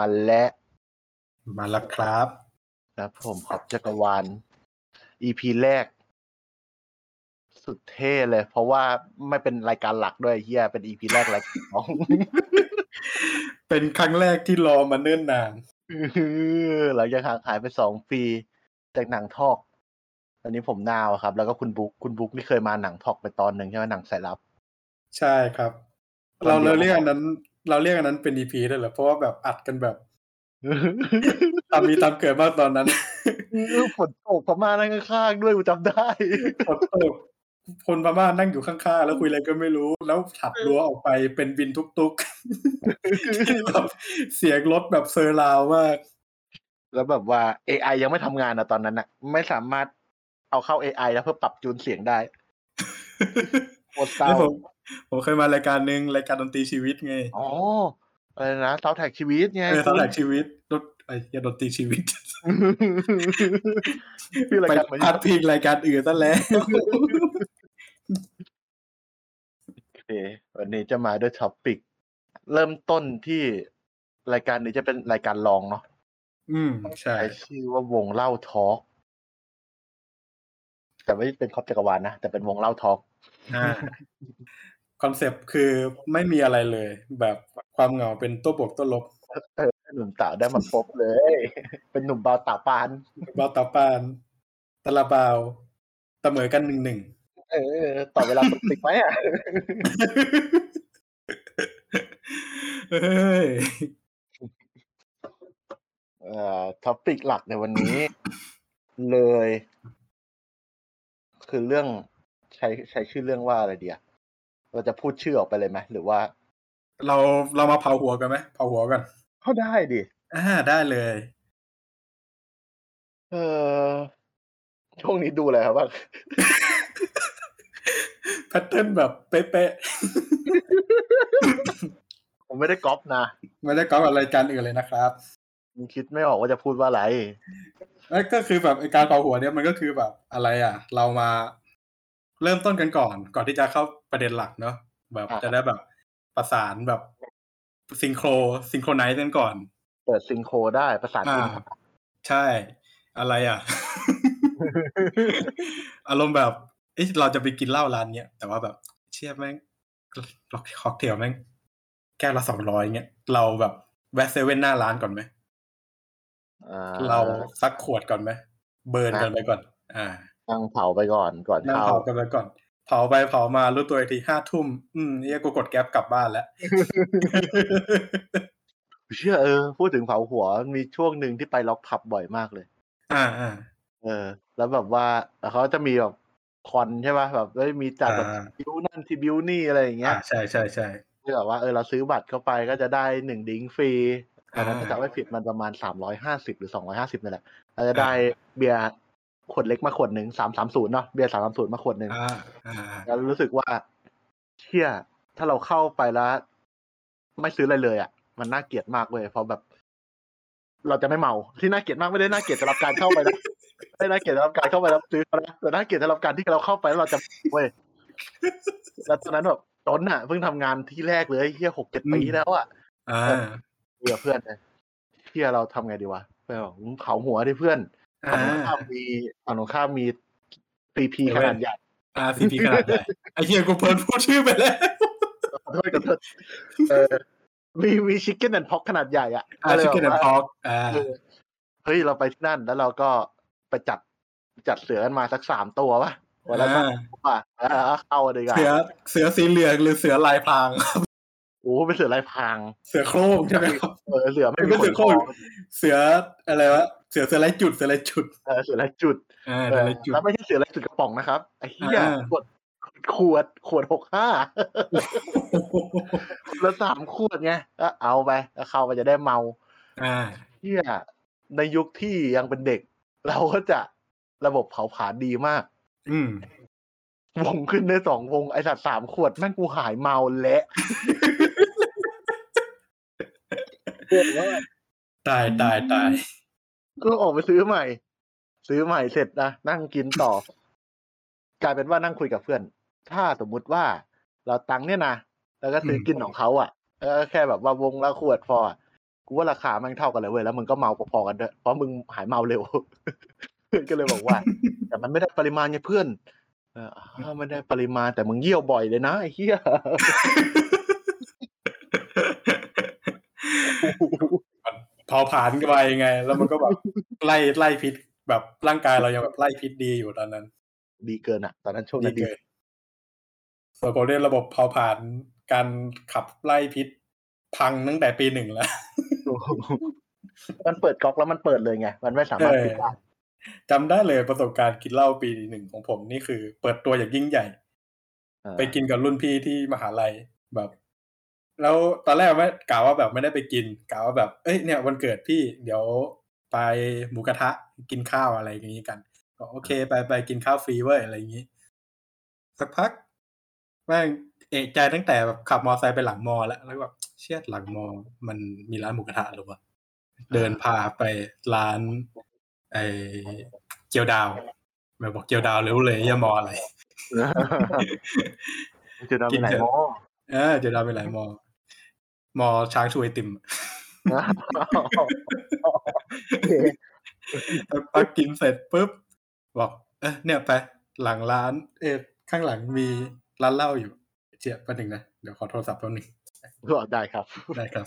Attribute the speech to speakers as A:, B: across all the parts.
A: มาแล้ว
B: มาแล้วครับ
A: ครับผมขอบจักรวาล EP แรก สุดเท่เลย เพราะว่าไม่เป็นรายการหลักด้วยเฮียเป็น EP แรกรายการสอง
B: เป็นครั้งแรกที่รอมาเนิ่นนาน
A: หลังจากห่างหายไปสองปีจากหนังทอก ตอนนี้ผมนาวครับ แล้วก็คุณบุ๊กคุณบุ๊กนี่เคยมาหนังทอกไปตอนหนึ่งใช่ไหมหนังสายลับ
B: ใช่ครับ เราเราเรียกอันนั้น เราเรียกอันนั้นเป็น EP ได้เหรอเพราะว่าแบบอัดกันแบบตามมีตามเกิดมากตอนนั้น
A: ฝนตกพม่านั่งข้างๆด้วยกูจำได้
B: ฝนตกคนพม่านั่งอยู่ข้างๆแล้วคุยอะไรก็ไม่รู้ แล้วถัดรั้วออกไปเป็นวินทุกๆแบบเสียงรถแบบเซอร์ราวมาก
A: แล้วแบบว่า AI ยังไม่ทำงานนะตอนนั้นอะไม่สามารถเอาเข้า AI แล้วเพื่อปรับจูนเสียงได้โคตรเศร้า
B: แล้ว ผมผมเคยมารายการหนึ่งรายการดนตรีชีวิตไง
A: อ๋ออะไรนะเซาแท็กชีวิตไง
B: เออสำหรับชีวิตรถไอ้ยาดนตรีชีวิต
A: ชื่อราย
B: ไป
A: การเหมือน
B: พาดพิงรายการอื่นซะแล้ว
A: โอเควันนี้จะมาด้วย topic เริ่มต้นที่รายการนี้จะเป็นรายการรองเนาะ
B: อืม ใช่
A: ใช้ชื่อว่าวงเล่าทอล์กแต่ไม่เป็นครอบจักรวาลนะ แต่เป็นวงเล่าทอล์ก
B: อ่า คอนเซปต์คือไม่มีอะไรเลย แบบความเหงาเป็นตัวบวกตัวลบ
A: เออหนุ่มสาวได้มาพบเลย เป็นหนุ่มเบาตาปาน
B: บาตาปานตะลาบาวเสมอกันหนึ่งหนึ่ง
A: เออ ต่อเวลาปกติไหมอะ
B: เฮ้ย
A: เอ่อท็อปิกหลักในวันนี้ เลย คือเรื่องใช้ใช้ชื่อเรื่องว่าอะไรเดีย เราจะพูดชื่อออกไปเลยไหมหรือว่า
B: เราเรามาเผาหัวกันไหมเผาหัวกัน
A: เขาได้ดิ
B: อ่าได้เลย
A: เออช่วงนี้ดูอะไรครับบ้าง
B: pattern แบบเป๊ะ
A: ผมไม่ได้ก๊อปนะ
B: ๆไม่ได้ก๊อปอะไรายการอื่นเลยนะครับ
A: ยังคิดไม่ออกว่าจะพูดว่าอะไร
B: แล้วก็คือแบบไอ้การเผาหัวเนี่ยมันก็คือแบบอะไรอะ เรามา เริ่มต้นกันก่อน ก่อนที่จะเข้าประเด็นหลักเนาะแบบ
A: อ่า
B: จะได้แบบประสานแบบ synchro synchronize กันก่อน
A: เปิด synchro ได้ภาษาจีน
B: อ่าใช่ อะไรอะ อารมณ์แบบเอ๊ะเราจะไปกินเหล้าร้านเนี้ยแต่ว่าแบบ เชี่ยแม่งล็อกค็อกเทลแม่งแก้วละสองร้อยเงี้ยเราแบบแวะเซเว่นหน้าร้านก่อนไหม
A: อ่
B: เราสักขวดก่อนไหมเบิร์นกันไปก่อน อ่า
A: นั่งเผาไปก่อนก่อน
B: นั่ง
A: เข้า
B: เผากันไปก่อน เผาไปเผามารู้ตัวอีกทีห้าทุ่ม อืมเนี่ยกูกดแก๊ปกลับบ้านแล้ว
A: เชื่อเออพูดถึงเผาหัวมีช่วงหนึ่งที่ไปล็อกผับบ่อยมากเลย
B: อ่าอ่า
A: เออ แล้วแบบว่าเขาจะมีแบบคอนใช่ป่ะแบบเอ้ยมีจัดแบบ
B: อ่า
A: บูธนั่นทีบูธนี่อะไรอย่างเงี้ย
B: อ่าใช่ใช่ใช่
A: ที่แบบว่าเออเราซื้อบัตรเข้าไปก็จะได้หนึ่ง drink ฟรีตอนนั้น
B: อ่า
A: ถ้าจำไม่ผิดมันประมาณสามร้อยห้าสิบหรือสองร้อยห้าสิบนี่แหละเราจะได้เบียร์ ขวดเล็กมาขวดหนึ่งสามสามศูนย์เนาะเบียร์สามสามศูนย์มาขวดหนึ่ง
B: อ่าอ่า
A: แล้วรู้สึกว่าเชี่ยถ้าเราเข้าไปแล้ว ไม่ซื้ออะไรเลยอะ มันน่าเกลียดมากเลยเพราะแบบ เราจะไม่เมาที่น่าเกลียดมากไม่ได้น่าเกลียดสำหรับการเข้าไปนะไม่ได้น่าเกลียดสำหรับการเข้าไปแล้วซื้อเขานะแต่น่าเกลียดสำหรับการที่เราเข้าไปแล้วเราจะเว้ยแล้วตอนนั้นแบบต้นอะเพิ่งทำงานที่แรกเลยเฮียหกเจ็ดปีแล้วอะ
B: อ่า
A: เพื่อเพื่อนเลยเฮียเราทำไงดีวะเพื่อนบอกมึงเผาหัวดิเพื่อน
B: อ่า
A: ฝั่งตรงข้ามมีฝั่งตรงข้ามมีปีพีขนาดใหญ่
B: อ่าซีพีขนาดใหญ่ไอ้เหี้ยกูเพิ่นพูดชื่อไปแล้ว
A: ขอโทษขอโทษเออมีมีชิคเก้นแอนด์พ็อกขนาดใหญ่อะ
B: อ่าชิคเก้นแอนด์พอกอ่า
A: เออเฮ้ยเราไปที่นั่นแล้วเราก็ไปจัดจัดเสือกันมาสักสามตัววะวันละสามตัวอะเออเข้าดีกว่า
B: เสือเสือสีเหลืองหรือเสือลายพราง
A: โอ้เป็นเสือลายพราง
B: เสือโคร่งใช่ไหมครับ
A: เออเสือไม่มี
B: ไม่
A: ข
B: เสื
A: น
B: อ
A: ค
B: โคร่
A: อง
B: เสืออะไรวะ เสือเสือลายจุดเสือลายจุด
A: เออเสือลายจุด
B: อ่า
A: เอ
B: เสือ
A: อ
B: ลายจุด
A: แล้วไม่ใช่เสือลายจุดกระป๋องนะครับไอ้เหี้ย
B: อ่า
A: ขวดขวดขวดหกห้าแล้วสามขวดไงก็เอาไปแล้วเข้าไปจะได้เมา
B: อ่า
A: เที่ยในยุคที่ยังเป็นเด็ก เราก็จะระบบเผาผลาญดีมาก
B: อืม
A: วงขึ้นได้สองวงไอสัตว์สามขวดแม่งกูหายเมาและ
B: ตายตายตาย
A: ก็ออกไปซื้อใหม่ ซื้อใหม่เสร็จนะนั่งกินต่อ กลายเป็นว่านั่งคุยกับเพื่อน ถ้าสมมุติว่า เราตังเนี่ยนะแล้วก็ซื้อกินของเขาอะแล้วก็แค่แบบว่าวงละขวดพอกูว่าราคาแม่งเท่ากันเลยเว้ยแล้วมึงก็เมาพอๆกันด้วยเพราะมึงหายเมาเร็วเพื่อนก็เลยบอกว่า แต่มันไม่ได้ปริมาณไงเพื่อนเออไม่ได้ปริมาณแต่มึงเยี่ยวบ่อยเลยนะไอ้เหี้ย
B: เผาผลาญกันไปไง แล้วมันก็แบบไล่ไล่พิษแบบร่างกายเรายังแบบไล่พิษดีอยู่ตอนนั้น
A: ดีเกินอะ ตอนนั้นช่วงนั้นดี
B: เกินส่วนผมเรียนระบบเผาผลาญการขับไล่พิษพังตั้งแต่ปีหนึ่งแล้ว
A: มันเปิดก๊อกแล้วมันเปิดเลยไง มันไม่สามารถปิดได้
B: จำได้เลยประสบการณ์กินเหล้าปีหนึ่งของผมนี่คือ เปิดตัวอย่างยิ่งใหญ่
A: เออ
B: ไปกินกับรุ่นพี่ที่มหาลัยแบบ แล้วตอนแรกไม่กล่าวว่าแบบไม่ได้ไปกินกล่าวว่าแบบเอ้ยเนี่ยวันเกิดพี่เดี๋ยวไปหมูกระทะกินข้าวอะไรอย่างนี้กันก็โอเคไปไปกินข้าวฟรีเว้ยอะไรอย่างนี้ สักพักแม่งเอกใจตั้งแต่แบบขับมอไซค์ไปหลังมอแล้วแล้วก็แบบเชี่ยหลังมอ มันมีร้านหมูกระทะหรือวะเดินพาไปร้าน ไอเจียวดาวแบบบอกเจียวดาวรู้เลยอย่ามออะไร
A: จะทำไปไหนหมอ
B: เออเจียวดาวไปหลายมอ มอช้างช่วยติม
A: โอเค
B: แล้วพักกินเสร็จปุ๊บ บอก เออเนี่ยไปหลังร้านเออข้างหลังมีร้านเหล้าอยู่ เจียบแป๊บนึงนะ เดี๋ยวขอโทรศัพท์แป๊บนึง
A: ก็ได้ครับ
B: ได้ครับ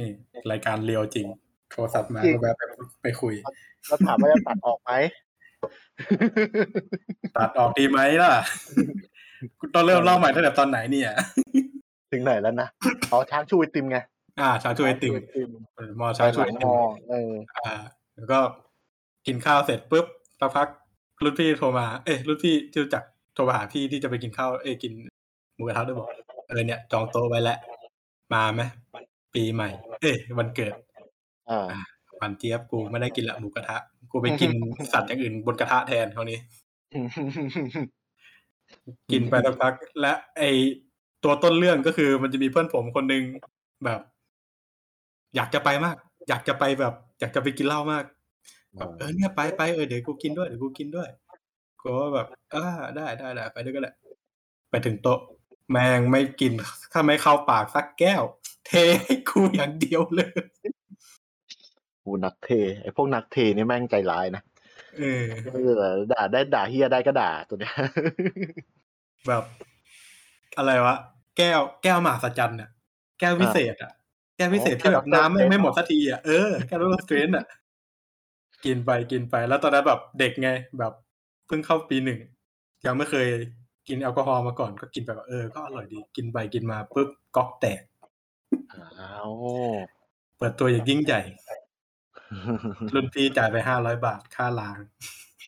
B: นี่รายการเรียวจริง โทรศัพท์มา
A: จริง
B: ก็แบบไปไปคุย
A: แล้วถามว่าจะตัดออกไหม
B: ตัดออกดีไหมล่ะกูต้องเริ่มเล่าใหม่ตั้งแต่ตอนไหนเนี่ย
A: ถึงไหนแล้วนะอ๋อช้างชูไอติมไง
B: อ่าช้างช่วยติม
A: ช้างชูไอติม
B: เออมอ
A: ไป
B: ช้าง
A: ห
B: ช่ว
A: ลั
B: ย
A: ง
B: ติ
A: ม
B: ม
A: อเออ
B: อ่า แล้วก็กินข้าวเสร็จปุ๊บสักพักรุ่นพี่โทรมา เอ้ยรุ่นพี่ที่รู้จักโทรมาหาพี่ที่จะไปกินข้าว เอ้ยกินหมูกระทะด้วยบอกเออเนี่ยจองโต๊ะไว้แล้วมาไหม ปีใหม่ เอ้ยวันเกิด
A: อ่า
B: หวานเจี๊ยบกูไม่ได้กินละหมูกระทะ กูไปกินสัตว์อย่างอื่นบนกระทะแทนเขาวนี้ กินไปสักพัก และไอตัวต้นเรื่องก็คือมันจะมีเพื่อนผมคนหนึ่งแบบ อยากจะไปมาก อยากจะไปแบบ อยากจะไปกินเหล้ามากแบบเออเนี่ยไปไปเออเดี๋ยวกูกินด้วยเดี๋ยวกูกินด้วยกูก็แบบอ่าได้ได้ได้ไปด้วยก็ได้ไปถึงโต๊ะ แม่งไม่กินถ้าไม่เข้าปากสักแก้ว เทให้กูอย่างเดียวเลย
A: กูนักเทไอพวกนักเทนี่แม่งใจร้ายนะ
B: เออ
A: เออด่าได้ด่าเฮียได้ก็ด่าตัวเนี้ย
B: แบบ อะไรวะ แก้วแก้วมหัศจรรย์อะแก้ววิเศษอะ แก้ววิเศษที่แบบน้ำไม่ไม่หมดสักทีอะเออแก้วรสเตรนอะ กินไปกินไปแล้วตอนนั้นแบบเด็กไงแบบเพิ่งเข้าปีหนึ่งยังไม่เคยกินแอลกอฮอล์มาก่อนก็กินไปแบบเออก็อร่อยดี กินไปกินมาปุ๊บก๊อกแตก
A: อ้าว
B: เปิดตัวอย่างยิ่งใหญ่ รุ่นพี่จ่ายไปห้าร้อยบาทค่าล้าง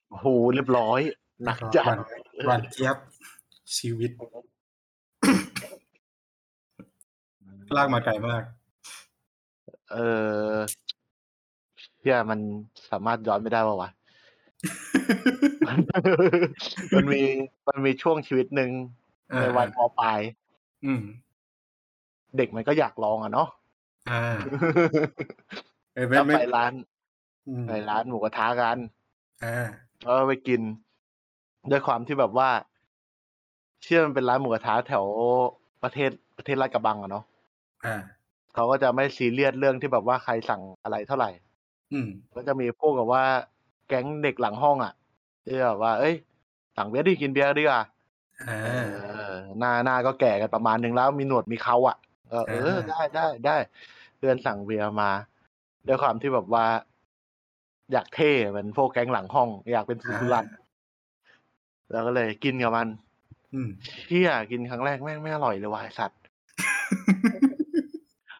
A: โอ้โหเรียบร้อย หนักจัด
B: วันวันเจี๊ยบชีวิต ลากมาไกลมาก
A: เออเฮียมันสามารถย้อนไม่ได้ป่าวะมันมีมันมีช่วงชีวิตหนึ่ง
B: อ่า
A: ในวัยมปลาย
B: อืม
A: เด็กมันก็อยากลองอะเนาะ
B: อ่าเออไม่
A: แล้ว
B: ไม่
A: ไปร้าน
B: อืม
A: ไปร้านหมูกระทะกัน
B: อ่า
A: แล้วก็ไปกิน ด้วยความที่แบบว่า เชื่อมันเป็นร้านหมูกระทะแถวประเทศประเทศลาดกระบังอะเนาะ
B: อ่า
A: เขาก็จะไม่ซีเรียสเรื่องที่แบบว่าใครสั่งอะไรเท่าไหร่
B: อืม
A: ก็จะมีพวกกับว่าแก๊งเด็กหลังห้องอะที่แบบว่า เอ้ย สั่งเบียร์ดิกินเบียร์ดีกว่า
B: อ่า
A: เออหน้าหน้าก็แก่กันประมาณนึงแล้วมีหนวดมีเขาอะ เออเออ
B: อ่า
A: ได้ได้ได้เดือนสั่งเบียร์มาด้วยความที่แบบว่า อยากเท่เหมือนพวกแก๊งหลังห้อง อยากเป็นซูซูรันแล้วก็เลยกินกับมัน
B: อืม
A: เชี่ยกินครั้งแรกแม่งไม่อร่อยเลยว่ะไอ้สัตว์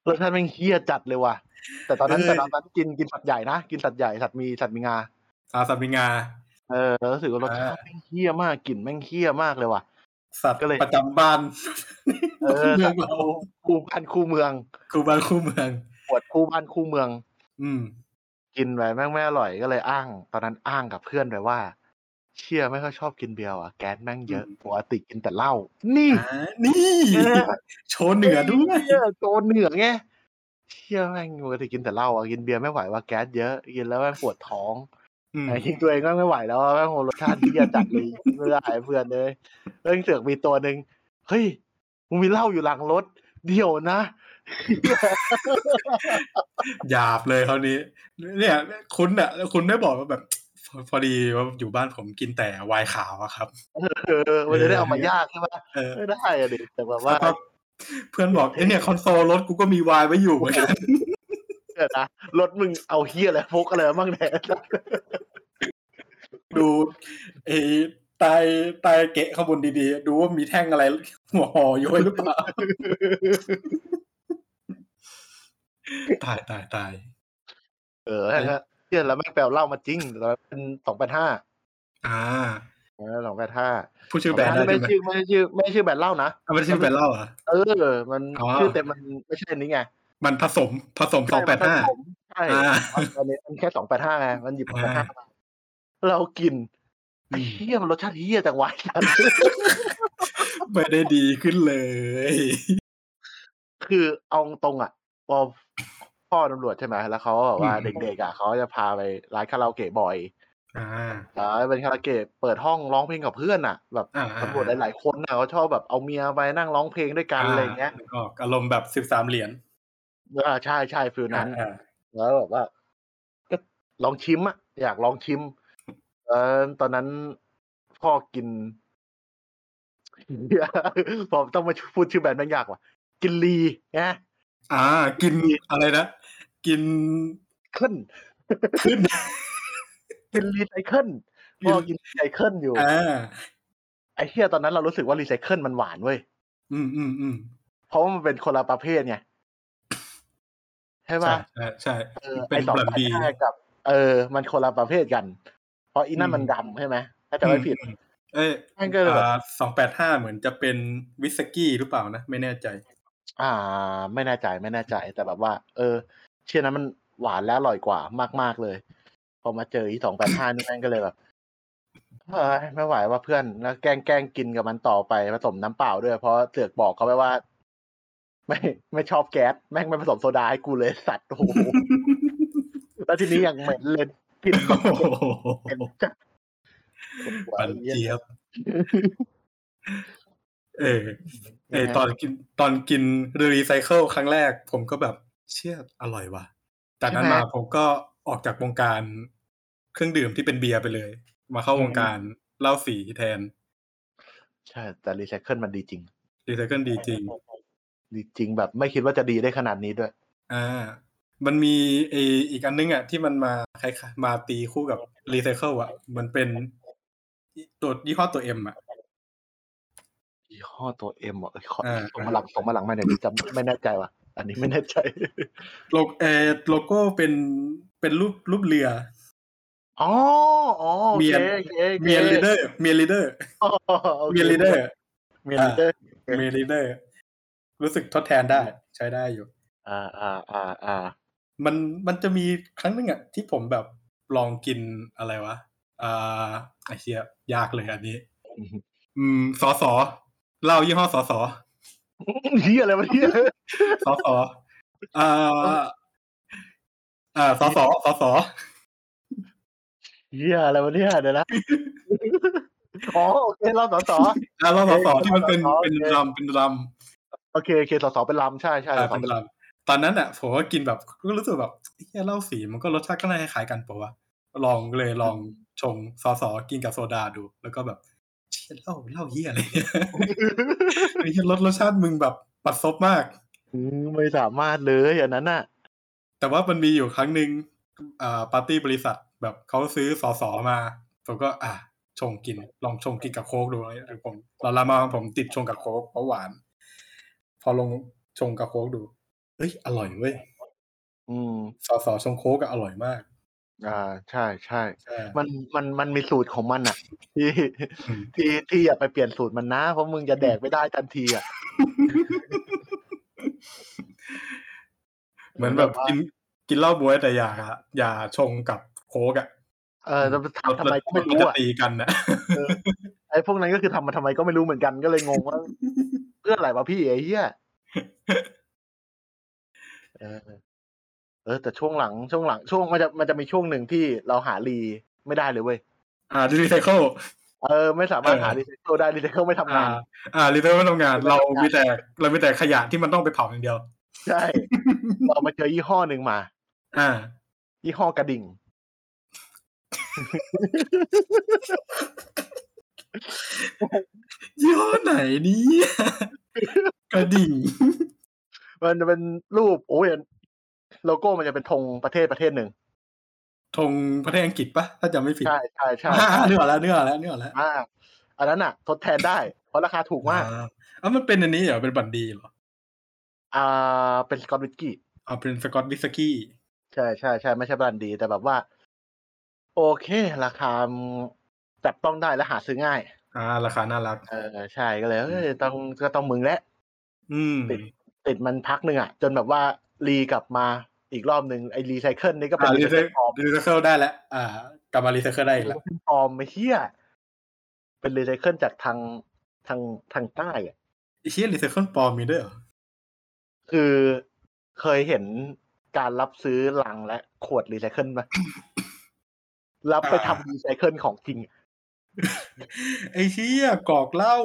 A: รสชาติแม่งเฮี้ยจัดเลยว่ะ แต่ตอนนั้น
B: เออ
A: แต่ตอนนั้นกินกินสัตว์ใหญ่นะกินสัตว์ใหญ่สัตว์มีสัตว์มีงา
B: อาสัตว์มีงา
A: เออแล้วรู้สึกว่ารสชาติ
B: อ่า
A: แม่งเฮี้ยมากกลิ่นแม่งเฮี้ยมากเลยว่ะ
B: สัตว์
A: ก็เลย
B: ประจำบ้าน
A: เออ
B: เมื
A: สั
B: อ
A: ต
B: ง
A: ว์
B: เรา
A: คู่คู่บ้านคู่เมือง
B: คู่บ้านคู่เมือง
A: ปวดคู่บ้านคู่เมือง
B: อืม
A: กินไปแม่งไม่อร่อยก็เลยอ้าง ตอนนั้นอ้างกับเพื่อนไปว่า เชี่ยไม่ค่อยชอบกินเบียร์ว่ะแก๊สแม่งเยอะ
B: อืม
A: ปกติกินแต่เหล้านี่
B: อ่านี่
A: เออ
B: โชว์เหนือด้วย
A: เชี่ยโจรเหนือไงเชี่ยแม่งปกติกินแต่เหล้าอะกินเบียร์ไม่ไหวว่าแก๊สเยอะกินแล้วแม่งปวดท้อง
B: อืม
A: ไอ้ทิ้งตัวเองก็ไม่ไหวแล้วอะแม่งโหรสชาติที่จะจัดเลยไม่ได้เพื่อนเลยเรื่องเสือกมีตัวหนึ่งเฮ้ยมึงมีเหล้าอยู่หลังรถ เดี๋ยวนะ
B: หยาบเลยคราวนี้ เนี่ย คุณอะคุณได้บอกว่าแบบ พอพอดีว่าอยู่บ้านผมกินแต่ไวน์ขาวอะครับ
A: เออมันจะได้เอามายากใช่ไหม
B: เออ
A: ไม่ได้อะดิแต่แบบว่า
B: แล้วก็เพื่อนบอกเอ้ยเนี่ยคอนโซลรถกูก็มีไวน์ไว้อยู่เหมือนกัน
A: เออนะรถมึงเอาเฮียอะไรพกอะไรมาบ้างเนี่ย
B: ดูไอ้ใต้ใต้เกะข้างบนดีๆ ดูว่ามีแท่งอะไรหัวห่ออยู่ไว้หรือเปล่าตายตายตาย
A: เออฮะเฮียแล้วแม่งแปลเหล้ามาจริงแต่ว่าเป็นสองแปดห้า
B: อ่า
A: สองแปดห้า
B: ผู้ชื่อแบรนด์ได้
A: ไม่
B: ใช่ไหม
A: ชื่อไม่ชื่อไม่ชื่อแบรนด์เหล้านะ
B: อะไม่ใช่ชื่อแบรนด์เหล้าเหรอ
A: เออ มัน
B: อ๋อ
A: ชื่อเต็มมันไม่ใช่อันนี้ไง
B: มันผสมผสมสองแปดห้า
A: ใช่
B: อ่า
A: ตอนนี้มันแค่สองแปดห้าไงมันหยิบสองแปดห้า
B: อ่า
A: เรากิน
B: อื
A: ไอ้
B: ม
A: เหี้ยมันรสชาติเหี้ยจังวะ
B: ไม่ได้ดีขึ้นเลย
A: คือเอาตรงๆอะพอพ่อตำรวจใช่ไหมแล้วเขาก็บอกว่า
B: อืม
A: เด็กๆอะเขาจะพาไปร้านคาราโอเกะบ่อย
B: อ่า
A: อ่าเป็นคาราโอเกะเปิดห้องร้องเพลงกับเพื่อนอะ แบบ
B: อ่า
A: ตำรวจหลายๆคนอะเขาชอบแบบเอาเมียไปนั่งร้องเพลงด้วยกันอะไรอย่างเงี้ย
B: นึกออกอารมณ์แบบสิบสามเหรียญ
A: อ่าใช่ใช่ฟิลนั้น
B: อ่า
A: แล้วแบบว่าก็ลองชิมอะอยากลองชิมเออตอนนั้นพ่อกินผมต้องมาพูดชื่อแบรนด์แม่งยากว่ะ กินลีนะ
B: อ่า กินอะไรนะ กิน
A: ขึ้น
B: ขึ้น
A: กินรีไซเคิลพ่อกินรีไซเคิลอยู่
B: อ่า
A: ไอ้เฮียตอนนั้นเรารู้สึกว่ารีไซเคิลมันหวานเว้ย
B: อืมอืมอืม
A: เพราะว่ามันเป็นคนละประเภทไง ใช่
B: ใช่
A: ป่ะ
B: ใช่ใช่
A: เออ
B: เป็
A: ไอ้
B: น
A: สอง
B: บลัน
A: พัน
B: บี
A: ห้ากับ เออ มันคนละประเภทกัน เพราะอีนั่นมันดำใช่ไหมถ้าจะไม่ผิด
B: อืมเอ้ย
A: มันก็เลยแบบ
B: สองแปดห้าเหมือนจะเป็นวิสกี้หรือเปล่านะ ไม่แน่ใจ
A: อ่า ไม่แน่ใจไม่แน่ใจ แต่แบบว่า เออ เชื่อนั้นมันหวานและอร่อยกว่ามาก ๆเลย พอมาเจออีสองแปดห้านี่แม่งก็เลยแบบเฮ้ยไม่ไหวว่าเพื่อนแล้วแกล้งแกล้งกินกับมันต่อไปผสมน้ำเปล่าด้วยเพราะเสือกบอกเขาไปว่า ไม่ไม่ชอบแก๊สแม่งไม่ผสมโซดาให้กูเลยสัตว์โอ้โหแล้วทีนี้ยังเหม็นเลยกลิน
B: โอ้โห
A: เหม็นจัด
B: ปันเจี๊ยบเออเออตอนกินตอนกินรีไซเคิลครั้งแรก ผมก็แบบเชี่ยอร่อยว่ะจากนั้นมาผมก็ออกจากวงการเครื่องดื่มที่เป็นเบียร์ไปเลย มาเข้าวงการเหล้าสีแทน
A: ใช่ แต่รีไซเคิลมันดีจริง
B: รีไซเคิลดีจริง
A: ดีจริงแบบไม่คิดว่าจะดีได้ขนาดนี้ด้วย
B: อ่า มันมีเออีกอันนึงอะ ที่มันมาคล้ายๆมาตีคู่กับรีไซเคิลอะ มันเป็นตัวยี่ห้อตัวเอ็มอะ
A: ยี่ห้อตัวเอ็มอะเอ้ยขอ
B: อ่า
A: ส่งมาหลังส่งมาหลังมาเนี่ยวนี้จำไม่แน่ใจว่ะ อันนี้ไม่แน่ใจ
B: โลโเออโลโก้เป็นเป็นรูปรูปเรือ
A: อ๋ออ๋อโอ
B: เมี
A: เค
B: ยน
A: โอเคโอค
B: เมียลีเดอร์ เมียลีเดอร์
A: อ๋อโอค
B: เมียลีเดอร์
A: เมียลีเดอร์
B: เมียลีเดอร์ รู้สึกทดแทนได้ใช้ได้อยู่
A: อ่าอ่าอ่าอ่า
B: มันมันจะมีครั้งหนึงอะที่ผมแบบลองกินอะไรวะอ่าไอเชียยากเลยอันนี้ อืมสอสอเหล้ายี่ห้อสอสอ
A: เฮียอะไรวะเนี่ย
B: สอสออ่าอ่าสอสอสอสอ
A: เฮียอะไรวะเนี่ยเดี๋ยวนะอ๋อโอเคเราสอสอ
B: อ่าเหล้าสอสอที่มันเป็น
A: สอสอ
B: เป็น
A: โอเค
B: รำเป็นรำ
A: โอเคโอเคสอสอเป็นลำใช่ใช่
B: อ่า
A: สอสอ
B: เป็
A: เป็นน
B: ลำตอนนั้นอะผมก็กินแบบก็รู้สึกแบบเฮียเหล้าสีมันก็รสชาติก็น่าคล้ายๆกันปะวะลองเลยลองชงซอสอกินกับโซดาดู แล้วก็แบบเชี่ยเหล้าเหล้าเฮียอะไรเนี่ยไอ้เหี้ยรสรสชาติมึงแบบปัดซบมาก
A: อืมไม่สามารถเลยอันนั้นน่ะ
B: แต่ว่ามันมีอยู่ครั้งหนึ่งอ่าปาร์ตี้บริษัทแบบเขาซื้อสอสอมาผมก็ อะชงกิน ลองชงกินกับโค้กดูผมเราละมาผมติดชงกับโค้กเพราะหวาน พอลงชงกับโค้กดู เอ้ย อร่อยเว้ย
A: อืม
B: สอสอชงโค้กอะอร่อยมาก
A: อ่าใช่ใช่
B: ใช่
A: มันมันมันมีสูตรของมันอะ ที่
B: อืม
A: ที่ที่อย่าไปเปลี่ยนสูตรมันนะ เพราะมึงจะแดกไม่ได้ทันทีอะ
B: เหมือนแบบกินกินเหล้าบวยแต่อย่าอย่าชงกับโค้กอะ
A: เออจะทำทำไมก็ไม่
B: น
A: รู้
B: จะ
A: อะ
B: ตีกันนะ
A: เออไอ้พวกนั้นก็คือทำมาทำไมก็ไม่รู้เหมือนกันก็เลยงงว่า เพื่ออะไรวะพี่ไอ้เหี้ยเออเออ แต่ช่วงหลังช่วงหลัง ช่วงมันจะมันจะมีช่วงหนึ่งที่เราหารีไม่ได้เลยเว้ย
B: อ่ารีไซเคิล
A: เออไม่สามารถ
B: เออ
A: หารีไซเคิลได้รีไซเคิลไม่ทำงา
B: อ่า อ่ารีไซเคิลไม่ทำงาน เรามีแต่เรามีแต่ขยะที่มันต้องไปเผาอย่างเดียว
A: ใช่เรามาเจอยี่ห้อหนึ่งมา
B: อ่า
A: ยี่ห้อกระดิ่ง
B: ยี่ห้อไหนเนี่ยกระดิ่ง
A: มันจะเป็นรูปโอ้ยโลโก้มันจะเป็นธงประเทศประเทศหนึ่ง
B: ธงประเทศอังกฤษปะถ้าจำไม่ผิด
A: ใช่ใช่ใช่
B: อ่า
A: ใช่
B: เนื้ออกแล้วเนื้ออกแล้วเนื้ออกแล้ว
A: อ่าอันนั้นอะ ทดแทนได้ เพราะราคาถูกมาก
B: อ่าอะมันเป็นอันนี้เหรอเป็นบันดีเหรอ
A: อ่าเป็นสกอตวิสกี้
B: อ่าเป็นสกอตวิสกี้
A: ใช่ใช่ใช่ไม่ใช่แบรนด์ดีแต่แบบว่า โอเค ราคา จับต้องได้และหาซื้อง่าย
B: อ่า ราคาน่ารัก
A: เออใช่ก็เลยเอ้ยต้องก็ต้องมึงแล้ว
B: อืม
A: ติดติดมันพักหนึ่งอะ จนแบบว่ารีกลับมาอีกรอบหนึ่งไอ้รีไซเคิลนี่ก็เป็น
B: อ่า
A: รี
B: รี
A: ไซ
B: ไซ
A: เคิลปลอม
B: รีไซเคิลได้แล้วอ่ากลับมารีไซเคิลได้อีกแล้ว
A: เป็นปลอมไม่เที่ยเป็นรีไซเคิลจากทางทางทางใต้อะ
B: ไอ้เชี่ยรีไซเคิลปลอมมีด้วยเหรอ
A: คือเคยเห็นการรับซื้อลังและขวดรีไซเคิลไหมรับไปทำรีไซเคิลของจริง
B: ไอ้เชี่ยกอกเหล้า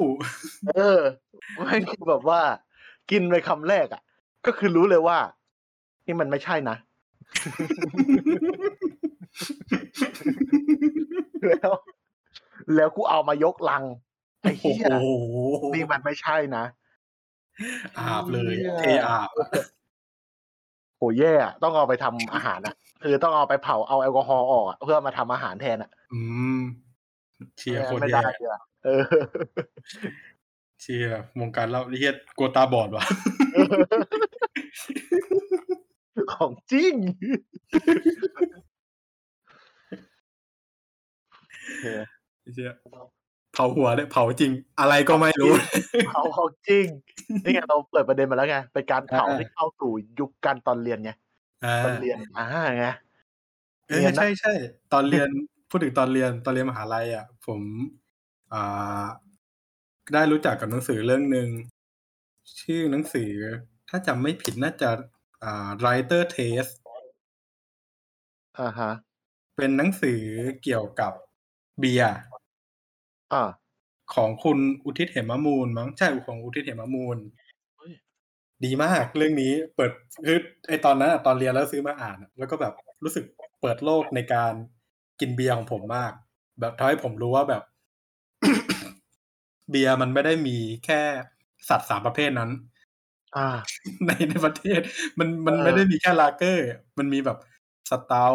A: เออไม่คือแบบว่า กินไปคำแรกอะ ก็คือรู้เลยว่า นี่มันไม่ใช่นะ แล้ว แล้วกูเอามายกลัง ไอ้
B: โอ้
A: เหี้ย
B: โห
A: นี่มันไม่ใช่นะ
B: อาบเลย
A: เหี้ย
B: เทอาบอะ
A: โหแย่อะต้องเอาไปทำอาหารอะ คือต้องเอาไปเผาเอาแอลกอฮอล์ออกอะเพื่อมาทำอาหารแทนอะ
B: อืม เชียร์โคตร
A: ไม่
B: แย่
A: ได้เลยอะเออ
B: เชียร์วงการเหล้าเฮียกลัวตาบอดว่ะ
A: ของจริง
B: เชียเผาหัวเนี่ยเผาจริง อะไรก็ไม่รู้
A: เอาของจริงนี่ไงเราเปิดประเด็นมาแล้วไงเป็นการเผา
B: อ่า
A: ที่เข้าสู่ยุคการตอนเรียนไง
B: อ่า
A: ตอนเรียนอ่าไง
B: เออ
A: เรียนนะ
B: ใช่ใช่ตอนเรียน พูดถึงตอนเรียนตอนเรียนมหาลัยอะ ผมอ่าได้รู้จักกับหนังสือเรื่องหนึ่งชื่อหนังสือ ถ้าจำไม่ผิดน่าจะอ่า writer test
A: อ่าฮะ
B: เป็นหนังสือเกี่ยวกับเบียร์
A: อ่า
B: ของคุณอุทิศเหมมูลมั้งใช่ของอุทิศเหมมูล
A: เฮ้ย
B: ดีมากเรื่องนี้เปิดคือไอตอนนั้นอะตอนเรียนแล้วซื้อมาอ่านอะแล้วก็แบบรู้สึกเปิดโลกในการ กินเบียร์ของผมมาก แบบทำให้ผมรู้ว่าแบบ เบียร์มันไม่ได้มีแค่สัตว์สามประเภทนั้น
A: อ่า
B: ในในประเทศ มันมัน
A: เออ
B: ไม่ได้มีแค่ลาเกอร์ มันมีแบบสเตา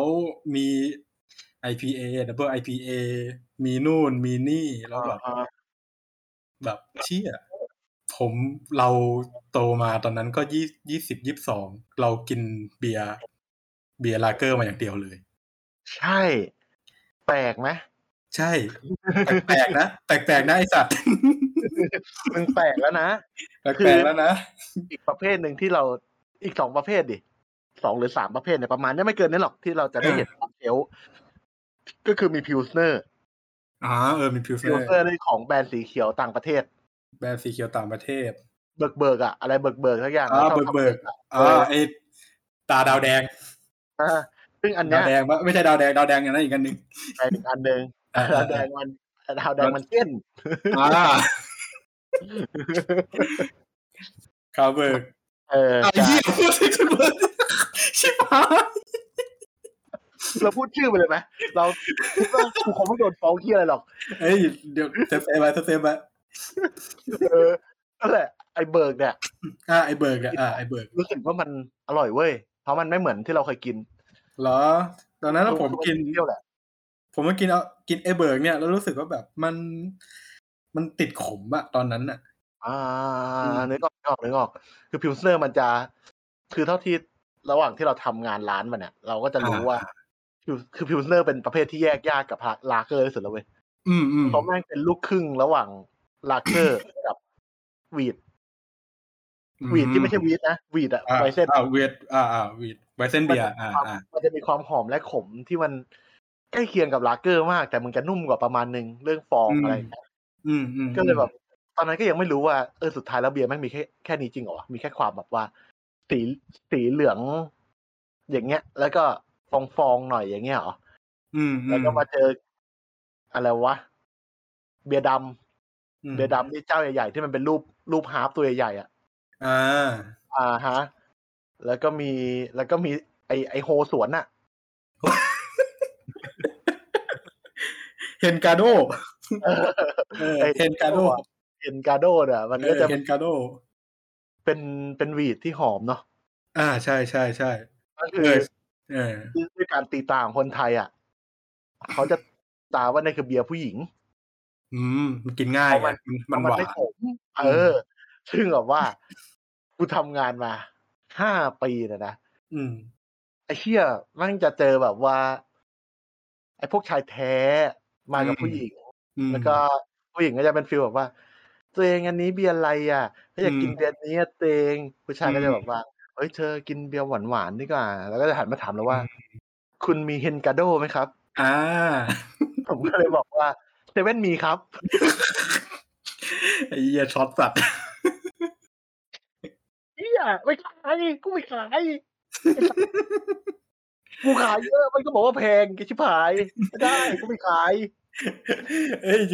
B: มี IPA Double IPA มีนู่นมีนี่แล้วแบบ
A: อ่า
B: แบบเชี่ยผมเราโตมาตอนนั้นก็ยี่ยี่สิบยี่สิบสองเรากินเบียร์เบียร์ลาเกอร์มาอย่างเดียวเลย
A: ใช่แปลกไหม
B: ใช่ แปลกๆนะแปลกๆนะไอสัตว์
A: มึงแปลกแล้วนะ
B: แปลกๆแล้วนะ
A: อีกประเภทหนึ่งที่เราอีกสองประเภทดิสองหรือสามประเภทเนี่ยประมาณเนี้ไม่เกินนี้หรอกที่เราจะได้
B: เออ
A: เห็นตามเชลฟ์ก็คือมีพิวสเนอร์
B: อ๋อเออมีพิวเซ
A: พิ
B: อ
A: ว
B: ร์
A: สเนอร์นี่ของแบรนด์สีเขียวต่างประเทศ
B: แบรนด์สีเขียวต่างประเทศ
A: เบิกเบิกอะอะไรเบิกเบิกทักอย่าง
B: อ๋อ
A: ชอบ
B: เบิกๆ
A: ทำอะ
B: อ๋อไอตาดาวแดง
A: อ่า ซึ่งอัน
B: ดา
A: เนี้
B: วยแดงปะไม่ใช่ดาวแดงดาวแดงอย่างนั้นอีกอันหนึ่ง
A: ไปอีกอันหนึ่ง
B: อ่า
A: ดาวแดงมันดาวแดงมันเส้น
B: อ่าคาวเบิร์ก
A: เออ
B: ไอ้
A: ใช่
B: เหี้ยพูดถึงคาวเบิร์กชิบหาย
A: เราพูดชื่อไปเลยไหมเราคิดว่ากูคงไม่โดนฟ้องที่อะไรหรอก
B: เอ้ยเดี๋ยว save save ไว้เซฟ save ไว้
A: เออนั่นแหละไอ้เบิร์กเนี่ย
B: อ่าไอเบิร์กอะอ่าไอเบิร์ก
A: รู้สึกว่ามันอร่อยเว้ยเพราะมันไม่เหมือนที่เราเคยกิน
B: เหรอ ตอนนั้นนะผมกิน
A: เที่ยวแหละ
B: ผมมากินเอากินไอเบิร์กเนี่ยแล้วรู้สึกว่าแบบมันมันติดขมอะตอนนั้นอะ
A: อ่า
B: อืม
A: นึกออกนึกออกนึกออก คือ Pilsner มันจะ คือเท่าที่ระหว่างที่เราทำงานร้านมันเนี่ย เราก็จะรู้ว่า คือคือ Pilsner เป็นประเภทที่แยกยากกับลาเกอร์ที่สุดแล้วเว้ย
B: อืมอืม
A: เพราะแม่งเป็นลูกครึ่งระหว่างลาเกอร์กับ wheat wheat ที่ไม่ใช่ weed นะ wheat อะ
B: อ่า
A: Weizen
B: อ่า wheatอ่าอ่า wheat Weizen เบียร์อ่าอ่า
A: มันจะมีความหอมและขมที่มันใกล้เคียงกับลาเกอร์มาก แต่มึงจะนุ่มกว่าประมาณหนึ่งเรื่องฟอง
B: อืม
A: อะไรอย่างเงี้ย
B: อืมอืม
A: ก็เลยแบบตอนนั้นก็ยังไม่รู้ว่าเออสุดท้ายแล้วเบียร์แม่งมีแค่แค่นี้จริงเหรอวะมีแค่ความแบบว่า สีสีเหลือง อย่างเงี้ย แล้วก็ฟองฟองๆหน่อยอย่างเงี้ยเหรอ
B: อืม
A: แล้วก็มาเจออะไรวะเบียร์ดำ
B: อืม
A: เบียร์ดำที่เจ้าใหญ่ๆที่มันเป็นรูปรูปฮาร์ปตัวใหญ่ๆอะ
B: อ่า
A: อ่าฮะ แล้วก็มีแล้วก็มีไอไอโฮสวนอะ
B: เฮนกาโด
A: เออ
B: เออ
A: ไอ้
B: เฮนกาโด
A: เอ็นกาโดเนี่ยมัน
B: เอ
A: ก็
B: อ
A: จะ
B: เฮนกาโด
A: เป็นเป็นวีดที่หอมเนาะ
B: อ่าใช่ใช่ใช่
A: ก็
B: เอ
A: คือ
B: อเออ
A: ด้วยการตีตาของคนไทยอะเขาจะตาว่านี่คือเบียร์ผู้หญิง
B: อืม มันกินง่าย
A: เพราะ
B: ไง
A: มัน
B: มันมันหวา
A: ไม่
B: น
A: ขมเออ ซึ่งแบบว่ากูทำงานมา ห้าปีนะนะ
B: อืม
A: ไอ้เชี่ยแมันจะเจอแบบว่า ไอ้พวกชายแท้มากับ
B: อืม
A: ผู้หญิง
B: อืม
A: แล้วก็ผู้หญิงก็จะเป็น feel แบบว่า ตัวเองอันนี้เบียร์อะไรอะถ้าอยากกิน
B: อืม
A: เบียร์นี้อะตัวเองผู้ชายก็จะอื
B: ม
A: แบบว่าเฮ้ยเธอกินเบียร์หวานๆดีกว่า แล้วก็จะหันมาถามเราว่า คุณมีเฮนกาโดไหมครับ
B: อ่า
A: ผมก็เลยบอกว่าเซเว่นมีครับ
B: ไอ้เหี้ยช็อตสัตว์
A: เฮี ยไม่ขายกูไม่ขายกูขายเยอะมันก็บอกว่าแพงกิชิบหายไม่ได้กูไม่ขาย
B: เอ้ย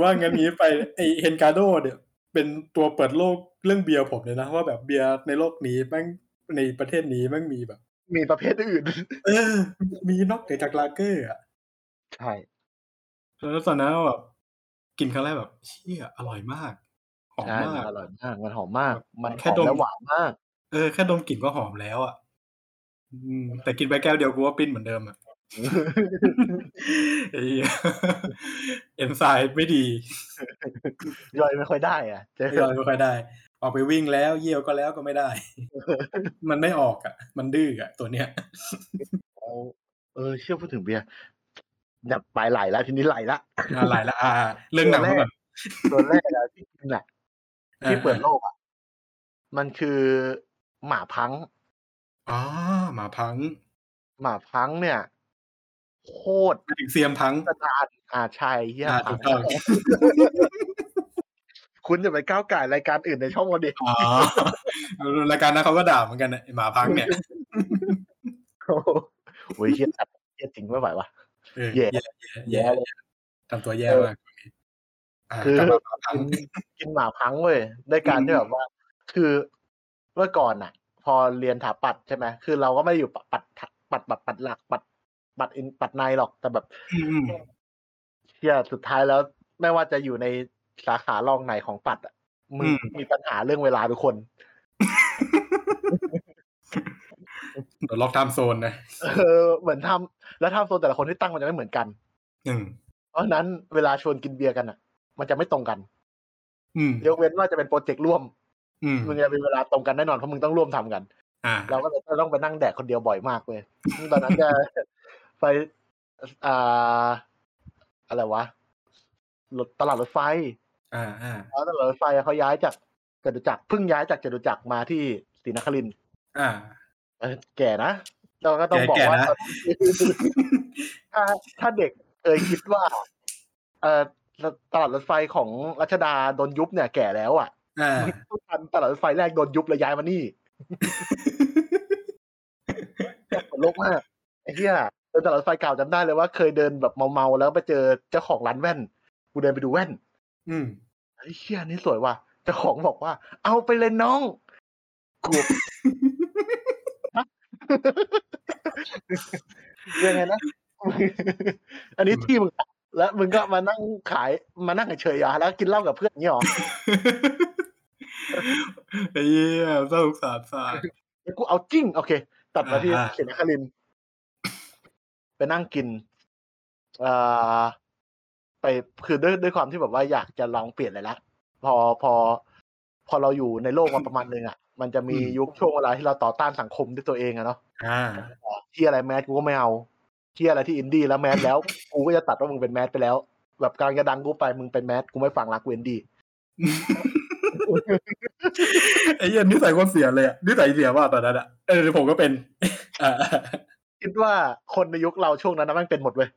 B: ว่างั้นนี้ไปไอเฮนกาโดเนี่ยเป็นตัวเปิดโลกเรื่องเบียร์ผมเลยนะว่าแบบเบียร์ในโลกนี้แม่งในประเทศนี้แม่งมีแบบ
A: มีประเภทอื่น
B: เออ มีนอกเหนือจากลาเกอร์อะ
A: ใช่
B: แล้วตอนนั้นแบบกินครั้งแรกแบบเชี่ยอร่อยมาก หอม
A: ใช่
B: มาก
A: อร่อยมาก มันหอมมาก มันห
B: แค่
A: อม
B: ดม
A: และหวานมาก
B: เออ แค่ดมกลิ่นก็หอมแล้วอะอืมแต่กินไปแก้วเดียวกูว่าปิ้นเหมือนเดิมอะไอ้เหี้ยเอนไซม์ไม่ดี
A: ย่อยไม่ค่อยได้อะเจอ
B: ไม่ยอมไม่ค่อยได้ ออกไปวิ่งแล้วเยี่ยวก็แล้วก็ไม่ได้ มันไม่ออกอะ มันดื้ออะ ตัวเนี้ย
A: เอาเออเชื่อพูดถึงเบียร์อย่าไปไหลแล้วทีนี้ไหลละ
B: อะไรละอ่า เรื่องหนังมาก่อน
A: ตัวแรกอะที่กินอะ ที่เปิดโลกอะมันคือหมาพัง
B: อ๋อหมาพัง
A: หมาพังเนี่ย โคตร
B: ไปถึงเซียมพัง
A: สถานอ่าใช่เฮีย
B: อ่า
A: พั
B: ถู
A: ง
B: กต้อง
A: คุณจะไปก้าวไก่ายรายการอื่นในช่องเราดิ
B: อ๋อรายการนั้นเขาก็ด่าเหมือนกันนะไอ้หมาพังเนี่ย
A: โอ้โหโอ้ยเฮียจัดเฮียจริงไม่ไหววะ
B: เออ
A: แย่
B: แย่
A: แย่
B: แย่
A: เลย
B: ทำตัวแย่มากอ่า
A: คือ
B: กลับมาหมาพัง
A: กินกินหมาพังเว้ยด้วยการ
B: อืม
A: ที่แบบว่า คือเมื่อก่อนน่ะ พอเรียนถาปัดใช่ไหมคือเราก็ไม่ได้อยู่ปัดปัดปัดปัดปัดหลักปัดปัดอินปัดในหรอกแต่แบบ
B: อืมอืม
A: เชี่ยสุดท้ายแล้วไม่ว่าจะอยู่ในสาขารองไหนของปัดอะมึงมีปัญหาเรื่องเวลาทุกคน
B: เดี๋ยว lock time zone นะ
A: เออเหมือนทำแล้ว time zone แต่ละคนที่ตั้งมันจะไม่เหมือนกัน
B: อืม
A: เพราะฉะนั้นเวลาชวนกินเบียร์กันอะ มันจะไม่ตรงกัน
B: อืม
A: ยกเว้นว่าจะเป็น project ร่วม
B: อืม
A: มึงจะมีเวลาตรงกันแน่นอนเพราะมึงต้องร่วมทำกัน
B: อ่า
A: เราก็เลยต้องไปนั่งแดกคนเดียวบ่อยมากเลยตอนนั้นจะไปอ่าอะไรวะรถตลาดรถไฟ
B: อ่าอ่า
A: แล้วตลาดรถไฟเขาย้ายจากจตุจักรเพิ่งย้ายจากจตุจักรมาที่ศรีนครินทร์
B: อ่า
A: เออแก่นะเราก็ต้องบอก
B: แก่ๆ
A: ว่า
B: นะ
A: ถ้าถ้าเด็กเคยคิดว่า เออ ตลาดรถไฟของรัชดาโดนยุบเนี่ยแก่แล้วอะ
B: อ่า
A: ทุกทันตลาดรถไฟแรกโดนยุบแล้วย้ายมานี่ขนลุกมากไอ้เหี้ยเดินตลาดรถไฟเก่าจำได้เลยว่าเคยเดินแบบเมาๆแล้วไปเจอเจ้าของร้านแว่น กูเดินไปดูแว่น
B: อืม
A: ไอ้เหี้ยนี่สวยว่ะเจ้าของบอกว่า เอาไปเลยน้องกูยังไงนะอันนี้ที่มึง แล้วมึงก็มานั่งขายมานั่งเฉยๆอะแล้วกินเหล้ากับเพื่อนอย่างนี้หรอ
B: ไอ้เหี้ยเศร้าสงสารสาร
A: แล้วกูเอาจริงโอเค ตัดมาที่
B: อ่า
A: เขียนนครินทร์ไปนั่งกินอ่าไปคือด้วยด้วยความที่แบบว่าอยากจะลองเปลี่ยนเลยละพอพอ พอเราอยู่ในโลกมาประมาณนึงอะ มันจะมียุคช่วงเวลาที่เราต่อต้านสังคมด้วยตัวเองอะเนาะ
B: อ่า
A: ที่อะไร mass กูก็ไม่เอา ที่อะไรที่อินดี้แล้ว mass แล้วกูก็จะตัดว่ามึงเป็น mass ไปแล้ว แบบกำลังจะดังกูไปมึงเป็น mass กูไม่ฟังรักเวนดี้
B: ไอ้เหี้ยนิสัยคนเสียเลยอะนิสัยเสียมากตอนนั้นอะเออผมก็เป็นอ่า
A: คิดว่าคนในยุคเราช่วงนั้นนะแมันเป็นหมดเว้ย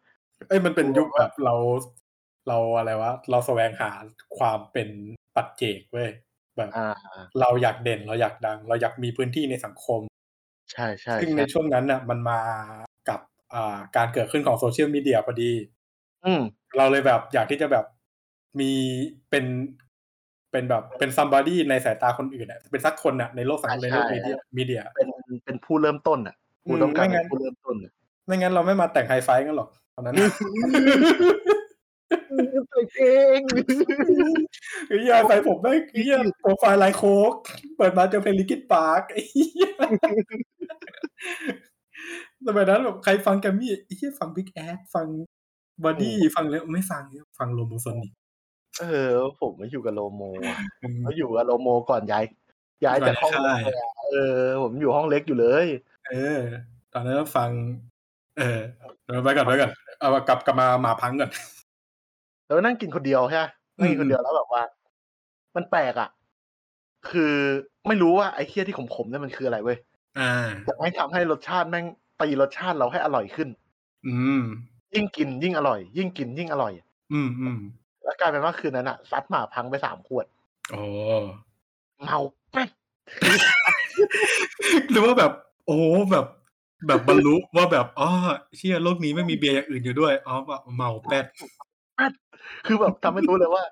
B: เอ้ยมันเป็นยุคแบบเรา เราอะไรวะเราแสวงหาความเป็นปัจเจกเว้ยแบบ
A: อ่า
B: เราอยากเด่นเราอยากดัง เราอยากมีพื้นที่ในสังคม
A: ใช่ใช่
B: ซึ่งใน
A: ใช่
B: ช่วงนั้นน่ะ มันมา กับอ่าการเกิดขึ้นของโซเชียลมีเดียพอดี
A: อืม
B: เราเลยแบบอยากที่จะแบบมีเป็นเป็นแบบเป็นซัมบ o ดี้ในสายตาคนอื่นอะเป็นสักคนอะในโลกสังคมในโลกมีเดียมีเดีย
A: เป็นเป็นผู้เริ่มต้นอะกูต้องการ
B: ไม่งั้
A: เป็น
B: น
A: ผู้เริ่มต้นอะ
B: ไม่งั้นเราไม่มาแต่งไฮไฟกันหรอกตอนนั้น
A: ตัวเอง
B: ไอ้เหี้ยไฟผมแม่งไอ้เหี้ยโปรไฟล์ไลน์โค้กเปิดมาเจอเพลงลิกิตปาร์กไอ้เหี้ย สมัยนั้นแบบใครฟังแกมมี่ไอ้เหี้ยฟังบิ๊กแอดฟังบอดี้ฟังแล้วไม่ฟังฟังโลโมโซนิก
A: เออ ผมมาอยู่กับโลโมอะเขาอยู่กับโลโมก่อนย้ายย้ายจากห้อง
B: ใช่
A: เล็กเลยอะเออ ผมอยู่ห้องเล็กอยู่เลย
B: เออ ตอนนั้นฟัง เออเดี๋ยวไปก่อนไปก่อนเอากลับกลับมาหมาพังก่อน
A: แล้วนั่งกินคนเดียวใช่ไหมนั่งกินคนเดียวแล้วแบบว่า มันแปลกอะ คือไม่รู้ว่าไอ้เคี้ยที่ขมๆเนี่ยมันคืออะไรเว้ย
B: อ่า
A: แต่ไม่งทำให้รสชาติแม่ง ตีรสชาติเราให้อร่อยขึ้น
B: อืม
A: ยิ่งกินยิ่งอร่อย ยิ่งกินยิ่งอร่อย
B: อืมอืม
A: แล้วกลายเป็นว่าคืนนั้นอะซัดหมาพังไปสามขวด
B: โอ้
A: เมาแป๊ด
B: หรือว่าแบบ โอ้แบบแบบบรรลุว่าแบบอ๋อเชี่ยโลกนี้ไม่มีเบียร์อย่างอื่นอยู่ด้วยอ๋อแบบเมาแป๊ด
A: คือแบบทำให้รู้เลยว่า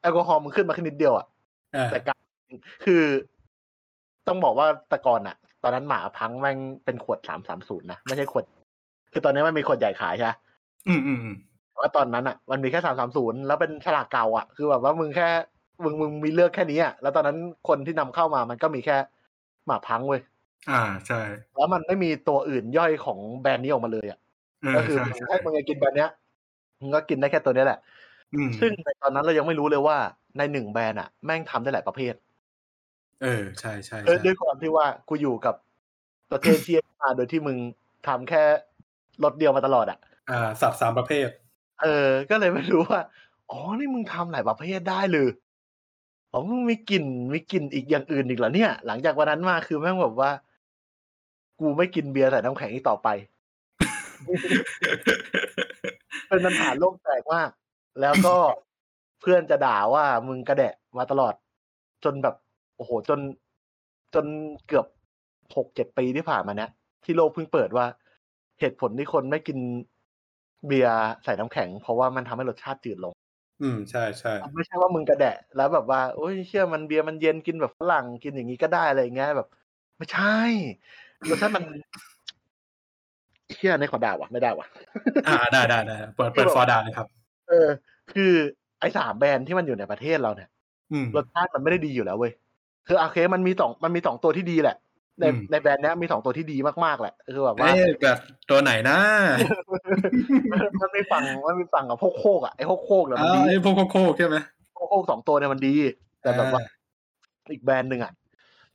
A: แอลกอฮอล์มันขึ้นมาแค่นิดเดียวอะ
B: อ่า
A: แต่การคือต้องบอกว่าแต่ก่อนอะ ตอนนั้นหมาพังแม่งเป็นขวดสามสามศูนย์นะไม่ใช่ขวด คือตอนนี้มันมีขวดใหญ่ขายใช่ไหม
B: อืมอืมอืม
A: แต่ว่าตอนนั้นอะ มันมีแค่สามสามศูนย์แล้วเป็นฉลากเก่าอะคือแบบว่ามึงแค่มึงมึงมีเลือกแค่นี้อะแล้วตอนนั้นคนที่นำเข้ามามันก็มีแค่หมาพังเว้ย
B: อ่าใช่
A: แล้วมันไม่มีตัวอื่นย่อยของแบรนด์นี้ออกมาเลยอะ
B: เออ
A: ก็คือ
B: ใช่ใช่
A: ถ้ามึงจะกินแบรนด์เนี้ยมึงก็กินได้แค่ตัวเนี้ยแหละ
B: อืม
A: ซึ่งในตอนนั้นเรายังไม่รู้เลยว่าในหนึ่งแบรนด์อะแม่งทำได้หลายประเภท
B: เออใช่ใช่
A: เออ
B: ใช่
A: ด้วยความที่ว่ากูอยู่กับประเทศที่มาโดยที่มึงทำแค่รถเดียวมาตลอดอะ
B: อ่าสัตว์สามประเภท
A: เออ ก็เลยไม่รู้ว่าอ๋อนี่มึงทำหลายประเภทได้เลยอ๋อมึงมีกลิ่นมีกลิ่นอีกอย่างอื่นอีกเหรอเนี่ย หลังจากวันนั้นมาคือแม่งแบบว่า กูไม่กินเบียร์ใส่น้ำแข็งอีกต่อไป เป็นปัญหาโลกแตกมาก แล้วก็เพื่อนจะด่าว่ามึงกระแดะมาตลอด จนแบบ โอ้โห จนจนเกือบหกเจ็ดปีที่ผ่านมาเนี้ยที่โลกเพิ่งเปิดว่าเหตุผลที่คนไม่กินเบียร์ใส่น้ำแข็ง เพราะว่ามันทำให้รสชาติจืดลง
B: อืมใช่ใช่
A: ไม่ใช่ว่ามึงกระแดะ แล้วแบบว่าโอ้ยเชื่อมันเบียร์มันเย็นกินแบบฝรั่งกินอย่างนี้ก็ได้อะไรอย่างเงี้ยแบบ ไม่ใช่รสชาติมันเชื่อในขอด่าว่ะไม่ได้ว่ะ
B: อ่าได้ได้ได้เปิดเปิดฟอร์ ด่าเลยครับ
A: เออ คือไอ้สามแบรนด์ที่มันอยู่ในประเทศเราเนี่ย
B: อืม
A: รสชาติมันไม่ได้ดีอยู่แล้วเว้ย คือโอเคมันมีสองมันมีสองตัวที่ดีแหละ ใน
B: อืม
A: ในแบรนด์เนี้ยมีสองตัวที่ดีมากๆแหละคือแบบว่า
B: เอ้ยแบบตัวไหนนะ
A: มันไม่ฟังมันไม่ฟังกับพวกโคกอะไอ้พวกโคกเนี่ยมัน
B: อ่า
A: ดี
B: ไอ้พวกโคกๆใช่ไหม
A: พวกโคกสองตัวเนี่ยมันดี แต่แบบว่าอีกแบรนด์หนึ่งอะ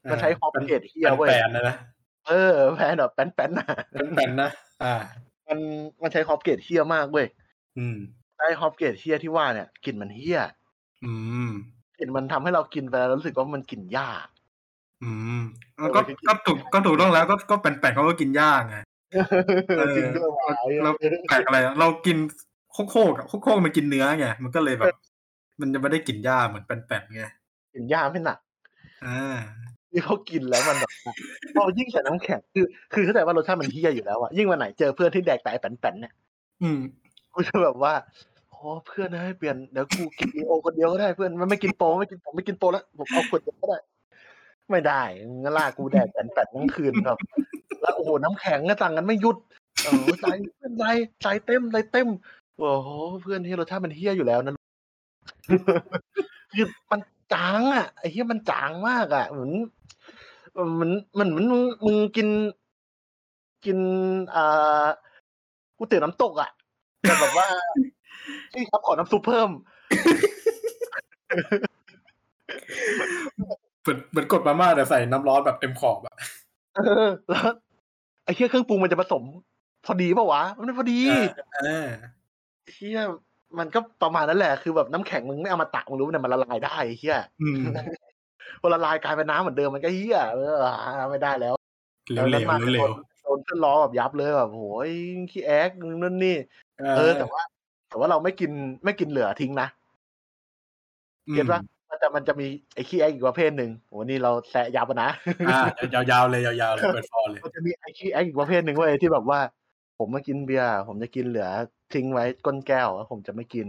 A: มันใช้คอมเพลตเฮียเว้ย
B: แปนๆนะนะ
A: เออแบรนด์แบบแป้นๆน่ะ
B: แปนๆนะอ่า
A: มันมันใช้คอมเพลตเฮียมากเว้ย
B: อืม
A: ไอ้คอมเพลตเฮียที่ว่าเนี่ยกลิ่นมันเฮีย
B: อืม
A: กลิ่นมันทำให้เรากินไปแล้วรู้สึกว่ามันกลิ่นหญ้า
B: อืมแล้วก็ก็ถูกก็ถูกต้องแล้วก็ก็แปลนๆเขาก็กินย่างไงเออ
A: จริงด้วยว่ะ
B: เราแปลกอะไรอะเรากินโคกโคกอะโคกโคกมันกินเนื้อไงมันก็เลยแบบ มันจะไม่ได้กลินหญ้าเหมือนแปนๆไง
A: กลิ่นหญ้าไม่หนัก
B: อ่า
A: ที่เขากินแล้วมันแบบพอยิ่งใส่น้ำแข็งคือ คือเข้าใจว่ารสชาติมันเฮียอยู่แล้วอะยิ่งวันไหนเจอเพื่อนที่แดกแต่ไอ้แป้นๆเนี่ย
B: อืม
A: กูจะแบบว่า โอ้เพื่อนให้เปลี่ยนเดี๋ยวกูกินโอคนเดียวก็ได้เพื่อนมันไม่กินโปไม่กินผมไม่กินโปแล้วผมเอาขวดเดียวก็ได้ ไม่ได้งั้นลากกูแดกแป้นๆทั้งคืนครับ แล้วโอ้โหน้ำแข็งก็สั่งกันไม่หยุดเออใจเพื่อนใจใจเต็มใจเต็มโอ้โหเพื่อนที่รสชาติมันเฮี้ยอยู่แล้วนะคือมันจางอะไอ้เฮี้ยมันจางมากอะเหมือนมันมันเหมือนมึงมึงกิน กินอ่ากูเตี๋ยวน้ำตกอะแต่แบบว่า ที่ครับขอน้ำซุปเพิ่ม
B: เหมือนเหมือนกดมาม่าแต่ใส่น้ำร้อนแบบเต็มขอบอะ
A: เออแล้วไอ้เฮี้ยเครื่องปรุงมันจะผสม พอดีปะวะ มันไม่พอดี
B: อ่า
A: เฮี้ยมันก็ประมาณนั้นแหละคือแบบน้ำแข็งมึงไม่เอามาตักมึงรู้เนี่ยมันละลายได้ไอ้เฮี้ย
B: อืม
A: พอละลายกลายเป็นน้ำเหมือนเดิมมันก็เฮี้ยเออไม่ได้แล้ว
B: เหลวๆ
A: นั้นมา
B: เหลว
A: เอนเพื่อนล้อแบบยับเลยแบบโหยขี้แอ๊กนั่นนี่ เออแต่ว่า แต่ว่าเราไม่กินไม่กินเหลือทิ้งนะ
B: อืม
A: เก็ตว่ามันจะมันจะมีไอ้ขี้แอ๊กอีกประเภทหนึ่งโหนี่เราแซะยับอะนะ
B: อ่ายาวๆเลยยาวๆเลยเปิดฟอร์เลย
A: มันจะมีไอ้ขี้แอ๊กอีกประเภทหนึ่งเว้ยที่แบบว่า ผมมากินเบียร์ผมจะกินเหลือทิ้งไว้ก้นแก้วแล้วผมจะไม่กิน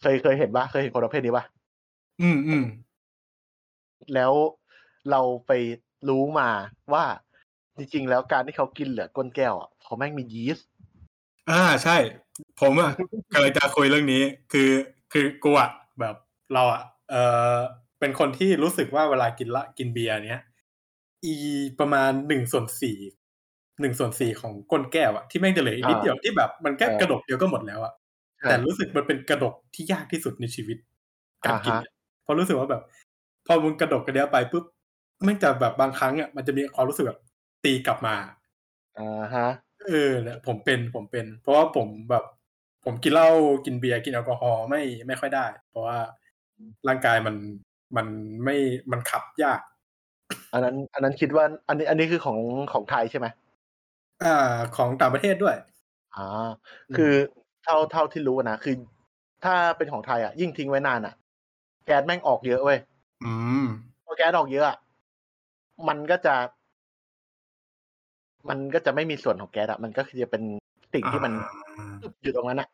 A: เคยเคยเห็นปะเคยเห็นคนประเภทนี้ปะ
B: อืมอืม
A: แล้วเราไปรู้มาว่าจริงๆแล้วการที่เขากินเหลือก้นแก้วอะเพราะแม่งมียีสต์
B: อ่าใช่ ผมอะกำลังจะคุยเรื่องนี้ คือคือกูอะแบบเราอะเออเป็นคนที่รู้สึกว่าเวลากินละกินเบียร์เนี้ยอีประมาณหนึ่งส่วนสี่หนึ่งส่วนสี่ของก้นแก้วอะที่แม่งจะเหลืออีกนิดเดียวที่แบบมันแค่กระดกเดียวก็หมดแล้วอะแต่รู้สึกมันเป็นกระดกที่ยากที่สุดในชีวิตการกินอะเพราะรู้สึกว่าแบบ พอมึงกระดกกระเดียวไปปุ๊บแม่งจะแบบบางครั้งอะมันจะมีความรู้สึกแบบตีกลับมา
A: อ่าฮะ
B: เออเนี่ยผมเป็นผมเป็น เพราะว่าผมแบบ ผมกินเหล้ากินเบียร์กินแอลกอฮอล์ไม่ไม่ค่อยได้ เพราะว่าร่างกายมันมันไม่มันขับยาก
A: อันนั้น อันนั้นคิดว่า อันนี้ อันนี้คือของของไทยใช่ไหม
B: อ่า ของต่างประเทศด้วย
A: อ่าคือเท่าเท่าที่รู้นะคือถ้าเป็นของไทยอะยิ่งทิ้งไว้นานอะ แก๊สแม่งออกเยอะเว้ย
B: อืม
A: พอแก๊สออกเยอะอะมันก็จะ มันก็จะไม่มีส่วนของแก๊สอะมันก็คือจะเป็นสิ่งที่มันอยู่ตรงนั้นอะ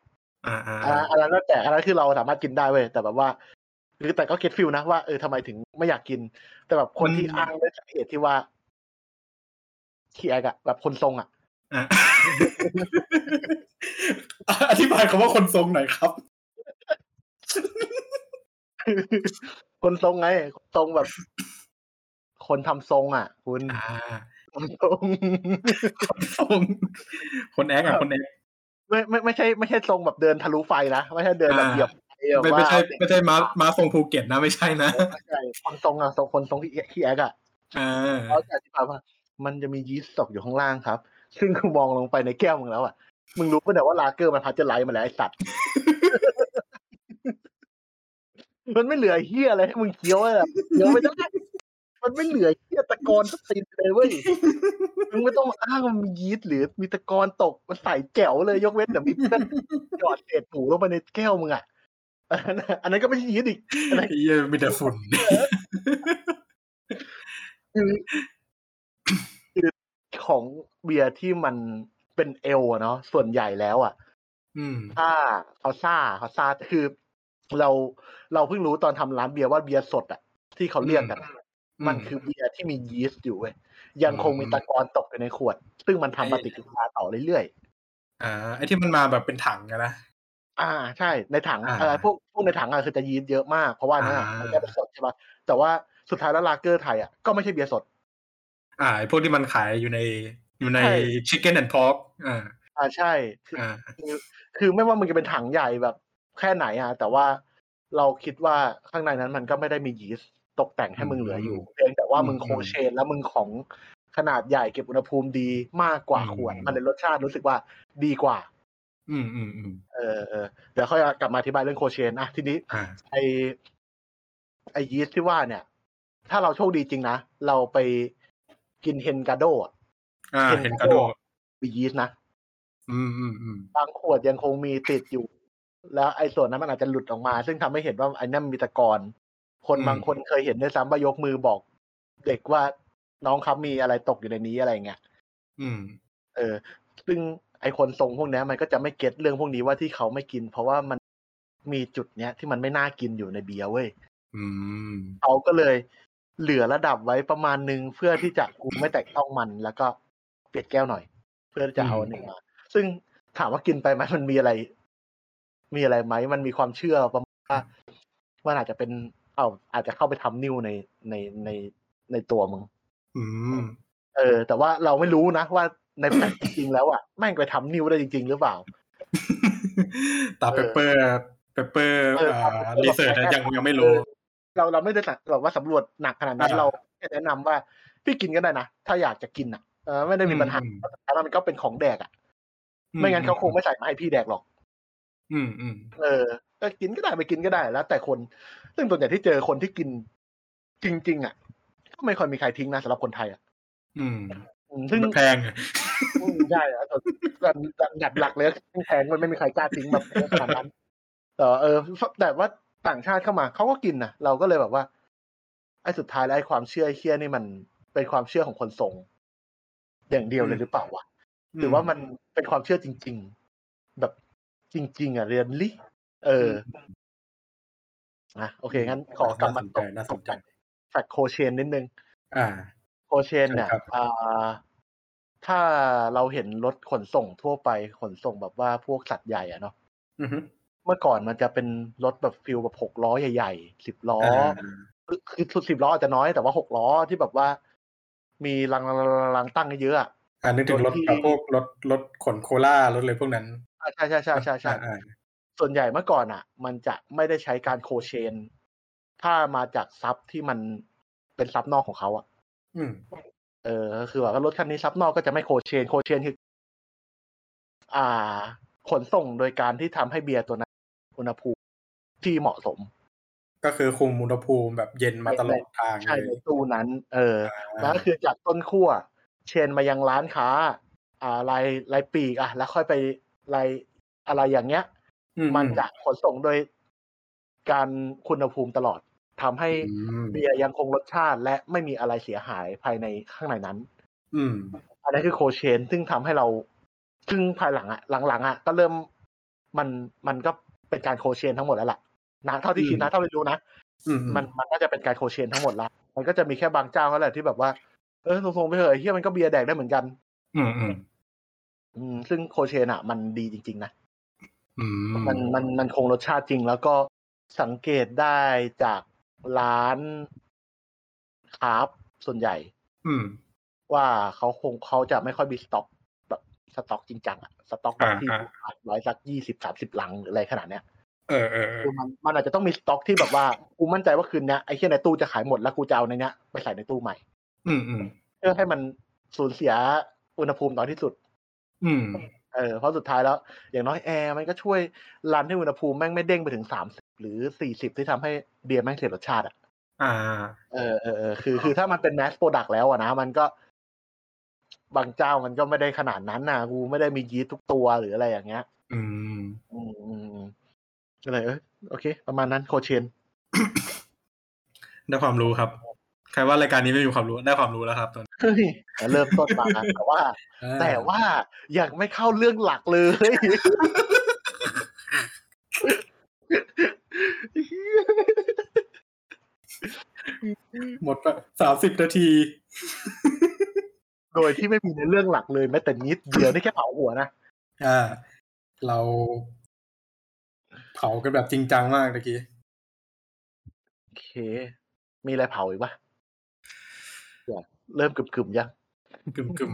B: อ่าอ่า
A: อ่าอันนั้นแล้วแต่อันนั้นคือเราสามารถกินได้เว้ยแต่แบบว่าคือแต่ก็เก็ตฟิลนะว่าเออทำไมถึงไม่อยากกิน แต่แบบคนที่อ้างด้วยสาเหตุที่ว่าขี้แอกอะแบบคนทรงอะ
B: อ่าอธิบายคำว่าคนทรงหน่อยครับ
A: คนทรงไงคนทรงแบบ คนทำทรงอะ คุณ
B: อ่า
A: ทำทรง
B: คนทรงคนแอคอะคนแอค
A: ไม่ไม่ไม่ใช่ไม่ใช่ทรงแบบเดินทะลุไฟนะไม่ใช่เดินแบบ
B: อ่า
A: เหยียบไฟแบบ
B: ไม่
A: ว่า
B: ไม่ใช่ไม่ใช่มามาทรงภูเก็ตนะไม่ใช่นะ
A: ไม่ใช่คนทรงอะทรงคนทรงที่ขี้ act อะ
B: อ่า
A: เขาจะอธิบายว่า มันจะมียีสต์ตกอยู่ข้างล่างครับ ซึ่งคือมองลงไปในแก้วมึงแล้วอะมึงรู้ป่ะเนี่ยว่าลาเกอร์มันพัชเจอร์ไลท์มาแล้วไอ้สัตว์มันไม่เหลือเฮียอะไรให้มึงเคี้ยวเลยอะเคี้ยวไม่ได้ มันไม่เหลือเฮียตะกอนสตินเลยเว้ยมึงไม่ต้องมาอ้างว่ามียีสต์หรือมีตะกอนตกมันใส่แจ๋วเลยยกเว้นแต่มีเพื่อนหยอดเศษหมูลงไปในแก้วมึงอะอันนั้นอันนั้นก็ไม่ใช่ยีสต์อีกอันนั้น
B: ไอ้เหี้ยมีแต่ฝุ่น
A: คือคือของเบียร์ที่มันเป็นเอลอะเนาะส่วนใหญ่แล้วอะ
B: อืม
A: ถ้าเขาซ่าเขาซ่าคือเราเราเพิ่งรู้ตอนทำร้านเบียร์ว่าเบียร์สดอะที่เขาเรียกกันอะ มันคือเบียร์ที่มียีสต์อยู่เว้ยยังคงมีตะกอนตกอยู่ในขวด ซึ่งมันทำปฏิกิริยาต่อเรื่อย
B: อ่าไอ้ที่มันมาแบบเป็นถังอะนะ
A: ๆอ่าใช่ในถัง
B: อ่า
A: อะไรพวกพวกในถังอะคือจะยีสต์เยอะมากเพราะว่านั่นอะ
B: อ่ามั
A: มันแค่เป็นสดใช่ปะแต่ว่าสุดท้ายแล้วลาเกอร์ไทยอะก็ไม่ใช่เบียร์สด
B: อ่าไอ้พวกที่มันขายอยู่ในอยู่ใน
A: ใช่
B: chicken and pork อ่า
A: อ่าใช่คือ
B: อ่า
A: คือคือไม่ว่ามันจะเป็นถังใหญ่แบบแค่ไหนอะแต่ว่าเราคิดว่าข้างในนั้นมันก็ไม่ได้มียีสต์ ตกแต่งให้มึงเหลืออยู่เพียงแต่ว่ามึงโคเชนแล้วมึงของขนาดใหญ่เก็บอุณหภูมิดีมากกว่าขวด มันเลยรสชาติรู้สึกว่าดีกว่า
B: อืมอืมอืม
A: เออเออเดี๋ยวค่อยกลับมาอธิบายเรื่องโคเชนอะทีนี้
B: อ่า
A: ไอไอยีสต์ที่ว่าเนี่ย ถ้าเราโชคดีจริงนะ เราไปกินเฮนกาโดอะ
B: อ่า
A: เห็
B: เห็
A: น
B: นกระโดด
A: มียีสต์นะ
B: อืมอืมอืม
A: บางขวดยังคงมีติดอยู่ แล้วไอ้ส่วนนั้นมันอาจจะหลุดออกมา ซึ่งทำให้เห็นว่าไอ้นั่นมีตะกอน คนบางคนเคยเห็นด้วยซ้ำว่ายกมือบอกเด็กว่าน้องครับมีอะไรตกอยู่ในนี้อะไรเงี้ย
B: อืม
A: เออ ซึ่งไอ้คนทรงพวกเนี้ยมันก็จะไม่เก็ตเรื่องพวกนี้ว่าที่เขาไม่กิน เพราะว่ามันมีจุดเนี้ยที่มันไม่น่ากินอยู่ในเบียร์เว้ย
B: อืม
A: เขาก็เลยเหลือระดับไว้ประมาณนึงเพื่อที่จะกูไม่แตะต้องมัน แล้วก็เปลี่ยนแก้วหน่อย เพื่อที่จะเอาอันหนึ่งมาซึ่งถามว่ากินไปไหมมันมีอะไร มีอะไรไหมมันมีความเชื่อประมาณว่ามันอาจจะเป็น เอาอาจจะเข้าไปทำนิ้วในในในในตัวมึง
B: อืม
A: เออ แต่ว่าเราไม่รู้นะว่าในแฟกต์จริงๆแล้วอะแม่งไปทำนิ้วได้จริง ๆ หรือเปล่า
B: ตา paper paper เออ
A: อ่า
B: research ยังยังไม่รู้
A: เราเราไม่ได้สั่งเราว่าสำรวจหนักขนาดนั้น
B: อ่า
A: เราแค่แนะนำว่าพี่กินก็ได้นะ ถ้าอยากจะกินอะเออไม่ได้มีปัญหา
B: อืม
A: แต่ว่ามันก็เป็นของแดกอะ ไม่งั้นเขาคงไม่ใส่มาให้พี่แดกหรอก
B: อืมอืม
A: เออก็กินก็ได้ไม่กินก็ได้แล้ว แต่คน ซึ่งส่วนใหญ่ที่เจอคนที่กินจริง ๆ อะ ก็ไม่ค่อยมีใครทิ้งนะสำหรับคนไทยอะ
B: อืม
A: อืมซึ่ง
B: มันแพงอะ
A: อืมใช่อะแต่แต่หยัดหลักเลยแพงมันไม่มีใครกล้าทิ้งแบบขนาดนั้นแต่ว่าเออแต่ว่าต่างชาติเข้ามาเขาก็กินนะเราก็เลยแบบว่าไอ้สุดท้ายแล้วไอ้ความเชื่อไอ้เชื่อนี่มันเป็นความเชื่อของคนทรงอย่างเดียวเลยหรือเปล่าวะหรือว่ามันเป็นความเชื่อจริง ๆ แบบ จริง ๆ อะเรียนลิเอออะโอเคงั้นขอกลับมา
B: น่าสนใจน่าสนใจ
A: แฟกโคเชนนิดนึง
B: อ่า
A: โคเชนเนี่ย
B: ใช่ครับ
A: อ่าถ้าเราเห็นรถขนส่งทั่วไปขนส่งแบบว่าพวกสัตว์ใหญ่อะเนาะ
B: อือฮึ
A: เมื่อก่อนมันจะเป็นรถแบบฟิลแบบหกล้อใหญ่ๆสิบล้อ
B: อ่า
A: คือคือสุดสิบล้ออาจจะน้อยแต่ว่าหกล้อที่แบบว่า มีรังรังตั้งเยอะๆอะ
B: อ่านึกถึงรถ
A: โดยที่
B: แบบพวกรถรถขนโคล่ารถอะไรพวกนั้น
A: อ่า ใช่ใช่ใช่ใช่ใช่
B: อ่า
A: ส่วนใหญ่เมื่อก่อนอะ มันจะไม่ได้ใช้การโคเชน ถ้ามาจากซับที่มันเป็นซับนอกของเขาอะ
B: อืม
A: เออก็คือแบบว่ารถคันนี้ซับนอกก็จะไม่โคเชน โคเชนคือ อ่า ขนส่งโดยการที่ทำให้เบียร์ตัวนั้นอุณหภูมิที่เหมาะสม
B: ก็คือคุมอุณหภูมิแบบเย็นมาตลอดทาง
A: ใช่
B: เล
A: ใน
B: ย
A: ตู้นั้น เออ
B: อ่า
A: แล้วก็คือจากต้นขั้วเชนมายังร้านค้า อ่าลายลายปีกอะ แล้วค่อยไป ลายอะไรอย่างเงี้ย
B: อื
A: มันจะขนส่งโดยการคุณภูมิตลอดทำให้
B: อืม
A: เบียร์ยังคงรสชาติและไม่มีอะไรเสียหายภายในข้างในนั้น
B: อืม
A: อันนี้คือโคเชน ซึ่งทำให้เรา ซึ่งภายหลังอะหลังๆอะก็เริ่มมันมันก็เป็นการโคเชนทั้งหมดแล้วล่ะนะเท่าที่คิดนะเท่าที่รู้นะ
B: อืม
A: มันมันก็จะเป็นการโคเชนทั้งหมดละมันก็จะมีแค่บางเจ้าเท่านั้นแหละที่แบบว่าเออส่งๆไปเถอะไอ้เฮียมันก็เบียร์แดกได้เหมือนกัน
B: อืมอืม
A: อืม ซึ่งโคเชนอะมันดีจริง ๆ นะ
B: อืม
A: มันมันมันคงรสชาติจริง แล้วก็สังเกตได้จากร้านคราฟส่วนใหญ่
B: อืม
A: ว่าเขาคงเขาจะไม่ค่อยมีสต็อกแบบสต็อกจริงจังอะสต็อกแบบที่
B: อ่า
A: ขายไว้สักยี่สิบสามสิบลังหรืออะไรขนาดเนี้ย
B: เออเออเออ
A: คือมันมันอาจจะต้องมีสต็อกที่แบบว่ากูมั่นใจว่าคืนเนี้ยไอ้เหี้ยในตู้จะขายหมดแล้วกูจะเอาในเนี้ยไปใส่ในตู้ใหม่
B: อืมอืม
A: เพื่อให้มันสูญเสียอุณหภูมิน้อยที่สุด
B: อืม
A: เออเพราะสุดท้ายแล้ว อย่างน้อยแอร์มันก็ช่วย run ให้อุณหภูมิแม่งไม่เด้งไปถึงสามสิบหรือสี่สิบที่ทำให้เบียร์แม่งเสียรสชาติอะ
B: อ่า
A: เออเออเออคือ คือถ้ามันเป็น mass product แล้วอะนะ มันก็ บางเจ้ามันก็ไม่ได้ขนาดนั้นนะกูไม่ได้มียีสต์ทุกตัวหรืออะไรอย่างเงี้ย
B: อืม
A: อืมอืมอืมก็เลยเออโอเค ประมาณนั้นโคเชน
B: ได้ความรู้ครับ ใครว่ารายการนี้ไม่มีความรู้ได้ความรู้แล้วครับตอนนี้
A: เฮ้ยเริ่มต้นมาแต่ว่า
B: อ่า
A: แต่ว่ายังไม่เข้าเรื่องหลักเลย
B: หมดไปสามสิบนาที
A: โดยที่ไม่มีในเรื่องหลักเลยแม้แต่นิดเดียวนี่แค่เผาหัวนะ
B: อ่า เรา เผากันแบบจริงจังมากตะกี้
A: โอเค มีอะไรเผาอีกปะ เดี๋ยวเริ่มกึ่มๆยัง
B: กึ่มกึ่ม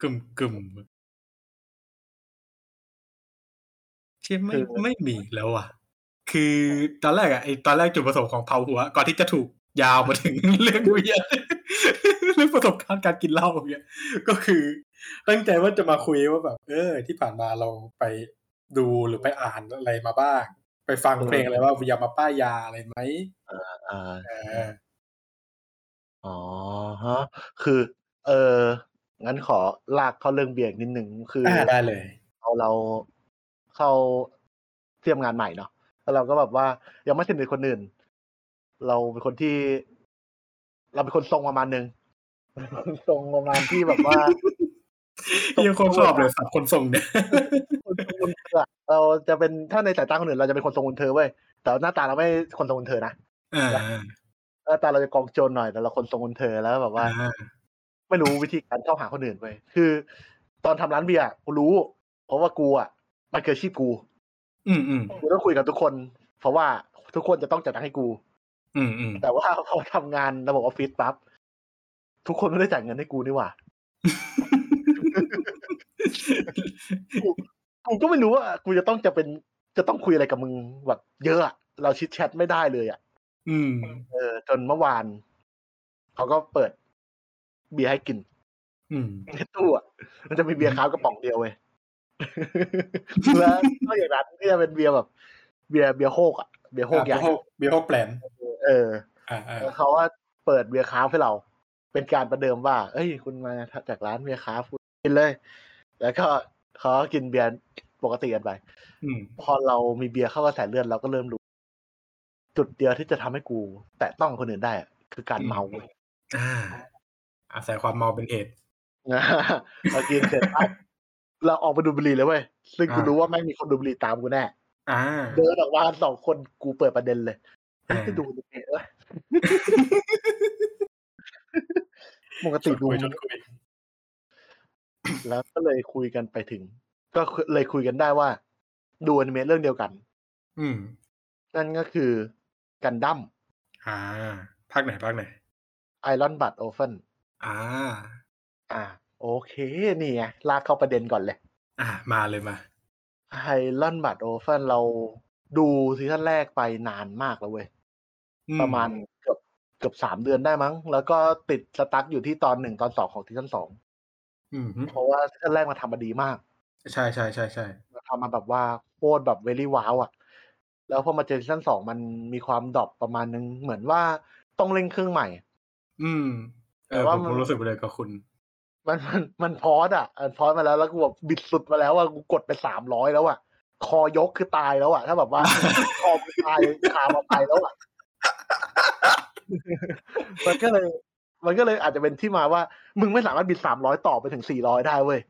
B: กึ่มกึ่มที่ไม่ไม่มีแล้วอะ คือตอนแรกอะไอตอนแรกจุดประสงค์ของเผาหัว ก่อนที่จะถูกยาวมาถึงเรื่องเวียนเรื่องประสบการณ์การกินเหล้าเนี่ยก็คือ ตั้งใจว่าจะมาคุยว่าแบบ เออ ที่ผ่านมาเราไปดูหรือไปอ่านอะไรมาบ้าง ไปฟังเพลงอะไรว่าวิยามาป้ายยาอะไรไหม
A: อ่า
B: เออ
A: อ๋อฮะ คือ เอองั้นขอลากเข้าเรื่องเบียร์อีกนิดนึงคือ
B: อ่าได้เลย
A: เราเราเข้าเทียมงานใหม่เนาะ แล้วเราก็แบบว่ายังไม่สนิทคนอื่น เราเป็นคนที่ เราเป็นคนทรงประมาณหนึ่ง ทรงประมาณที่แบบว่า
B: ยังคนชอบเลยสับคนส่งเนี่ย
A: คนทรงคนเธออะ เราจะเป็น ถ้าในสายตาคนอื่นเราจะเป็นคนทรงคนเธอเว้ย แต่หน้าตาเราไม่คนทรงคนเธอนะ
B: อ่า
A: หน้าตาเราจะกองโจรหน่อยแต่เราคนทรงคนเธอแล้วแบบว่า
B: อ่า
A: ไม่รู้วิธีการเข้าหาคนอื่นเว้ยคือ ตอนทำร้านเบียร์อะกูรู้ เพราะว่ากูอะมันเกิดชีพกู
B: อืมอืม
A: กูต้องคุยกับทุกคน เพราะว่าทุกคนจะต้องจัดให้กู
B: อืมอืม
A: แต่ว่าพอทำงานระบบออฟฟิศปั๊บทุกคนไม่ได้จ่ายเงินให้กูนี่หว่ากูก็ไม่รู้ว่า กูจะต้องจะเป็นจะต้องคุยอะไรกับมึงแบบเยอะอะเราชิดแชทไม่ได้เลยอะ
B: อืม
A: เออจนเมื่อวานเขาก็เปิด เบียร์ให้กิน
B: อืม
A: ในตู้อะมันจะมีเบียร์ค้าวกระป๋องเดียวเว้ยแล้วก็อย่างนั้นก็จะเป็นเบียร์แบบ เบียร์เบียร์โฮกอะเบียร์โฮกใหญ่
B: เบียร์โฮกเบียร์โฮกแปลน
A: เออ
B: อ่าอ่า
A: แล้วเขาว่าเปิดเบียร์ค้าวให้เรา เป็นการประเดิมว่า เอ้ย คุณมาจากร้านเบียร์คราฟต์คุณกินเลย แล้วก็เขาก็กินเบียร์ปกติกันไป
B: อืม
A: พอเรามีเบียร์เข้ากระแสเลือดเราก็เริ่มรู้ จุดเดียวที่จะทำให้กู แตะต้องคนอื่นได้อะคือการเมาเว้ย
B: อ่าอาศัยความเมาเป็นเหตุ
A: เรากินเสร็จปั๊บเราออกไปดูดบุหรี่เลยเว้ยซึ่งกู
B: อ่ารู้
A: รู้ว่าไม่งมีคนดูดบุหรี่ตามกูแน่
B: อ่า
A: เดินออกมาสองคนกูเปิดประเด็นเลยเฮ้ย
B: อ่า
A: ไปดูบุหรี่เอ้ยปก
B: ช
A: ติ
B: วน
A: ดู
B: คุยชวนคุย
A: แล้วก็เลยคุยกันไปถึง ก็เลยคุยกันได้ว่า ดูอนิเมะเรื่องเดียวกัน
B: อืม
A: นั่นก็คือ กันดั้ม
B: อ่า ภาคไหนภาคไหน
A: Iron-Blooded Orphans อ่า อ่า โอเค นี่ไงลากเข้าประเด็นก่อนเลย
B: อ่า มาเลยมา
A: Iron-Blooded Orphans เราดู season แรกไปนานมากแล้วเว้ย
B: อื
A: ประมาณเกือบเกือบสามเดือนได้มั้ง แล้วก็ติด stuck อยู่ที่ตอนหนึ่งตอนสองของ season สอง
B: อืมฮึ
A: เพราะว่า season แรกมันทำมาดีมาก
B: ใช่ใช่ใช่ใช่
A: มันทำมาแบบว่าโคตรแบบ very wow อะ แล้วพอมาเจอ season สองมันมีความดรอปประมาณนึงเหมือนว่าต้องเล่นเครื่องใหม่
B: อืมเอ
A: แต่
B: อ
A: ว่า
B: ผม
A: มัน
B: ผมรู้สึกไปเลยกับคุณ
A: มันมันมันพอสอะมันพอสมาแล้วแล้วกูแบบบิดสุดมาแล้วอะกูกดไปสามร้อยแล้วอะคอยกคือตายแล้วอะ ถ้าแบบว่าคอกูตายคามาไปแล้วอะมันก็เลย มันก็เลยอาจจะเป็นที่มาว่า มึงไม่สามารถบิดสามร้อยต่อไปถึงสี่ร้อยได้เว้ย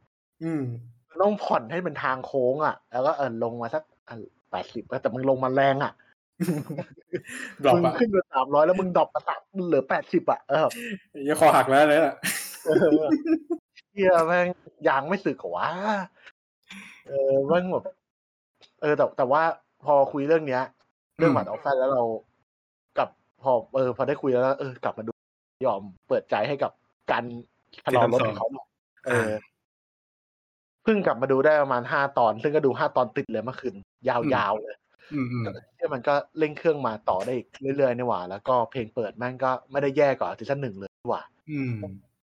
B: อืม
A: มันต้องผ่อนให้เป็นทางโค้งอะ แล้วก็เออลงมาสัก แปดสิบแต่มึงลงมาแรงอะ
B: ดรอป
A: มึง
B: อะ
A: ขึ้นไปสามร้อยแล้วมึงดรอปมาสามเหลือแปดสิบอะเออ
B: ยังคอหักแล้วเลยอะ
A: เออเฮียแม่งยางไม่สึกเหรอวะเออแม่งแบบเออแต่แต่ว่าพอคุยเรื่องเนี้ย เรื่องหมัดออฟแฟนแล้วเรากลับพอเออ พอได้คุยแล้วเออกลับมาดูยอมเปิดใจให้กับการชะลอรถของเขาหน่อยเออเพิ่งกลับมาดูได้ประมาณห้าตอน ซึ่งก็ดูห้าตอนติดเลยเมื่อคืน ยาวๆเลย
B: อืมอืม
A: ที่มันก็เร่งเครื่องมาต่อได้อีกเรื่อยๆนี่หว่า แล้วก็เพลงเปิดแม่งก็ไม่ได้แย่กว่าซีซั่นหนึ่งเลยนี่หว่า
B: อืม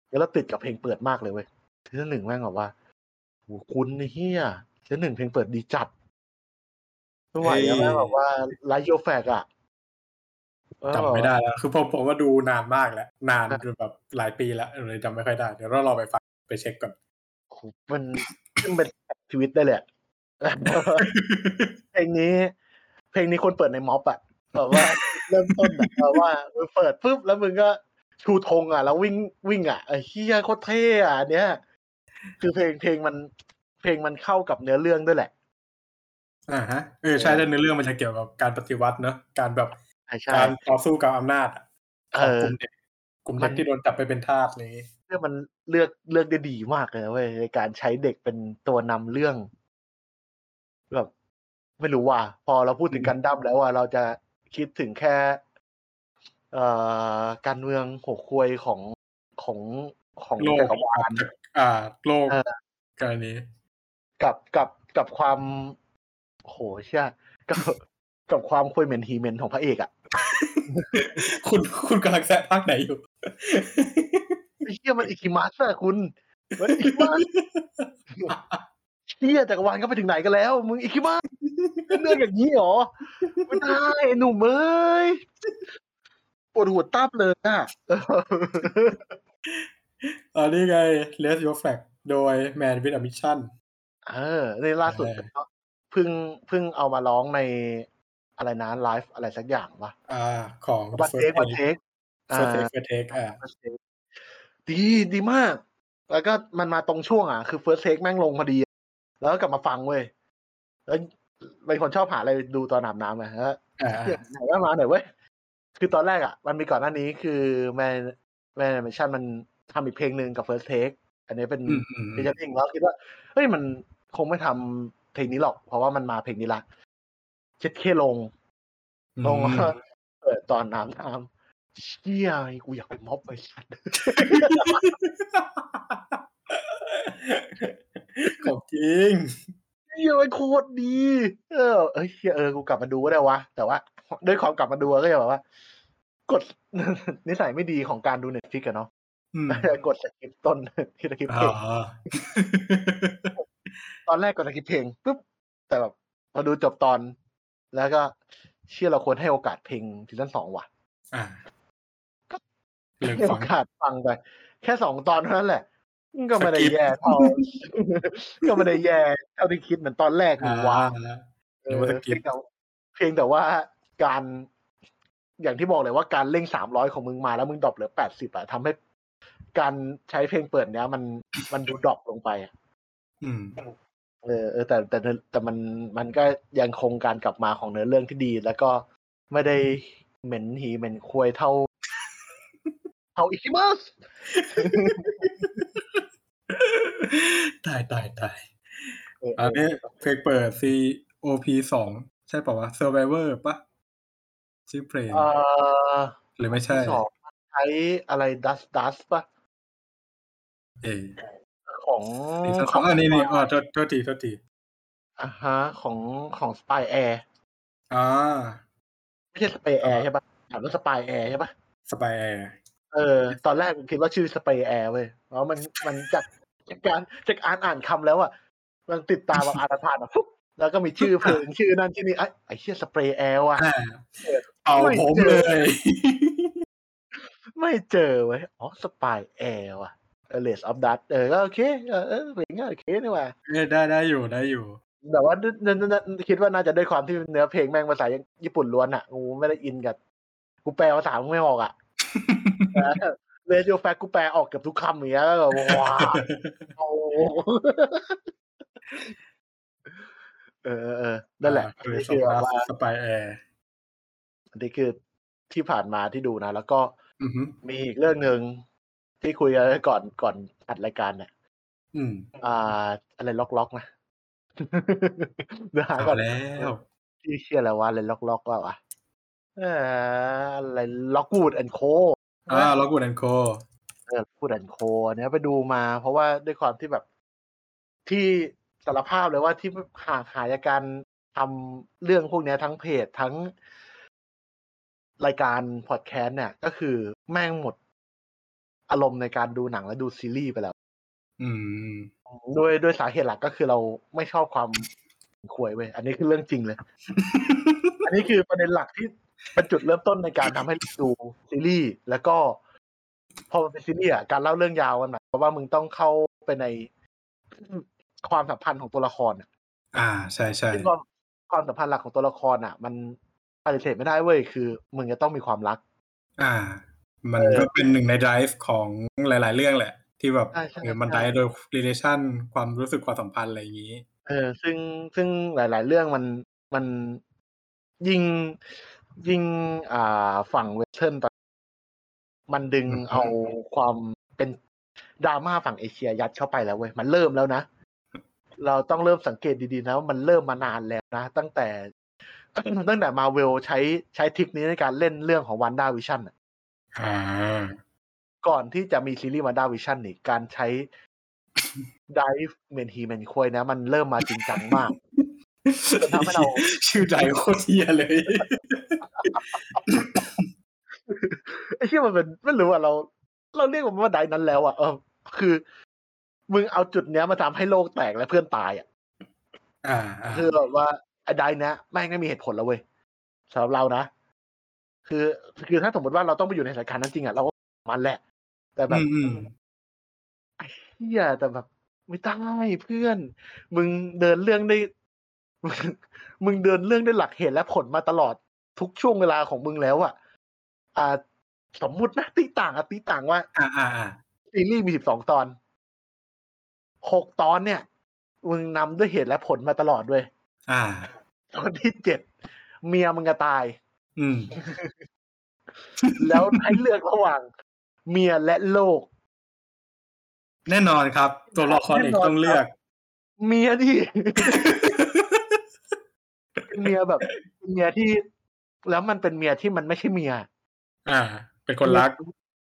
A: แล้วเราติดกับเพลงเปิดมากเลยเว้ยซีซั่นหนึ่งแม่งแบบว่าโหคุณไอ้เฮียซีซั่นหนึ่งเพลงเปิดดีจัดไม่ไหวแล้วแม่งแบบว่าไลท์โยแฟกอะเออ
B: จำไม่ได้แล้ว คือผมผมว่าดูนานมากแล้ว นานจนแบบหลายปีแล้วเลยจำไม่ค่อยได้ เดี๋ยวเราลองไปฟังไปเช็คก่อน
A: โหมันซึ่งเป็นชีวิตได้เลยอะ เพลงนี้ เพลงนี้คนเปิดในม็อบอะแบบว่าเริ่มต้นอะแบบว่ามึงเปิดปุ๊บแล้วมึงก็ชูธงอะแล้ววิ่งวิ่งอะไอ้เฮียโคตรเท่อะอันเนี้ยคือเพลงเพลงมัน เพลงมันเข้ากับเนื้อเรื่องด้วยแหละ
B: อ่าฮะเออใช่แล้วเนื้อเรื่องมันจะเกี่ยวกับการปฏิวัติเนอะการแบบ
A: ใช่ใช่
B: การต่อสู้กับอำนาจอะข
A: เอ
B: อง
A: อก
B: ลุ่มเด็กกลุ่มเด็
A: มั
B: ก
A: น
B: ที่โดนจับไปเป็นทาสอะไรอย่างงี้
A: เรื่องมันเลือกเลือกได้ดีมากเลยนะเว้ยในการใช้เด็กเป็นตัวนำเรื่องแบบ ไม่รู้ว่า พอเราพูดถึงกันดั้มแล้วอะเราจะคิดถึงแค่ เอ่อการเมืองหัวควยของของของ
B: โลก
A: จักรวาล
B: อ่า โลก
A: เออ
B: การนี้
A: กับกับกับความโหเชื่อกับกับความควยเหม็นฮีเมนของพระเอกอะ
B: คุณคุณกำลังแซะภาคไหนอยู่
A: ไอ้เชี่ยมันอิคิมัสอะคุณมันอิคิมัส เชี่ยจักรวาลก็ไปถึงไหนกันแล้ว มึงอิคิมัสเรื่องอย่างนี้เหรอไม่ได้ไอ้หนุ่มเอ้ยปวดหัวตับเลยอะ
B: อันนี้ไง Less Your Flag โดย Man with a Mission
A: เออในล่าสุด
B: เออ
A: ก็เพิ่งเพิ่งเอามาร้องในอะไรนะไลฟ์อะไรสักอย่างวะ
B: อ่า ของ
A: วันเทควันเทค
B: First Take First Take อ่า
A: First Take ดีดีมาก แล้วก็มันมาตรงช่วงอะ คือ First Take แม่งลงพอดี แล้วก็กลับมาฟังเว้ยแล้วเป็นคนชอบหาอะไรดูตอนอาบน้ำไงฮะ
B: อ่า
A: เหี้ยไหนว่ามาหน่อยเว้ยคือตอนแรกอะ มันมีก่อนหน้านี้คือแมนแมนเมชั่นมันทำอีกเพลงหนึ่งกับ First Take อันนี้เป็น
B: อืมอืม
A: เพลงจริงแล้วคิดว่าเฮ้ยมันคงไม่ทำเพลงนี้หรอก เพราะว่ามันมาเพลงนี้ละเช็ดเคลงลงมาเปิดตอนน้ำน้ำเชี่ยกูอยากไปม็อบไปสัตว์
B: ของจริง
A: เชี่ยมันโคตรดี เออเอ้ยเชี่ยเออกูกลับมาดูก็ได้วะ แต่ว่า ด้วยความกลับมาดูก็จะแบบว่า กดนิสัยไม่ดีของการดูเน็ตฟิกอะเนาะ
B: อืม
A: กดสคริปต์ต้นที่สคริปต์เพล
B: อ๋
A: ง
B: อ
A: ตอนแรกกดสคริปต์เพลงปุ๊บแต่แบบพอดูจบตอน แล้วก็เชื่อเราควรให้โอกาสเพลงซีซั่นสองว่ะ
B: อ่าเรื่อง
A: ให้
B: ฟั
A: โองกาสฟังไป แค่สองตอนเท่านั้นแหละ ก็ไม่ได้
B: สกิป
A: แย่เท่าก็ไม่ได้แย่เท่าที่คิดเหมือนตอนแรกห
B: อ่า
A: นึ่งว้า
B: หรือว่าส
A: เออ
B: กิ
A: เพีย
B: ป
A: งแต่เพียงแต่ว่าการอย่างที่บอกเลยว่าการเร่งสามร้อยของมึงมาแล้วมึงดรอปเหลือแปดสิบอะทำให้การใช้เพลงเปิดเนี้ยมันมันดูดรอปลงไปอะ
B: อืม
A: เออเออแต่แต่แต่แต่มันมันก็ยังคงการกลับมาของเนื้อเรื่องที่ดี แล้วก็ไม่ได้เหม็นหีเหม็นควยเท่าเท่าอิคิมัส
B: ตายตายตาย
A: เออ
B: อันนี้เพลงเปิด COP สองใช่ป่าวะ Survivor ปะชื่อเพลง
A: เอ่อ
B: หรือไม่ใช่
A: สองใช้อะไรดัสดัสปะ
B: เออ
A: ของ
B: อีกสักสองอันนี้นี่อ๋อโทษโทษทีโทษที
A: อ่าฮะ ของของสปายแอร์
B: อ่า
A: ไม่ใช่สเปแอร์ใช่ปะถามว่าสปายแอร์ใช่ปะ
B: สปายแอร์
A: เออ ตอนแรกผมคิดว่าชื่อสเปแอร์เว้ยเพราะมันมันจาก จากการจากอ่านอ่านคำแล้วอะมันติดตามแบบอ่านผ่านอะปุ๊บแล้วก็มีชื่อเพลงชื่อนั่นชื่อนี้ไอ้ไอ้เชี่ยสเปรย์แอร์ว่ะ
B: อ่าเอาผมเลย
A: ไม่เจอเว้ยอ๋อ SPYAIR ว่ะเออ Rage of Dust เออก็โอเคเออเออเพลงก็โอเคนี่ว่ะ
B: เออได้ได้อยู่ได้อยู่
A: แต่ว่านึกนึกนึกคิดว่าน่าจะด้วยความที่เนื้อเพลงแม่งภาษาญี่ปุ่นล้วนอะกูไม่ได้อินกับ กูแปลภาษาไม่ออกอะ Raise Your Flag กูแปลออกเกือบทุกคำอย่างเงี้ยแล้วแบบ wow โอ้เออเออเออนั่นแหละ
B: คือ
A: นี่
B: ส
A: คือ
B: ปา
A: แบบว่า
B: SPYAIR อั
A: นนี้คือที่ผ่านมาที่ดูนะ แล้วก็
B: อือฮึ
A: มีอีกเรื่องหนึ่งที่คุยกันก่อนก่อนอัดรายการเนี่ย
B: อืม
A: อ่า อะไรล็อกล็อกนะเดี๋ยวหา
B: เอา
A: ก่อน
B: แล้ว
A: ที่เชื่ออะไรว่าอะไรล็อกล็อกก็อะเอออะไรล็อกวูดแอนโค
B: อ่าล็อกกูดแอนโค
A: เออพูดแอนโคเนี้ยไปดูมา เพราะว่าด้วยความที่แบบที่สารภาพเลยว่าที่ห่างหายจากการทำเรื่องพวกเนี้ยทั้งเพจทั้งรายการพอดแคสต์เนี่ยก็คือแม่งหมดอารมณ์ในการดูหนังและดูซีรีส์ไปแล้ว
B: อืม
A: ด้วยด้วยสาเหตุหลักก็คือเราไม่ชอบความควยเว้ยอันนี้คือเรื่องจริงเลย อันนี้คือประเด็นหลักที่ เป็นจุดเริ่มต้นในการทำให้ดูซีรีส์แล้วก็พอมันเป็นซีรีส์อะการเล่าเรื่องยาวมันหมายความว่ามึงต้องเข้าไปในความสัมพันธ์ของตัวละครอะ
B: อ่า ใช่ใช่
A: ซึ่งความความสัมพันธ์หลักของตัวละครอะ มันปฏิเสธไม่ได้เว้ยคือ มึงจะต้องมีความรัก
B: อ่า มัน
A: เออ
B: ก็เป็นหนึ่งใน drive ของหลาย ๆ เรื่องแหละ ที่แบบ
A: ใช่ใช่
B: เออมัน
A: ใช่
B: drive โดย relation ความรู้สึกความสัมพันธ์อะไรอย่างนี้
A: เออ ซึ่งซึ่งหลาย ๆ เรื่องมันมันยิ่ง ยิ่งอ่าฝั่งเวสเทิร์นตอนมันดึง
B: อือฮึ
A: เอาความเป็นดราม่าฝั่งเอเชียยัดเข้าไปแล้วเว้ยมันเริ่มแล้วนะ เราต้องเริ่มสังเกตดีๆนะว่ามันเริ่มมานานแล้วนะ ตั้งแต่ ตั้งแต่มาเวลใช้ใช้ทริคนี้ในการเล่นเรื่องของวันด้าวิชั่น
B: อ่า
A: ก่อนที่จะมีซีรีส์วันด้าวิชั่นนี่การใช้ dive เมนฮีเมนควยนะ มันเริ่มมาจริงจังมาก ทำให้เรา
B: ชื่อใจโคตรเทียเลย
A: ไอ้ที่มันเป็นไม่รู้อะเรา เราเรียกมันว่าไดนั้นแล้วอะเออคือ มึงเอาจุดเนี้ยมาทำให้โลกแตกและเพื่อนตายอะ
B: อ่าอ่า
A: คือแบบว่าไอ้ไดเนี้ยแม่งไม่มีเหตุผลแล้วเว้ยสำหรับเรานะคือคือถ้าสมมติว่าเราต้องไปอยู่ในสถานการณ์นั้นจริงอะเราก็มันแหละ แต่แบบ
B: อืมอืม
A: ไอ้เฮียแต่แบบ ไม่ได้เพื่อน มึงเดินเรื่องได้ มึงมึงเดินเรื่องได้หลักเหตุและผลมาตลอดทุกช่วงเวลาของมึงแล้วอะอ่า สมมุตินะตีต่างอะตีต่างว่า
B: อ่า อ่าอ่า
A: ซีรีส์มีสิบสองตอนหกตอนเนี่ย มึงนำด้วยเหตุและผลมาตลอดด้วย
B: อ่า
A: ตอนที่เจ็ดเมียมึงจะตาย
B: อืม
A: แล้วให้เลือกระหว่าง เมียและโลก
B: แน่นอนครับ ตัวละครเอกต้องเลือก
A: เมียที่ เป็นเมียแบบเป็นเมียที่ แล้วมันเป็นเมียที่มันไม่ใช่เมีย
B: อ่า เป็นคนรัก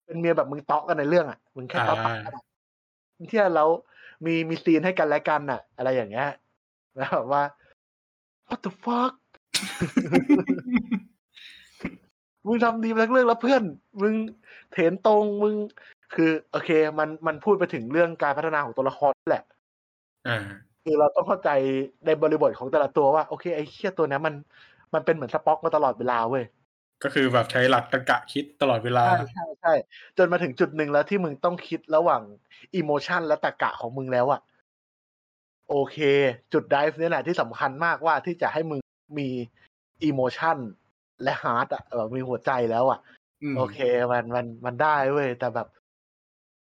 A: เป็นเมียแบบมึงเตาะกันในเรื่องอะมึงแค่เตาะ
B: อ่า
A: กันอะที่แล้วมีมีซีนให้กันและกันอะ อะไรอย่างเงี้ยแล้วแบบว่า what the fuck มึงทำดีมาทั้งเรื่องแล้วเพื่อน มึงเถนตรงมึง คือ โอเค มันมันพูดไปถึงเรื่องการพัฒนาของตัวละครแหละ
B: อ่า
A: คือเราต้องเข้าใจในบริบทของแต่ละตัวว่า โอเคไอ้เชี่ยตัวเนี้ยมันมันเป็นเหมือนสป็อกมาตลอดเวลาเว้ย
B: ก็คือแบบใช้หลักตรรกะคิดตลอดเวลา
A: ใช่ใช่ใช่จนมาถึงจุดหนึ่งแล้วที่มึงต้องคิดระหว่าง emotion และตรรกะของมึงแล้วอะโอเค จุด dive นี่แหละที่สำคัญมากว่าที่จะให้มึงมี emotion และ heart อะแบบมีหัวใจแล้วอะ
B: อืม
A: โอเคมันมันมันได้เว้ยแต่แบบ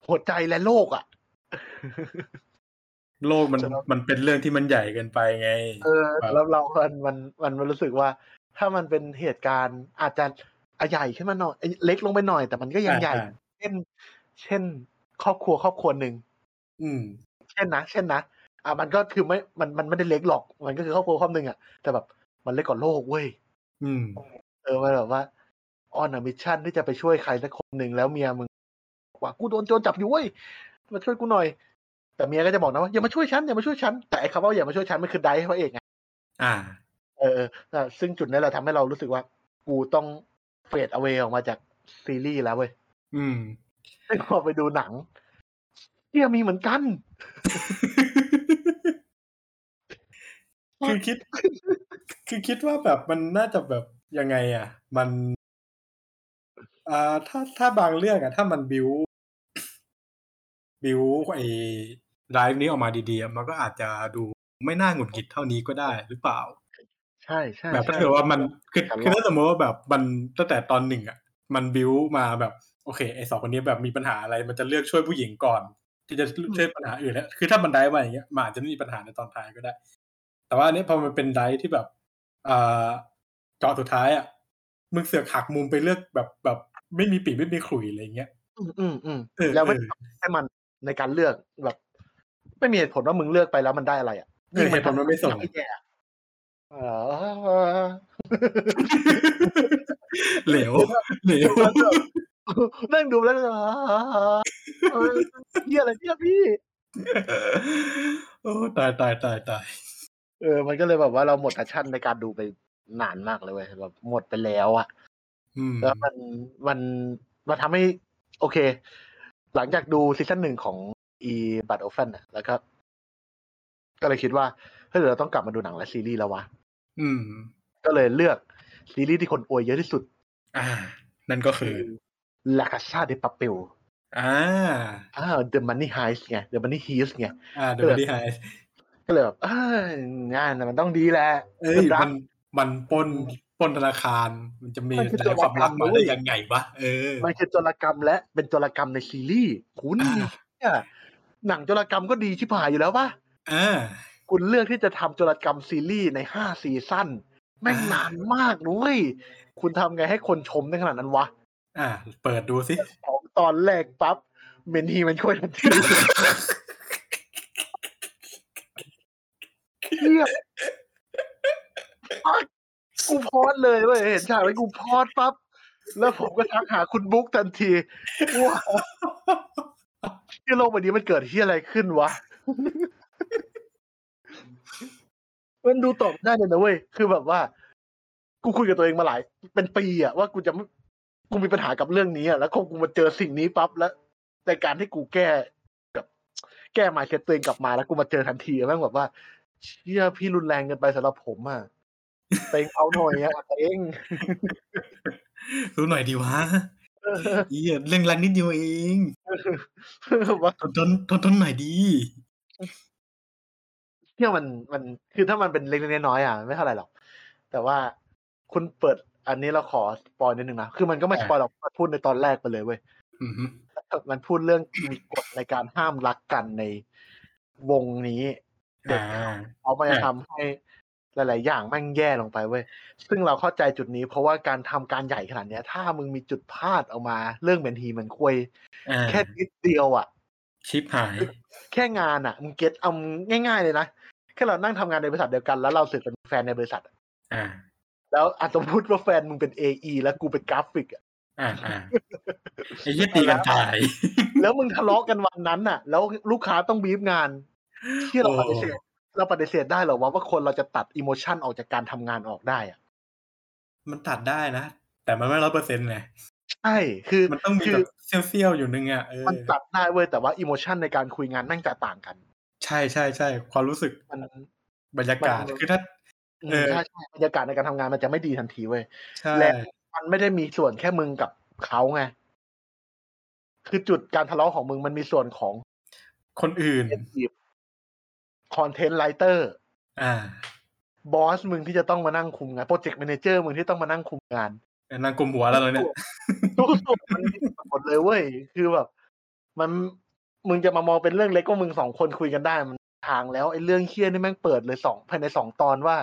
A: หัวใจและโลกอะ
B: โลกมัน
A: สำหรับ
B: มันเป็นเรื่องที่มันใหญ่เกินไปไง
A: เออ
B: ครับ
A: แล้วเรามันมันมันมันรู้สึกว่า ถ้ามันเป็นเหตุการณ์อาจจะอะใหญ่ขึ้นมาหน่อยเล็กลงไปหน่อย แต่มันก็ยังใหญ่
B: อ่า
A: เช่น เช่น ครอบครัวครอบครัวหนึ่ง
B: อืม
A: เช่นนะเช่นนะอะมันก็คือไม่มันมันไม่ได้เล็กหรอก มันก็คือครอบครัวครอบครัวหนึ่งอะแต่แบบมันเล็กกว่าโลกเว้ย
B: อืม
A: เออมันแบบว่า on mission ที่จะไปช่วยใครสักคนหนึ่งแล้วเมียมึงบอกว่ากูโดนโจรจับอยู่เว้ยมาช่วยกูหน่อย แต่เมียก็จะบอกนะว่าอย่ามาช่วยฉันอย่ามาช่วยฉันแต่ไอ้คำว่าอย่ามาช่วยฉันมันคือไดให้พระเอกไง
B: อ่า
A: เออเออแต่ซึ่งจุดนี้แหละทำให้เรารู้สึกว่า กูต้องเฟดเอา a y ออกมาจากซีรีส์แล้วเว้ย
B: อืม
A: ซึ่งพอไปดูหนังเที่ยมีเหมือนกัน
B: คือคิด คือคิดว่าแบบมันน่าจะแบบยังไง อะ มันอ่าถ้าถ้าบางเรื่องอะ ถ้ามันบิวบิวไอ้ ไลฟ์นี้ออกมาดีๆอะมันก็อาจจะดูไม่น่าหงุดหงิดเท่านี้ก็ได้หรือเปล่า
A: ใช่ใช่
B: แบบถ้า
A: ใช่
B: เกิดว่ามันคือ
A: การ
B: คือ
A: รอด
B: ถ้าสมมติว่าแบบมันตั้งแต่ตอนหนึ่งอะ มันบิวมาแบบโอเคไอ้สองคนนี้แบบมีปัญหาอะไรมันจะเลือกช่วยผู้หญิงก่อน ที่จะช่วยปัญหาอื่นแล้วคือถ้ามันได้มาอย่างเงี้ยมันอาจจะไม่มีปัญหาในตอนท้ายก็ได้ แต่ว่าอันนี้พอมันเป็นได้ที่แบบอ่าเจาะสุดท้ายอะมึงเสือกหักมุมไปเลือกแบบแบบไม่มีปีกไม่มีขลุ่ยอะไรเงี้ย
A: อืมอืมอืม
B: เออ
A: แล้วไม่
B: เออ
A: ให้มันในการเลือกแบบ ไม่มีเหตุผลว่ามึงเลือกไปแล้วมันได้อะไรอะ
B: เออเหตุผลมันไม่ส่ง
A: ยิ่งนทำให้แย่อะเออ
B: เหลวเหลว
A: นั่งดูแล้วก็เออเฮียอะไรเนี่ยพี่
B: โอ้ตายตายตายตาย
A: เออ มันก็เลยแบบว่าเราหมด passion ในการดูไปนานมากเลยเว้ยแบบหมดไปแล้วอะ
B: อืม
A: แล้วมันมันมันทำให้ โอเค หลังจากดู season หนึ่งของ Iron-Blooded Orphans อะแล้วก็ ก็เลยคิดว่าเฮ้ยเดี๋ยวเราต้องกลับมาดูหนังและซีรีส์แล้ววะ
B: อืม
A: ก็เลยเลือกซีรีส์ที่คนอวยเยอะที่สุด
B: อ่า นั่นก็คือ
A: La Casa de Papel
B: อ่า
A: อ่า The Money Heist ไง The Money Heist ไง
B: อ่าเดวิดไฮ
A: ก็เลยแบบเอ้ยงานน่ะมันต้องดีแหละ
B: เอ้ย
A: รั
B: มันมันปล้นปล้นธนาคาร มันจะมี
A: มันคือ
B: ได้ความลับมา
A: โจรกรรม
B: ได้
A: เว้ย
B: ยังไงวะเออ
A: มันคือโจรกรรมและเป็นโจรกรรมในซีรีส์คุณ
B: อ่า
A: เนี่ย หนังโจรกรรมก็ดีชิบหายอยู่แล้วป่ะ
B: อ่า
A: คุณเลือกที่จะทำโจรกรรมซีรีส์ในห้าซีซั่นแม่ง
B: อ่าน
A: นานมากนุ้ยคุณทำไงให้คนชมได้ขนาดนั้นวะ
B: อ่า เปิดดูสิ
A: สองตอนแรกปั๊บเมนทีมันช่วยทันทีเฮียกูโพอดเลยเว้ยเห็นฉากแล้วกูโพอดปั๊บแล้วผมก็ทักหาคุณบุ๊กทันทีว่า ที่โลกใบนี้มันเกิดที่อะไรขึ้นวะ มันดูตอบได้เลยนะเว้ย คือแบบว่า กูคุยกับตัวเองมาหลาย เป็นปีอะว่ากูจะกูมีปัญหากับเรื่องนี้อะแล้วพอกูมาเจอสิ่งนี้ปั๊บแล้วในการที่กูแก้แบบแก้มาเซ็ตตัวเองกลับมาแล้วกูมาเจอทันทีแม่งแบบว่าเชี่ยพี่รุนแรงเกินไปสำหรับผมอะเต็งเอาหน่อยอะเต็ง
B: รู้หน่อยดีวะ
A: ออ
B: อียเรื่องรักนิดเดียวเอง
A: ว่า
B: ทนทนทนทนหน่อยดี
A: เที่ยวมันมันคือถ้ามันเป็นเล็กๆน้อยๆอะไม่เท่าไหร่หรอก แต่ว่าคุณเปิดอันนี้เราขอ spoil นิดนึงนะ คือมันก็ไม่
B: อ่า
A: spoil หรอกมันพูดในตอนแรกไปเลยเว้ย
B: อือฮึ
A: มันพูดเรื่องมีกฎในการห้ามรักกันในวงนี้เด็ด
B: อ่า
A: เอามาจะ
B: อ่า
A: ทำให้ หลาย ๆ อย่างแม่งแย่ลงไปเว้ยซึ่งเราเข้าใจจุดนี้เพราะว่าการทำการใหญ่ขนาดเนี้ย ถ้ามึงมีจุดพลาดออกมาเรื่องเป็นทีมันควย
B: อ่า
A: แค่นิดเดียวอะ
B: ชิบหาย
A: แค่งานอะมึง get เอาง่าย ๆ เลยนะแค่เรานั่งทำงานในบริษัทเดียวกันแล้วเราเสือกเป็นแฟนในบริษัทอะ
B: อ่า
A: แล้วอาสมมติว่าแฟนมึงเป็น AE แล้วกูเป็นกราฟิกอะ
B: อ่าอ่าไอ้ยี่ตีกันตาย
A: แล้วมึงทะเลาะกันวันนั้นน่ะ แล้วลูกค้าต้องบีบงานที่เรา
B: โอ้
A: ปฏิเสธ เราปฏิเสธได้เหรอว่าว่าคนเราจะตัด emotion ออกจากการทำงานออกได้อะ
B: มันตัดได้นะ แต่มันไม่ร้อยเปอร์เซ็นต์ไง
A: ใช่คือ
B: มันต้องมี
A: คื
B: แบบเสี้ยวๆอยู่นึงอะเออ
A: มันตัดได้เว้ยแต่ว่า emotion ในการคุยงานแม่งจะต่างกัน
B: ใช่ใช่ใช่ความรู้สึก
A: มัน
B: บรรยากาศ
A: มัน
B: คือถ้า
A: อืม
B: เออ
A: ใช่ใช่บรรยากาศในการทำงานมันจะไม่ดีทันทีเว้ย
B: ใช่
A: และมันไม่ได้มีส่วนแค่มึงกับเขาไงคือจุดการทะเลาะของมึงมันมีส่วนของ
B: คนอื่น
A: content writer อ่า boss มึงที่จะต้องมานั่งคุมงาน project manager มึงที่ต้องมานั่งคุมงาน
B: นางกลมหัวแล้วเนี่ย
A: ทุกส่วนมันมีหมดเลยเว้ยคือแบบ มันมึงจะมามองเป็นเรื่องเล็กก็มึงสองคนคุยกันได้มันทางแล้วไอ้เรื่องเคี้ยนี่แม่งเปิดเลยสองภายในสองตอนว่า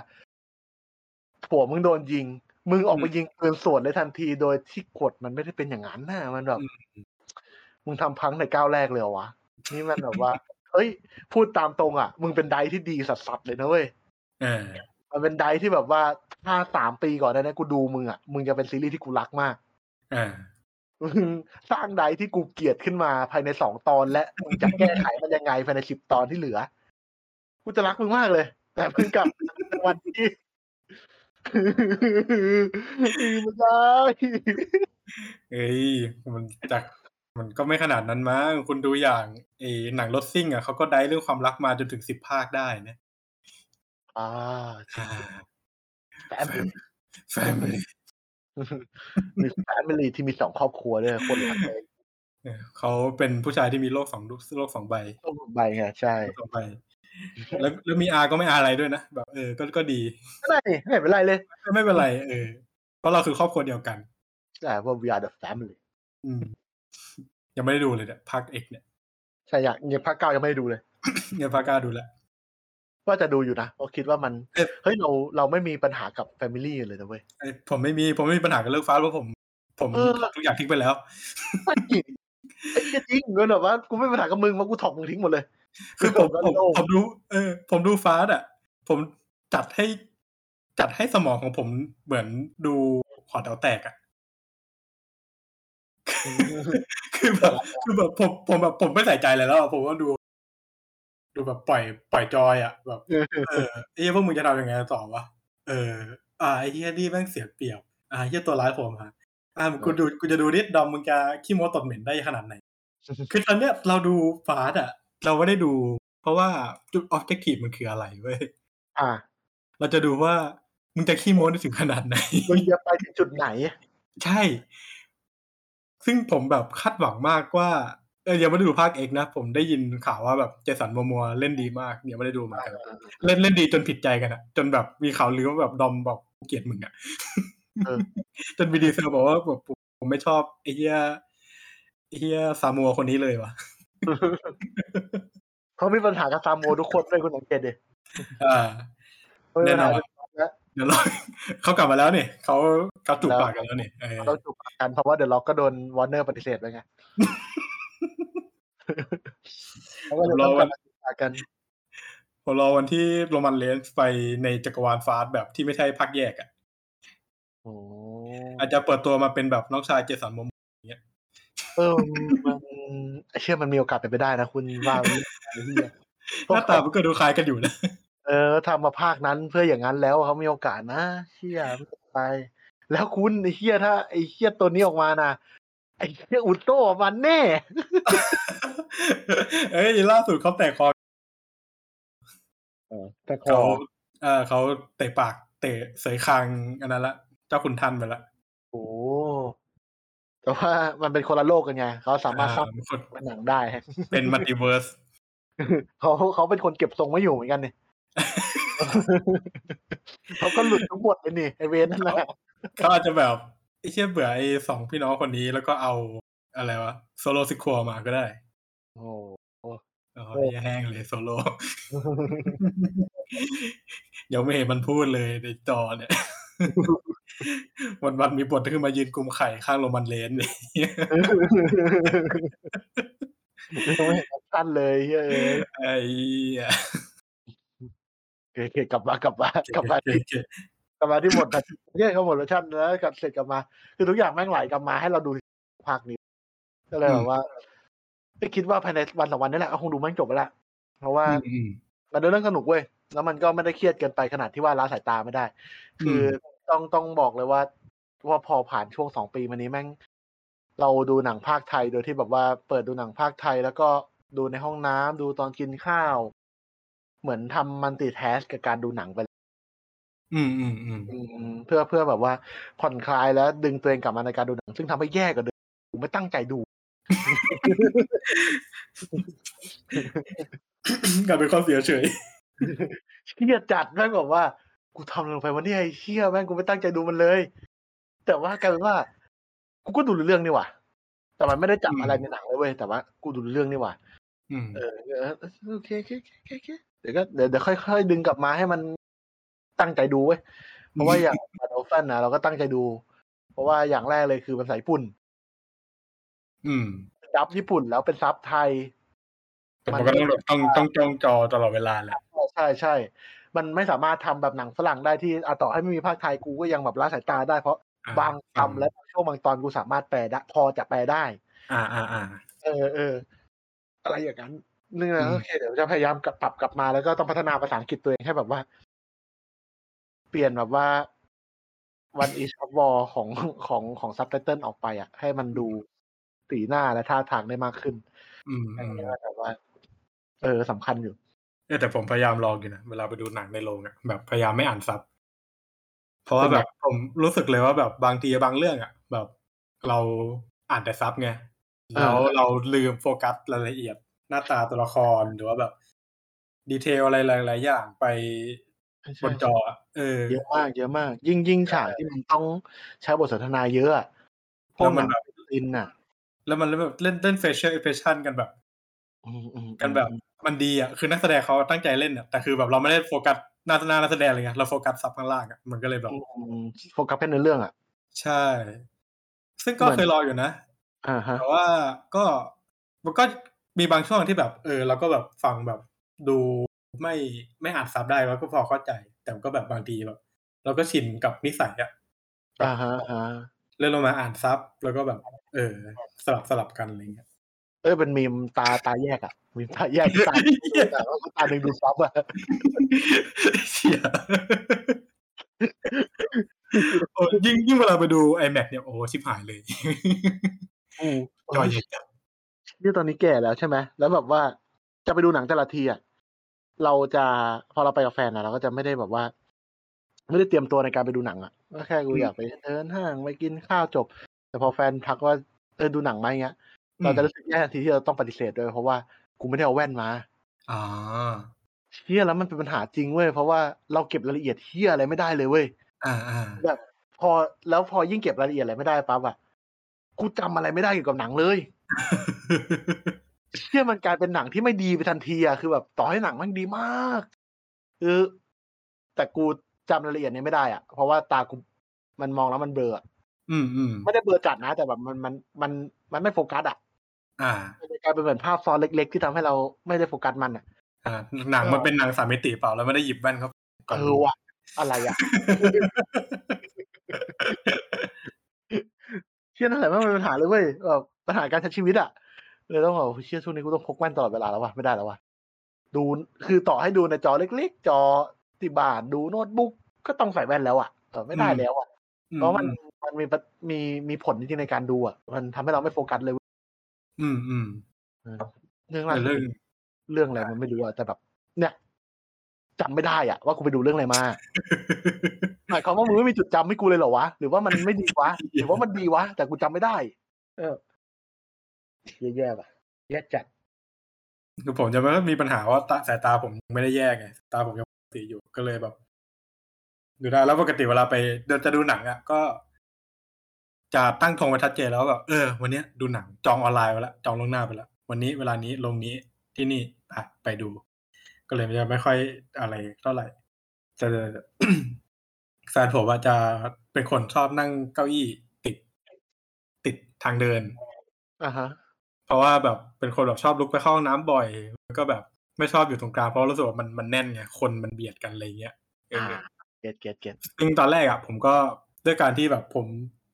A: ผัวมึงโดนยิง มึงออกไปยิงปืนสวนเลยทันทีโดยที่กฎมันไม่ได้เป็นอย่างนั้นนะมันแบบมึงทำพังในก้าวแรกเลยเหรอวะนี่มันแบบว่า เอ้ย พูดตามตรงอะ มึงเป็นไดที่ดีสัสๆเลยนะเว้ย
B: เออ
A: มันเป็นไดที่แบบว่าถ้าสามปีก่อนหนานะกูดูมึงอะ มึงจะเป็นซีรีส์ที่กูรักมาก
B: อ่า
A: มึงสร้างไดที่กูเกลียดขึ้นมาภายในสองตอนและมึงจะแก้ไขมันยังไงภายในสิบตอนที่เหลือ กูจะรักมึงมากเลย แต่เพิ่งกลับในวันที่ไม่ได้
B: เอ้ยมันจาก มันก็ไม่ขนาดนั้นมั้งคุณดูอย่างไอ้หนังรถซิ่งอะเขาก็ได้เรื่องความรักมาจนถึงสิบภาคได้นะ
A: อ่า
B: อ่า
A: fami ly
B: family
A: มี familyที่มีสองครอบครัวด้วยคนรักเลย
B: เออเขาเป็นผู้ชายที่มีโลกสองโลกสองใบ
A: ต้องใบไงใช่
B: โลกสองใบแล้วแล้วมีอาก็ไม่อาอะไรด้วยนะแบบเออก็ก็ดี
A: ไม่ได้ไม่เป็นไรเลย
B: ไม่เป็นไร เออ เพราะเราคือครอบครัวเดียวกัน
A: แต่ว่า we are the family
B: อืม ยังไม่ได้ดูเลยเนี่ยภาคเอกเนี่ย
A: ใช่อยากยังภาคเก้ายังไม่ได้ดูเลย
B: เนี่ยภาคเก้าดูแล้ว
A: ว่าจะดูอยู่นะเพราะคิดว่ามัน
B: เอ๊ะ
A: เฮ้ยเราเราไม่มีปัญหากับแฟมิลี่เลยนะเว้ย
B: เอ้ยผมไม่มีผมไม่มีปัญหากับเรื่องฟ้าเพราะผม ผม
A: เออ
B: ถอดทุกอย่างทิ้งไปแล้ว
A: ไม่จริงไอ้เหี้ยจริงเงินแบบว่ากูไม่มีปัญหากับมึงมากูถอดมึงทิ้งหมดเลย
B: คือผม
A: คือ
B: ผม
A: ผม
B: ผมดูเออ ผมดูฟ้าอะ ผมจัดให้จัดให้สมองของผมเหมือนดูหอแต๋วแตกอะ คือแบบคือแบบผมผมแบบผมไม่ใส่ใจเลยแล้วอะผมก็ดู ดูแบบปล่อยปล่อยจอยอะแบบเออไอ้เหี้ยพวกมึงจะทำยังไงต่อวะเออ อ่าไอ้เหี้ยนี่แม่งเสียเปรียบอ่าไอ้เหี้ยตัวร้ายผมฮะอ่ากูดูกูจะดูนิดดอมมึงจะขี้โม้ตดเหม็นได้ขนาดไหนคือตอนเนี้ยเราดูฟาสอะ เราไม่ได้ดู เพราะว่าจุดออบเจกตีฟมันคืออะไรเว้ย
A: อ่า
B: เราจะดูว่ามึงจะขี้โม้ได้ถึงขนาดไหน
A: มึงจะไปถึงจุดไหน
B: ใช่ ซึ่งผมแบบคาดหวังมากว่าเออยังไม่ได้ดูภาคเอกนะ ผมได้ยินข่าวว่าแบบเจสันมัวมัวๆเล่นดีมากยังไม่ได้ดูเหมือนกันเล่นเล่นดีจนผิดใจกันอะจนแบบมีข่าวลือว่าแบบดอมบอกกูเกลียดมึงอะ
A: เออ
B: จนวีดีเซลบอกว่าแบบผมผมไม่ชอบไอ้เหี้ยไอ้เหี้ยซามัวคนนี้เลยวะ
A: เขามีปัญหากับซามัวทุกคนเลยคุณสังเกตดิ
B: อ่า
A: เขามีปัญหา
B: แน่นอน
A: แล้ว
B: เดี๋ยวเราเขากลับมาแล้วเนี่ยเขาเขาจูบปากกันแล้วเนี่ยเออ
A: เขาต้องจูบปากกันเพราะว่า The Rock ก็โดนวอร์เนอร์ปฏิเสธไปไงเขาก็เลยต้องกลับมาจูบปากกัน
B: ผมรอวันที่ Roman Reigns ไปในจักรวาล Fast แบบที่ไม่ใช่ภาคแยกอะ
A: โอ้
B: อาจจะเปิดตัวมาเป็นแบบน้องชายเจสันมอม
A: เออมันเชื่อมันมีโอกาสเป็นไปได้นะคุณว่าไว้ไอ้เหี้ย
B: หน้าตามันก็ดูคล้ายกันอยู่นะ
A: เออทำมาภาคนั้นเพื่ออย่างนั้นแล้วเขามีโอกาสนะเชี่ยไม่เป็นไปแล้วคุณไอ้เชี่ยถ้าไอ้เชี่ยตัวนี้ออกมานะไอ้เชี่ยอุลโต้ออกมาแน่
B: เอ้ยล่าสุดเขาแตกคอ
A: แต่ขอ
B: เขาเออเขาเตะปาก เตะเสยคางอันนั้นละเจ้าคุณท่านไปละ
A: โอ้แต่ว่ามันเป็นคนละโลกกันไงเขาสามารถสร้าง
B: อ่าคน
A: เป็นหนังได้
B: เป็น multiverse เขา
A: เขาเป็นคนเก็บทรงไม่อยู่เหมือนกันนี่ เขาก็หลุดทั้งหมดเลยนี่ไอ้เวรนั่นแหละ
B: เขาอาจจะแบบไอ้เชี่ยเบื่อไอ้สองพี่น้องคนนี้แล้วก็เอาอะไรวะ Solo Sikoa มาก็ได้
A: โอ้
B: โอ้ยแห้งเลยโซโลยังไม่เห็นมันพูดเลยในจอเนี่ยวันวันๆมีบทขึ้นมายืนกุมไข่ข้าง Roman Reigns เนี่ย
A: ไม่เห็น action เลยเฮ้ย
B: ไอ้เหี้ย
A: โอเคกลับมากลับมากลับมาที่
B: เก๋
A: กลับมาที่หมดแบบเนี่ยเขาหมดเวอร์ชันแล้วกลับเสร็จกลับมา คือทุกอย่างแม่งไหลกลับมาให้เราดูภาคนี้ ก็เลยแบบว่าไม่คิดว่าภายในวันสองวันนี้แหละก็คงดูแม่งจบไปละเพราะว่า
B: ๆอืม
A: มันเป็นเรื่องสนุกเว้ยแล้วมันก็ไม่ได้เครียดเกินไปขนาดที่ว่าล้าสายตาไม่ได้ คือต้องต้องบอกเลยว่าว่าพอผ่านช่วงสองปีมานี้แม่ง เราดูหนังภาคไทยโดยที่แบบว่าเปิดดูหนังภาคไทย แล้วก็ดูในห้องน้ำดูตอนกินข้าว เหมือนทำมันติแทสกับการดูหนังไป
B: อืมอืมอืม
A: อืมเพื่อเพื่อแบบว่าผ่อนคลายแล้วดึงตัวเองกลับมาในการดูหนัง ซึ่งทำให้แย่กว่าเดิมกูไม่ตั้งใจดู
B: กลายเป็นข้อเสียเฉย
A: เชี่ยจัดแม่งบอกว่า กูทำลงไปวันนี้ไอ้เชี่ยแม่งกูไม่ตั้งใจดูมันเลย แต่ว่ากลายเป็นว่า กูก็ดูรู้เรื่องนี่หว่าแต่มันไม่ได้จับ
B: อืม
A: อะไรในหนังเลยเว้ยแต่ว่า กูดูรู้เรื่องนี่หว่า
B: อืม
A: เออเออโอเคโอเคโอเคโอเคเดี๋ยวก็เดี๋ยวเดี๋ยวค่อยๆดึงกลับมาให้มันตั้งใจดูเว้ยเพราะว่าอย่างบาโอฟันนะเราก็ตั้งใจดู เพราะว่าอย่างแรกเลยคือเป็นสายญี่ปุ่น
B: อืม
A: ซับญี่ปุ่นแล้วเป็นซับไทย
B: แต่มันก็ต้องแบบต้องต้องจ้องจอตลอดเวลาแหละ
A: ใช่ใช่ใช่มันไม่สามารถทำแบบหนังฝรั่งได้ที่อะต่อให้ไม่มีภาคไทยกูก็ยังแบบละสายตาได้เพราะ
B: อ่
A: บางคำและบางช่วงบางตอนกูสามารถแปลได้พอจะแปลได้
B: อ่าอ่าอ่า
A: เออเออ อะไรอย่างนั้นนึกนะ
B: อืม
A: โอเคเดี๋ยวจะพยายามกลับปรับกลับมาแล้วก็ต้องพัฒนาภาษาอังกฤษตัวเองให้แบบว่า เปลี่ยนแบบว่า one is of war ของของของซับไตเติลออกไปอะ ให้มันดูสีหน้าและท่าทางได้มากขึ้น
B: อืม
A: อั
B: อื
A: น
B: ม
A: นี้ก็แบบว่า เออสำคัญอยู่
B: เออแต่ผมพยายามลองอยู่นะเวลาไปดูหนังในโรงอะแบบพยายามไม่อ่านซับเพราะว่าแบบผมรู้สึกเลยว่าแบบบางทีบางเรื่องอะแบบเราอ่านแต่ซับไง แล้วเราลืมโฟกัสรายละเอียดหน้าตาตัวละครหรือว่าแบบดีเทลอะไรหลาย ๆ อย่างไปบนจออะเออ
A: เยอะมาก เยอะมาก ยิ่งยิ่งฉากที่มันต้องใช้บทสนทนาเยอะอะพว
B: แล้
A: ก
B: ว
A: ห
B: มั
A: นั
B: น
A: ง
B: แบบ
A: อินอะ
B: แล้วมันแบบเล่นเล่น facial expression กันแบบ
A: อืมอืม
B: กันแบบมันดีอะคือนักแสดงเขาตั้งใจเล่นอะแต่คือแบบเราไม่ได้โฟกัสหน้าหน้านักแสดงเลยไงเราโฟกัส sub ข้างล่างอะมันก็เลยแบบ
A: อืมอืมโฟกัสแค่ในเรื่องอะ
B: ใช่ ซึ่งก็
A: เหมือน
B: เคยรออยู่นะ
A: อ่าฮะ
B: แต่ว่าก็มันก็มีบางช่วงที่แบบ เออเราก็แบบฟังแบบดูไม่ไม่อ่าน sub ได้แล้วก็พอเข้าใจ แต่ก็แบบบางทีแบบเราก็ชินกับนิสัยอะ
A: อ่าฮะอ่าฮะ
B: เลื่อนลงมาอ่าน sub แล้วก็แบบ เออ สลับสลับกันอะไรเงี้ย
A: เอ้ยเป็นมีมตาตาแยกอะมีมตาแยกที่ตาแต่ว่าตาหนึ่งดูซับอะ
B: เชี่ยโอ้ยิ่งยิ่งเวลาไปดู iMac เนี่ยโอ้ชิบหายเลย
A: อืม
B: จอใหญ่จัด
A: นี่ตอนนี้แก่แล้วใช่ไหมแล้วแบบว่าจะไปดูหนังแต่ละทีอะเราจะพอเราไปกับแฟนอะเราก็จะไม่ได้แบบว่า ไม่ได้เตรียมตัวในการไปดูหนังอะก็แค่กูอยากไปเดินห้างไปกินข้าวจบ แต่พอแฟนทักว่าเออดูหนังไหมเงี้ยเราจะรู้สึกแย่ทันทีที่เราต้องปฏิเสธด้วยเพราะว่ากูไม่ได้เอาแว่นมา
B: อ่า
A: เฮียแล้วมันเป็นปัญหาจริงเว้ยเพราะว่าเราเก็บรายละเอียดเฮียอะไรไม่ได้เลยเว้ย
B: อ่าอ่า
A: แบบพอแล้วพอยิ่งเก็บรายละเอียดอะไรไม่ได้ปั๊บอะ กูจำอะไรไม่ได้เกี่ยวกับหนังเลยเฮียมันกลายเป็นหนังที่ไม่ดีไปทันทีอะคือแบบต่อให้หนังมันดีมากคือแต่กูจำรายละเอียดเนี้ไม่ได้อะเพราะว่าตากูมันมองแล้วมันเบลออะ
B: อืมอืม
A: ไม่ได้เบลอจัดนะ แต่แบบมันมันมันมันไม่โฟกัสอะ
B: อ่า
A: มันกลายเป็นเหมือนภาพซ้อนเล็ก ๆ ที่ทำให้เราไม่ได้โฟกัสมันอะ
B: อ่าหนังมันเป็นหนังสามมิติเปล่าแล้วไม่ได้หยิบแว่นเขาก่อน
A: เออว่ะอะไรอะเชื่อนั่นแหละไม่เป็นปัญหาเลยเว้ยแบบปัญหาการใช้ชีวิตอะเลยต้องบอกเชื่อช่วงนี้กูต้องพกแว่นตลอดเวลาแล้ววะไม่ได้แล้ววะดูคือต่อให้ดูในจอเล็กๆ จอที่บ้านดูโน้ตบุ๊กก็ต้องใส่แว่นแล้วอะเออไม่ได้แล้วอะ
B: อื
A: เพราะมันมันมีปะมีมีผลจริงๆในการดูอะมันทำให้เราไม่โฟกัสเลยเว้ย
B: อืมอืม
A: เออเรื่องล่า
B: แต่
A: สุด
B: เรื่อง
A: เรื่องอะไรมันไม่รู้อะแต่แบบ เนี่ยจำไม่ได้อะว่ากูไปดูเรื่องอะไรมา หมายความว่ามึงไม่มีจุดจำให้กูเลยเหรอวะหรือว่ามันไม่ดีวะหรือว่ามันดีวะแต่กูจำไม่ได้ เออแย่ๆป่ะแย่จัด
B: คือผมจะไม่มีปัญหาว่าตาสายตาผมไม่ได้แย่ไงตาผมยังปกติอยู่ก็เลยแบบ ดูได้แล้วปกติเวลาไปเดินจะดูหนังอะก็ จะตั้งธงไว้ชัดเจนแล้วแบบเออ วันเนี้ยดูหนังจองออนไลน์ไปแล้วจองล่วงหน้าไปแล้ววันนี้เวลานี้ลงนี้ที่นี่อะไปดู ก็เลยจะไม่ค่อยอะไรเท่าไหร่แต่ แฟนผมว่าจะเป็นคนชอบนั่งเก้าอี้ติด ติดทางเดิน
A: อ่าฮะ
B: เพราะว่าแบบเป็นคนแบบชอบลุกไปเข้าห้องน้ำบ่อยแล้วก็แบบไม่ชอบอยู่ตรงกลางเพราะรู้สึกว่ามันมันแน่นไงคนมันเบียดกันอะไรเงี้ยเออ
A: อ่า get get get
B: ซึ่งตอนแรกอะผมก็ด้วยการที่แบบผม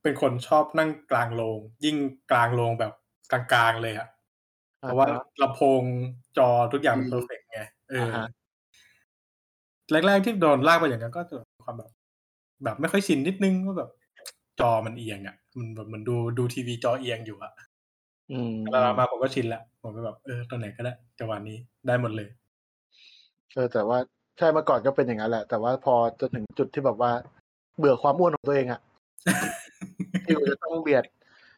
B: เป็นคนชอบนั่งกลางโรงยิ่งกลางโรงแบบกลางๆเลยอะเพราะว่าลำโพงจอทุกอย่างมัน perfect ไงเอออแรกๆที่โดนลากไปอย่างนั้นก็จะมีความแบบ แบบไม่ค่อยชินนิดนึงว่าแบบ จอมันเอียงอะ มันแบบเหมันดูดูทีวีจอเอียงอยู่อะ
A: อืม
B: เวลามาผมก็ชินละผมก็แบบเออตอนไหนก็ได้จังหวะนี้ได้หมดเลย
A: เออแต่ว่าใช่เมื่อก่อนก็เป็นอย่างนั้นแหละ แต่ว่าพอจนถึงจุดที่แบบว่า เบื่อความอ้วนของตัวเองอะที่กูจะต้องเบียด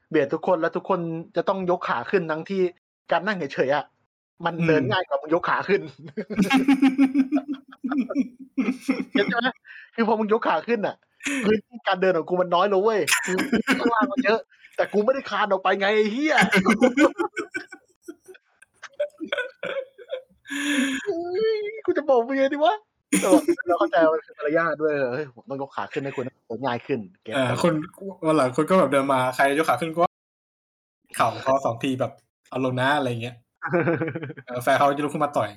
A: เบียดทุกคนแล้วทุกคนจะต้องยกขาขึ้นทั้งที่การนั่งเฉยๆอะมันเดินง่ายกว่ามึงยกขาขึ้นเห็นไหม คือพอมึงยกขาขึ้นอะพื้นที่การเดินของกูมันน้อยลงเว้ยคือข้างล่างมันเยอะ แต่กูไม่ได้คานออกไปไงไอ้เฮียเฮ้ยกูจะบอกมึงไงดีวะแต่ว่าเราเข้าใจว่ามันคือมารยาทด้วยเฮ้ยผมต้องยกขาขึ้นให้คุณเดินง่ายขึ้นเก็ต
B: อ่าคนวันหลังคนก็แบบเดินมาใครยกขาขึ้นก็เข่าเขาสองทีแบบเอาลงนะอะไรเงี้ยเออแฟนเขาจะลุกขึ้นมาต่อย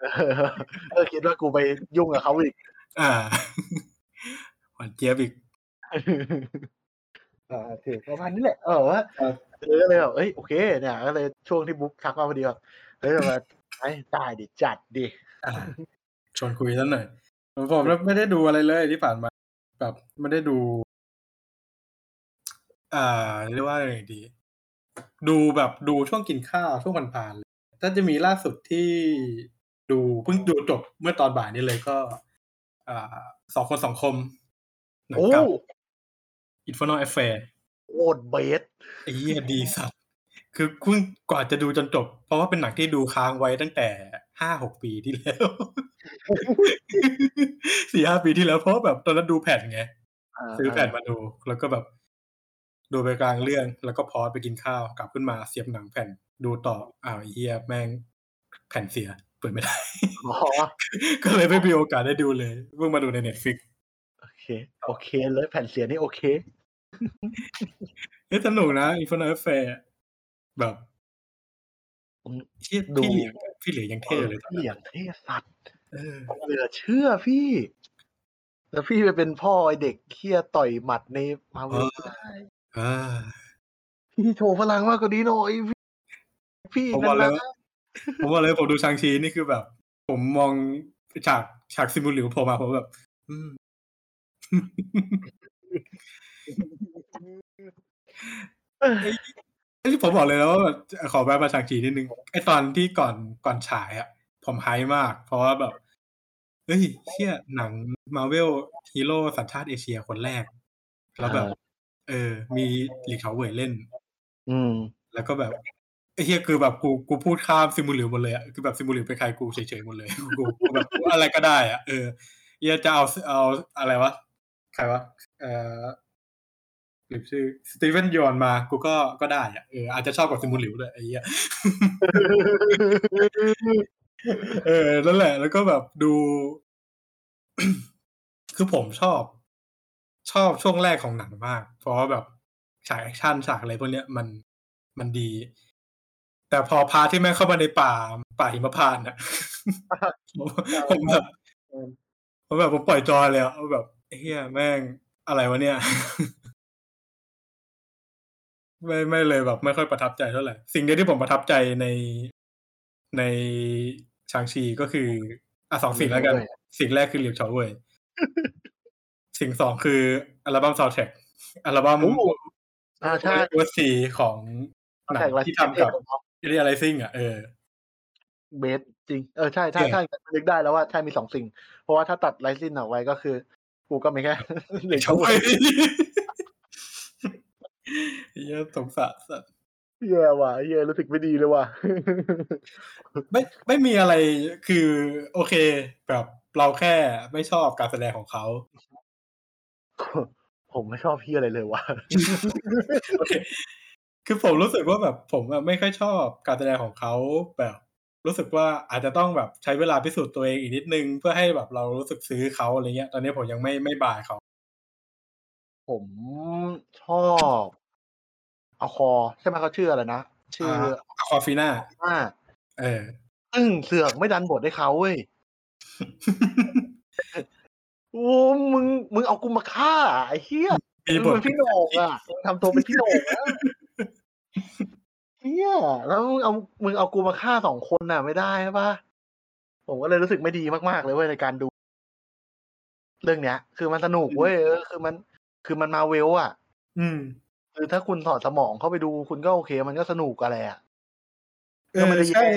A: เออเออคิดว่ากูไปยุ่งกับเขาอีก
B: อ่าหวานเจี๊ยบอีก
A: อ่าโอเคประมาณนี้แหละ เออว่า
B: ครับ
A: เออก็เลยแบบเอ้ยโอเคเนี่ยก็เลยช่วงที่บุ๊กทักมาพอดีแบบเฮ้ยแบบไอ้ได้ดิจัดดิ
B: อ่าชวนคุยสักหน่อยผมไม่ได้ดูอะไรเลยที่ผ่านมา แบบไม่ได้ดู อ่าเรียกว่าอะไรดี ดูแบบดูช่วงกินข้าวช่วงผ่านๆเลยถ้าจะมีล่าสุดที่ดูเพิ่งดูจบเมื่อตอนบ่ายนี้เลยก็อ่า สองคนสองคมหนัง
A: โอ้
B: เก่า Infernal Affair
A: โอดเบส
B: ไอ้เหี้ยดีสัตว์คือเพิ่งกว่าจะดูจนจบ เพราะว่าเป็นหนังที่ดูค้างไว้ตั้งแต่ห้าหกปีที่แล้วสี่ห้าปีที่แล้วเพราะว่าแบบตอนนั้นดูแผ่นไงซื้อแผ่นมาดู แล้วก็แบบดูไปกลางเรื่องแล้วก็ pause ไปกินข้าวกลับขึ้นมาเสียบหนังแผ่นดูต่ออ้าวไอ้เหี้ยแม่งแผ่นเสีย เปิดไม่ได้
A: อ๋อ
B: ก็เลยไม่มีโอกาสได้ดูเลยเพิ่งมาดูใน Netflix
A: โอเค โอเคเลยแผ่นเสียงนี่โอเค
B: เฮ้ยสนุกนะอินฟ r น a แฟร์แบบ
A: ผม
B: เชี่ย
A: ดู
B: พี่เหลียงพี่เหลียงยังเท่เลยตอน
A: พี่
B: นั้น
A: อย่างเท่สัตว์
B: เออ
A: เหลือเชื่อพี่ แล้วพี่ไปเป็นพ่อไอเด็กเคี้ยต่อยหมัดในมาเวลได้
B: อ่า
A: พี่โชว์พลังมากกว่านี้หน่อยพี่ พี่
B: ผมบ
A: นั่
B: อก
A: น
B: เลย
A: นะ
B: ว่า ผมว่าเลยผมดูชางชีนี่คือแบบ ผมมองฉากฉากซิมูลิวโผล่มาผมแบบอืม
A: เออ
B: ไอ้ที่ผมบอกเลยแล้วว่าแบบขอแวะมา Shang-Chi นิดนึงไอ้ตอนที่ก่อนก่อนฉายอะผม hype มาก เพราะว่าแบบเฮ้ยเชี่ยหนังมาเวลฮีโร่สัญชาติเอเชียคนแรก แล้วแบบ เออ มีเหลียงเฉาเหว่ยเล่น
A: อืม
B: แล้วก็แบบไอ้ เหี้ยคือแบบกูกูพูดข้าม Simu Liu หมดเลยอะคือแบบ Simu Liu เป็นใครกูเฉยๆหมดเลยกูกูแบบกูอะไรก็ได้อะเออเหี้ยจะเอาเอาอะไรวะใครวะเอ่อหรือชื่อ Steven Yeun มากูก็ก็ได้อะเอออาจจะชอบกว่า Simu Liu ด้วยไอ้เหี้ยเออนั่นแหละ แล้วก็แบบดู คือผมชอบ ชอบช่วงแรกของหนังมาก เพราะว่าแบบฉาก action ฉากอะไรพวกเนี้ยมันมันดี แต่พอพาที่แม่งเข้ามาในป่าป่าหิมพานต์อะผมผมแบบผมแบบผมปล่อย joy เลยอะแบบเหี้ยแม่งอะไรวะเนี่ย ไม่ไม่เลยแบบ ไม่ค่อยประทับใจเท่าไหร่ สิ่งเดียวที่ผมประทับใจในใน Shang-Chi ก็คืออะสองสิ่งแล้วกัน
A: ด้วย
B: สิ่งแรกคือเหลียงเฉาเหว่ยสิ่งสองคืออัลบั้มซาวด์แทร็กอัลบั้ม
A: โอ้อ่าใช่
B: วซีของหนัง
A: แต่ละ
B: ที่ทำกับ 88rising อะเออ
A: เบสจริง เออใช่ใช่
B: เออ
A: ใช่นึกได้แล้วว่าใช่มีสองสิ่ง เพราะว่าถ้าตัดไลซินออกไว้ก็คือ กูก็มีแค่เหลือ
B: เฉา
A: เฉา
B: เว่ยเหี้ยสงสารสัตว์
A: แย่ว่ะแย่รู้สึกไม่ดีเลยว่ะ
B: ไม่ไม่มีอะไรคือ โอเค แบบเราแค่ไม่ชอบการแสดงของเขา
A: ผมไม่ชอบพี่อะไรเลยว่ะ
B: โอเคคือผมรู้สึกว่าแบบผมอะไม่ค่อยชอบการแสดงของเขาแบบ รู้สึกว่าอาจจะต้องแบบใช้เวลาพิสูจน์ตัวเองอีกนิดนึงเพื่อให้แบบเรารู้สึกซื้อเขาอะไรเงี้ย ตอนนี้ผมยังไม่ไม่บายเขา
A: ผมชอบเอาคอใช่ไหมเขาชื่ออะไรนะชื่อ
B: อาคอฟีน่า
A: ว่า
B: เออ
A: ซึ่งเสือกไม่ดันบทให้เขาเว้ยโอ้มึงมึงเอากูมาฆ่าไอ้เหี้ย
B: มี
A: มึง
B: บท
A: เป็นพี่โหนงอะมึงทำตัวเป็นพี่โหนงอะ เหี้ยแล้วมึงเอามึงเอากูมาฆ่าสองคนน่ะ ไม่ได้ใช่ปะผมก็เลยรู้สึกไม่ดีมากๆเลยเว้ยในการดู เรื่องเนี้ย คือมันสนุกเว้ยเออคือมัน คือมันมาเวลอะ
B: อืม
A: คือถ้าคุณถอดสมองเข้าไปดูคุณก็โอเค มันก็สนุกอะไรอะ
B: เอ
A: ก็ไม่
B: อ
A: ได้แย่
B: ใช่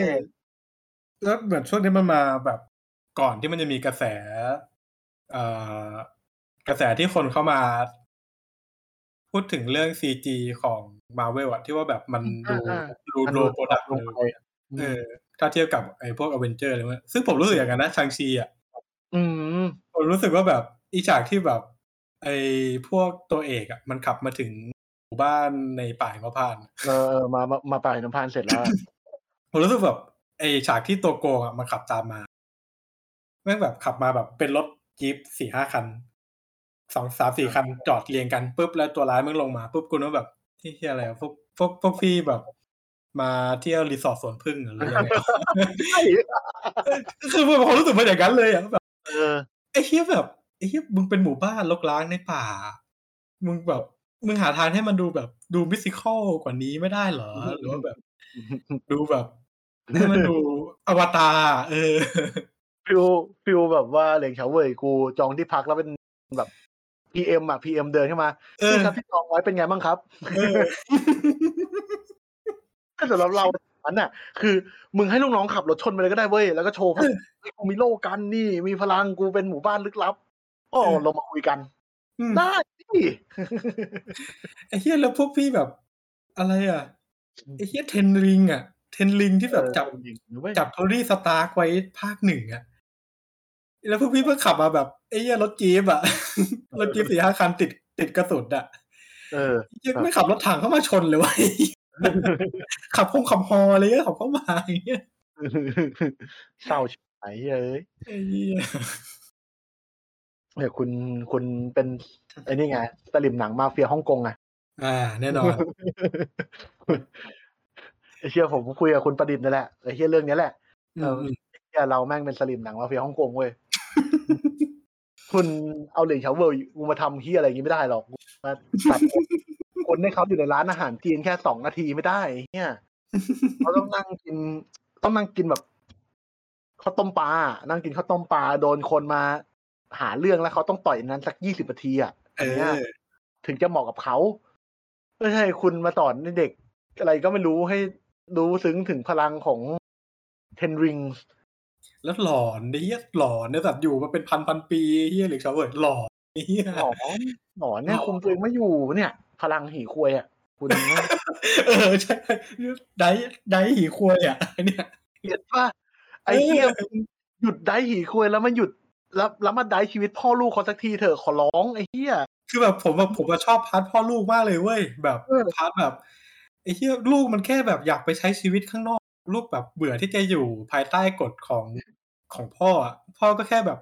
B: แล้วเหมือนช่วงนี้มันมาแบบก่อนที่มันจะมีกระแส เอ่อกระแสที่คนเข้ามา พูดถึงเรื่อง CG ของ มาเวลอะที่ว่าแบบมันดู
A: อ่า
B: ดู
A: มัน
B: โล
A: ดู
B: โปรดักต์
A: ลง
B: เลย
A: ไป
B: เออ ถ้าเทียบกับไอ้พวกอเวนเจอร์อะไรพวกนี้ซึ่งผมรู้สึกอย่างนั้นนะ Shang-Chi อะ
A: อืม
B: ผมรู้สึกว่าแบบอีฉากที่แบบ ไอ้พวกตัวเอกอะ มันขับมาถึงหมู่บ้านในป่ายมะพร้าวน์
A: เออมามามาป่าหิมพานต์เสร็จแล้ว
B: ผมรู้สึกแบบไอ้ฉากที่ตัวโกงอะมันขับตามมาแม่งแบบขับมาแบบเป็นรถจี๊ปสี่ห้าคันสองสามสี่คันจอดเรียงกันปุ๊บแล้วตัวร้ายมึงลงมาปุ๊บกูนึกว่าแบบ ที่ที่อะไรอะพวกพวกพวกพี่แบบ มาเที่ยวรีสอร์ทสวนพึ่งหรือยังไง
A: ใช่
B: คือผมรู้สึกมาอย่างนั้นเลยอะแบบ
A: เออ
B: ไอ้เฮียแบบไอ้เฮียมึงเป็นหมู่บ้านรกร้างในป่า มึงแบบมึงหาทางให้มันดูแบบดูมิสิคอลกว่านี้ไม่ได้เหรอหรือว่าแบบ ดูแบบให้มันดูอวตารเออ
A: feel feel แบบว่าเหลียงเฉาเหว่ยกูจองที่พักแล้วเป็นแบบ PM อะ PM เดินเข้ามา
B: เออ
A: พี่ครับที่จองไว้เป็นไงบ้างครับ
B: เออ
A: แต่สำหรับเราอันน่ะ คือมึงให้ลูกน้องขับรถชนไปเลยก็ได้เว้ยแล้วก็โชว์ว่าเฮ้ยกูมีโล่กันนี่ มีพลังกูเป็นหมู่บ้านลึกลับโอ้
B: เออ
A: เรามาคุยกัน
B: อืม
A: ได้สิ
B: ไอ้เฮียแล้วพวกพี่แบบ อะไรอะไอ้เฮียเทนริงอะ เทนริงที่แบบจับ
A: เออจริงๆเว้ย
B: จับโทรี่สตาร์กไว้ภาคหนึ่งอะ แล้วพวกพี่เพิ่งขับมาแบบไอ้เหี้ยรถจี๊ปอะรถจี๊ปสี่ห้าคันติดติดกระสุนอะ
A: เออ
B: ยังไม่ขับรถถังเข้ามาชนเลยเวะขับคงขับฮออะไรเงี้ยขับเข้ามาอย่างเงี้ย
A: เศร้าชิบหายเอ้ย
B: ไอ้เหี้ย
A: เนี่ยคุณคุณเป็นไอ้นี่ไงสลิมหนังมาเฟียฮ่องกงไง
B: อ่า แน่นอน
A: ไอ้เชี่ยผมคุยกับคุณประดิษฐ์นั่นแหละไอ้เชี่ยเรื่องเนี้ยแหละ
B: อื
A: เอ
B: ม
A: อ
B: อืม
A: เชี่ยเราแม่งเป็นสลิมหนังมาเฟียฮ่องกงเว้ย คุณเอาเหลียงเฉาเว่ยกูมาทำเฮียอะไรอย่างงี้ไม่ได้หรอกมาตัดคนคนให้เขาอยู่ในร้านอาหารจีนแค่สองนาทีไม่ได้เฮียเขาต้องนั่งกิน ต้องนั่งกินแบบข้าวต้มปลา นั่งกินข้าวต้มปลาโดนคนมาหาเรื่องแล้วเขาต้องต่อยนั้นสักยี่สิบนาทีอะ
B: เอ
A: ย่างงี้ย
B: อ
A: ถึงจะเหมาะกับเขาไม่ใช่คุณมาสอนเด็กอะไรก็ไม่รู้ให้รู้ซึ้งถึงพลังของเทนริง
B: แล้วหลอนไอ้เหี้ยหลอนเนี่ยแบบอยู่มาเป็นพันพันปีเหี้ยหรือชาวเวิร์ดหลอนไอ้เหี้ย
A: หนอนหนอนเนี่ย
B: หนอน
A: คุมตัวเองไม่อยู่เนี่ย พลังหีควยอะคุณ
B: เออใช่ได้ได้หีควยอะไอ้เนี่ย
A: เห็นป่ะไอ้เหี้ยมึงหยุดได้หีควยแล้วมันหยุดแล้วแล้วมาได้ชีวิตพ่อลูกเขาสักทีเถอะขอร้องไอ้เหี้ย
B: คือแบบผมแบบผมอะชอบ part พ่อลูกมากเลยเว้ยแบบ
A: เออ
B: part แบบไอ้เหี้ยลูกมันแค่แบบอยากไปใช้ชีวิตข้างนอก ลูกแบบเบื่อที่จะอยู่ภายใต้กฎของของพ่ออะพ่อก็แค่แบบ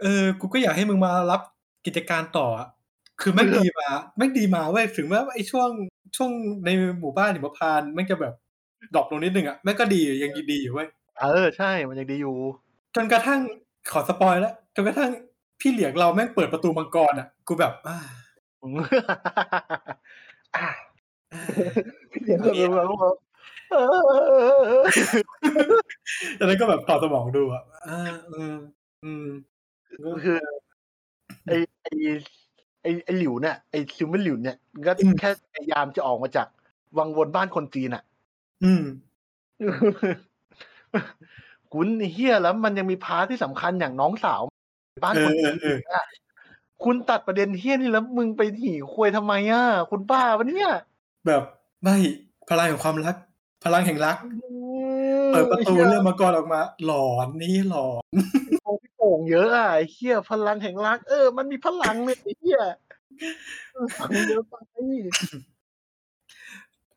B: เออ กูก็อยากให้มึงมารับกิจการต่ออะคือแม่งดีมาแม่งดีมาเว้ยถึงแม้ว่าไอ้ช่วงช่วงในหมู่บ้านหิมพานต์แม่งจะแบบ drop ลงนิดนึงอะแม่งก็ดีอยู่ยังดีอยู่เว้ย
A: เออใช่มันยังดีอยู่
B: จนกระทั่งขอ spoil แล้วจนกระทั่งพี่เหลียงเราแม่งเปิดประตูมังกรอะ กูแบบอ่า
A: อะ
B: อ่า
A: พี่เหลียงเราแล้วเออ
B: จากนั้นก็แบบถอดสมองดูอะอ่าอืมอืม
A: คือไอไอไอไอหลิวเนี่ยไอซิลเวอร์หลิวเนี่ยก็แค่พยายามจะออกมาจากวังวนบ้านคนจีนอะ
B: อืม
A: คุณไอ้เฮียแล้วมันยังมีพาร์ทที่สำคัญอย่างน้องสาว บ้าน
B: เอ
A: คน
B: อเอ
A: จี
B: อนเออ
A: อะคุณตัดประเด็นเฮียนี่แล้วมึงไปหี่ควยทำไมอะ คุณบ้าปะเนี่ย
B: แบบไม่พลังแห่งความรัก พลังแห่งรัก เปิดประตูเรื่องมังกรออกมา หลอนนี่หลอน
A: โอ้พี่โป่งเยอะอะไอ้เฮียพลังแห่งรัก เออ มันมีพลังเนี่ยไอ้เฮียฟังเยอะไป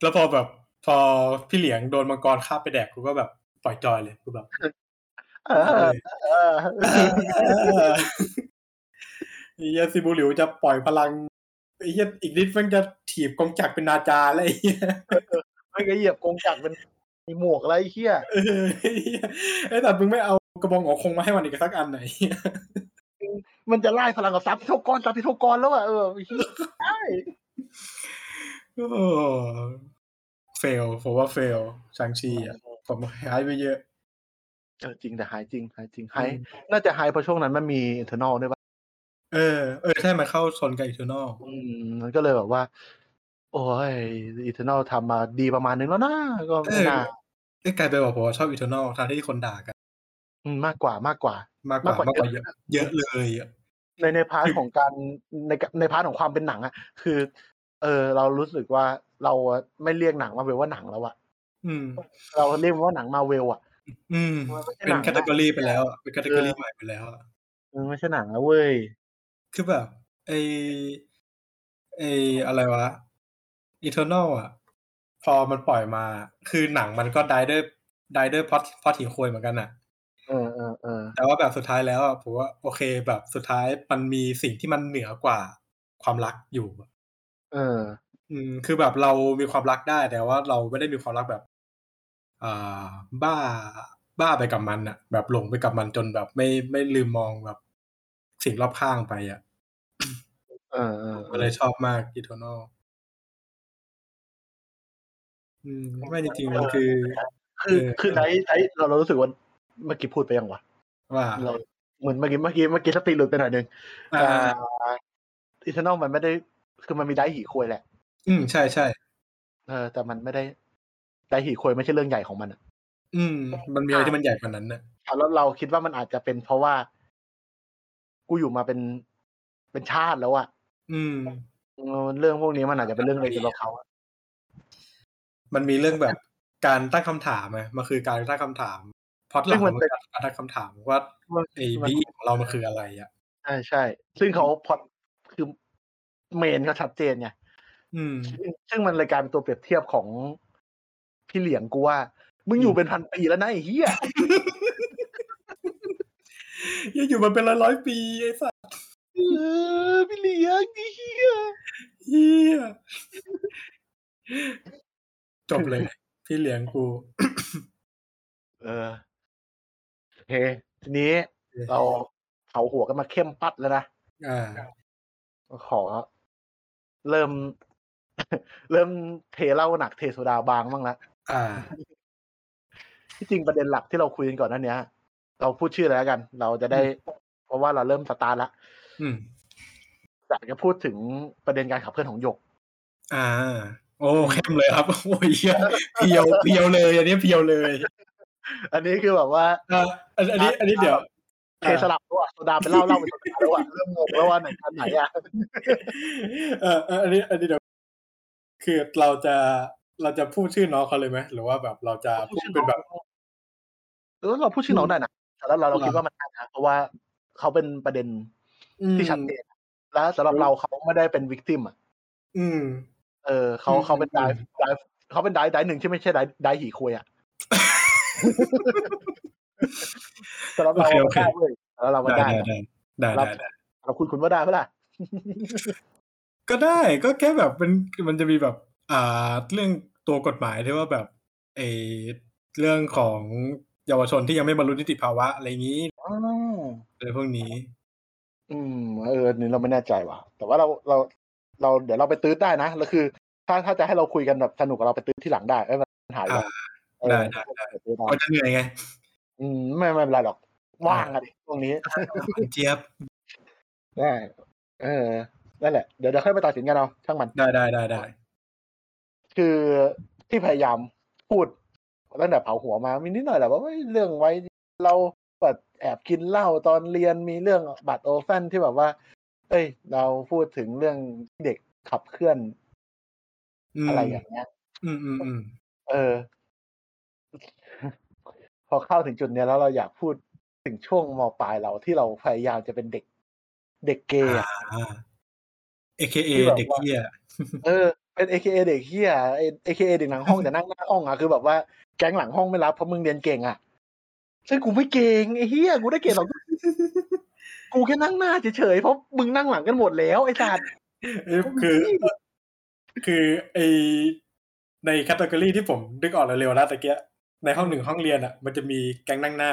B: แล้วพอแบบ พอพี่เหลียงโดนมังกรคาบไปแดกกูก็แบบปล่อยจอยเลยกูแบบ
A: เออเออ
B: ไอ้เหี้ยซิบูหลิวจะปล่อยพลังไอ้เหี้ยอีกนิดมันจะถีบกองจักรเป็นนาจาแล้วไอ้เหี้ย
A: ไม่ก็เหยียบกงจักรเป็นมีหมวกอะไรไอ้เฮีย
B: เออไอ้เหี้ยไอ้แต่มึงไม่เอากระบองหัวคงมาให้มันอีกสักอันไหนเหี้ย
A: มันจะไล่พลังกับซับพิโทกรซับพิโทกรแล้วอะเออไอ้เหี้ยใช่
B: โอ้เฟลผมว่าเฟลชางชีอะผมหายไปเยอะ
A: เออจริงแต่หายจริงหายจริงหาย
B: อืม
A: น่าจะหายเพราะช่วงนั้นมันมีอินเทอร์นอลด้วยป่ะ
B: เออเออใช่มันเข้าชนกับ Eternal อื
A: มมันก็เลยแบบว่า โอ้ย Eternal ทำมาดีประมาณนึงแล้วนะก็
B: เอ
A: ไม่
B: อ
A: น่า
B: ไอ้กลายไปนบอกผมว่าชอบ Eternal ทางที่คนด่ากัน
A: อืมมากกว่ามากกว่า
B: มากกว่า มา
A: กกว่ามา
B: กกว่า
A: เย
B: เย
A: อะ
B: อะเยอะเลยอะ
A: ในในพาร์ท
B: คือ
A: ของการในใน part ของความเป็นหนังอะคือ เออ เรารู้สึกว่าเราไม่เรียกหนังมาเวลว่าหนังแล้วอะ
B: อืม
A: เราเรียกมันว่าหนังมาเวลอะ
B: อืม
A: มันไม่ใช่
B: เป็น
A: ห
B: นั
A: ง
B: category ไปแล้วอะเป็นแคตตากรี
A: เออ
B: ใหม่ไปแล้วอะ
A: มันไม่ใช่หนังแล้วเว้ย
B: คือแบบไอไออะไรวะ Eternal อะ พอมันปล่อยมา คือหนังมันก็ได้ด้วยได้ด้วยพอดพอดถีโคยเหมือนกันอะ
A: เออเออเออ
B: แต่ว่าแบบสุดท้ายแล้วอะผมว่าโอเคแบบสุดท้ายมันมีสิ่งที่มันเหนือกว่าความรักอยู่อะ
A: เออ
B: อืม คือแบบเรามีความรักได้แต่ว่าเราไม่ได้มีความรักแบบ อ่า บ้า บ้าไปกับมันอะแบบหลงไปกับมันจนแบบไม่ไม่ลืมมองแบบ สิ่งรอบข้างไปอะ
A: เออเออ
B: ผมก็เลยชอบมาก Eternal อืม ไม่จริงๆมันคือ
A: คือ
B: เออ
A: คือไดไดเราเรารู้สึกว่าเมื่อกี้พูดไปยังวะ
B: ว่า
A: เราเหมือนเมื่อกี้เมื่อกี้เมื่อกี้สติหลุดไปหน่อยนึง
B: อ่า
A: Eternal มันไม่ได้ คือมันมีได้หีควยแหละ
B: อืมใช่ใช่
A: เออแต่มันไม่ได้ได้หีควยไม่ใช่เรื่องใหญ่ของมันอะ
B: อืม มันมีอะไรที่มันใหญ่กว่านั้นน่ะ
A: แล้วเราคิดว่ามันอาจจะเป็นเพราะว่า กูอยู่มาเป็นเป็นชาติแล้วอะ
B: อืม
A: เออเรื่องพวกนี้มันอาจจะเป็นเรื่องเล็กสำหรับเขาอะ
B: มันมีเรื่องแบบการตั้งคำถามไงมันคือการตั้งคำถามพอดหลังมันคือการตั้งคำถามว่าไอ้บีของเรามันคืออะไรอะ
A: ใช่ใช่ ซึ่งเขาพอดคือเมนเขาชัดเจนไง
B: อืม
A: ซึ่งซึ่งมันเลยกลายเป็นตัวเปรียบเทียบของพี่เหลียงกูว่า มึงอยู่เป็นพันปีแล้วนะไอ้เหี้ย
B: ยังอยู่มาเป็นร้อยร้อยๆปีไอ้สัส
A: เออพี่เหลียงไอ้เหี้ย
B: เฮีย จบเลย พี่เลี้ยงกู
A: เออโอเคทีนี้เราเผาหัวกันมาเข้มปัดแล้วนะ
B: อ่า
A: ขอ เริ่ม เริ่มเทเหล้าหนักเทโซดาบางบ้างละ
B: อ่า
A: ที่จริงประเด็นหลักที่เราคุยกันก่อนหนั้นเนี้ย เราพูดชื่ออะไรแล้วกัน เราจะได้ เพราะว่าเราเริ่มสตาร์ทละ
B: อืม
A: อยากจะพูดถึงประเด็นการขับเคลื่อนของหยก
B: อ่า โอ้เข้มเลยครับโอ้ยเหี้ยเพียวเพียวเลย อันนี้เพียวเลย
A: อันนี้คือแบบว่า
B: อ่าอันอันนี้อันนี้เดี๋ยว
A: เทสลับแล้วอะโซดาเป็นเหล้าเหล้าเป็นโซดาแล้วอะเริ่มงงแล้วว่าไหนอันไหนอะ
B: เออเอออันนี้อันนี้เดี๋ยวคือเราจะเราจะพูดชื่อน้องเขาเลยไหมหรือว่าแบบเราจะพูดเป็นแบบ
A: เออเราพูดชื่อน้องได้นะแต่แล้วเราเรา
B: เหรอ
A: คิดว่ามันได้นะเพราะว่าเขาเป็นประเด็น
B: อืม
A: ที่ชัดเจนแล้วสำหรับเราเขาไม่ได้เป็นวิกติมอะ
B: อืม
A: เออเขา
B: อืม
A: เขาเป็น
B: อื
A: ได้
B: ม
A: ได้เขาเป็นได้ได้หนึ่งที่ไม่ใช่ได้ได้หีคุยอะสำหรับเรา
B: โอเคโอเค
A: ได้เว้ยสำหรับเรามัน
B: ได้
A: ได้
B: ได้
A: นะ
B: ได้ได้ได้
A: เราคุณคุณว่าได้ไหมล่ะ
B: ก็ได้ก็แค่แบบมันมันจะมีแบบ อ่า เรื่องตัวกฎหมายที่ว่าแบบไอเรื่องของเยาวชนที่ยังไม่บรรลุนิติภาวะอะไรอย่างนี้
A: อ๋อ
B: อะไรพวกนี้
A: อืม เออนี่เราไม่แน่ใจว่ะ แต่ว่าเราเรา เราเดี๋ยวเราไปตื้อได้นะแล้วคือ ถ้าถ้าจะให้เราคุยกันแบบสนุกเราไปตื้อที่หลังได้ไม่เป็นปัญหาหรอก
B: อ่าได้ได้ได้
A: เออตื้อได้
B: ก็จะเหนื่อยไง
A: อืมไม่ไม่เป็นไรหรอก ว่างอะดิตรงนี้
B: เจี๊ยบ
A: ได้เออนั่นแหละเดี๋ยวเดี๋ยวค่อยไปตัดสินกันเอาช่างมัน
B: ได้ได้ได้ได้
A: คือที่พยายามพูดตั้งแต่เผาหัวมามีนิดหน่อยแหละว่าเอ้ยเรื่องไว้เราแบบแอบกินเหล้าตอนเรียนมีเรื่องบัตรโอแฟนที่แบบว่า เอ้ย เราพูดถึงเรื่องเด็กขับเคลื่อน
B: อืม
A: อะไรอย่างเงี้ย
B: อืมอืมอืม
A: เออ พอเข้าถึงจุดเนี้ยแล้วเราอยากพูดถึงช่วงมปลายเราที่เราพยายามจะเป็นเด็ก เด็กเกย์อะ
B: อ่า AKA
A: ที่แบบว่า
B: เด็กเหี้ย
A: เออ เป็น AKA เด็กเฮีย AKA เด็กหลังห้องแต่นั่งหน้าห้องอะคือแบบว่าแก๊งหลังห้องไม่รับเพราะมึงเรียนเก่งอะซึ่งกูไม่เก่งไอ้เฮียกูได้เก่งหรอก กูแค่นั่งหน้าเฉยๆเพราะมึงนั่งหลังกันหมดแล้วไอ้สัตว์
B: เอ้ยคือ คือไอในแคตตากรีที่ผมนึกออกเร็วๆนะตะเกียในห้องหนึ่งห้องเรียนอะ มันจะมีแก๊งนั่งหน้า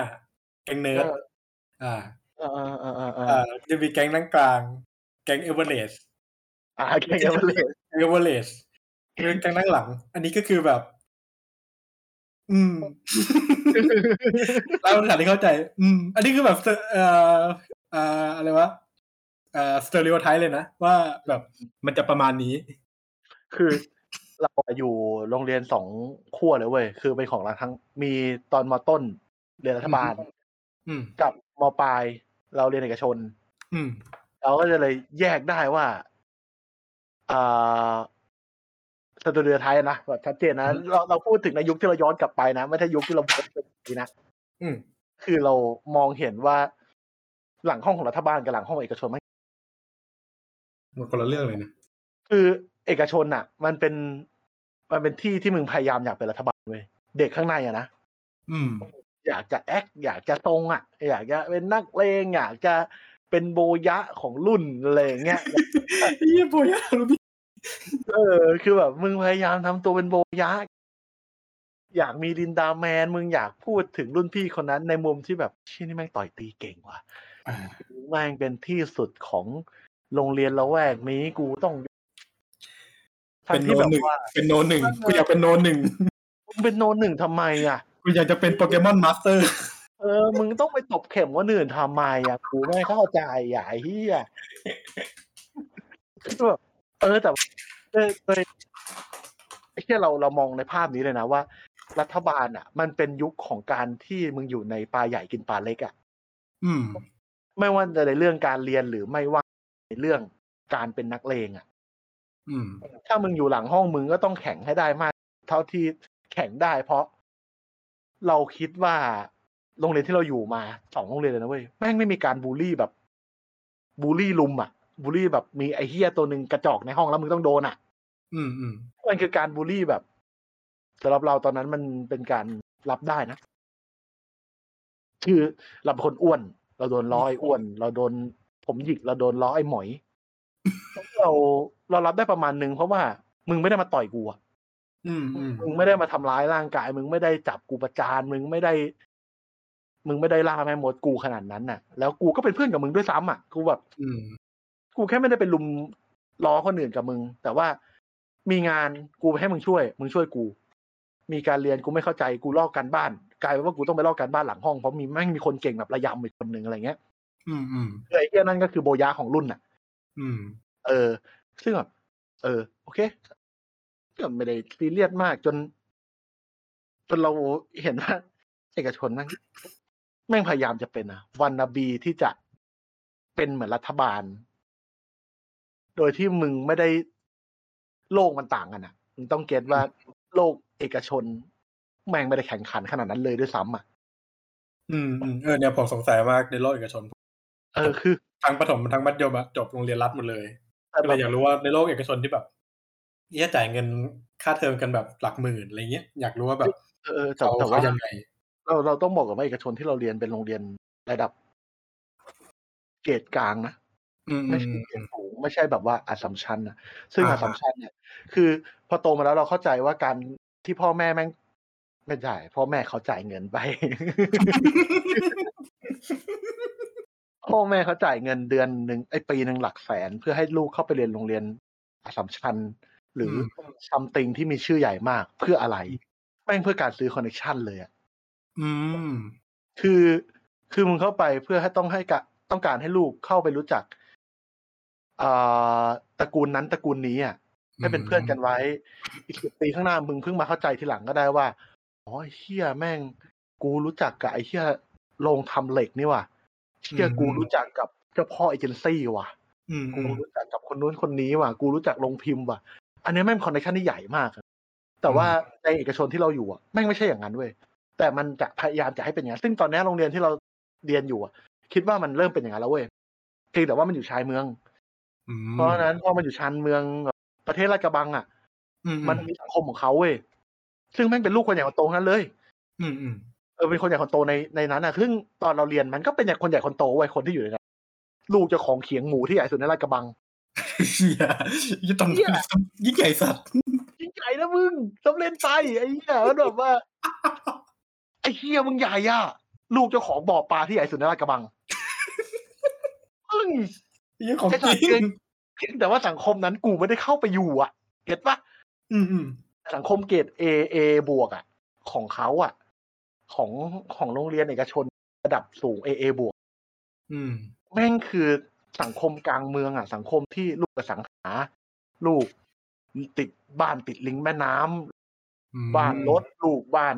B: แก๊งเนิร์ดอ่า
A: เออเออเออเออเออ
B: อ่าจะมีแก๊งนั่งกลาง แก๊งเอเวอเรส
A: อ่าเก่งกันเลย
B: เอเวอเรสคือแก๊งนั่งหลัง อันนี้ก็คือแบบ อืมเราถามที่เข้าใจ อืม อันนี้คือแบบเอ่อเอ่ออะไรวะเอ่อ stereotype เลยนะ ว่าแบบมันจะประมาณนี้
A: คือเราอยู่โรงเรียนสองขั้วเลยเว้ย คือเป็นของเราทั้งมีตอนมต้น เรียนรัฐบาล
B: อืม
A: กับมปลาย เราเรียนเอกชน
B: อืม
A: เราก็จะเลยแยกได้ว่าอ่าสตูดิโอไทยนะแบบชัดเจนนะ
B: อืม
A: เราเราพูดถึงในยุคที่เราย้อนกลับไปนะ ไม่ใช่ยุคที่เราพูดถึงนี้นะ
B: อืม
A: คือเรามองเห็นว่า หลังห้องของรัฐบาลกับหลังห้องเอกชนมัน
B: มันคนละเรื่องเลยนะ
A: คือเอกชนอะ มันเป็น มันเป็นที่ที่มึงพยายามอยากเป็นรัฐบาลเว้ยเด็กข้างในอะนะ
B: อืม
A: อยากจะแอคอยากจะตรงอะ อยากจะเป็นนักเลงอยากจะเป็นโบยะของรุ่นอะไรอย่างเงี้ย
B: เยี่ยโบยาลูบี้
A: เออ คือแบบมึงพยายามทำตัวเป็นโบยะ อยากมีดินดาแมน มึงอยากพูดถึงรุ่นพี่คนนั้นในมุมที่แบบชี่นี่แม่งต่อยตีเก่งว่ะ
B: อ่า
A: แม่งเป็นที่สุดของโรงเรียนละแวกนี้กูต้องทั้
B: เป็น
A: ง
B: โน
A: ที่แบบ
B: หนึ่ง
A: ว่า
B: เป็นโนหนึ่งกูอยากเป็นโนหนึ่ง
A: มึงเป็นโนหนึ่งทำไมอะ
B: กูอยากจะเป็นโปเกมอนมาสเตอร์
A: เออ มึงต้องไปตบเข็มว่าหนื่นทำไมอะกูไม่เข้าใจอะไอ้เหี้ยคือแบบเออแต่เออเออไอ้เหี้ยเราเรามองในภาพนี้เลยนะว่า รัฐบาลอะ มันเป็นยุคของการที่มึงอยู่ในปลาใหญ่กินปลาเล็กอะ
B: อืม
A: ไม่ว่าจะในเรื่องการเรียนหรือไม่ว่าในเรื่องการเป็นนักเลงอะ
B: อืม
A: ถ้ามึงอยู่หลังห้องมึงก็ต้องแข่งให้ได้มาก เท่าที่แข่งได้ เพราะเราคิดว่าโรงเรียนที่เราอยู่มาสองโรงเรียนเลยนะเว้ยแม่งไม่มีการบูลลี่แบบบูลลี่ลุมอะบูลลี่แบบมีไอ้เฮียตัวหนึ่งกระจอกในห้องแล้วมึงต้องโดนอะ
B: อืมอืม
A: มันคือการบูลลี่แบบสำหรับเราตอนนั้นมันเป็นการรับได้นะ คือเราเป็นคนอ้วน เราโดนล้อไอ้อ้วน เราโดนผมหยิกเราโดนล้อไอ้หมอยเราเรารับได้ประมาณนึงเพราะว่า มึงไม่ได้มาต่อยกูอะ
B: อืมอืม
A: มึงไม่ได้มาทำร้ายร่างกาย มึงไม่ได้จับกูประจานมึงไม่ได้ มึงไม่ได้ล่าแม่มดกูขนาดนั้นน่ะ แล้วกูก็เป็นเพื่อนกับมึงด้วยซ้ำอะกูแบบ
B: อืม
A: กูแค่ไม่ได้เป็นลุมล้อคนอื่นกับมึง แต่ว่ามีงานกูให้มึงช่วย มึงช่วยกู มีการเรียนกูไม่เข้าใจกูลอกการบ้าน กลายเป็นว่ากูต้องไปลอกการบ้านหลังห้องเพราะมีแม่งมีคนเก่งแบบระยำอีกคนหนึ่งอะไรเงี้ย
B: อืมอืม
A: ไอ้เหี้ยนั่นก็คือโบยาของรุ่นน่ะ
B: อืม
A: เออ ซึ่งแบบเออ โอเคก็ไม่ได้ซีเรียสมากจน จนเราเห็นว่าเอกชนแม่งแม่งพยายามจะเป็นอะวันนาบีที่จะเป็นเหมือนรัฐบาล โดยที่มึงไม่ได้โลกมันต่างกันอะมึงต้องเก็ตว่าโลกเอกชน แม่งไม่ได้แข่งขันขนาดนั้นเลยด้วยซ้ำอะ
B: อืมอืมเออเนี่ยผมสงสัยมากในโลกเอกชน
A: เออคือ
B: ทั้งประถมทั้งมัธยมอะจบโรงเรียนรัฐหมดเลย
A: แต่
B: ก็
A: แบ
B: เลย
A: บ
B: อยากรู้ว่าในโลกเอกชนที่แบบเอี้ยจ่ายเงินค่าเทอมกันแบบหลักหมื่นอะไรเงี้ยอยากรู้ว่าแบบ
A: เออแต่
B: เขา
A: แต่
B: เขา
A: ว่า
B: ยังไง
A: เราเราต้องบอกกับว่าเอกชนที่เราเรียนเป็นโรงเรียนระดับ เกรดกลางนะ
B: อืม
A: ไม่ใช่
B: อืม
A: เกรดสูงไม่ใช่แบบว่าอัสสัมชัญนะซึ่ง
B: อ่า
A: อัสสัมชัญเนี่ย คือ พอโตมาแล้วเราเข้าใจว่าการที่พ่อแม่แม่ง ไม่จ่ายพ่อแม่เขาจ่ายเงินไป พ่อแม่เขาจ่ายเงินเดือนหนึ่งไอ้ปีหนึ่งหลักแสน เพื่อให้ลูกเข้าไปเรียนโรงเรียนอัสสัมชัญหรือซัมติงที่มีชื่อใหญ่มากเพื่ออะไร แม่งเพื่อการซื้อคอนเนคชันเลยอะ
B: อืม
A: คือคือมึงเข้าไปเพื่อให้ต้องให้กะต้องการให้ลูกเข้าไปรู้จักอ่าตระกูลนั้นตระกูลนี้อะให้เป็นเพื่อนกันไว้ อีกสิบปีข้างหน้ามึงเพิ่งมาเข้าใจทีหลังก็ได้ว่า อ๋อไอ้เฮียแม่ง กูรู้จักกับไอ้เฮียโรงทำเหล็กนี่ว่ะเฮีย
B: อืม
A: กูรู้จักกับเจ้าพ่อเอเจนซี่ว่ะ
B: อืม
A: กู
B: อืม
A: รู้จักกับคนนู้นคนนี้ว่ะ กูรู้จักโรงพิมพ์ว่ะ อันนี้แม่งคอนเนคชั่นที่ใหญ่มากอะแต่ว่าในเอกชนที่เราอยู่อะแม่งไม่ใช่อย่างนั้นเว้ย แต่มันจะพยายามจะให้เป็นอย่างนั้น ซึ่งตอนนี้โรงเรียนที่เราเรียนอยู่อะ คิดว่ามันเริ่มเป็นอย่างนั้นแล้วเว้ยเพียงแต่ว่ามันอยู่ชายเมือง
B: อืม
A: เพราะฉะนั้นพอมันอยู่ชานเมืองแบบประเทศลาดกระบังอะ
B: อื
A: มันมีสังคมของเขาเว้ย ซึ่งแม่งเป็นลูกคนใหญ่คนโตทั้งนั้นเลย
B: อืมอืม
A: เออเป็นคนใหญ่คนโตในในนั้นอะซึ่งตอนเราเรียนมันก็เป็นอย่างคนใหญ่คนโตเว้ยคนที่อยู่ในนั้นลูกเจ้าของเขียงหมูที่ใหญ่สุดในลาดกระบัง
B: เฮียยี่ตอน
A: เหี้ย
B: ยิ่งใหญ่สัตว์
A: ยิ่งใหญ่นะมึงสำเร็จไปไอ้เหี้ยแล้วแบบว่าไอ้เหี้ยมึงใหญ่อะลูกเจ้าของบ่อปลาที่ใหญ่สุดในลาดกระบังมึง
B: เฮียของ
A: ไอ้
B: จ
A: สัต
B: ริ
A: ว์เก่
B: ง
A: งเพียงแต่ว่าสังคมนั้นกูไม่ได้เข้าไปอยู่อะเก็ตปะ
B: อืมอืม
A: สังคมเกรดเอเอบวกอะ ของเขาอะ ของของโรงเรียนเอกชนระดับสูงเอเอบวก
B: อืม
A: แม่งคือสังคมกลางเมืองอะ สังคมที่ลูกกับสังหา ลูกติดบ้านติดลิงแม่น้ำ
B: อืม
A: บ้านรถลูกบ้าน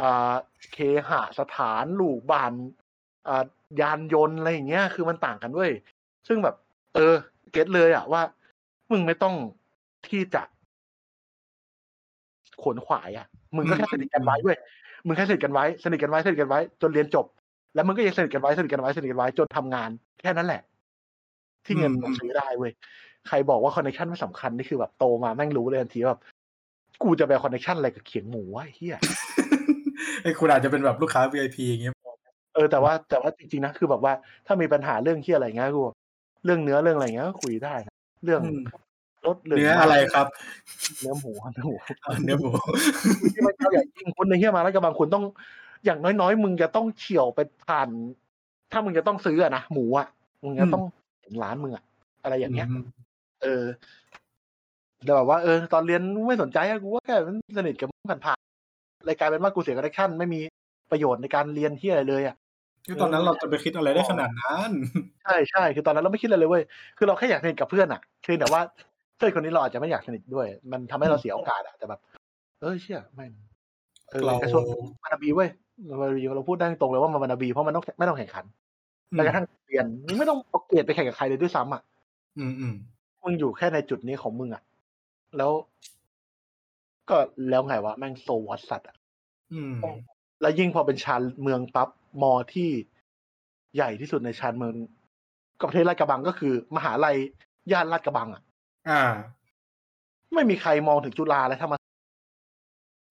A: อ่าเคหะสถานลูกบ้านอ่ายานยนต์อะไรอย่างเงี้ย คือมันต่างกันเว้ยซึ่งแบบ เออ เก็ตเลยอะว่า มึงไม่ต้องที่จะ ขวนขวายอะมึงก็แค่สนิทกันไว้เว้ยมึงแค่สนิทกันไว้สนิทกันไว้สนิทกันไว้ จนเรียนจบ แล้วมึงก็ยังสนิทกันไว้สนิทกันไว้สนิทกันไว้จนทำงาน แค่นั้นแหละ ที่เงินมันซื้อได้เว้ยใครบอกว่า connection ไม่สำคัญนี่คือแบบโตมาแม่งรู้เลยทันทีว่าแบบกูจะไป connection อะไรกับเขียงหมูวะไอ้เหี้ย
B: ไอ้คุณอาจจะเป็นแบบลูกค้า VIP อย่างเงี้ย
A: เออแต่ว่าแต่ว่าจริงๆนะคือแบบว่าถ้ามีปัญหาเรื่องเหี้ยอะไรเงี้ยกูเรื่องเนื้อเรื่องอะไรเงี้ยก็คุยได้นะเรื่อง
B: อืม
A: รถเรื่อง
B: เนื้ออะไรครับ
A: เนื้อหมูเนื้อหมู
B: เอาเนื้อหมู
A: ที่มันเจ้าใหญ่จริงคนในเฮียมาแล้วก็บางคนต้องอย่างน้อยๆ มึงจะต้องเฉี่ยวไปผ่าน ถ้ามึงจะต้องซื้ออะนะหมูอะมึงจะต้องถึงร้านมึงอะอะไรอย่างเงี้ย เออแต่แบบว่าเออตอนเรียนไม่สนใจอะกูว่าแค่สนิทกับมึงผ่านๆรายกลายเป็นว่ากูเสียคอนเนคชั่นไม่มีประโยชน์ในการเรียนที่อะไรเลยอะ
B: คือตอนนั้นเราจะไปคิดอะไรได้ขนาดนั้น
A: ใช่ใช่คือตอนนั้นเราไม่คิดอะไรเลยเว้ยคือเราแค่อยากสนิทกับเพื่อนอะเพียงแต่ว่า เพื่อนคนนี้เราอาจจะไม่อยากสนิทด้วย มันทำให้เราเสียโอกาสอะแต่แบบ เออเชี่ยแม่งเออ
B: เรา
A: กระทรวงมานาบีเว้ยมานาบีเราพูดได้ตรงเลยว่ามันมานาบีเพราะมันต้องไม่ต้องแข่งขันแม้กระทั่งเรียนมึงไม่ต้องเอาเกรดไปแข่งกับใครเลยด้วยซ้ำอะ
B: อืมอืม
A: มึงอยู่แค่ในจุดนี้ของมึงอะแล้ว ก็แล้วไงวะแม่งโซวอตสัตว์อะ
B: อืม
A: แล้วยิ่งพอเป็นชานเมืองปั๊บมอที่ใหญ่ที่สุดในชานเมืองกับประเทศลาดกระบังก็คือ มหาลัยย่านลาดกระบังอะ
B: อ่า
A: ไม่มีใครมองถึงจุฬาและธรรมศาสตร์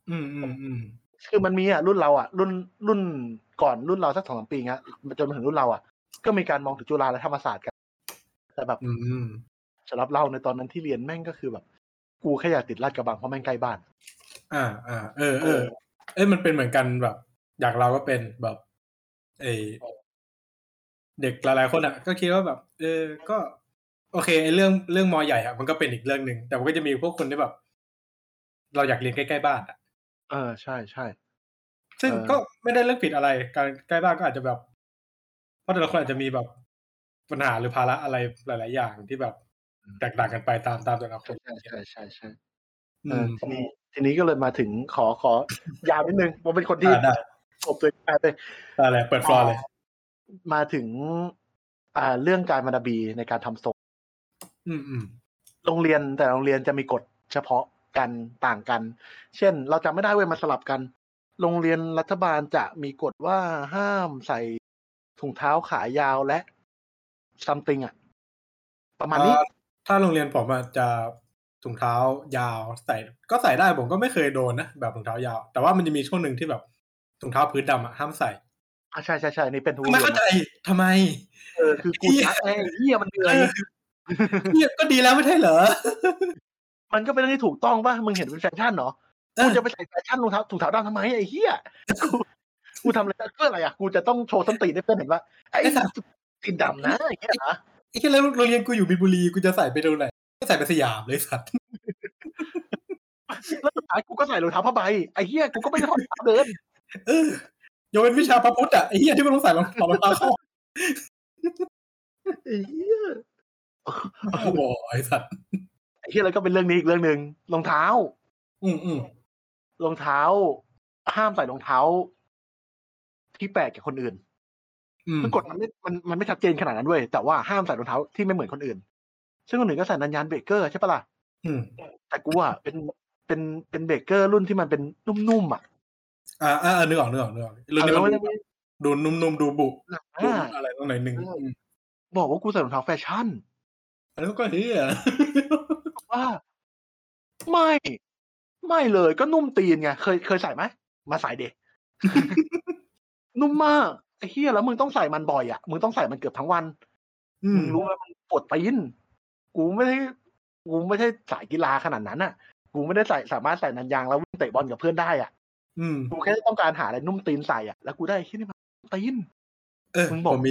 B: อืมอืมอืม
A: คือมันมีอะรุ่นเราอะรุ่นรุ่นก่อนรุ่นเราสักสองสามปีเงี้ยจนมาถึงรุ่นเราอะก็มีการมองถึงจุฬาและธรรมศาสตร์กันแต่แบบ
B: อืม
A: สำหรับเราในตอนนั้นที่เรียนแม่งก็คือแบบ กูแค่อยากติดลาดกระบังเพราะแม่งใกล้บ้าน
B: อ่าอ่าเออเออเอ้ยมันเป็นเหมือนกันแบบ อย่างเราก็เป็นแบบเออเด็กหลายๆคนอะ ก็คิดว่าแบบ เออ ก็ โอเคไอ้เรื่องเรื่องมอใหญ่อะมันก็เป็นอีกเรื่องหนึ่งแต่มันก็จะมีพวกคนที่แบบ เราอยากเรียนใกล้ๆบ้านอะ
A: เออใช่ใช่
B: ซึ่ง
A: เออ
B: ก็ไม่ได้เรื่องผิดอะไร การใกล้บ้านก็อาจจะแบบ เพราะแต่ละคนอาจจะมีแบบปัญหาหรือภาระอะไรหลาย ๆ อย่างที่แบบแตกต่างกันไปตามตามแต่ละคน
A: ใช่ใช่ใช่ใช่
B: อื
A: เออ
B: ม
A: ทีนี้ทีนี้ก็เลยมาถึงขอขอยาวนิดนึงผมเป็นคนที่
B: อ่าได้
A: จบตัวเองไป
B: ได้เลยเปิดฟลอร์เลย
A: มาถึง อ่าเรื่องการมานาบีในการทำทรง
B: อืมอืม
A: โรงเรียนแต่ละโรงเรียนจะมีกฎเฉพาะกันต่างกัน เช่น เราจำไม่ได้เว้ยมันสลับกัน โรงเรียนรัฐบาลจะมีกฎว่าห้ามใส่ถุงเท้าขายาวและ something อะประมาณนี้
B: เอ่อถ้าโรงเรียนผมอะจะถุงเท้ายาวใส่ก็ใส่ได้ผมก็ไม่เคยโดนนะแบบถุงเท้ายาว แต่ว่ามันจะมีช่วงหนึ่งที่แบบถุงเท้าพื้นดำอะห้ามใส่
A: อะใช่ใช่ใช่นี่เป็นทุกโร
B: ไม่
A: งเรีย
B: เข้านใจทำไม
A: เออคือกูชักไอ้เหี้ยมันเหนื่อย
B: เนี่ยก็ดีแล้วไม่ใช่เหรอ
A: มันก็เป็นเรื่องที่ถูกต้องป่ะ มึงเห็นเป็นแฟชั่นเหรอ
B: เออ
A: กูจะไปใส่แฟชั่นรองเท้าถุงเท้าดำทำไมไอ้เหี้ยกูกูทำอะไรเพื่ออะไรอะ กูจะต้องโชว์ส้นตีนให้เพื่อนเห็นว่าไอ้ตีนดำนะไอ้เหี้ยนะ
B: ไอ้แค่แล้วโรงเรียนกูอยู่บินบุรี กูจะใส่ไปดูไหน ก็ใส่ไปสยามเลยสัตว์
A: แล้วสุดท้ายกูก็ใส่รองเท้าผ้าใบ ไอ้เหี้ย กูก็ไม่ได้ถอดรองเท้าเดิน
B: เออยกเว้นวิชาพระพุทธอะไอ้เหี้ยที่มันต้องใส่รองเท้ารองเท้าเข้า
A: ไอ้เหี้ย
B: โอ้โหไอ้สัตว์
A: ไอ้เหี้ยแล้วก็เป็นเรื่องนี้อีกเรื่องหนึ่งรองเท้า
B: อืมอืม
A: รองเท้า ห้ามใส่รองเท้า ที่แปลกจากคนอื่น
B: อืม
A: คือกฎมันไม่มันมันไม่ชัดเจนขนาดนั้นเว้ยแต่ว่าห้ามใส่รองเท้าที่ไม่เหมือนคนอื่น ซึ่งคนอื่นก็ใส่นันยานเบเกอร์ใช่ปะล่ะ
B: อืม
A: แต่กูอะเป็นเป็นเป็นเบเกอร์รุ่นที่มันเป็นนุ่มๆอะ
B: อ่าอ่านึกออกนึกออกนึกออกเรื่อง
A: เอ
B: นี้
A: อ
B: มัน
A: ไม่ได้
B: ดูนุ่มๆดูบุ
A: อ่
B: ดูาอะไรตรงไหนหนึ่ง
A: เอออื
B: ม
A: บอกว่ากูใส่รองเท้าแฟชั่น
B: อันนี้ก็เฮีย
A: ว่า ไม่ ไม่เลยก็นุ่มตีนไง เคยเคยใส่ไหมมาใส่เด็นุ่มมากไอ้เฮียแล้วมึงต้องใส่มันบ่อยอะมึงต้องใส่มันเกือบทั้งวัน
B: อื
A: มึ
B: ม
A: งรู้ไหมมันปวดตีนกูไม่ได้กูไม่ใช่สายกีฬาขนาดนั้นอะ กูไม่ได้ใส่สามารถใส่นันยางแล้ววิ่งเตะบอลกับเพื่อนได้อะ
B: อืม
A: กูแค่ต้องการหาอะไรนุ่มตีนใส่อะแล้วกูได้ที่นี่มันตีน
B: เออ
A: มึง
B: ผ
A: บอก
B: ม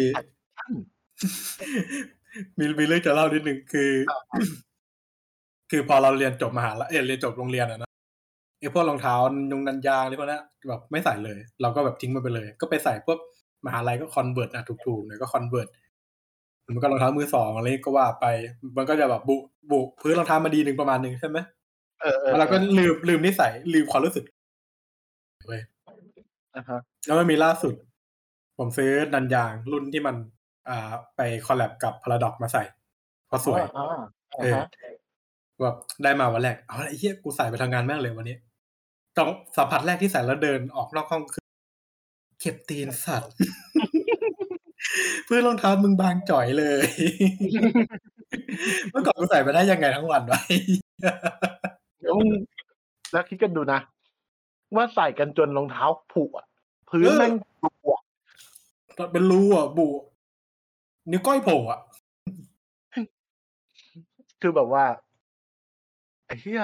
B: มี
A: ใส่ชั่น
B: มีมีเรื่องจะเล่านิดหนึ่งคือ คือพอเราเรียนจบมหาลัยเอยเรียนจบโรงเรียนอะนะไอ้พวกรองเท้ายงนันยางอะไรพวกนั้นแบบไม่ใส่เลย เราก็แบบทิ้งมันไปเลย ก็ไปใส่พวกมหาลัยก็คอนเวิร์ตนะถูกๆหน่อยก็คอนเวิร์ตมันก็รองเท้ามือสองอะไรก็ว่าไป มันก็จะแบบบุบุพื้นรองเท้ามาดีหนึ่งประมาณหนึ่งใช่ไหม
A: เออเออ
B: แล้วเราก็ลืมลืมนิสัยลืมความรู้สึกเว้ย
A: อ่าฮะ
B: แล้วมันมีล่าสุดผผมซื้อนันยางรุ่นที่มัน อ่าไปคอลแลบกับพาราดอกมาใส่เพราะสวย
A: อ่าอ่า
B: เออ
A: ฮะ
B: แบบได้มาวันแรกเอาละไอ้เหี้ยกูใส่ไปทำงานแม่งเลยวันนี้ต้องสัมผัสแรกที่ใส่แล้วเดินออกนอกห้องคือเก็บตีนสัตว์ เพื่อนรองเท้ามึงบางจ่อยเลย เมื่อก่อนกูใส่ไปได้ยังไงทั้งวันวะ
A: เดี๋ยวมึงแล้วคิดกันดูนะ ว่าใส่กันจนรองเท้าผุอะพื้น
B: เออ
A: แม่งผุอะ
B: เป็นรูอะบุ นิ้วก้อยโผล่อะ
A: คือแบบว่าไอ้เหี้ย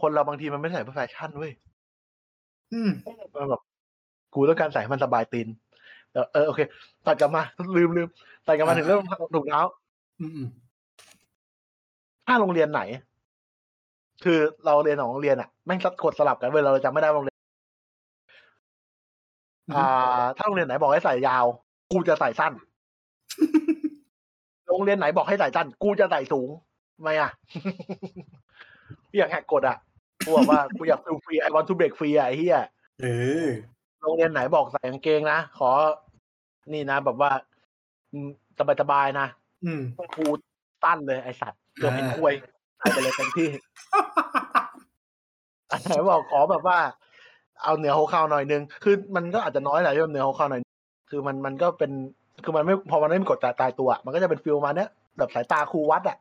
A: คนเราบางทีมันไม่ใส่เพื่อแฟชั่นเว้ย
B: อืม
A: มันแบบกูต้องการใส่ให้มันสบายตีนเออเออโอเคตัดกลับมาลืมลืมตัดกลับมา
B: อ่า
A: ถึงเรื่องถุงเท้า
B: อืมอืม
A: ถ้าโรงเรียนไหน คือเราเรียนของโรงเรียนอะแม่งกดสลับกันเวลาเราจำไม่ได้ว่าโรงเรียนอ่า ถ้าโรงเรียนไหนบอกให้ใส่ยาว กูจะใส่สั้น โรงเรียนไหนบอกให้ใส่สั้นกูจะใส่สูงทำไมอะกูอยากแหกกฎอะกูบอกว่ากูอยาก feel free I want to break free อะไอ้เหี้ย
B: เออ
A: โรงเรียนไหนบอกใส่กางเกงนะขอ นี่นะแบบว่าสบายสบายๆนะ
B: อืม
A: กูตั้นเลยไอสัตว์เกือบเป็น
B: อ่า
A: ควยใส่ไปเลยเต็มที่อันไหนบอกขอแบบว่า เอาเหนือหัวเข่าหน่อยนึง คือมันก็อาจจะน้อยแหละที่มันเหนือหัวเข่าหน่อย คือมันมันก็เป็น คือมันไม่พอมันไม่มีกฎตายตายตัว มันก็จะเป็นฟิลมาเนี้ยแบบสายตาครูวัดอะ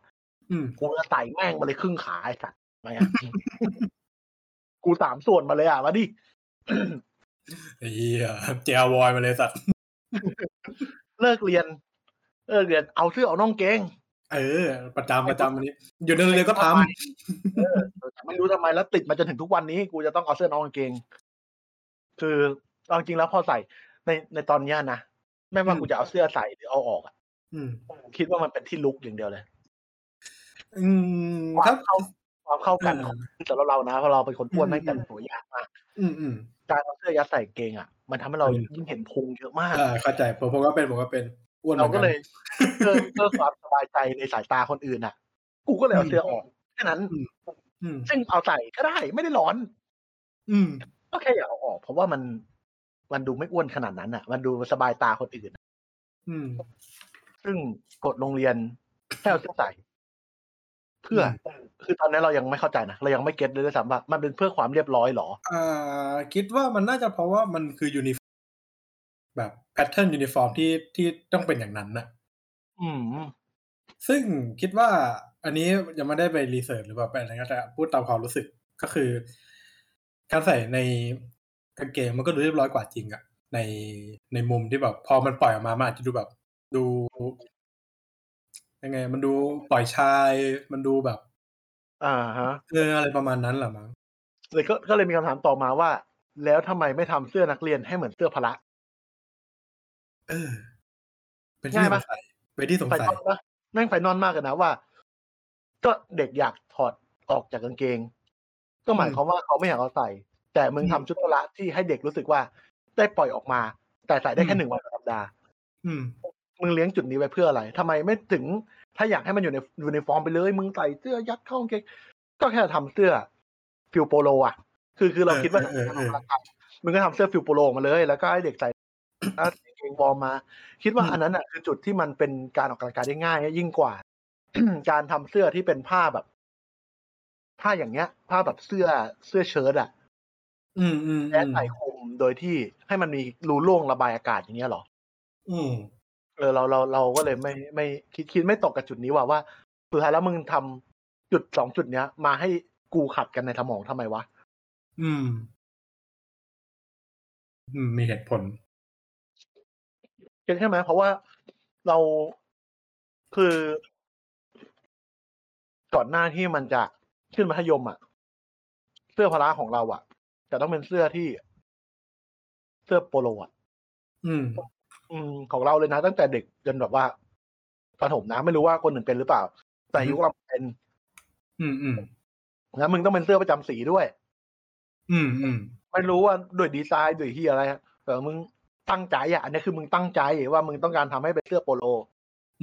B: อืม
A: กูจะใส่แม่งมาเลยครึ่งขาไอสัตว์มาอะกูสามส่วนมาเลยอะมาดิ
B: ไอ้เหี้ยเจลวอยมาเลยสัตว์
A: เลิกเรียนเลิกเรียนเอาเสื้อเอาน่องเกง
B: เออ ประจำประจำอันนี้อยู่ในโรงเรียนก็ทำ
A: เออแต่ไม่รู้ทำไมแล้วติดมาจนถึงทุกวันนี้ กูจะต้องเอาเสื้อน้องกางเกง คือเอาจริงแล้วพอใส่ในในตอนเนี้ยนะ ไม่ว่า
B: อืม
A: กูจะเอาเสื้อใส่หรือเอาออกอะ
B: อืม
A: คิดว่ามันเป็นที่ลุกอย่างเดียวเลย
B: อืม
A: ควา
B: ถ้าม
A: เข้าความเข้ากัน
B: เออ
A: ของสำหรับเรานะเพราะเราเป็นคนอ้วน
B: อืม
A: แม่งแต่งตัวยากมาก
B: อืมอืม
A: การเอาเสื้อยัดใส่กางเกงอะ มันทำให้เรา
B: อืม
A: ยิ่งเห็นพุงเยอะมาก
B: อ่าเข้าใจผมผมก็เป็นผมก็เป็นอ้วนเหมื
A: เรา
B: อน
A: ก็
B: กัน
A: เลยเพื่อเพื่อความสบายใจในสายตาคนอื่นอะ กูก็เลยเอาเสื้อออกแค่นั้น
B: อืม
A: ซึ่งเอาใส่ก็ได้ไม่ได้ร้อน
B: อืม
A: ก็แค่อยากเอาออก เพราะว่ามัน มันดูไม่อ้วนขนาดนั้นอะ มันดูสบายตาคนอื่น
B: อืม
A: ซึ่งกฎโรงเรียนให้เอาเสื้อใส่ เพื่ออคือตอนนี้เรายังไม่เข้าใจนะเรายังไม่ get เลยด้วยซ้ำว่ามันเป็นเพื่อความเรียบร้อยเหรอ
B: อ่า คิดว่ามันน่าจะเพราะว่ามันคือ unif แบบ pattern uniform ที่ที่ต้องเป็นอย่างนั้นนะ
A: อืม
B: ซึ่งคิดว่า อันนี้ยังไม่ได้ไป research หรือแบบอะไรก็แต่พูดตามความรู้สึกก็คือ การใส่ใน กางเกงมันก็ดูเรียบร้อยกว่าจริงอะในในมุมที่แบบ พอมันปล่อยออกมามันอาจจะดูแบบ ดูยังไง มันดูปล่อยชายมันดูแบบ
A: อ่าฮะ
B: เอออะไรประมาณนั้นแหละมั้ง
A: เลยก็ก็เลยมีคำถามต่อมาว่า แล้วทำไมไม่ทำเสื้อนักเรียนให้เหมือนเสื้อพละ
B: เออ เป็นที่
A: ง่าย
B: ส
A: ปะ
B: งสัยเป็นที่สง
A: ไฟ
B: สั
A: น
B: ย
A: อลปะแม่งไฟนอลมากเลยนะว่า ก็เด็กอยากถอดออกจากกางเกง ก็หมายความว่าเขาไม่อยากเอาใส่ แต่มึงทำชุดพละที่ให้เด็กรู้สึกว่า ได้ปล่อยออกมา แต่ใส่ได้แค่หนึ่งวันต่อสัปดาห์
B: อืม
A: มึงเลี้ยงจุดนี้ไว้เพื่ออะไรทำไมไม่ถึง ถ้าอยากให้มันอยู่ในอยู่ในฟอร์มไปเลย มึงใส่เสื้อยัดเข้ากางเกงก็แค่ทำเสื้อ feel โปโลอะ คือคือเราคิดว่า
B: เออเออเออ
A: มึงก็ทำเสื้อ feel โปโลออกมาเลย แล้วก็ให้เด็กใส่แล้วกางเกงวอร์มมา คิดว่าอันนั้นอะคือจุดที่มันเป็นการออกกำลังกายได้ง่าย ยิ่งกว่าการทำเสื้อที่เป็นผ้าแบบ ผ้าอย่างเงี้ย ผ้าแบบเสื้อเสื้อเชิ้ตอะ
B: อืมอืม
A: และใส่คลุมโดยที่ให้มันมีรูโล่งระบายอากาศอย่างเงี้ยหรอ
B: อืม
A: เออเราเราเราก็เลยไม่ไม่คิดคิดไม่ตกกับจุดนี้ว่าว่าสุดท้ายแล้วมึงทำจุดสองจุดเนี้ย มาให้กูขัดกันในสมองทำไมวะ
B: อืมอืม มีเหตุผล
A: เก็ตใช่ไหมเพราะว่าเราคือ ก่อนหน้าที่มันจะขึ้นมัธยมอะ เสื้อพละของเราอะ จะต้องเป็นเสื้อที่เสื้อโปโลอะ
B: อืม
A: อืมของเราเลยนะ ตั้งแต่เด็กจนแบบว่าประถมนะไม่รู้ว่าคนอื่นเป็นหรือเปล่า แต่ยุคเราเป็น
B: อืมอืม
A: แล้วมึงต้องเป็นเสื้อประจำสีด้วย
B: อืมอืม
A: ไม่รู้ว่าด้วยดีไซน์ด้วยที่อะไรอะแต่มึงตั้งใจอะ อันนี้คือมึงตั้งใจว่ามึงต้องการทำให้เป็นเสื้อโปโล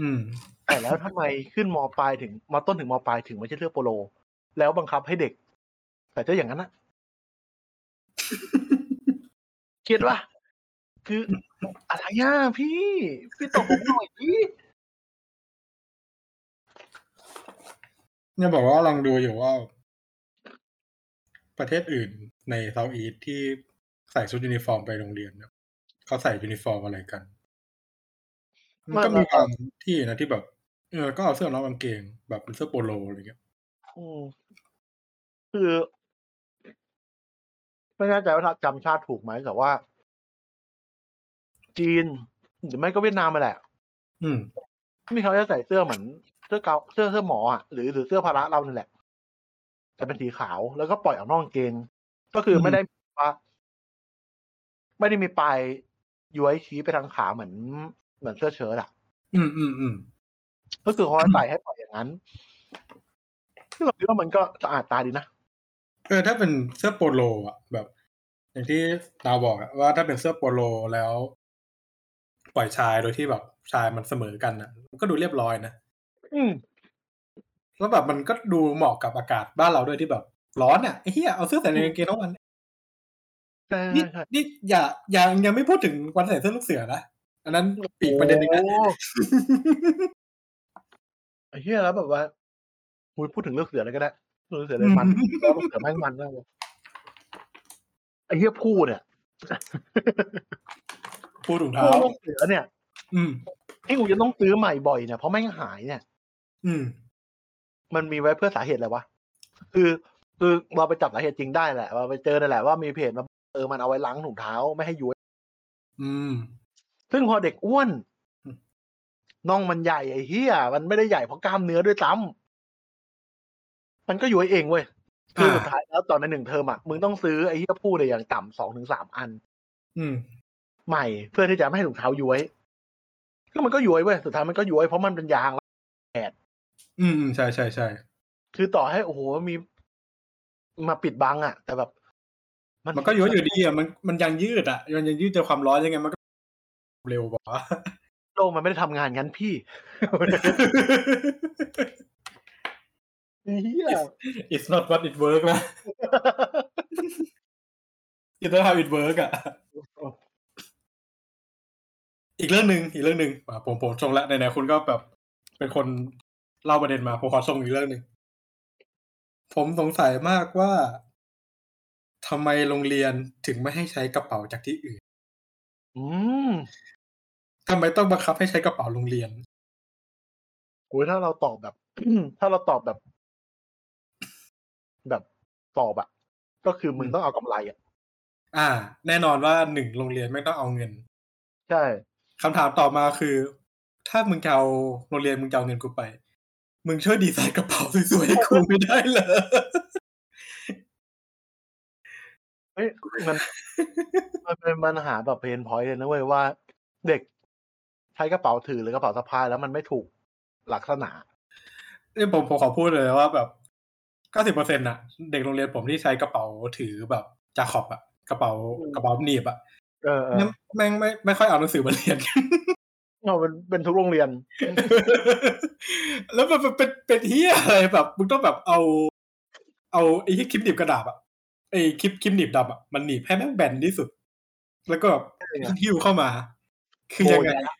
B: อืม
A: แต่แล้วทำไมขึ้นมปลายถึงมต้นถึงมปลายถึงไม่ใช่เสื้อโปโล แล้วบังคับให้เด็กใส่เสื้ออย่างนั้นนะ คิดว่าคืออะไรอะพี่ พี่ตอบผมหน่อยพี่
B: เนี่ยบอกว่ากำลังดูอยู่ว่า ประเทศอื่นใน Southeast ที่ใส่ชุดยูนิฟอร์มไปโรงเรียนเนี่ยเขาใส่ยูนิฟอร์มอะไรกัน มันก็มีบางที่นะที่แบบ เออก็เอาเสื้อนอกกางเกง แบบเป็นเสื้อโปโลอะไรเงี้ย
A: อืมคือ ไม่แน่ใจว่าจำชาติถูกไหมแต่ว่า จีน หรือไม่ก็เวียดนามมาแหละ
B: อืม
A: ที่เขาจะใส่เสื้อเหมือนเสื้อเกาเสื้อเสื้อหมออะหรือหรือเสื้อพละเรานี่แหละแต่เป็นสีขาวแล้วก็ปล่อยออกนอกกางเกง ก็คือไม่ได้ว่าไม่ได้มีปลายย้วยชี้ไปทางขาเหมือนเหมือนเสื้อเชิ้ตอะ
B: อืมอืมอืม
A: ก็คือเขาให้ใส่ให้ปล่อยอย่างนั้นซึ่งเราคิดว่ามันก็สะอาดตาดีนะ
B: เออถ้าเป็นเสื้อโปโลอะแบบ อย่างที่ดาวบอกอะว่าถ้าเป็นเสื้อโปโลแล้ว ปล่อยชายโดยที่แบบชายมันเสมอกันอะ มันก็ดูเรียบร้อยนะ
A: อืม
B: แล้วแบบมันก็ดูเหมาะกับอากาศบ้านเราด้วยที่แบบ ร้อนอะไอ้เหี้ยเอาเสื้อใส่ในกางเกงทั้งวัน
A: ใช่
B: นี่
A: ใช่
B: นี่อย่าอย่ายังไม่พูดถึงวันใส่เสื้อลูกเสือนะอันนั้นปีกประเด็นหนึงนะ
A: โอ้ไอ้เหี้ยแล้วแบบว่าพูดพูดถึงเรื่องเสืออะไรก็ได้ เรื่องเสือเลยมันเพราะว่าเสือแม่งมันมากเลยไอ้เหี้ยพูดเนี่ย
B: พูดถุงเท้า
A: พูดเรื่องเสือเนี่ย
B: อืม
A: ที่กูจะต้องซื้อใหม่บ่อยเนี่ยเพราะแม่งหายเนี่ย
B: อืม
A: มันมีไว้เพื่อสาเหตุอะไรวะคือคือเราไปจับสาเหตุจริงได้แหละเราไปเจอนั่นแหละว่ามีเพจมาเออมันเอาไว้ล้างถุงเท้าไม่ให้ย้วย
B: อืม
A: ซึ่งพอเด็กอ้วน
B: อืม
A: น่องมันใหญ่ไอ้เหี้ยมันไม่ได้ใหญ่เพราะกล้ามเนื้อด้วยซ้ำ มันก็ย้วยเองเว้ยคือสุดท้ายแล้วตอนในหนึ่งเทอมอะมึงต้องซื้อไอ้เหี้ยพูดเลยอย่างต่ำสองถึงสามอัน
B: อืม
A: ใหม่เพื่อที่จะไม่ให้ถุงเท้าย้วยก็มันก็ย้วยเว้ยสุดท้ายมันก็ย้วยเพราะมันเป็นยาง
B: อืมอืมใช่ใช่ใช่
A: คือต่อให้โอ้โหมีมาปิดบังอะ แต่แบบ
B: มันก็ย้อยอยู่ดีอะมันมันยังยืดอะมันยังยืดเจอความร้อนยังไงมันก็เร็วกว่า
A: โลกมันไม่ได้ทำงานงั้นพี่ เฮีย
B: it's not what it work นะ it's not how it work อะ อีกเรื่องหนึ่งอีกเรื่องหนึ่งอะผมผมชงละไหนๆคุณก็แบบ เป็นคนเล่าประเด็นมาผมขอชงอีกเรื่องหนึ่งผมสงสัยมากว่าทำไมโรงเรียนถึงไม่ให้ใช้กระเป๋าจากที่อื่น
A: อืม
B: ทำไมต้องบังคับให้ใช้กระเป๋าโรงเรียน
A: โอ้ยถ้าเราตอบแบบ ถ้าเราตอบแบบ แบบตอบอะก็คือมึงต้องเอากำไรอะ
B: อ่า แน่นอนว่าหนึ่งโรงเรียนไม่ต้องเอาเงิน
A: ใช่
B: คำถามต่อมาคือ ถ้ามึงจะเอาโรงเรียนมึงจะเอาเงินกูไป มึงช่วยดีไซน์กระเป๋าสวยๆให้กูไม่ได้เหรอ
A: เฮ้ยมันมันเป็นปัญหาแบบเพนพอยต์เลยนะเว้ยว่า เด็กใช้กระเป๋าถือหรือกระเป๋าสะพายแล้วมันไม่ถูกลักษณะ
B: นี่ผมผมขอพูดเลยว่าแบบเก้าสิบเปอร์เซ็นต์ะเด็กโรงเรียนผมที่ใช้กระเป๋าถือแบบจาขอบอะกระเป๋า
A: อืม
B: กระเป๋าหนีบอะ
A: เออเออ
B: แม่งแม่งไม่ไม่ค่อยเอาหนังสือมาเรียน
A: เอาเป็นเป็นทุกโรงเรียน
B: แล้วมันเป็นเป็นเป็นเฮียอะไรแบบมึงต้องแบบเอา เอาไอ้ที่คลิปหนีบกระดาษอะไอ้คลิปคลิปหนีบดำอะมันหนีบให้แม่งแบนที่สุด แล้วก็แบบ
A: ใช่อะ
B: หิ้วเข้ามา คือยังไง
A: โอ้ยนะ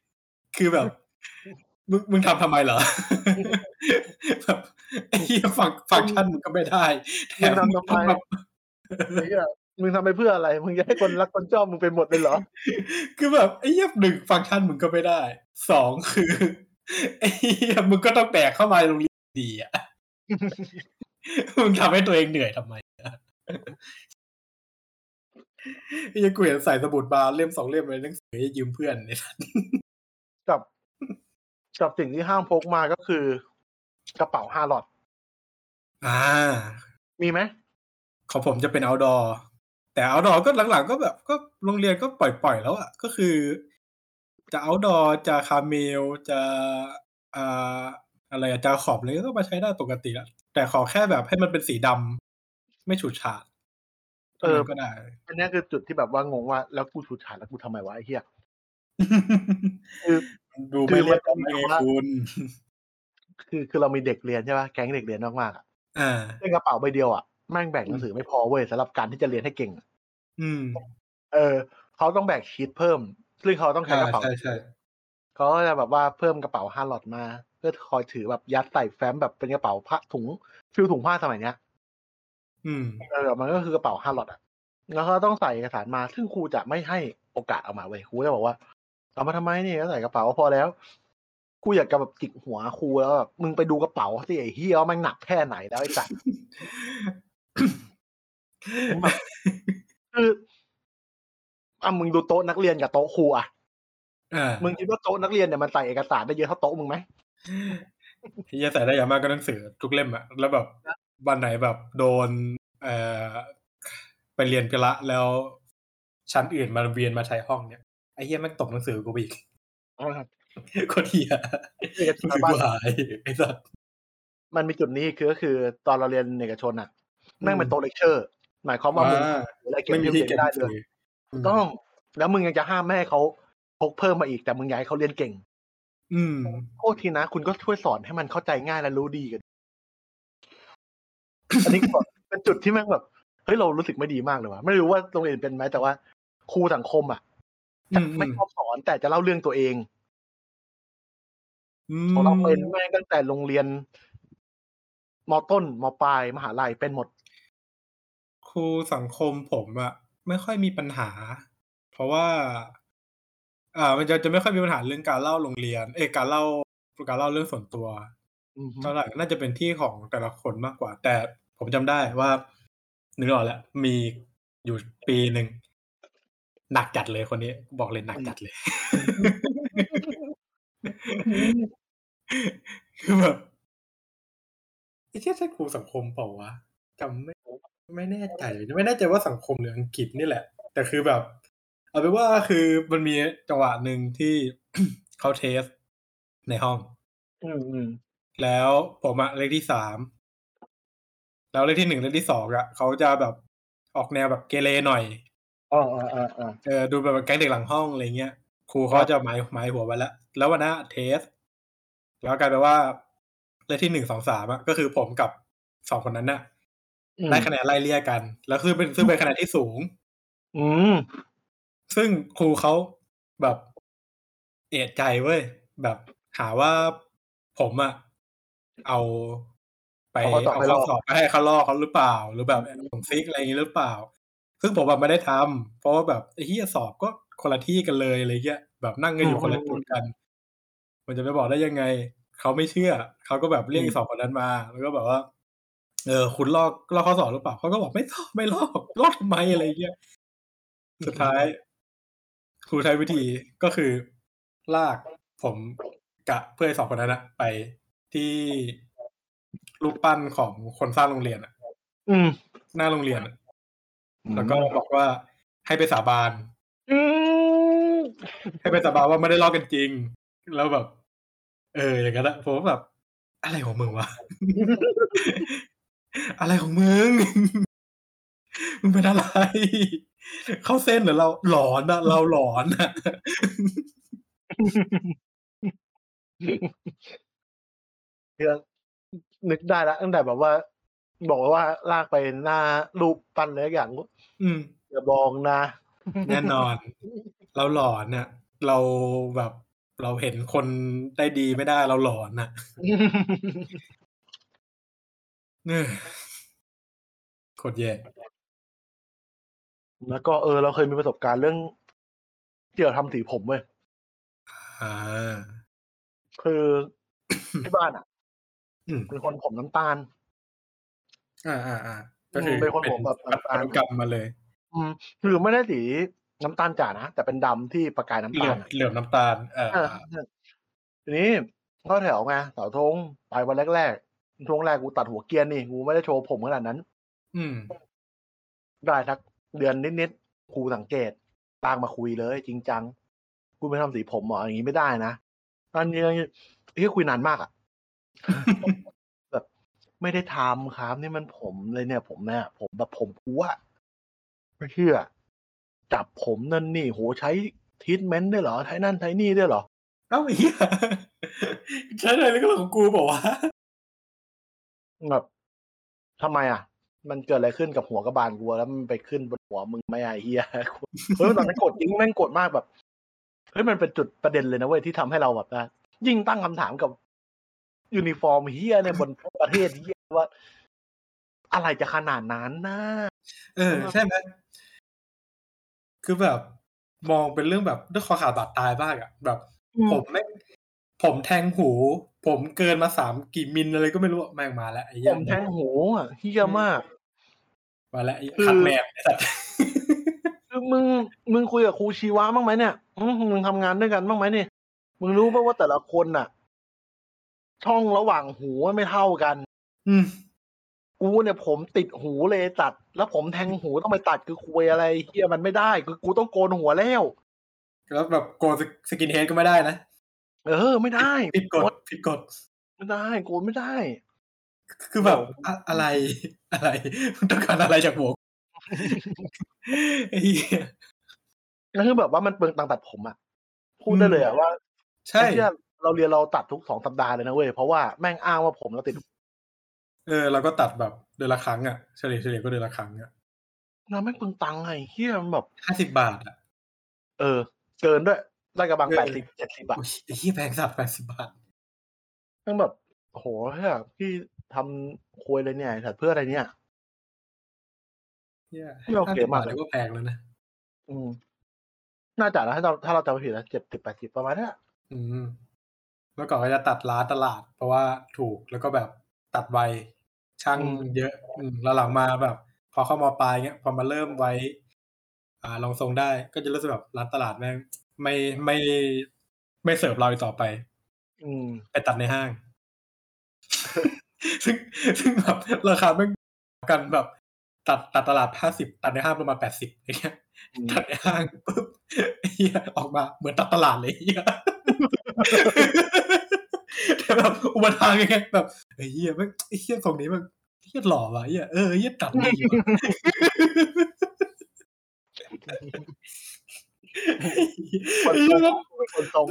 B: คือแบบมึงมึงทำทำไมเหรอแบบ ไอ้เหี้ยฟังฟังก์ชันมึงก็ไม่ได้แถม
A: มึงทำทำไม
B: แบบ
A: ไอ้เหี้ยมึงทำไปเพื่ออะไร มึงจะให้คนรักคนชอบมึงเป็นหมดเลยเหรอ
B: คือแบบไอ้เหี้ยหนึ่งฟังก์ชันมึงก็ไม่ได้ สองคือไอ้เหี้ยมึงก็ต้องแบกเข้ามาโรงเรียนดีอะ มึงทำให้ตัวเองเหนื่อยทำไมอะไอ้เหี้ยกูเห็นใส่สมุดบาร์เล่มสองเล่มเลยหนังสือให้ยืมเพื่อนเนี่ย
A: กับกับสิ่งที่ห้ามพกมาก็คือ กระเป๋าห้าหลอด
B: อ่า
A: มีไหม
B: ของผมจะเป็น outdoor แต่ outdoor ก็หลังๆ ก็แบบก็โรงเรียนก็ปล่อยๆแล้วอะก็คือ จะ outdoor จะคาเมลจะอ่าอะไรอะจะขอบเลยก็มาใช้ได้ปกติแล้วแต่ขอแค่แบบให้มันเป็นสีดำไม่ฉูดฉาด
A: เออ
B: ก็ได้
A: อันเนี้ยคือจุดที่แบบว่างงว่า แล้วกูชูชาแล้วกูทำไมวะไอ้เหี้ยคือ
B: ดู
A: คื
B: ไม่
A: อ
B: เรียบร้อย
A: มัน
B: ไง
A: ว่า
B: คุณ
A: คือคือเรามีเด็กเรียนใช่ป่ะแก๊งเด็กเรียนมากๆอะ
B: อ่า
A: ในกระเป๋าใบเดียวอะแม่งแบ่งหนังสือไม่พอเว้ยสำหรับการที่จะเรียนให้เก่งอะ
B: อืม
A: เออ เขาต้องแบกชีตเพิ่ม ซึ่งเขาต้องใช้กระเป๋า
B: ใช่ใช่
A: เขาก็จะแบบว่าเพิ่มกระเป๋าห้าหลอดมา เพื่อคอยถือแบบยัดใส่แฟ้มแบบเป็นกระเป๋าผ้าถุงฟิลถุงผ้าสมัยเนี้ย
B: อืม
A: เออมันก็คือกระเป๋าห้าหลอดอะแล้วก็ต้องใส่เอกสารมา ซึ่งครูจะไม่ให้โอกาสเอามาเว้ยครูจะบอกว่าเอามาทำไมนี่ก็ใส่กระเป๋าพอแล้ว ครูอยากจะแบบจิกหัวครูแล้วแบบมึงไปดูกระเป๋าสิไอ้เฮียว่ามันหนักแค่ไหนแล้วไอ้สัตว์คืออะมึงดูโต๊ะนักเรียนกับโต๊ะครูอะ
B: อ่า
A: มึงคิดว่าโต๊ะนักเรียนเนี่ยมันใส่เอกสารได้เยอะเท่าโต๊ะมึงไหม
B: ที่จะใส่ได้อย่างมากก็หนังสือทุกเล่มอะแล้วแบบวันไหนแบบโดน เอ่อไปเรียนกันละแล้วชั้นอื่นมาเวียนมาใช้ห้องเนี่ยไอ้เหี้ยแม่งตกหนังสือกูไปอีกโคนเหี้ย
A: เอก
B: หนัง
A: สาร
B: สือ
A: บ้า
B: กู
A: น
B: หายไอ้สัส
A: มันมีจุดนี้คือก็คือตอนเราเรียนเอกชนอะแม่งเป็นโต๊ะเลคเชอร์ หมายความว่ามึง
B: อ่า
A: อะไรเก็บ
B: ไม่มี
A: เรี
B: ที่
A: ยน
B: เก็บห
A: ได้
B: นัง
A: เล
B: สื
A: ย
B: อ
A: ต้อง แล้วมึงยังจะห้ามแม่ให้เขาพกเพิ่มมาอีกแต่มึงอยากให้เขาเรียนเก่ง
B: อืม
A: โทษทีนะ คุณก็ช่วยสอนให้มันเข้าใจง่ายและรู้ดีกันอันนี้ก็แบบเป็นจุดที่แม่งแบบเฮ้ยเรารู้สึกไม่ดีมากเลยว่ะไม่รู้ว่าโรงเรียนเป็นไหมแต่ว่าครูสังคมอะ
B: อื
A: จะ
B: ม
A: ไม่ชอบสอนแต่จะเล่าเรื่องตัวเอง
B: อื
A: ของเราเป็น
B: ม
A: แม่งตั้งแต่โรงเรียนมต้นมปลายมหาลัยเป็นหมด
B: ครูสังคมผมอะไม่ค่อยมีปัญหา เพราะว่า อ่า มันจะจะไม่ค่อยมีปัญหาเรื่องการเล่าโรงเรียน เอยการเล่าการเล่าเรื่องส่วนตัว
A: อือฮึ
B: เท่าไหร่น่าจะเป็นที่ของแต่ละคนมากกว่า แต่ผมจำได้ว่านึกออกแล้วมีอยู่ปีหนึ่งหนักจัดเลยคนนี้ บอกเลยหนักจัดเลย คือแบบไอ้เชี่ยใช่ครูสังคมเปล่าวะจำไม่ไม่แน่ใจไม่แน่ใจว่าสังคมหรืออังกฤษนี่แหละ แต่คือแบบ เอาเป็นว่าคือมันมีจังหวะหนึ่งที่เขาเทส ในห้อง
A: อืมอืม
B: แล้วผมอะเลขที่สามแล้วเลขที่หนึ่งเลขที่สองอะเขาจะแบบออกแนวแบบเกเรหน่อย
A: อ๋ออ๋ออ๋ออ๋อ
B: เออดูแบบแก๊งเด็กหลังห้องอะไรเงี้ยครูเขา
A: ครับ
B: จะหมายหมายหัวไว้แล้วแล้ววันนั้นเทส แล้วกลายเป็นว่าเลขที่หนึ่งสองสามอะก็คือผมกับสองคนนั้นน่ะ
A: อืม
B: ได้คะแนนไล่เลี่ยกัน แล้วคือเป็นซึ่งเป็นคะแนนที่สูง
A: อืม
B: ซึ่งครูเขาแบบเอะใจเว้ยแบบหาว่าผมอะเอาไป
A: เอาข้อสอบ
B: เอา
A: ไปล
B: ข้
A: อ
B: อกสอบไปให้เขาลอกเขาหรือเปล่า หรือแบบผมฟิกอะไรอย่างนี้หรือเปล่า ซึ่งผมแบบไม่ได้ทำเพราะว่าแบบไอ้ที่สอบก็คนละที่กันเลยอะไรเงี้ยแบบนั่งกันอยู่คนละจุดกัน มันจะไปบอกได้ยังไง เขาไม่เชื่อ เขาก็แบบเรียกอีกสองคนนั้นมา แล้วก็แบบว่า เออ คุณลอกลอกข้อสอบหรือเปล่าเขาก็บอกไม่ลอกไม่ลอกลอกทำไมอะไรเงี้ยสุดท้ายครูใช้วิธีก็คือ ลากผมกับเพื่อนสองคนนั้นอะไปที่รูปปั้นของคนสร้างโรงเรียนอะ
A: อืม
B: หน้าโรงเรียนอะแล้วก็บอกว่าให้ไปสาบาน
A: อืม
B: ให้ไปสาบานว่าไม่ได้ลอกกันจริง แล้วแบบ เอออย่างนั้นอะผมก็แบบ อะไรของมึงวะ อะไรของมึง มึงเป็นอะไร เข้าเส้นเหรือเราหลอนอะเราหลอนอะ
A: เรื่องนึกได้แล้วตั้งแต่แบบว่า บอกว่าลากไปหน้ารูปปั้นอะไรสักอย่าง
B: อืม
A: อย่าบอกนะ
B: แน่นอน เราหลอนน่ะเราแบบ เราเห็นคนได้ดีไม่ได้เราหลอนน่ะเออโคตรแย่
A: แล้วก็เออ เราเคยมีประสบการณ์เรื่องเกี่ยวกับทำสีผมเว้ย
B: อ่า
A: คือที่บ้านอะ
B: อืม
A: เป็นคนผมน้ำตาล
B: อ่าอ่าอ่าก็คือ
A: เป็นคนผมแบบ
B: พันธุกรรมมาเลย
A: อืมคือไม่ได้สี น้ำตาลจ๋านะ แต่เป็นดำที่ประกายน้ำ
B: เหลื
A: ตา
B: อ
A: ล
B: ม
A: อะ
B: เหลือมน้ำตาลเออ
A: เออทีนี้ก็แถวไงเสาธงไปวันแรกๆช่วงแรกกูตัดหัวเกรียนนี่กูไม่ได้โชว์ผมขนาดนั้น
B: อืม
A: ได้สักเดือนนิดๆครูสังเกตตางมาคุยเลย จริงจังกูไม่ทำสีผมเหรออย่างนี้ไม่ได้นะตอนนี้ที่คุยนานมากอะแบบไม่ได้ทำครับนี่มันผมเลยเนี่ย ผมเนี่ยผมแบบผมกูอะไม่เชื่อ จับผมนั่นนี่โหใช้ทีทเมนต์ด้วยเหรอใช้นั่นใช้นี่ด้วยเหรอ
B: เอ้าไอ้เหี้ยใช่เลยก็เรื่องของกูบอกว่าวะ
A: แบบทำไมอะ มันเกิดอะไรขึ้นกับหัวกระบาลกูแล้วมันไปขึ้นบนหัวมึงไหมไอ้เหี้ยเฮ้ยตอนนั้นโกรธจริงแม่งโกรธมากแบบเฮ้ยมันเป็นจุดประเด็นเลยนะเว้ยที่ทำให้เราแบบนะยิ่งตั้งคำถามกับยูนิฟอร์มเฮียเนี่ยบนประเทศเหี้ยว่า อะไรจะขนาดนั้นนะ
B: เออ ใช่ไหม คือแบบมองเป็นเรื่องแบบด้วยคอขาดบาดตายมากอะแบบ ผมไม่งผมแทงหู ผมเกินมาสามกี่มิลอะไรก็ไม่รู้อะแม่งมาแล้วไอ้
A: ผ
B: เหี้ย
A: มแทงหูอะเฮียมาก
B: มาแล้วไอ้
A: คือ
B: คัดแมนไอ้สัตว์
A: คือมึงมึงคุยกับครูชีวะบ้างไหมเนี่ยอืมมึงทำงานด้วยกันบ้างไหมเนี่ยมึงรู้ป่ะว่าแต่ละคนน่ะ ช่องระหว่างหูไม่เท่ากัน
B: อืม
A: กูเนี่ยผมติดหูเลยตัด แล้วผมแทงหูต้องไปตัดคือคุยอะไรเฮียมันไม่ได้ คือกูต้องโกนหัวแล้ว
B: แล้วแบบโกนสกินเฮดก็ไม่ได้นะ
A: เออ ไม่ได้
B: ผิดกฎผิดกฎ
A: ไม่ได้โกนไม่ได้
B: คือแบบอะอะไรอะไรมึงต้องการอะไรจากผมไอ้เหี้ย
A: แล้วคือแบบว่ามันเปลืองตังค์ตัดผมอะพูดได้เลยอะว่า
B: ใช่
A: ไอ้เหี้ยเราเรียนเราตัดทุกสองสัปดาห์เลยนะเว้ยเพราะว่าแม่งอ้างว่าผมเราติด
B: เออเราก็ตัดแบบเดือนละครั้งอะเฉลี่ยเฉลี่ยก็เดือนละครั้งอะ
A: เราแม่งเปลืองตังค์ไงเฮียมันแบบ
B: ห้าสิบบาทอะ
A: เออ เกินด้วยได้กระบัง
B: เออ
A: แปดสิบเจ็ดสิบอะ
B: โอ้ยไอ้เหี้ยแพงสัตว์แปดสิบบาท
A: แม่งแบบโอ้โหเฮียพี่ทำคุยเลยเนี่ยแต่เพื่ออะไรเนี่ย
B: เหี้ย
A: ไม่โอเค
B: 50
A: มาก
B: บาทนี่ก็แพงแล้วนะ
A: อืมน่าจะนะถ้าเราถ้าเราจำไม่ผิดนะเจ็ดสิบแปดสิบประมาณเนี้ย
B: อืมเมื่อก่อนก็จะตัดร้านตลาด เพราะว่าถูกแล้วก็แบบตัดไว ช่างเยอะอืมแล้วหลังมาแบบ พอเข้ามาปลายเงี้ย พอมาเริ่มไว้ อ่าลองทรงได้ก็จะรู้สึกแบบร้านตลาดแม่งไม่ไม่ไม่เสิร์ฟเราอีกต่อไป
A: อืม
B: ไปตัดในห้าง ซึ่งซึ่งแบบราคาไม่งกันแบบ ตัดตัดตลาดห้าสิบตัดในห้างประมาณแปดสิบอย่างเงี้ย
A: อืม
B: ตัดในห้างปุ๊บไอ้เหี้ยออกมาเหมือนตัดตลาดเลยไอ้เหี้ย แต่แบบอุปทานยังไงแบบไอ้เหี้ยแม่งไอ้เหี้ยทรงนี้มันเหี้ยหล่อว่ะไอ้เหี้ยเออไอ้เหี้ยตัดดีว่ะ
A: คน
B: ไอ้
A: ต
B: เหี้
A: ร
B: ย
A: งคนตรง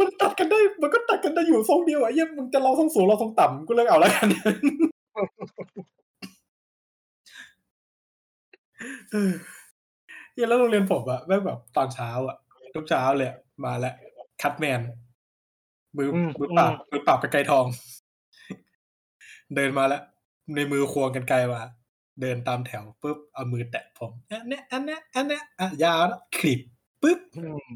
B: มันตัดกันได้ มันก็ตัดกันได้อยู่ทรงเดียวอะไอ้เหี้ยมึงจะลองทรงสูงลองทรงต่ำกูเลือกเอาแล้วกันเออเหี้ยแล้วโรงเรียนผมอะแม่งแบบตอนเช้าอะทุกเช้าเลยอะมาแล้วคัดแมน มือมือปราบมือปราบกับไกรทอง เดินมาแล้ว ในมือควงกันไกลมาเดินตามแถวปุ๊บเอามือแตะผมอันเนี้ยอันเนี้ยอันเนี้ยอะยาวนะคลิปปุ๊บ
A: อืม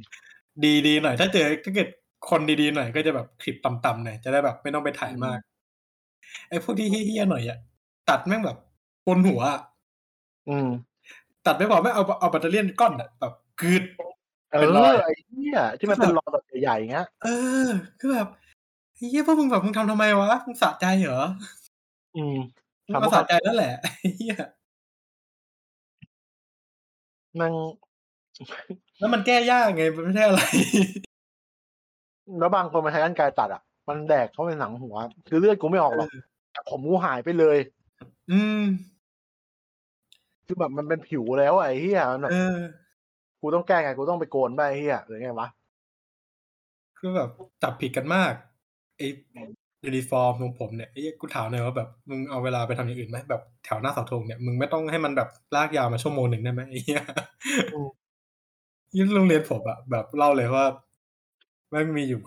B: ดีดีหน่อย ถ้าเจอถ้าเกิดคนดีๆหน่อยก็จะแบบคลิปต่ำๆหน่อยจะได้แบบไม่ต้องไปถ่ายมาก ไอ้พวกที่เฮี้ยๆหน่อยอะตัดแม่งแบบบนหัวอะ
A: อืม
B: ตัดไม่พอไม่เอาเอาแบตเตอรี่ก้อนอะแบบกึด
A: เอ
B: เป็นรอย
A: อไอ้เหี้ยที่มันเป็นรอยแบบ ใหญ่ๆอย่างเงี้ย
B: เออคือแบบเฮียพวกมึงแบบมึงทำทำไมวะมึงสะใจเหรอ
A: อืม
B: มึง
A: ทำ
B: มา
A: เพราะ
B: สะใจนั่นแหละเฮีย
A: มัน
B: แล้วมันแก้ยากไงมันไม่ใช่อะไร
A: แล้วบางคนมาใช้กันไกรตัดอะ มันแดกเข้าไปหนังหัว คือเลือดกูไม่ออกหรอกแต่ผมกูหายไปเลย
B: อืม
A: คือแบบมันเป็นผิวแล้วอะไอ้เหี้ยมันแบบ
B: เออ
A: กูต้องแก้ไง กูต้องไปโกนไปไอ้เหี้ยหรือไงวะ
B: คือแบบจับผิดกันมากไอ้ยูนิฟอร์มของผมเนี่ยไอ้เหี้ยกูถามหน่อยว่าแบบมึงเอาเวลาไปทำอย่างอื่นไหมแบบแถวหน้าเสาธงเนี่ยมึงไม่ต้องให้มันแบบลากยาวมาชั่วโมงหนึ่งได้ไหมไอ้เหี้ย
A: อืม
B: ยิ่งโรงเรียนผมอะแบบเล่าเลยว่าแม่งมีอยู่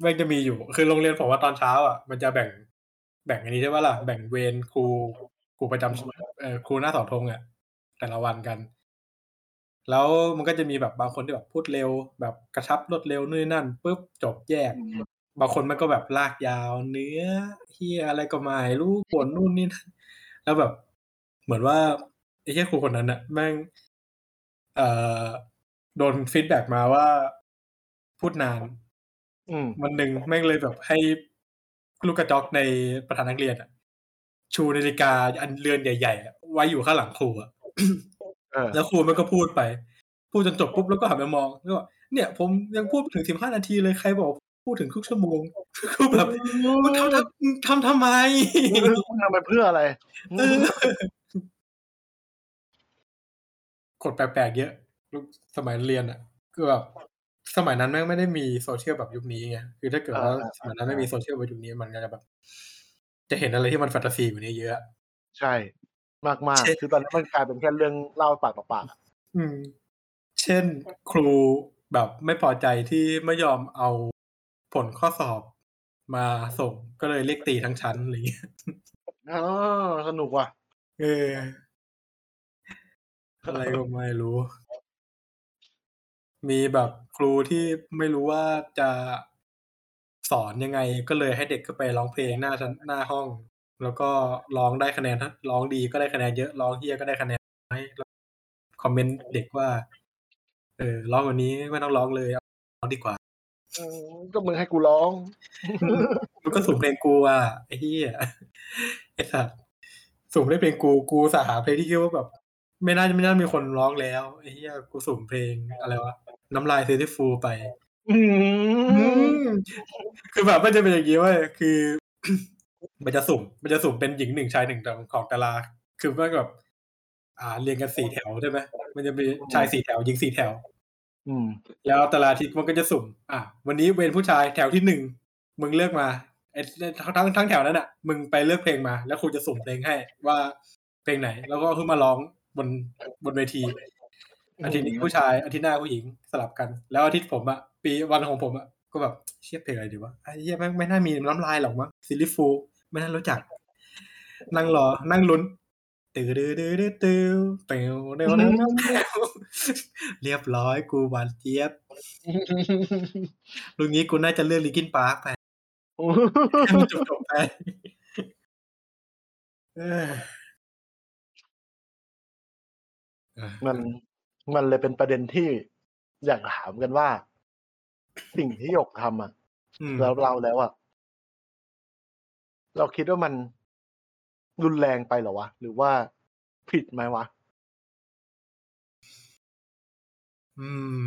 B: แม่งจะมีอยู่ คือโรงเรียนผมว่าตอนเช้าอะมันจะแบ่ง แบ่งอันนี้ใช่ปะล่ะแบ่งเวรครูครูประจำเอ่อครูหน้าเสาธงอะแต่ละวันกัน แล้วมันก็จะมีแบบบางคนที่แบบพูดเร็ว แบบกระชับรวดเร็วนู่นนนั่นปุ๊บจบแยก บางคนมันก็แบบลากยาว เนื้อเหี้ยอะไรก็ไม่รู้พูดนู่นนี่นั่นแล้วแบบ เหมือนว่าไอ้เหี้ยครูคนนั้นน่ะแม่งเอ่อโดน feedback มาว่าพูดนาน
A: อืม
B: วันหนึ่งแม่งเลยแบบให้ลูกกระจอกในประธานนักเรียนอะชูนาฬิกาอันเรือนใหญ่ๆอะไว้อยู่ข้างหลังครูอะ
A: เออ
B: แล้วครูมันก็พูดไป พูดจนจบปุ๊บแล้วก็หันไปมองแล้วก็เนี่ย ผมยังพูดไม่ถึงสิบห้านาทีเลยใครบอกพูดถึงครึ่งชั่วโมงคือแบบมึงทำทำมึงทำทำไม
A: มึงทำไปเพื่ออะไร
B: เออกดแปลกๆเยอะลูกสมัยเรียนอะคือแบบสมัยนั้นแม่งไม่ได้มีโซเชียลแบบยุคนี้ไงคือถ้าเกิดว่า
A: อ่า
B: สมัยนั้นไม่มีโซเชียลแบบยุคนี้มันก็จะแบบ จะเห็นอะไรที่มันแฟนตาซีอยู่านี้เยอะ
A: ใช่ มากมาก
B: เช่น
A: คือตอนนี้มันกลายเป็นแค่เรื่องเล่าปากต่อปากอะ
B: อืม เช่น ครูแบบไม่พอใจที่ไม่ยอมเอาผลข้อสอบมาส่งก็เลยเรียกตีทั้งชั้นอะไรเงี้ย
A: อ๋อสนุกว่ะ
B: เออ อะไรก็ไม่รู้ มีแบบครูที่ไม่รู้ว่าจะสอนยังไง ก็เลยให้เด็กก็ไปร้องเพลงหน้าชั้นหน้าห้อง แล้วก็ร้องได้คะแนนถ้าร้องดีก็ได้คะแนนเยอะร้องเหี้ยก็ได้คะแนนน้อยแล้วคอมเมนต์เด็กว่า เออร้องกว่านี้ไม่ต้องร้องเลยร้องดีกว่า
A: อืมก็มึงให้กูร้อง
B: มึงก็สุ่มเพลงกูอะไอ้เหี้ยไอ้สัตว์สุ่มได้เพลงกูกูอุตส่าห์หาเพลงที่คิดว่าแบบ ไม่น่าไม่น่ามีคนร้องแล้วไอ้เหี้ยกูสุ่มเพลงอะไรวะน้ำลาย Beautiful ไป
A: อื
B: อื
A: ม
B: มคือแบบมันจะเป็นอย่างงี้เว้ยคือ มันจะสุ่ม มันจะสุ่มเป็นหญิง1ชาย1ของของแต่ละคือมันแบบอ่าเรียงกัน4แถวใช่ไหมมันจะมีชาย4แถวหญิง4แถว
A: อืม
B: แล้วแต่ละอาทิตย์มันก็จะสุ่ม อ่าวันนี้เวรผู้ชายแถวที่1มึงเลือกมาไอ้ทั้งทั้งแถวนั้นน่ะ มึงไปเลือกเพลงมา แล้วครูจะสุ่มเพลงให้ว่าเพลงไหน แล้วก็ขึ้นมาร้องบนบนเวทีอาทิตย์นี้ผู้ชายอาทิตย์หน้าผู้หญิงสลับกัน แล้วอาทิตย์ผมอะปีวันของผมอะก็แบบเชี่ยเพลงอะไรดีวะไอ้เหี้ยแม่งไม่น่ามีน้ำลายหรอกมั้ง Beautiful ไม่น่ารู้จัก นั่งรอ นั่งลุ้นตือเตวเตวเตวเรียบร้อยกูหวานเจี๊ยบรุ่นนี้กูน่าจะเลือก Linkin Park ไปให้มันจบไป
A: มันมันเลยเป็นประเด็นที่อยากถามกันว่า สิ่งที่หยกทำอะแล้วเราแล้วอะ เราคิดว่ามันรุนแรงไปเหรอวะ หรือว่าผิดไหมวะ?
B: อืม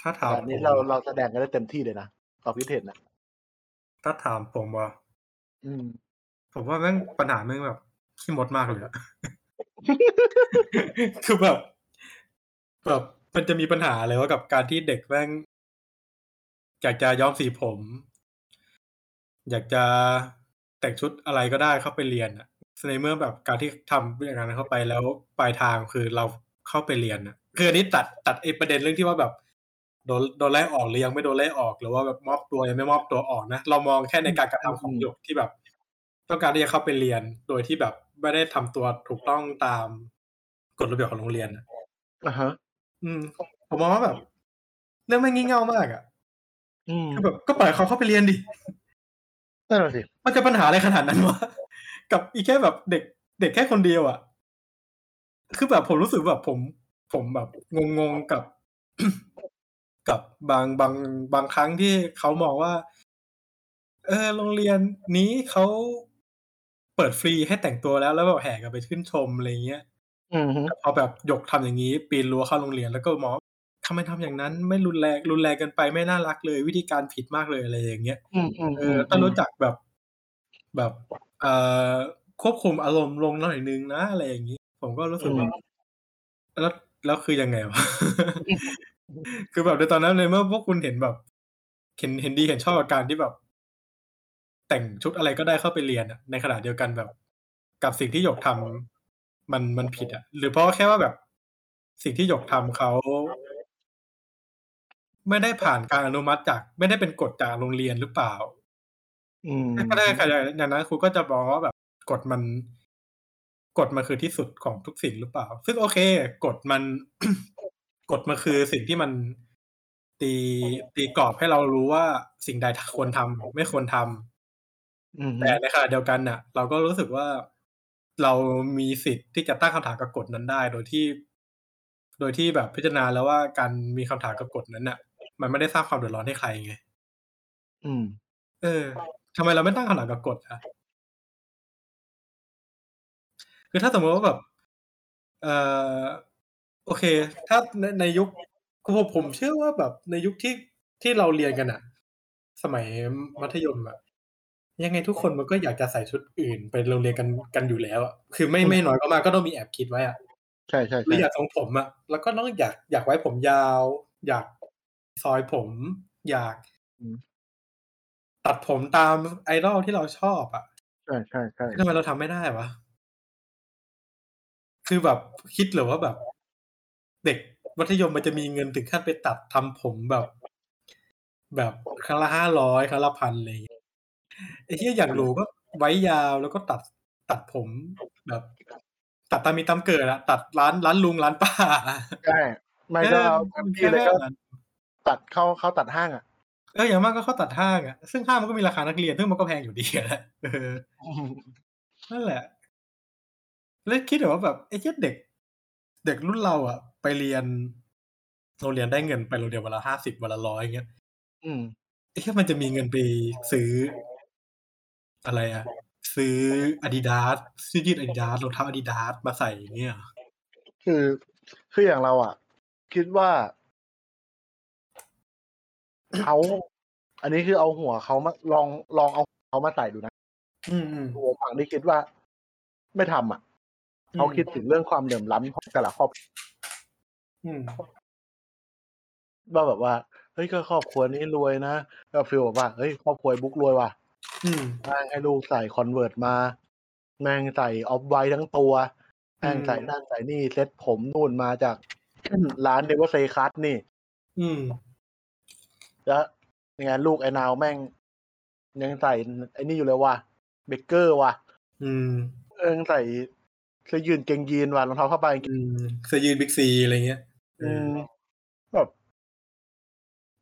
B: ถ้าถา
A: แต่
B: ม
A: อันนี้
B: ผม
A: เราเราแสดงกันได้เต็มที่เลยนะความคิดเห็นน่ะ
B: ถ้าถามผมเหรอ?
A: อืม
B: ผมว่าแม่งปัญหาแม่งแบบขี้มดมากเลยอะคือแบบ แบบมันจะมีปัญหาอะไรวะกับการที่เด็กแม่งอยากจะย้อมสีผม อยากจะแต่งชุดอะไรก็ได้เข้าไปเรียนอะในเมื่อแบบการที่ทำอย่างนั้นเข้าไปแล้วปลายทางคือเราเข้าไปเรียนอะคืออันนี้ตัดตัดไอ้ประเด็นเรื่องที่ว่าแบบโดนโดนไล่ออกหรือยังไม่โดนไล่ออกหรือว่าแบบมอบตัวยังไม่มอบตัวออกนะเรามองแค่ในการกระทำของหยกที่แบบ ต้องการที่จะเข้าไปเรียนโดยที่แบบไม่ได้ทำตัวถูกต้องตามกฎระเบียบของโรงเรียนอะ
A: อะฮะ
B: อืม ผมมองว่าแบบเรื่องแม่งงี่เง่ามากอะ
A: อืม
B: คือแบบก็ปล่อยเขาเข้าไปเรียนดิ
A: นั่นน่ะสิ
B: มันจะปัญหาอะไรขนาดนั้นวะกับอีแค่แบบเด็กเด็กแค่คนเดียวอะคือแบบผมรู้สึกแบบผม ผมแบบงงๆกับกับบางบางบางครั้งที่เขามองว่า เออโรงเรียนนี้เขาเปิดฟรีให้แต่งตัวแล้ว แล้วแบบแห่กันไปชื่นชมอะไรอย่างเงี้ย
A: อือฮึ
B: แต่พอแบบหยกทำอย่างงี้ ปีนรั้วเข้าโรงเรียนแล้วก็มองว่าทำ ไมทำอย่างนั้น ไม่รุนแรงรุนแรงเกินไปไม่น่ารักเลย วิธีการผิดมากเลยอะไรอย่างเงี้ย
A: อืม
B: เออ
A: ๆ
B: ต้องรู้
A: ๆๆ
B: จักแบบแบบเอ่อควบคุมอารมณ์ลงหน่อยหนึ่งนะอะไรอย่างงี้ ผมก็รู้
A: อื
B: สึกแบบ
A: ม
B: แล้วแล้วคือยังไงวะคือแบบในตอนนั้นในเมื่อพวกคุณเห็นแบบเห็นเห็นดีเห็นชอบกับการที่แบบ แต่งชุดอะไรก็ได้เข้าไปเรียนอะในขณะเดียวกันแบบ กับสิ่งที่หยกทำมันมันผิดอะหรือเพราะแค่ว่าแบบ สิ่งที่หยกทำเขา ไม่ได้ผ่านการอนุมัติจาก ไม่ได้เป็นกฎจากโรงเรียนหรือเปล่า?
A: อืม
B: ถ้าได้ขนาดอย่างนั้นครูก็จะมองว่าแบบกฎมันกฎมันคือที่สุดของทุกสิ่งหรือเปล่า?ซึ่งโอเคกฎมันกฎมันคือสิ่งที่มันตีตีกรอบให้เรารู้ว่าสิ่งใดทควรทำไม่ควรทำ
A: อือฮึ
B: แต่ในขณะเดียวกันน่ะ เราก็รู้สึกว่าเรามีสิทธิ์ที่จะตั้งคำถามกับกฎนั้นได้ โดยที่ โดยที่แบบพิจารณาแล้วว่าการมีคำถามกับกฎนั้นน่ะ มันไม่ได้สร้างความเดือดร้อนให้ใครไง
A: อืม
B: เออทำไมเราไม่ตั้งคำถามกับกฎอะ?คือถ้าสมมุติว่าแบบ เอ่อ โอเค ถ้าในในยุคคือผมผมเชื่อว่าแบบในยุคที่ที่เราเรียนกันน่ะสมัยมัธยมอะยังไงทุกคนมันก็อยากจะใส่ชุดอื่นไปโรงเรียนกันกันอยู่แล้วอะคือไม่
A: อื
B: ไม่
A: ม
B: น้อยก็มากก็ต้องมีแอบคิดไว้อะ
A: ใช่
B: หรืออ
A: ๆ
B: ยา
A: ๆ
B: กทรงผมอะแล้วก็ต้องอยากอยากไว้ผมยาว อยาก ซอยผม อยาก
A: อืม
B: ตัดผมตาม idol ที่เราชอบอะ
A: ใช่ๆ
B: ทำไมเราทำไม่ได้วะ?คือแบบคิดเหรอว่าแบบ เด็กมัธยมมันจะมีเงินถึงขั้นไปตัดทำผมแบบ แบบครั้งละห้าร้อยครั้งละพันอะไรอย่างเงี้ยไอ้ที่อย่างหรูก็ไว้ยาวแล้วก็ตัดตัดผมแบบ ตัดตามมีตามเกิดอะตัดร้านร้านลุงร้านป้า
A: ใช่ไม่ก็เอาเต็มที่เลยก็ ตัดเข้าเข้าตัดห้างอะ
B: เอออย่างมากก็เข้าตัดห้างอะซึ่งห้างมันก็มีราคานักเรียนซึ่งมันก็แพงอยู่ดีอะแหละเออนั่นแหละ แล้วคิดแบบว่าแบบไอ้เจ้าเด็ก เด็กรุ่นเราอะ ไปเรียนโรงเรียนได้เงินไปโรงเรียนวันละห้าสิบวันละร้อยอย่างเงี้ย
A: อืม
B: ไอ้แค่มันจะมีเงินไปซื้อ อะไรอะ ซื้ออาดิดาสซื้อยืดอาดิดาสรองเท้าอาดิดาสมาใส่อย่างเงี้ย
A: คือคืออย่างเราอะ คิดว่า เขาอันนี้คือเอาหัวเขามาลองลองเอาเขามาใส่ดูนะ
B: อืมอืม
A: หัวฝั่งที่คิดว่า ไม่ทำอะเขาคิดถึงเรื่องความเหลื่อมล้ำของแต่ละครอบครัว
B: อืม
A: ว่าแบบว่าเฮ้ยก็ครอบครัวนี้รวยนะก็ฟีลแบบว่าเฮ้ยครอบครัวบุ๊กรวยว่ะ
B: อืม
A: แม่งให้ลูกใส่คอนเวิร์ตมา แม่งใส่ออฟไวทั้งตัวแม่งใส่นั่นใส่นี่เซ็ตผมนู่นมาจากร้านเดวเซคัสนี่
B: อืม
A: แล้วยังไงลูกไอ้นาวแม่ง ยังใส่ไอ้นี่อยู่เลยว่ะเบเกอร์ว่ะ
B: อืม
A: เออยังใส่เสื้อยืนเกงยีนว่ะรองเท้าผ้าใบ
B: อืมเสื้อยืดบิ๊กซีอะไรเงี้ย
A: อืมแบบ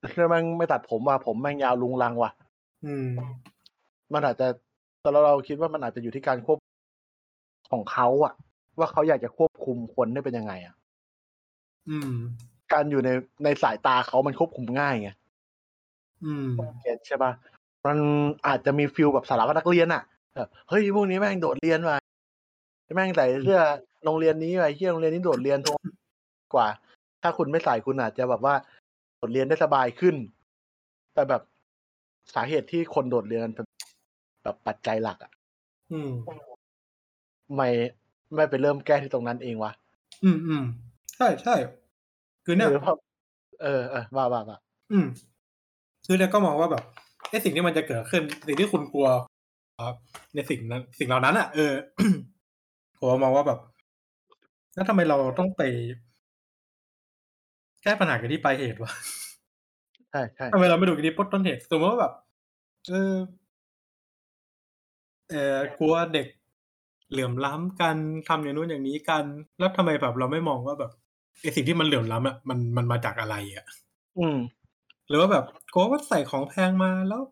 A: แล้วแม่งไม่ตัดผมว่ะผมแม่งยาวลุงลังว่ะ
B: อืม
A: มันอาจจะแต่เราเราคิดว่ามันอาจจะอยู่ที่การควบของเขาอะว่าเขาอยากจะควบคุมคนได้เป็นยังไงอะ
B: อืม
A: การอยู่ในในสายตาเขามันควบคุมง่ายไง
B: อืม
A: เก็ตใช่ปะมันอาจจะมีฟิลแบบสารวัตรนักเรียนอะแบบเฮ้ยพวกนี้แม่งโดดเรียนว่ะแม่งใส่เสื้อโรงเรียนนี้ไปเที่ยโรงเรียนนี้โดดเรียนทุกกว่า ถ้าคุณไม่ใส่คุณอาจจะแบบว่าโดดเรียนได้สบายขึ้น แต่แบบสาเหตุที่คนโดดเรียนเป็นแบบปัจจัยหลักอะ
B: อืม
A: ไม่ไม่ไปเริ่มแก้ที่ตรงนั้นเองวะ
B: อืมอืมใช่ใช่คือเนี่ย
A: หรือเพราะเออเออว่าว่าว่า
B: อืม คือเนี่ยก็มองว่าแบบไอ้สิ่งที่มันจะเกิดขึ้น สิ่งที่คุณกลัวครับในสิ่งนั้นสิ่งเหล่านั้นอะเออผมมองว่าแบบ แล้วทำไมเราต้องไป แก้ปัญหากันที่ปลายเหตุวะ
A: ใช่ใช่
B: ทำไมเราไม่ดูกันที่ต้นเหตุสมมติว่าแบบเออเออกลัวเด็กเหลื่อมล้ำกันทำอย่างนู้นอย่างนี้กันแล้วทำไมแบบเราไม่มองว่าแบบไอสิ่งที่มันเหลื่อมล้ำอะมันมันมาจากอะไรอะ
A: อืม
B: หรือว่าแบบกลัวว่าใส่ของแพงมาแล้ว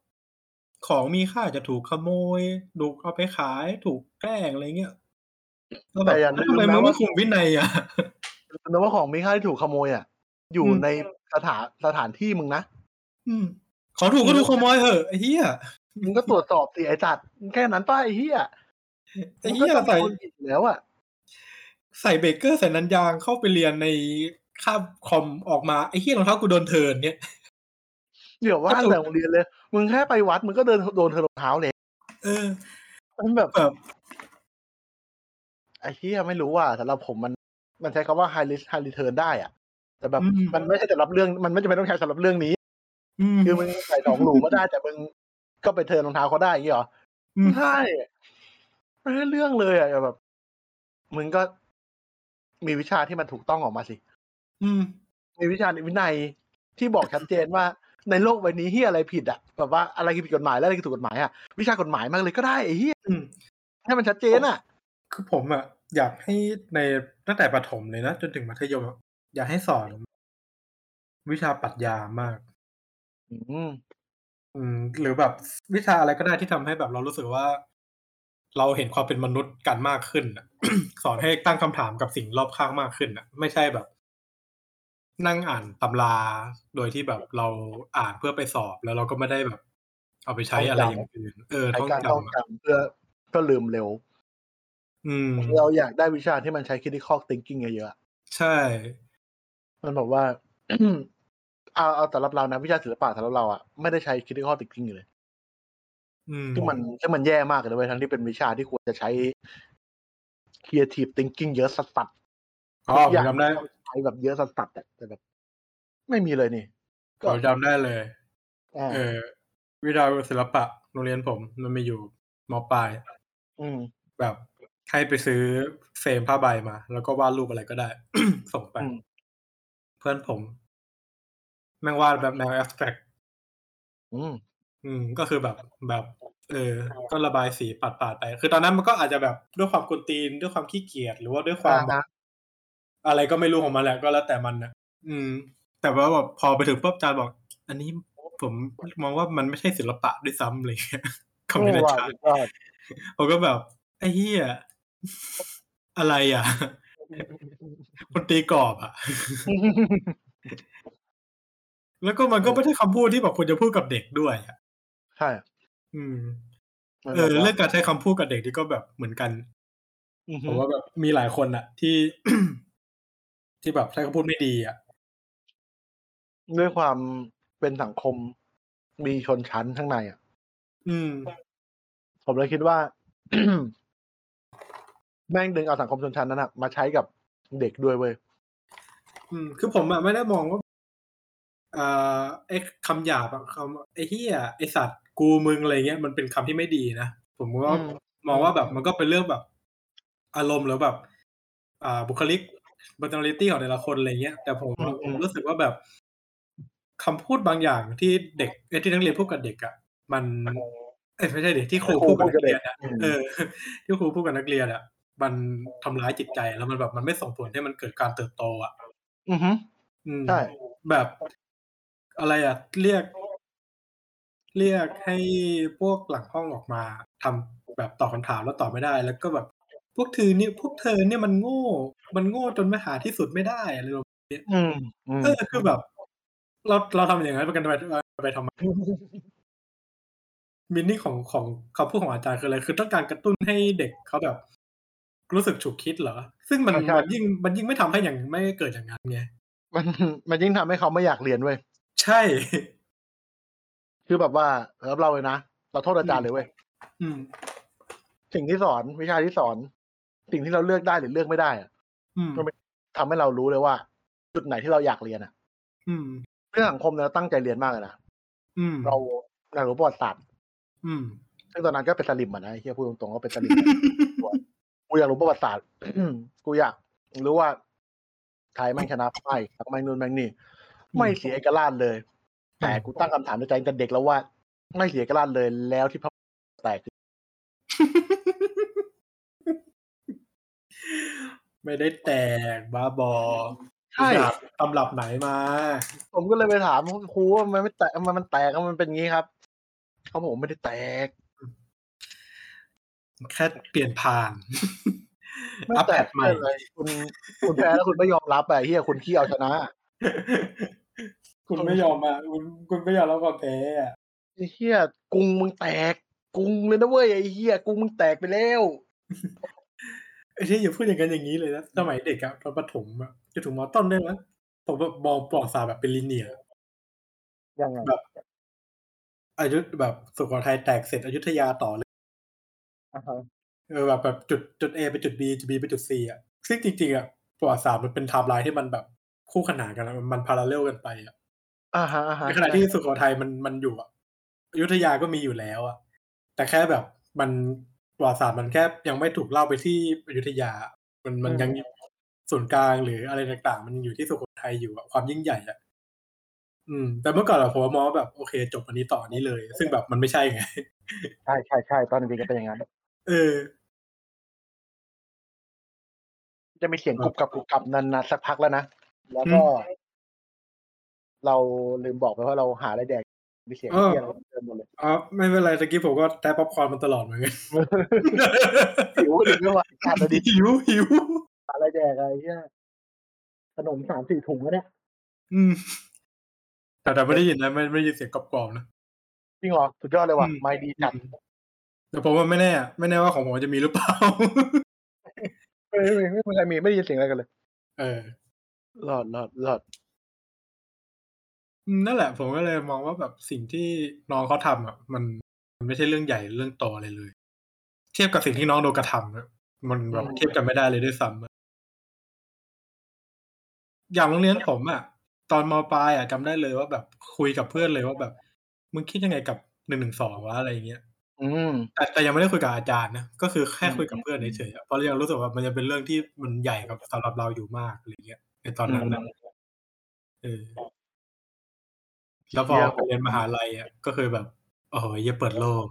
B: ของมีค่าจะถูกขโมยถูกเอาไปขายถูกแกล้งอะไรเงี้ยแล้วแบบ
A: แต่อย่า
B: แล้ว
A: ลื
B: ทำ
A: ม
B: ไม
A: นะ
B: มึง
A: ว่า
B: ไม่คุมวินัยอะ
A: แต่ว่าของมีค่าที่ถูกขโมยอะ อยู่
B: อืม
A: ในสถานสถานที่มึงนะ
B: อืมของถูกก็ถูกขโมยเหอะไอ้เหี้ย
A: มึงก็ตรวจสอบสิไอ้จัดแค่นั้นป้าไอ้เหี้ย
B: ไอ้
A: มึงก็
B: เหี้ย
A: ต้อง
B: ใส่
A: โดนผิดอยู่แล้วอะ
B: ใส่เบเกอร์ใส่นันยางเข้าไปเรียนในคาบคอมออกมาไอ้เหี้ยรองเท้ากูโดนเทิร์นเนี่ย
A: เดี๋ยวว่า
B: ก็ถูก
A: แต่โรงเรียนเลย มึงแค่ไปวัดมึงก็เดินโดนเธอรองเท้าเลย
B: เออ
A: มันแบบ
B: แบบ
A: ไอ้เหี้ยไม่รู้ว่าสำหรับผมมันมันใช้คำว่า high risk high return ได้อะ แต่แบบ
B: อืม
A: มันไม่ใช่สำหรับเรื่องมันไม่จำเป็นต้องใช้สำหรับเรื่องนี้
B: อืม
A: คือมึงใส่สองหลูมาได้ แต่มึงก็ไปเทิร์นรองเท้าเขาได้อย่างงี้เหรอ
B: อืม
A: ใช่ไม่ใช่เรื่องเลยอะแบบ มึงก็มีวิชาที่มันถูกต้องออกมาสิ
B: อืม
A: มีวิชาวินัยที่บอกชัดเจนว่า ในโลกใบนี้เฮียอะไรผิดอะแบบว่าอะไรคือผิดกฎหมายและอะไรคือถูกกฎหมายอะวิชากฎหมายมากเลยก็ได้ไอ้เฮีย
B: อืม
A: ให้มันชัดเจนอะ
B: คือผมอะอยากให้ในตั้งแต่ประถมเลยนะจนถึงมัธยมอะอยากให้สอน วิชาปรัชญามาก
A: อืม
B: อืม หรือแบบวิชาอะไรก็ได้ที่ทำให้แบบเรารู้สึกว่า เราเห็นความเป็นมนุษย์กันมากขึ้นอะสอนให้ตั้งคำถามกับสิ่งรอบข้างมากขึ้นอะไม่ใช่แบบ นั่งอ่านตำราโดยที่แบบเราอ่านเพื่อไปสอบแล้วเราก็ไม่ได้แบบ เอาไปใช้อะไรอย่างอื่นเออ
A: ใช้
B: ท่อง
A: การท่อง
B: จำอะ
A: จำเพื่อเพื่อลืมเร็ว
B: อืม
A: เราอยากได้วิชาที่มันใช้ critical thinking เยอะๆอะ
B: ใช่
A: มันบอกว่าเอาเอาสำหรับเรานะวิชาศิลปะสำหรับเราอะไม่ได้ใช้ critical thinking เลย
B: อืม
A: ซึ่งมันซึ่งมันแย่มากเลยเว้ยทั้งที่เป็นวิชาที่ควรจะใช้ creative thinking เยอะสัสๆ
B: อ๋อผมจำได้
A: ใช้แบบเยอะสัสๆอะแต่แบบ ไม่มีเลยนี่ก็
B: ผมจำได้เลย
A: อ่า
B: เออ วิชาศิลปะโรงเรียนผม มันมีอยู่มปลาย
A: อืม
B: แบบให้ไปซื้อเฟรมผ้าใบมา แล้วก็วาดรูปอะไรก็ได้ ส่งไป
A: อืม
B: พื่อนผม แม่งวาดแบบแนว abstract
A: อืม
B: อืม ก็คือแบบแบบ เออ ก็ระบายสีปาดๆไป คือตอนนั้นมันก็อาจจะแบบด้วยความกวนตีนด้วยความขี้เกียจหรือว่าด้วยความ
A: อ่า
B: แบบ
A: ฮะ
B: อะไรก็ไม่รู้ของมันแหละก็แล้วแต่มันนะอืม แต่ว่าแบบพอไปถึงปุ๊บอาจารย์บอก อันนี้ผมมองว่ามันไม่ใช่ศิลปะด้วยซ้ำเลยคำ
A: โอ้
B: นี้นะ
A: ว่า
B: จ๊ะ
A: สุดยอด
B: ผมก็แบบไอ้เหี้ยอะไรอะคนตีกรอบอะ แล้วก็มันก็ไม่ใช่คำพูดที่แบบควรจะพูดกับเด็กด้วยอะ
A: ใช่
B: อืม
A: หมืน
B: เอ
A: แบบ
B: อ
A: ว่า
B: เรื่องการใช้คำพูดกับเด็กนี่ก็แบบเหมือนกัน
A: อือ
B: ผ
A: ฮึ
B: มว่าแบบมีหลายคนอะ ที่ ที่แบบใช้คำพูดไม่ดีอะ
A: ด้วยความเป็นสังคมมีชนชั้นข้างในอะ
B: อืม
A: ผมเลยคิดว่าแม่งดึงเอาสังคมชนชั้นนั้นอะมาใช้กับเด็กด้วยเว้ย
B: อืม คือผมอะไม่ได้มองว่าอ่าไอ้คำหยาบอะคำไอ้เฮียไอ้สัตว์กูมึงอะไรเงี้ยมันเป็นคำที่ไม่ดีนะผมว่า
A: อืม
B: มองว่าแบบมันก็เป็นเรื่องแบบ อารมณ์หรือแบบ อ่าบุคลิก personality ของแต่ละคนอะไรเงี้ย แต่ผมอะผมรู้สึกว่าแบบคำพูดบางอย่างที่เด็กเอ้ยที่นักเรียนพูดกับเด็กอะมันเอ้ยไม่ใช่ดิที่ครูพูดกับนักเรียนอะเออ ที่ครูพูดกับนักเรียนอะมันทำร้ายจิตใจแล้วมันแบบมันไม่ส่งผลให้มันเกิดการเติบโตอะ
A: อือฮึ
B: อืม
A: ใช่
B: แบบอะไรอะเรียก เรียกให้พวกหลังห้องออกมาทำแบบตอบคำถามแล้วตอบไม่ได้ แล้วก็แบบ พวกเธอเนี่ยพวกเธอเนี่ยมันโง่ มันโง่จนไม่หาที่สุดไม่ได้อะไรแบบนี้
A: อืมอืม
B: เออคือแบบ เราเราทำอย่างนั้นไปกันไปไปทำไมมินนี่ของของคำพูดของอาจารย์คืออะไรคือต้องการกระตุ้นให้เด็กเขาแบบ รู้สึกฉุกคิดเหรอ ซึ่งมันมันยิ่งมันยิ่งไม่ทำให้อย่างไม่เกิดอย่างนั้นไง
A: มันมันยิ่งทำให้เขาไม่อยากเรียนเว้ย
B: ใช่
A: คือแบบว่าแล้วเราเลยนะเราโทษอาจารย์เลยเว้ย
B: อืม
A: สิ่งที่สอนวิชาที่สอน สิ่งที่เราเลือกได้หรือเลือกไม่ได้อะ
B: อืม
A: ทำให้เรารู้เลยว่า จุดไหนที่เราอยากเรียนอะ
B: อืม
A: เรื่องสังคมเราตั้งใจเรียนมากเลยนะ
B: อืม
A: เราเรารู้ประวัติศาสตร์
B: อืม
A: ซึ่งตอนนั้นก็เป็นสลิมอะนะไอ้เฮียพูดตรงๆก็เป็นสลิมกูอยากรู้ประวัติศาสตร์กูอยากรู้ว่าไทยแม่งชนะไพ่แม่งนู่นแม่งนี่ ไม่เสียเอกราชเลย แต่กูตั้งคำถามในใจตั้งแต่เด็กแล้วว่า ไม่เสียเอกราชเลยแล้วที่พระแตกคือ
B: ไม่ได้แตกบ้าบอ
A: ใช่
B: ตำรับตำรับไหนมา
A: ผมก็เลยไปถามครูว่ามันไม่แตกมันมันแตกมันเป็นงี้ครับเขาบอกว่าไม่ได้แตก
B: แค่เปลี่ยนผ่าน
A: ไม่
B: อัป
A: แต
B: เด
A: ก
B: ตใหม่
A: เลยคุณคุณแพ้แล้วคุณไม่ยอมรับอะเฮียคุณขี้เอาชนะ
B: คุณไม่ยอมอะคุณคุณไม่ยอมรับความแพ้อะ
A: ไอ้เฮียกรุงมึงแตกกรุงเลยนะเว้ยไอ้เฮียกรุงมึงแตกไปแล้ว
B: ไอ้ที่อย่าพูดอย่างนั้นอย่างนี้เลยนะสมัยเด็กอะตอนประถมอะจะถึงมอต้นได้ไหมผมแบบมองปลอกสาแบบเป็นลิเนียร์
A: ยังไง
B: แบบอายุแบบสุโขทัยแตกเสร็จอยุธยาต่อเลย
A: อ่าฮะ
B: เออแบบแบบจุดจุด A ไปจุด B จุด B ไปจุด C อะซึ่งจริงๆอะประวัติศาสตร์มันเป็นไทม์ไลน์ที่มันแบบคู่ขนานกันอะมันพาราเลลกันไปอะ
A: อ่าฮะอ่าฮะ
B: ในขณะที่สุโขทัยมันมันอยู่อะอยุธยาก็มีอยู่แล้วอะแต่แค่แบบมัน ประวัติศาสตร์มันแค่ยังไม่ถูกเล่าไปที่อยุธยา มันมันยังส่วนกลางหรืออะไรต่างๆ มันอยู่ที่สุโขทัยอยู่อะความยิ่งใหญ่อะอืม แต่เมื่อก่อนอะผมมองว่าแบบโอเค จบอันนี้ต่ออันนี้เลย ซึ่งแบบมันไม่ใช่ไง
A: ใช่ใช่ใช่ตอนเด็กก็เป็นอย่างนั้น
B: เออ
A: จะมีเสียงกรุบกรับกรุบกรับนันนะสักพักแล้วนะ แล้วก็ เราลืมบอกไปว่าเราหาอะไรแดก มีเสียง
B: เออ
A: เที่ยงเต็มหมดเลย
B: อ๋อไม่เป็นไรตะกี้ผมก็แทบป๊อปคอร์นมันตลอดเหมือนกัน
A: หิวดิไม่ไหวขาดเลยดิ
B: หิวหิว
A: หาอะไรแดกอะไรเงี้ยขนมสามสี่ถุงแล้วเนี่ย
B: อืม แต่แต่ไม่ได้ยินนะไม่ไม่ได้ยินเสียงกรอบๆนะ
A: จริงเหรอสุดยอดเลยว่ะ
B: อืม
A: ไม่ดีจัด
B: แต่ผมว่าไม่แน่ไม่แน่ว่าของผมจะมีหรือเปล่า
A: ไม่ไม่ไม่ไม่มีใครมีไม่ได้ยินเสียงอะไรกันเลย
B: เออ
A: รอดรอดรอด
B: อืม นั่นแหละ ผมก็เลยมองว่าแบบสิ่งที่น้องเขาทำอะ มันมันไม่ใช่เรื่องใหญ่เรื่องโตอะไรเลย เทียบกับสิ่งที่น้องโดนกระทำอะมันแบบเทียบกันไม่ได้เลยด้วยซ้ำอะอย่างโรงเรียนผมอะ ตอนมปลายอะจำได้เลยว่าแบบคุยกับเพื่อนเลยว่าแบบมึงคิดยังไงกับหนึ่งหนึ่งสองวะอะไรอย่างเงี้ย
A: อืม
B: แต่แต่ยังไม่ได้คุยกับอาจารย์นะก็คือแค่
A: อืม
B: คุยกับเพื่อนเฉยๆอะเพราะยังรู้สึกว่ามันยังเป็นเรื่องที่มันใหญ่กับสำหรับเราอยู่มากอะไรเงี้ยในตอนนั้นนะเออ แล้วพอ
A: เหี้ย
B: ไปเรียนมหาลัยอะก็คือแบบโอ้โหเหี้ยเปิดโลก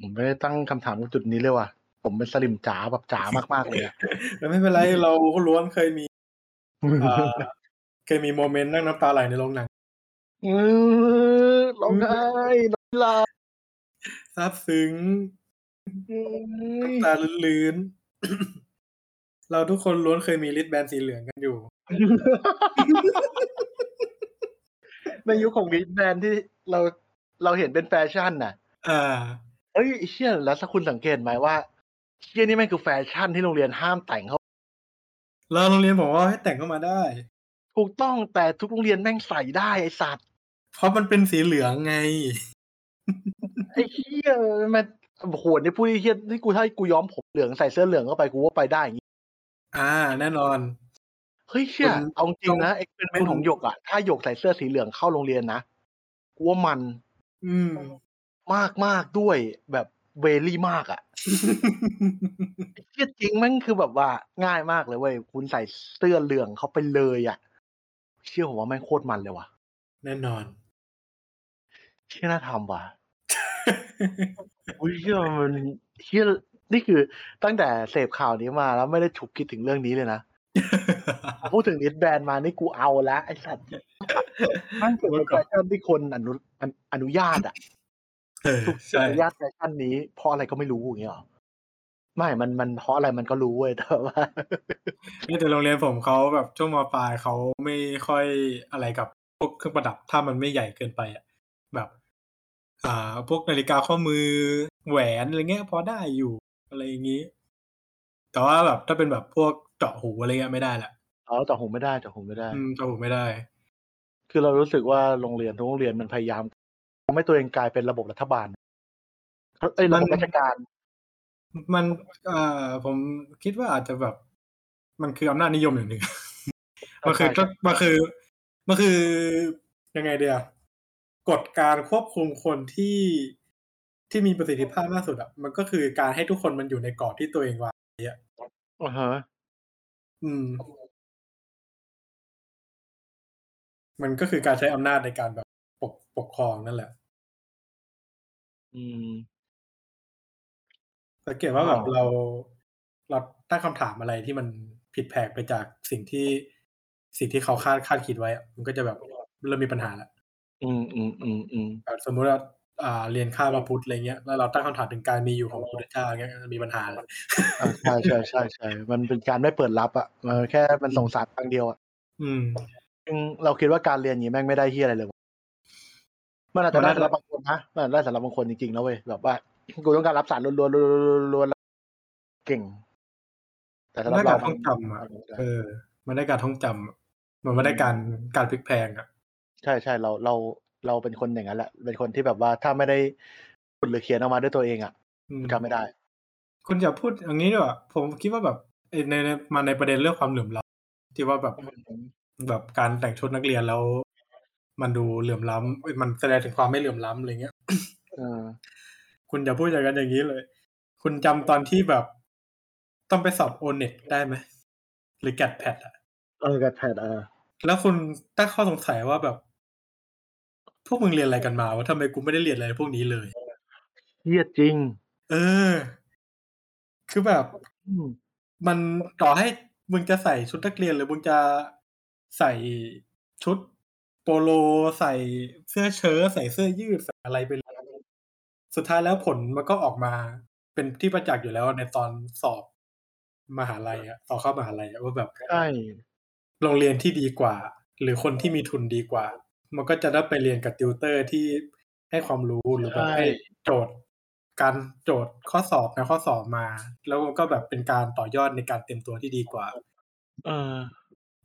A: ผมไม่ได้ตั้งคำถามตรงจุดนี้เลยว่ะ ผมเป็นสลิมจ๋าแบบจ๋ามากๆเลยอะ
B: แล้วไม่เป็นไรเราก็ล้วนเคยมีอ่าเคยมีโมเมนต์นั่งน้ำตาไหลในโรงหนัง
A: เออร้องไห้น้ำลาย
B: ซาบซึ้ง
A: เอ้ย
B: น้ำตาลื้นๆ เราทุกคนล้วนเคยมี wristband สีเหลืองกันอยู่
A: ในยุคของ wristband ที่เราเราเห็นเป็นแฟชั่นน่ะ
B: อ่า
A: เอ้ยไอ้เชี่ยแล้วถ้าคุณสังเกตไหมว่าเชี่ยนี่แม่งคือแฟชั่นที่โรงเรียนห้ามแต่งเขา
B: แล้วโรงเรียนบอกว่าให้แต่งเข้ามาได้
A: ถูกต้องแต่ทุกโรงเรียนแม่งใส่ได้ไอสัตว์
B: เพราะมันเป็นสีเหลืองไง
A: ไอ้เชี่ยมันโหนี่พูดไอ้เชี่ยที่กูถ้ากูย้อมผมเหลืองใส่เสื้อเหลืองเข้าไปกูว่าไปได้อย่างงี้
B: อ่า แน่นอน
A: เฮ้ยเชี่ย
B: คุณ
A: เอาจริงนะเอ็กเป็นเมน
B: คุณ
A: ของหยกอะถ้าหยกใส่เสื้อสีเหลืองเข้าโรงเรียนนะกูว่ามัน
B: อืม
A: มากมากๆด้วยแบบเวลี่มากอะไอ้เชี่ยจริงแม่งคือแบบว่า ง่ายมากเลยเว้ยคุณใส่เสื้อเหลืองเข้าไปเลยอะเชื่อผมว่าแม่งโคตรมันเลยว่ะ
B: แน่นอน
A: เชื่อน่าทำว่ะอุ้ยเชื่อมันเชื่อนี่คือตั้งแต่เสพข่าวนี้มาแล้วไม่ได้ฉุกคิดถึงเรื่องนี้เลยนะ พอพูดถึงนิดแบนมานี่กูเอาละไอ้สัตว์มันเกิดเป็นแฟชั่นที่คนอนุอนุอนุญาตอะ
B: เออ
A: ถูก
B: ใช่
A: อนุญาตแฟชั่นนี้เพราะอะไรก็ไม่รู้อย่างเงี้ยหรอไม่มันมันเพราะอะไรมันก็รู้เว้ยแต่ว่า
B: นี่แต่โรงเรียนผมเขาแบบช่วงมปลายเขาไม่ค่อยอะไรกับพวกเครื่องประดับ ถ้ามันไม่ใหญ่เกินไปอะแบบ อ่า พวกนาฬิกาข้อมือแหวนอะไรเงี้ยพอได้อยู่อะไรอย่างนี้ แต่ว่าแบบถ้าเป็นแบบพวกเจาะหูอะไรเงี้ยไม่ได้ละ
A: เอาแต่ผมไม่ได้แต่ผมไม่ได้
B: อืมเจาะหูไม่ได้
A: คือเรารู้สึกว่าโรงเรียนทุกโรงเรียนมันพยายามทำให้ตัวเองกลายเป็นระบบรัฐบาลเอ้ยระบบราชการ
B: มันอ่าผมคิดว่าอาจจะแบบ มันคืออำนาจนิยมอย่างหนึ่งมันคือ
A: ใช่ใช่
B: มันคือมันคือยังไงเดียกฎการควบคุมคนที่ที่มีประสิทธิภาพมากสุดอะมันก็คือการให้ทุกคนมันอยู่ในกรอบที่ตัวเองวาง
A: อ่าฮะ
B: อืม มันก็คือการใช้อำนาจในการแบบปกปกครองนั่นแหละ
A: อืม
B: สังเกตว่าแบบ
A: อ๋อ
B: เราเราตั้งคำถามอะไรที่มันผิดแผกไปจากสิ่งที่สิ่งที่เขาคาดคาดคิดไว้อะมันก็จะแบบเริ่มมีปัญหาแล้ว
A: อืมอืมอืมอืม
B: แบบสมมุติว่าอ่า เรียนข้ามมาพุทธอะไรเงี้ยแล้วเราตั้งคำถามถึงการมีอยู่ของพระพุทธเจ้าเงี้ยมีปัญหาแล้ว
A: อ่าใช่ใช่ใช่ใช่มันเป็นการไม่เปิดรับอะมันแค่มันส่งสารทางเดียวอะ
B: อืม
A: ซึ่งเราคิดว่าการเรียนอย่างนี้แม่งไม่ได้เฮียอะไรเลยวะมันอาจจะได้สำหรับบางคนนะมันอาจจะได้สำหรับบางคนจริงๆนะเว้ยแบบว่ากูต้องการรับสารล้วนๆล้วนๆแล้วเก่ง แต่สำหรับ
B: ได้
A: เรา
B: การท่องจำอะเออ มันได้การท่องจำอะมันไม่ได้การการพลิกแพลงอะ
A: ใช่ใช่เราเรา เราเป็นคนอย่างนั้นแหละ เป็นคนที่แบบว่าถ้าไม่ได้พูดหรือเขียนออกมาด้วยตัวเองอะ
B: อืม
A: ทำไม่ได้
B: คุณอย่าพูดอย่างนี้ด้วยผมคิดว่าแบบเอ่อในในมาในประเด็นเรื่องความเหลื่อมล้ำที่ว่าแบบแบบการแต่งชุดนักเรียนแล้ว มันดูเหลื่อมล้ำเอ้ยมันแสดงถึงความไม่เหลื่อมล้ำอะไรเงี้ย
A: เออ
B: คุณอย่าพูดอย่างนั้นอย่างนี้เลย คุณจำตอนที่แบบต้องไปสอบโอเน็ตได้ไหมหรือแกดแพดอะ
A: เออกับแพทเออ
B: แล้วคุณตั้งข้อสงสัยว่าแบบ พวกมึงเรียนอะไรกันมาวะทำไมกูไม่ได้เรียนอะไรพวกนี้เลย
A: เฮียจริง
B: เออ คือแบบ
A: อืม
B: มันต่อให้มึงจะใส่ชุดนักเรียนหรือมึงจะใส่ชุดโปโลใส่เสื้อเชิ้ตใส่เสื้อยืดใส่อะไรไปเลยสุดท้ายแล้วผลมันก็ออกมาเป็นที่ประจักษ์อยู่แล้วในตอนสอบมหาลัยอะสอบเข้ามหาลัยอะว่าแบบ
A: ใช่
B: โรงเรียนที่ดีกว่า หรือคนที่มีทุนดีกว่า มันก็จะได้ไปเรียนกับติวเตอร์ที่ให้ความรู้หรือแบบให้โจทย์การโจทย์ข้อสอบในข้อสอบมา แล้วก็แบบเป็นการต่อยอดในการเตรียมตัวที่ดีกว่า
A: เออ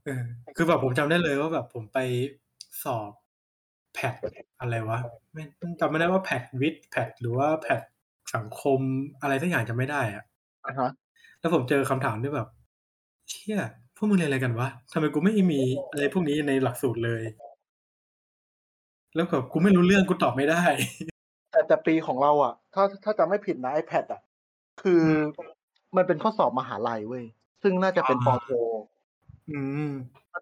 B: เออ คือแบบผมจำได้เลยว่าแบบผมไปสอบแพทอะไรวะไม่จำไม่ได้ว่าแพทวิทย์แพทหรือว่าแพทสังคมอะไรทั้งอย่างจำไม่ได้อะ
A: อะฮะ
B: แล้วผมเจอคำถามที่แบบเชี่ยพวกมึงเรียนอะไรกันวะทำไมกูไม่มีอะไรพวกนี้ในหลักสูตรเลย แล้วแบบกูไม่รู้เรื่องกูตอบไม่ได้
A: แต่แต่ปีของเราอะ ถ้าถ้าจำไม่ผิดนะ iPad อะ คือมันเป็นข้อสอบมหาลัยเว้ย ซึ่งน่าจะเป็นป
B: อ่า
A: อโท
B: อืม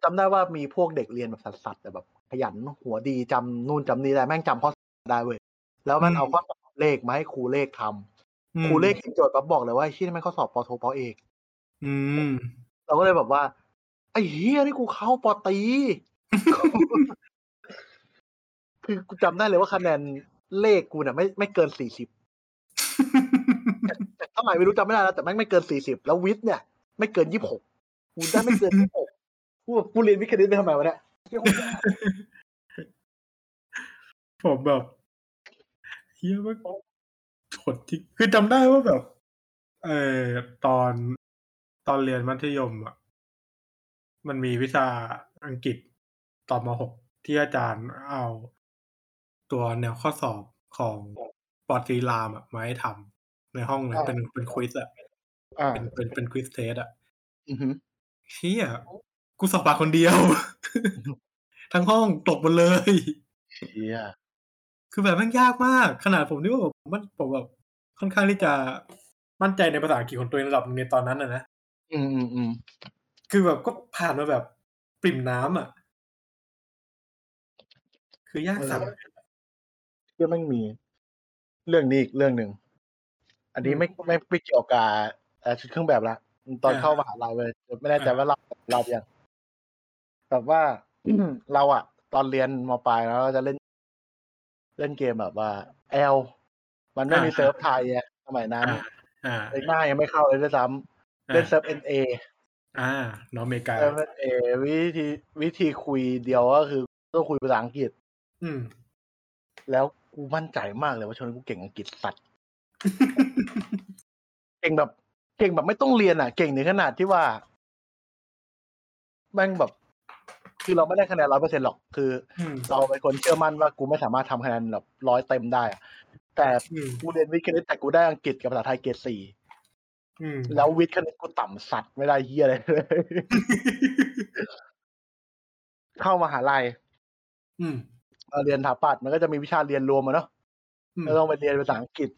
A: จำได้ว่ามีพวกเด็กเรียนแบบสัสๆแต่แบบ ขยันหัวดีจำนู่นจำนี่ได้แม่งจำข้อสอบได้เว้ย แล้วมันเอาข้อสอบเลขมาให้ครูเลขทำ
B: อืม
A: ครูเลขเขียนโจทย์ปั๊บบอกเลยว่าไอ้ที่นี่ไม่ข้อสอบปอโทปอเอก
B: อืม
A: เราก็เลยแบบว่าไอ้เฮียนี่กูเข้าปอตรี คือกูจำได้เลยว่าคะแนนเลขกูเนี่ยไม่ไม่เกินสี่สิบแต่เท่าไหร่ไม่รู้จำไม่ได้แล้วแต่แม่งไม่เกินสี่สิบแล้ววิทย์เนี่ย ไม่เกินยี่สิบหกกูได้ไม่เกินยี่สิบหกกูแบบกูเรียนวิทย์คณิตไปทำไมวะเนี่ย
B: ผมแบบเฮียว่าโหดที่คือจำได้ว่าแบบ เออตอนตอนเรียนมัธยมอะมันมีวิชาอังกฤษตอนม .6 ที่อาจารย์เอา ตัวแนวข้อสอบของป.ตรีรามอะมาให้ทำในห้องเลยเป็นเป็น quiz อะ
A: อ่า
B: เป็นเป็นเป็น quiz test อะ
A: อือหือ
B: เหี้ยกูสอบผ่านคนเดียว ทั้งห้องตกหมดเลย
A: เฮีย
B: คือแบบแมันยากมาก ขนาดผมนี่ว่าแบบมันผมแบบค่อนข้างที่จะมั่นใจในภาษาอังกฤษของตัวเองระดับหนึงในตอนนั้นนะนะ
A: อืมอืมอืม
B: คือแบบก็ผ่านมาแบบปริ่มน้ำอะ คือยากสัตว์
A: เฮียแม่งมี เรื่องนี้อีกเรื่องหนึ่ง อันนี้ไม่ไม่ไม่เกี่ยวกับเอ่อชุดเครื่องแบบละตอนเข้ามหาลัยเลยไม่แน่ใจว่าเราเรายังแบบว่าเราอะตอนเรียนมปลายแล้วเราจะเล่น เล่นเกมแบบว่าแอลมันไม่มีเซิร์ฟไทยอะสมัยนั้น
B: อ่าอ่า
A: เอ็กหน้ายังไม่เข้าเลยด้วยซ้ำเล่นเซิร์ฟเอ็นเอ
B: อ่าน้องอเมริกา
A: เซิร์ฟเอ็นเอวิธีวิธีคุยเดียวก็คือต้องคุยภาษาอังกฤษ
B: อืม
A: แล้ว กูมั่นใจมากเลยว่าชนกูเก่งอังกฤษสัตว์เก่งแบบ เก่งแบบไม่ต้องเรียนอะ เก่งถึงขนาดที่ว่าแม่งแบบ คือเราไม่ได้คะแนนร้อยเปอร์เซ็นหรอก คือ
B: อืม
A: เราเป็นคนเชื่อมั่นว่ากูไม่สามารถทำคะแนนแบบร้อยเต็มได้อะแต่
B: อืม
A: กูเรียนวิทย์คณิตแต่กูได้อังกฤษกับภาษาไทยเกรดสี่
B: อืม
A: แล้ววิทย์คณิตกูต่ำสัตว์ไม่ได้เฮียอะไรเลยเข้ามหาลัย
B: อืม
A: มา เรียนถาปัดมันก็จะมีวิชาเรียนรวมอะเนาะ
B: อืม
A: ก็ต้องไปเรียนภาษาอังกฤษ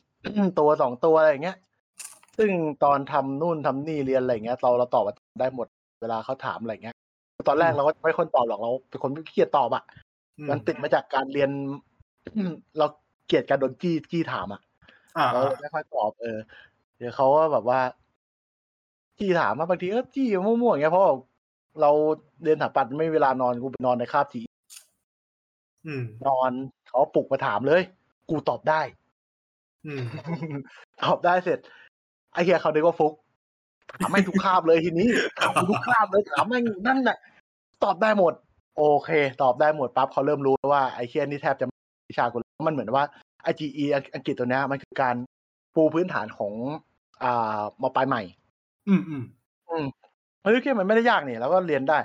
A: ตัวสองตัวอะไรอย่างเงี้ย ซึ่งตอนทำนู่นทำนี่เรียนอะไรอย่างเงี้ย เราเราตอบได้หมดเวลาเขาถามอะไรอย่างเงี้ย ตอนแรกเราก็ไม่ค่อยตอบหรอกเราเป็นคนขี้เกียจตอบอะ
B: อื
A: มันติดมาจากการเรียน เราเกลียดการโดนจี้จี้ถามอะ
B: อ่า
A: เราเลยไม่ค่อยตอบเออ เดี๋ยวเขาก็แบบว่าจี้ถามมาบางทีก็จี้มั่วๆอย่างเงี้ยเพราะว่าเราเรียนถาปัดไม่มีเวลานอนกูไปนอนในคาบที
B: อืม
A: นอนเขาปลุกมาถามเลย กูตอบได้
B: อืม
A: ตอบได้เสร็จไอ้เฮียเขาเรียกว่าฟุกถามไม่งทุกคาบเลยทีนี้ถามกูทุกคาบเลยถามแม่งนั่นน่ะตอบได้หมด โอเค ตอบได้หมดปั๊บเขาเริ่มรู้แล้วว่าไอ้เฮียนี่แทบจะไม่วิชากูแล้วมันเหมือนว่าไอจีอีอังกฤษตัวเนี้ยมันคือการปูพื้นฐานของอ่ามปลายใหม่
B: อืมอืม
A: อืมเฮ้ยคือมันไม่ได้ยากนี่แล้วก็เรียนได้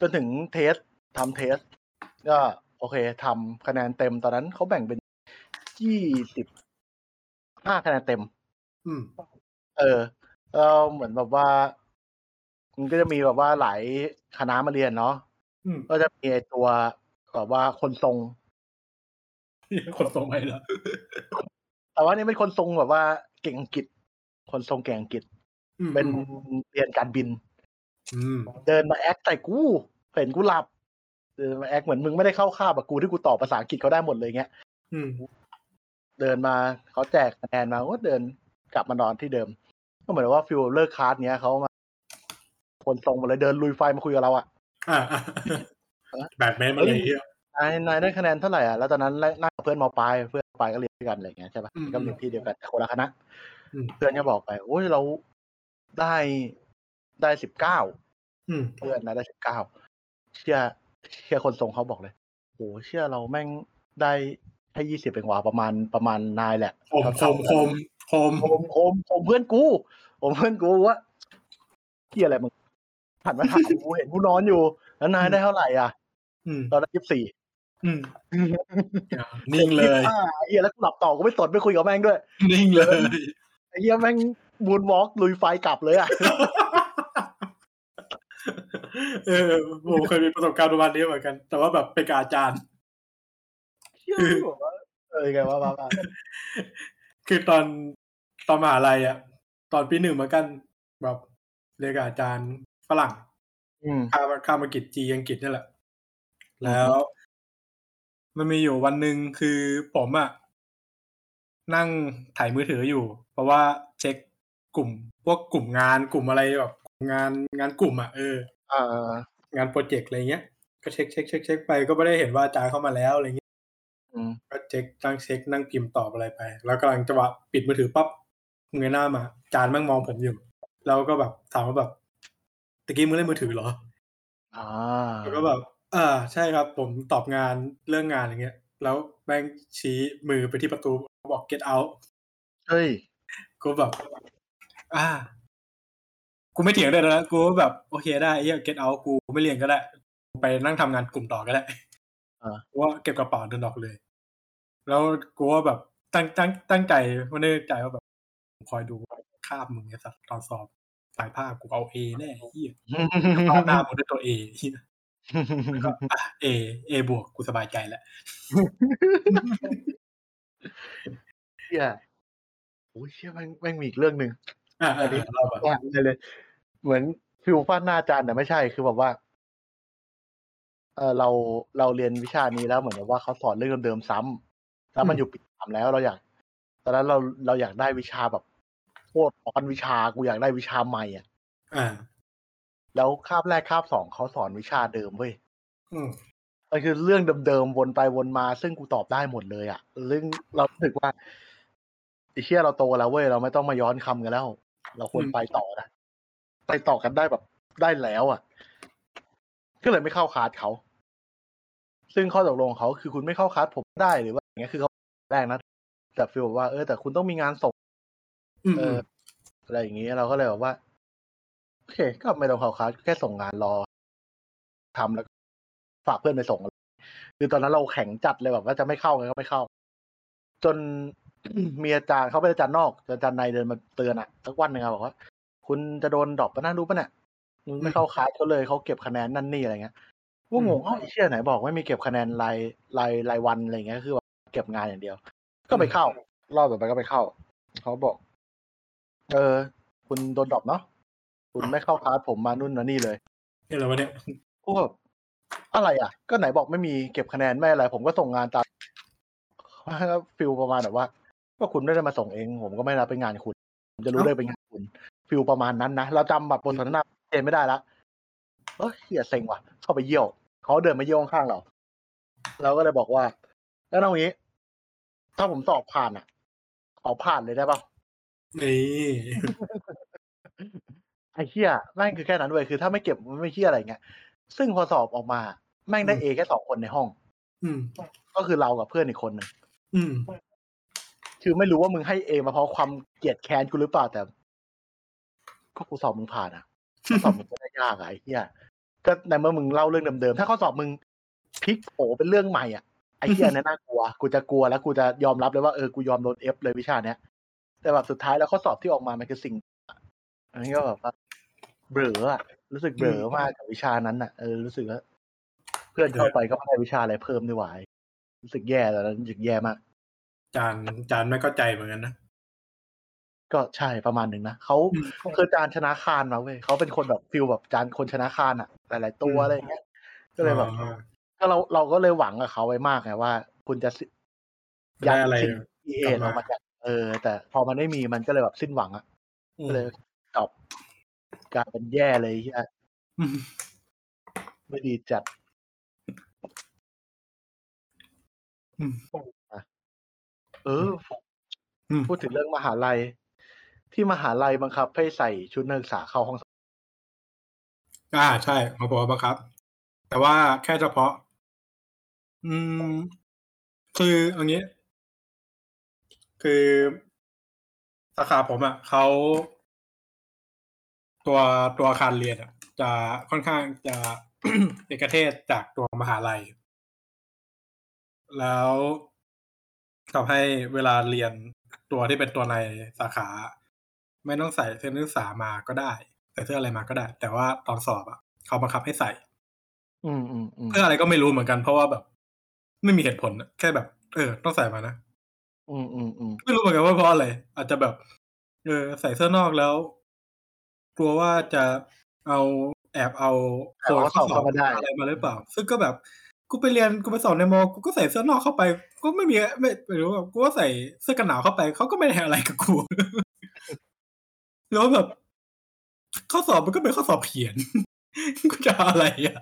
A: จนถึงเทสทำเทส ก็ โอเคทำคะแนนเต็มตอนนั้นเขาแบ่งเป็นยี่สิบห้าคะแนนเต็ม
B: อืม
A: เออแล้วเหมือนแบบว่า มันก็จะมีแบบว่าหลายคณะมาเรียนเนาะ
B: อืม
A: ก็จะมีไอ้ตัวแบบว่าคนทรง
B: คนตรงไหมล่ะ
A: แต่ว่านี่เป็นคนทรงแบบว่าเก่งอังกฤษ คนทรงเก่งอังกฤษ
B: อืม
A: เป็นเรียนการบิน
B: อืม
A: เดินมา act ใส่กูเห็นกูหลับ เดินมา act เหมือนมึงไม่ได้เข้าคาบกับกูที่กูตอบภาษาอังกฤษเขาได้หมดเลยเงี้ย
B: อืม
A: เดินมาเขาแจกคะแนนมาก็เดินกลับมานอนที่เดิม ก็เหมือนว่า feel เลิกคลาสเนี้ยเขามาคนทรงมาเลยเดินลุยไฟมาคุยกับเราอะ
B: อ่าอ่าแบทแมนมาเลยเหี้ย
A: นายนายได้คะแนนเท่าไหร่อะแล้วตอนนั้นนั่งกับเพื่อนมปลายเพื่อนมปลายก็เรียนด้วยกันอะไรอย่างเงี้ยใช่ปะ
B: อืม
A: ก็เรียนที่เดียวกันแต่คนละคณะ
B: อืม
A: เพื่อนก็บอกไปโอ้ยเราได้ได้สิบเก้า
B: อืม
A: เพื่อนนะได้สิบเก้าเชื่อ เชื่อคนส่งเขาบอกเลยโอ้เชื่อเราแม่งได้แค่ยี่สิบเองว่ะประมาณประมาณนายแหละ
B: คมคมคมคม
A: ผมผมผมเพื่อนกูผมเพื่อนกูว่าเที่ยอะไรมึงหันมาถามกูเห็นกูนอนอยู่ แล้วนายได้เท่าไหร่อะ
B: อืม
A: ตอนได้ยี่สิบสี่
B: อืมนิ่งเลย
A: อ่าไอ้เหี้ยแล้วกูหลับต่อกูไม่สนไม่คุยกับแม่งด้วย
B: นิ่งเลย
A: ไอ้เหี้ยแม่งบูนวอล์กลุยไฟกลับเลยอะ
B: เออผมเคยมีประสบการณ์ประมาณนี้เหมือนกัน แต่ว่าแบบเป็นกับอาจารย์
A: เหี้ยบอกว่าเออไงว่าว่าว่า
B: คือตอนตอนมหาลัยอะ ตอนปีหนึ่งเหมือนกัน แบบเรียนกับอาจารย์ฝรั่ง
A: อืม
B: ข้ามข้ามอังกฤษจีอังกฤษนี่แหละ แล้ว มันมีอยู่วันหนึ่งคือผมอะนั่งถ่ายมือถืออยู่ เพราะว่าเช็คกลุ่มพวกกลุ่มงานกลุ่มอะไรแบบ งานงานกลุ่มอะเออ
A: อ่า
B: งานโปรเจกต์อะไรเงี้ยก็เช็คเช็คเช็คเช็คไปก็ไม่ได้เห็นว่าอาจารย์เข้ามาแล้วอะไรเงี้ย
A: อืม
B: ก็เช็คตั้งเช็คนั่งพิมพ์ตอบอะไรไป แล้วกำลังจังหวะปิดมือถือปั๊บเงยหน้ามาอาจารย์แม่งมองผมอยู่แล้วก็แบบถามว่าแบบตะกี้มึงเล่นมือถือเหรอ
A: อ่า
B: แล้วก็แบบอ่าใช่ครับผมตอบงานเรื่องงานอย่างเงี้ย แล้วแม่งชี้มือไปที่ประตูบอก get out
A: เฮ้ย
B: กูแบบ อ่า กูไม่เถียงเลยนะกูก็แบบโอเคได้ไอ้เหี้ย get out กูไม่เรียนก็ได้กูไปนั่งทำงานกลุ่มต่อก็ได้
A: อ่า
B: กูว่าเก็บกระเป๋าเดินออกเลย แล้วกูว่าแบบตั้งตั้งตั้งใจไม่ได้ใจว่าแบบคอยดูคาบมึงเนี่ยสัตว์ตอนสอบสายภาคกูเอาเอแน่ไอ้เหี้ยเข้าหน้ามึงด้วยตัวเอเหี้ยก็อะเอเอบวกกูสบายใจแล้ว
A: เชี่ยโอ้ยเชี่ยแม่งแม่งมีอีกเรื่องหนึ่ง
B: อ่าอันนี้เราแบบ
A: ว่าเลย เลยเหมือนฟิวฟาดหน้าอาจารย์แต่ไม่ใช่คือแบบว่า เออเราเราเรียนวิชานี้แล้วเหมือนกับว่าเขาสอนเรื่องเดิมๆซ้ำแล้วมันอยู่ปีสามแล้วเราอยากตอนนั้นเราเราอยากได้วิชาแบบโคตรอ่อนวิชากูอยากได้วิชาใหม่อะ
B: อ่า
A: แล้วคาบแรกคาบสองเขาสอนวิชาเดิมเว้ย
B: อืม
A: มันคือเรื่องเดิมๆวนไปวนมา ซึ่งกูตอบได้หมดเลยอะเรื่องเรารู้สึกว่าไอ้เชี่ยเราโตแล้วเว้ยเราไม่ต้องมาย้อนคำกันแล้ว เราควรไปต่อนะ ไปต่อกันได้แบบได้แล้ว อะ ก็เลยไม่เข้าคลาสเขา ซึ่งข้อตกลงของเขาคือคุณไม่เข้าคลาสผมได้หรือว่าอย่างเงี้ยคือเขาแรกนะแต่ฟีลบอกว่าเออแต่คุณต้องมีงานส่ง
B: อืม
A: เอออะไรอย่างนี้เราก็เลยแบบว่าโอเค ก็ไม่ต้องเข้าคลาสแค่ส่งงานรอทำแล้วก็ฝากเพื่อนไปส่งคือตอนนั้นเราแข็งจัดเลยแบบว่าจะไม่เข้าไงก็ไม่เข้า จนมีอาจารย์เขาเป็นอาจารย์นอกอาจารย์ในเดินมาเตือนอะสักวันหนึ่งอะบอกว่า คุณจะโดน drop ปะนะรู้ปะเนี่ยมึงไม่เข้าคลาสเขาเลยเขาเก็บคะแนนนั่นนี่อะไรเงี้ยว่างงเอ้าไอ้เชี่ยไหนบอกไม่มีเก็บคะแนนรายรายรายวันอะไรเงี้ยคือว่าเก็บงานอย่างเดียว ก็ไปเข้ารอบต่อไปก็ไปเข้าเขาบอก เออ คุณโดน drop เนาะคุณไม่เข้าคลาสผมมานู่นมานี่เลย
B: นี่อะไรวะเนี่ย
A: พวกอะไรอะ ก็ไหนบอกไม่มีเก็บคะแนนไม่อะไร ผมก็ส่งงานตาม feel ประมาณแบบว่า ก็คุณไม่ได้มาส่งเอง ผมก็ไม่รับเป็นงานคุณ ผมจะรู้ได้เป็นงานคุณ ฟิลประมาณนั้นนะเราจำแบบบทสนทนาเจนไม่ได้ละเอ้ยเฮียเซ็งว่ะเข้าไปเยี่ยวเขาเดินมาเยี่ยวข้างๆเรา เราก็เลยบอกว่า แล้วเอางี้ ถ้าผมสอบผ่านอะขอผ่านเลยได้ปะ
B: นี่
A: ไอ้เฮียแม่งคือแค่นั้นเว้ยคือถ้าไม่เก็บมันไม่เฮียอะไรเงี้ยซึ่งพอสอบออกมา แม่งได้เอแค่สองคนในห้อง
B: อืม
A: ก็คือเรากับเพื่อนอีกคนหนึ่ง
B: อืม
A: คือไม่รู้ว่ามึงให้เอมาเพราะความเกลียดแค้นกูหรือเปล่าแต่ ก็กูสอบมึงผ่านอะข้อสอบมึงก็ได้ยากอะไอ้เฮียก็ในเมื่อมึงเล่าเรื่องเดิมๆถ้าข้อสอบมึงพลิกโผเป็นเรื่องใหม่อะไอ้เฮียนี่ยน่ากลัว กูจะกลัวแล้วกูจะยอมรับเลยว่าเออกูยอมโดนเอฟเลยวิชาเนี้ยแต่แบบสุดท้ายแล้วข้อสอบที่ออกมามันคือสิ่งอันนี้ก็แบบว่าเบลออะรู้สึกเบลอมากกับวิชานั้นอะเออรู้สึกว่าเพื่อนเข้าไปก็ไม่ได้วิชาอะไรเพิ่มด้วยวายรู้สึกแย่แล้วรู้สึกแย่มาก
B: จานจานไม่เข้าใจเหมือนกันนะ
A: ก็ใช่ประมาณหนึ่งนะเขา
B: อืม
A: คือจานชนะคานมาเว้ยเขาเป็นคนแบบฟิลแบบจานคนชนะคานอะ หลาย ๆ ตัว
B: อืม
A: อะไรอย่างเงี้ยก็เลยแบบ
B: อ่า
A: ก็เราเราก็เลยหวังกับเขาไว้มากไงว่า คุณจะสิ
B: ได้อะไร
A: สิ่งที่เอก
B: ลับมา
A: ออกมาจากเออ แต่พอมันไม่มีมันก็เลยแบบสิ้นหวังอะ
B: อื
A: ก็
B: ม
A: เลยจบกลายเป็นแย่เลยที่
B: อืม
A: ไม่ดีจัด
B: อืม
A: เออ
B: อืม
A: พูดถึงเรื่องมหาลัย ที่มหาลัยบังคับ ให้ใส่ชุดนักศึกษาเข้าห้องอ่า
B: ใช่ของผมบังคับ แต่ว่าแค่เฉพาะ อืม คืออย่างนี้ คือสาขาผมอะเขาตัวตัวอาคารเรียนอะ จะค่อนข้างจะเอกเทศจากตัวมหาลัย แล้วทำให้เวลาเรียนตัวที่เป็นตัวในสาขา ไม่ต้องใส่เสื้อนักศึกษามาก็ได้ใส่เสื้ออะไรมาก็ได้ แต่ว่าตอนสอบอะ เขาบังคับให้ใส่
A: อืมอืมอืม
B: เพื่ออะไรก็ไม่รู้เหมือนกันเพราะว่าแบบ ไม่มีเหตุผลอะแค่แบบ เออ ต้องใส่มานะ
A: อืมอืมอืม
B: ไม่รู้เหมือนกันว่าเพราะอะไรอาจจะแบบ เออ ใส่เสื้อนอกแล้ว กลัวว่าจะเอาไอแอบเอา
A: แอบเอาข้อสอบเข้ามาได้
B: อะไรมาหรือเปล่า ซึ่งก็แบบกูไปเรียนกูไปสอนในมอกูก็ใส่เสื้อนอกเข้าไป ก็ไม่มีไม่ไม่รู้ว่ากูก็ใส่เสื้อกันหนาวเข้าไปเขาก็ไม่ได้อะไรกับกู แล้วแบบ ข้อสอบมันก็เป็นข้อสอบเขียนกูจะอะไรอะ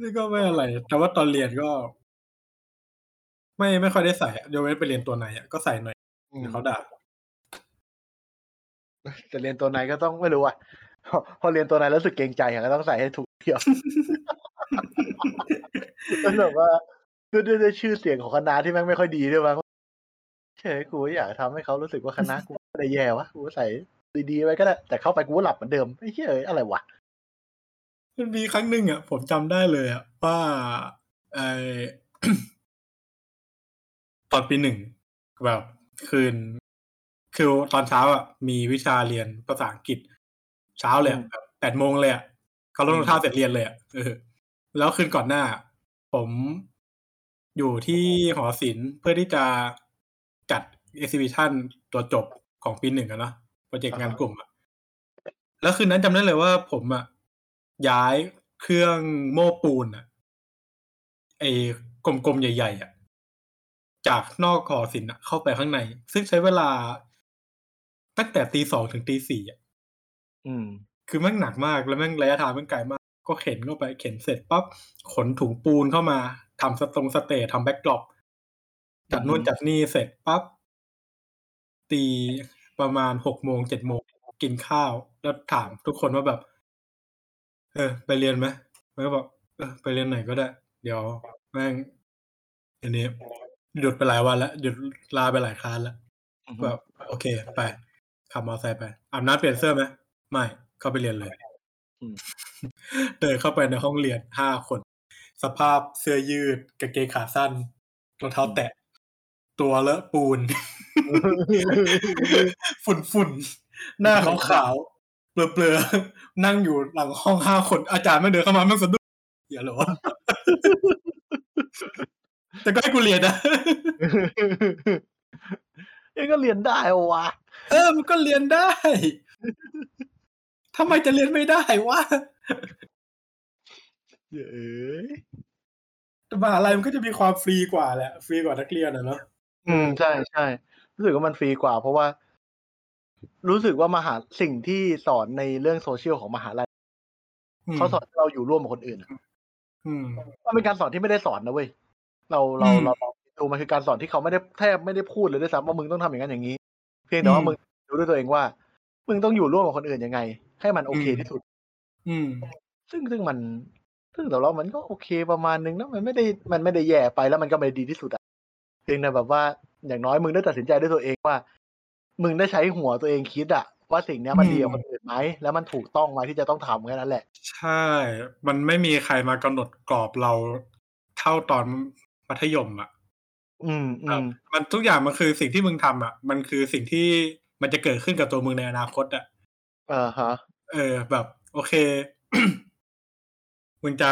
B: นี่ก็ไม่อะไร แต่ว่าตอนเรียนก็ ไม่ไม่ค่อยได้ใส่อะยกเว้นไปเรียนตัวไหนอะก็ใส่หน่อย
A: อืม
B: เดี๋ยวเขาด่า
A: แต่เรียนตัวไหนก็ต้องไม่รู้อะพอพอเรียนตัวไหนแล้วรู้สึกเกรงใจอะก็ต้องใส่ให้ถูกเที่ยวมันแบบว่าด้วยด้วยด้วยชื่อเสียงของคณะที่แม่งไม่ค่อยดีด้วยมั้งเฉยกูอยากทำให้เขารู้สึกว่าคณะกู ไม่ได้แย่วะกูใส่ดีๆไว้ก็ได้ แต่เข้าไปกูก็หลับเหมือนเดิมไอ้เหี้ยเอ้ยอะไรวะ
B: มันมีครั้งหนึ่งอะ ผมจำได้เลยอะว่าไอตอนปีหนึ่งแบบ คืน คือตอนเช้าอะ มีวิชาเรียนภาษาอังกฤษ เช้าเลยอะแบบแปดโมงเลยอะเขาลงท่าเสร็จเรียนเลยอะเออแล้วคืนก่อนหน้า ผมอยู่ที่หอศิลป์เพื่อที่จะจัดเอ็กซิบิชันตัวจบ ของปีหนึ่งอะเนาะโปรเจกต์งานกลุ่มอะแล้วคืนนั้นจำได้เลยว่าผมอะย้ายเครื่องโม้ปูนอะไอ้กลมๆใหญ่ๆอะจากนอกหอศิลป์อะเข้าไปข้างใน ซึ่งใช้เวลาตั้งแต่ตีสองถึงตีสี่อะ
A: อืม
B: คือแม่งหนักมากแล้วแม่งระยะทางแม่งไกลมาก ก็เข็นเข้าไปเข็นเสร็จปั๊บขนถุงปูนเข้ามาทำตรง stage ทำ backdrop จัดนู่น
A: อืม
B: จัดนี่เสร็จปั๊บ ตีประมาณหกโมงเจ็ดโมงกินข้าว แล้วถามทุกคนว่าแบบ เออ ไปเรียนไหมมันก็บอกเออไปเรียนไหนก็ได้ เดี๋ยวแม่งอันนี้หยุดไปหลายวันแล้วหยุดลาไปหลายครั้งแล้วแบบโอเค ไปขับมอเตอร์ไซค์ไปอาบน้ำเปลี่ยนเสื้อไหมไม่เข้าไปเรียนเลย
A: อืม
B: เดินเข้าไปในห้องเรียนห้าคน สภาพเสื้อยืดกางเกงขาสั้นรองเท้าแตะ ตัวเลอะปูน ฝุ่นฝุ่นๆหน้าขาวขาวๆเปลือเปลือๆนั่งอยู่หลังห้องห้าคนอาจารย์ไม่เดินเข้ามาแม่งสะดุ้งอย่าหรอแต่ก็ให้กูเรียนนะ
A: ยังก็เรียนได้วะ
B: เออมันก็เรียนได้ทำไมจะเรียนไม่ได้วะ
A: เอ้ย
B: แต่มหาลัยมันก็จะมีความฟรีกว่าแหละ ฟรีกว่านักเรียนอะเนาะ
A: อืมใช่ใช่ รู้สึกว่ามันฟรีกว่า เพราะว่า รู้สึกว่ามหาสิ่งที่สอนในเรื่องโซเชียลของมหาลัย
B: ม
A: เขาสอนให้เราอยู่ร่วมกับคนอื่นอะ
B: อืม
A: มันเป็นการสอนที่ไม่ได้สอนนะเว้ยเราเรา
B: อืม
A: เราเราดูมันคือการสอนที่เขาไม่ได้แทบไม่ได้พูดเลยด้วยซ้ำว่ามึงต้องทำอย่างนั้นอย่างนี้ เพียงแต่ว่า
B: อืม
A: มึงรู้ด้วยตัวเองว่า มึงต้องอยู่ร่วมกับคนอื่นยังไง ให้มันโอเค
B: อืม
A: ที่สุด
B: อืม
A: ซึ่งซึ่งมัน ซึ่งแต่เรามันก็โอเคประมาณนึงนะมันไม่ได้มันไม่ได้แย่ไปแล้วมันก็ไม่ได้ดีที่สุดอะเพียงแต่แบบว่า อย่างน้อยมึงได้ตัดสินใจด้วยตัวเองว่า มึงได้ใช้หัวตัวเองคิดอะว่าสิ่งเนี้ยมัน
B: อืม
A: ดีกับคนอื่นไหมแล้วมันถูกต้องไหมที่จะต้องทำแค่นั้นแหละ
B: ใช่ มันไม่มีใครมากำหนดกรอบเราเท่าตอนมัธยมอะ
A: อืมอื
B: แบบ
A: ม
B: มันทุกอย่างมันคือสิ่งที่มึงทำอะ มันคือสิ่งที่มันจะเกิดขึ้นกับตัวมึงในอนาคตอะ
A: อ่าฮะ
B: เออ แบบ โอเค มึงจะ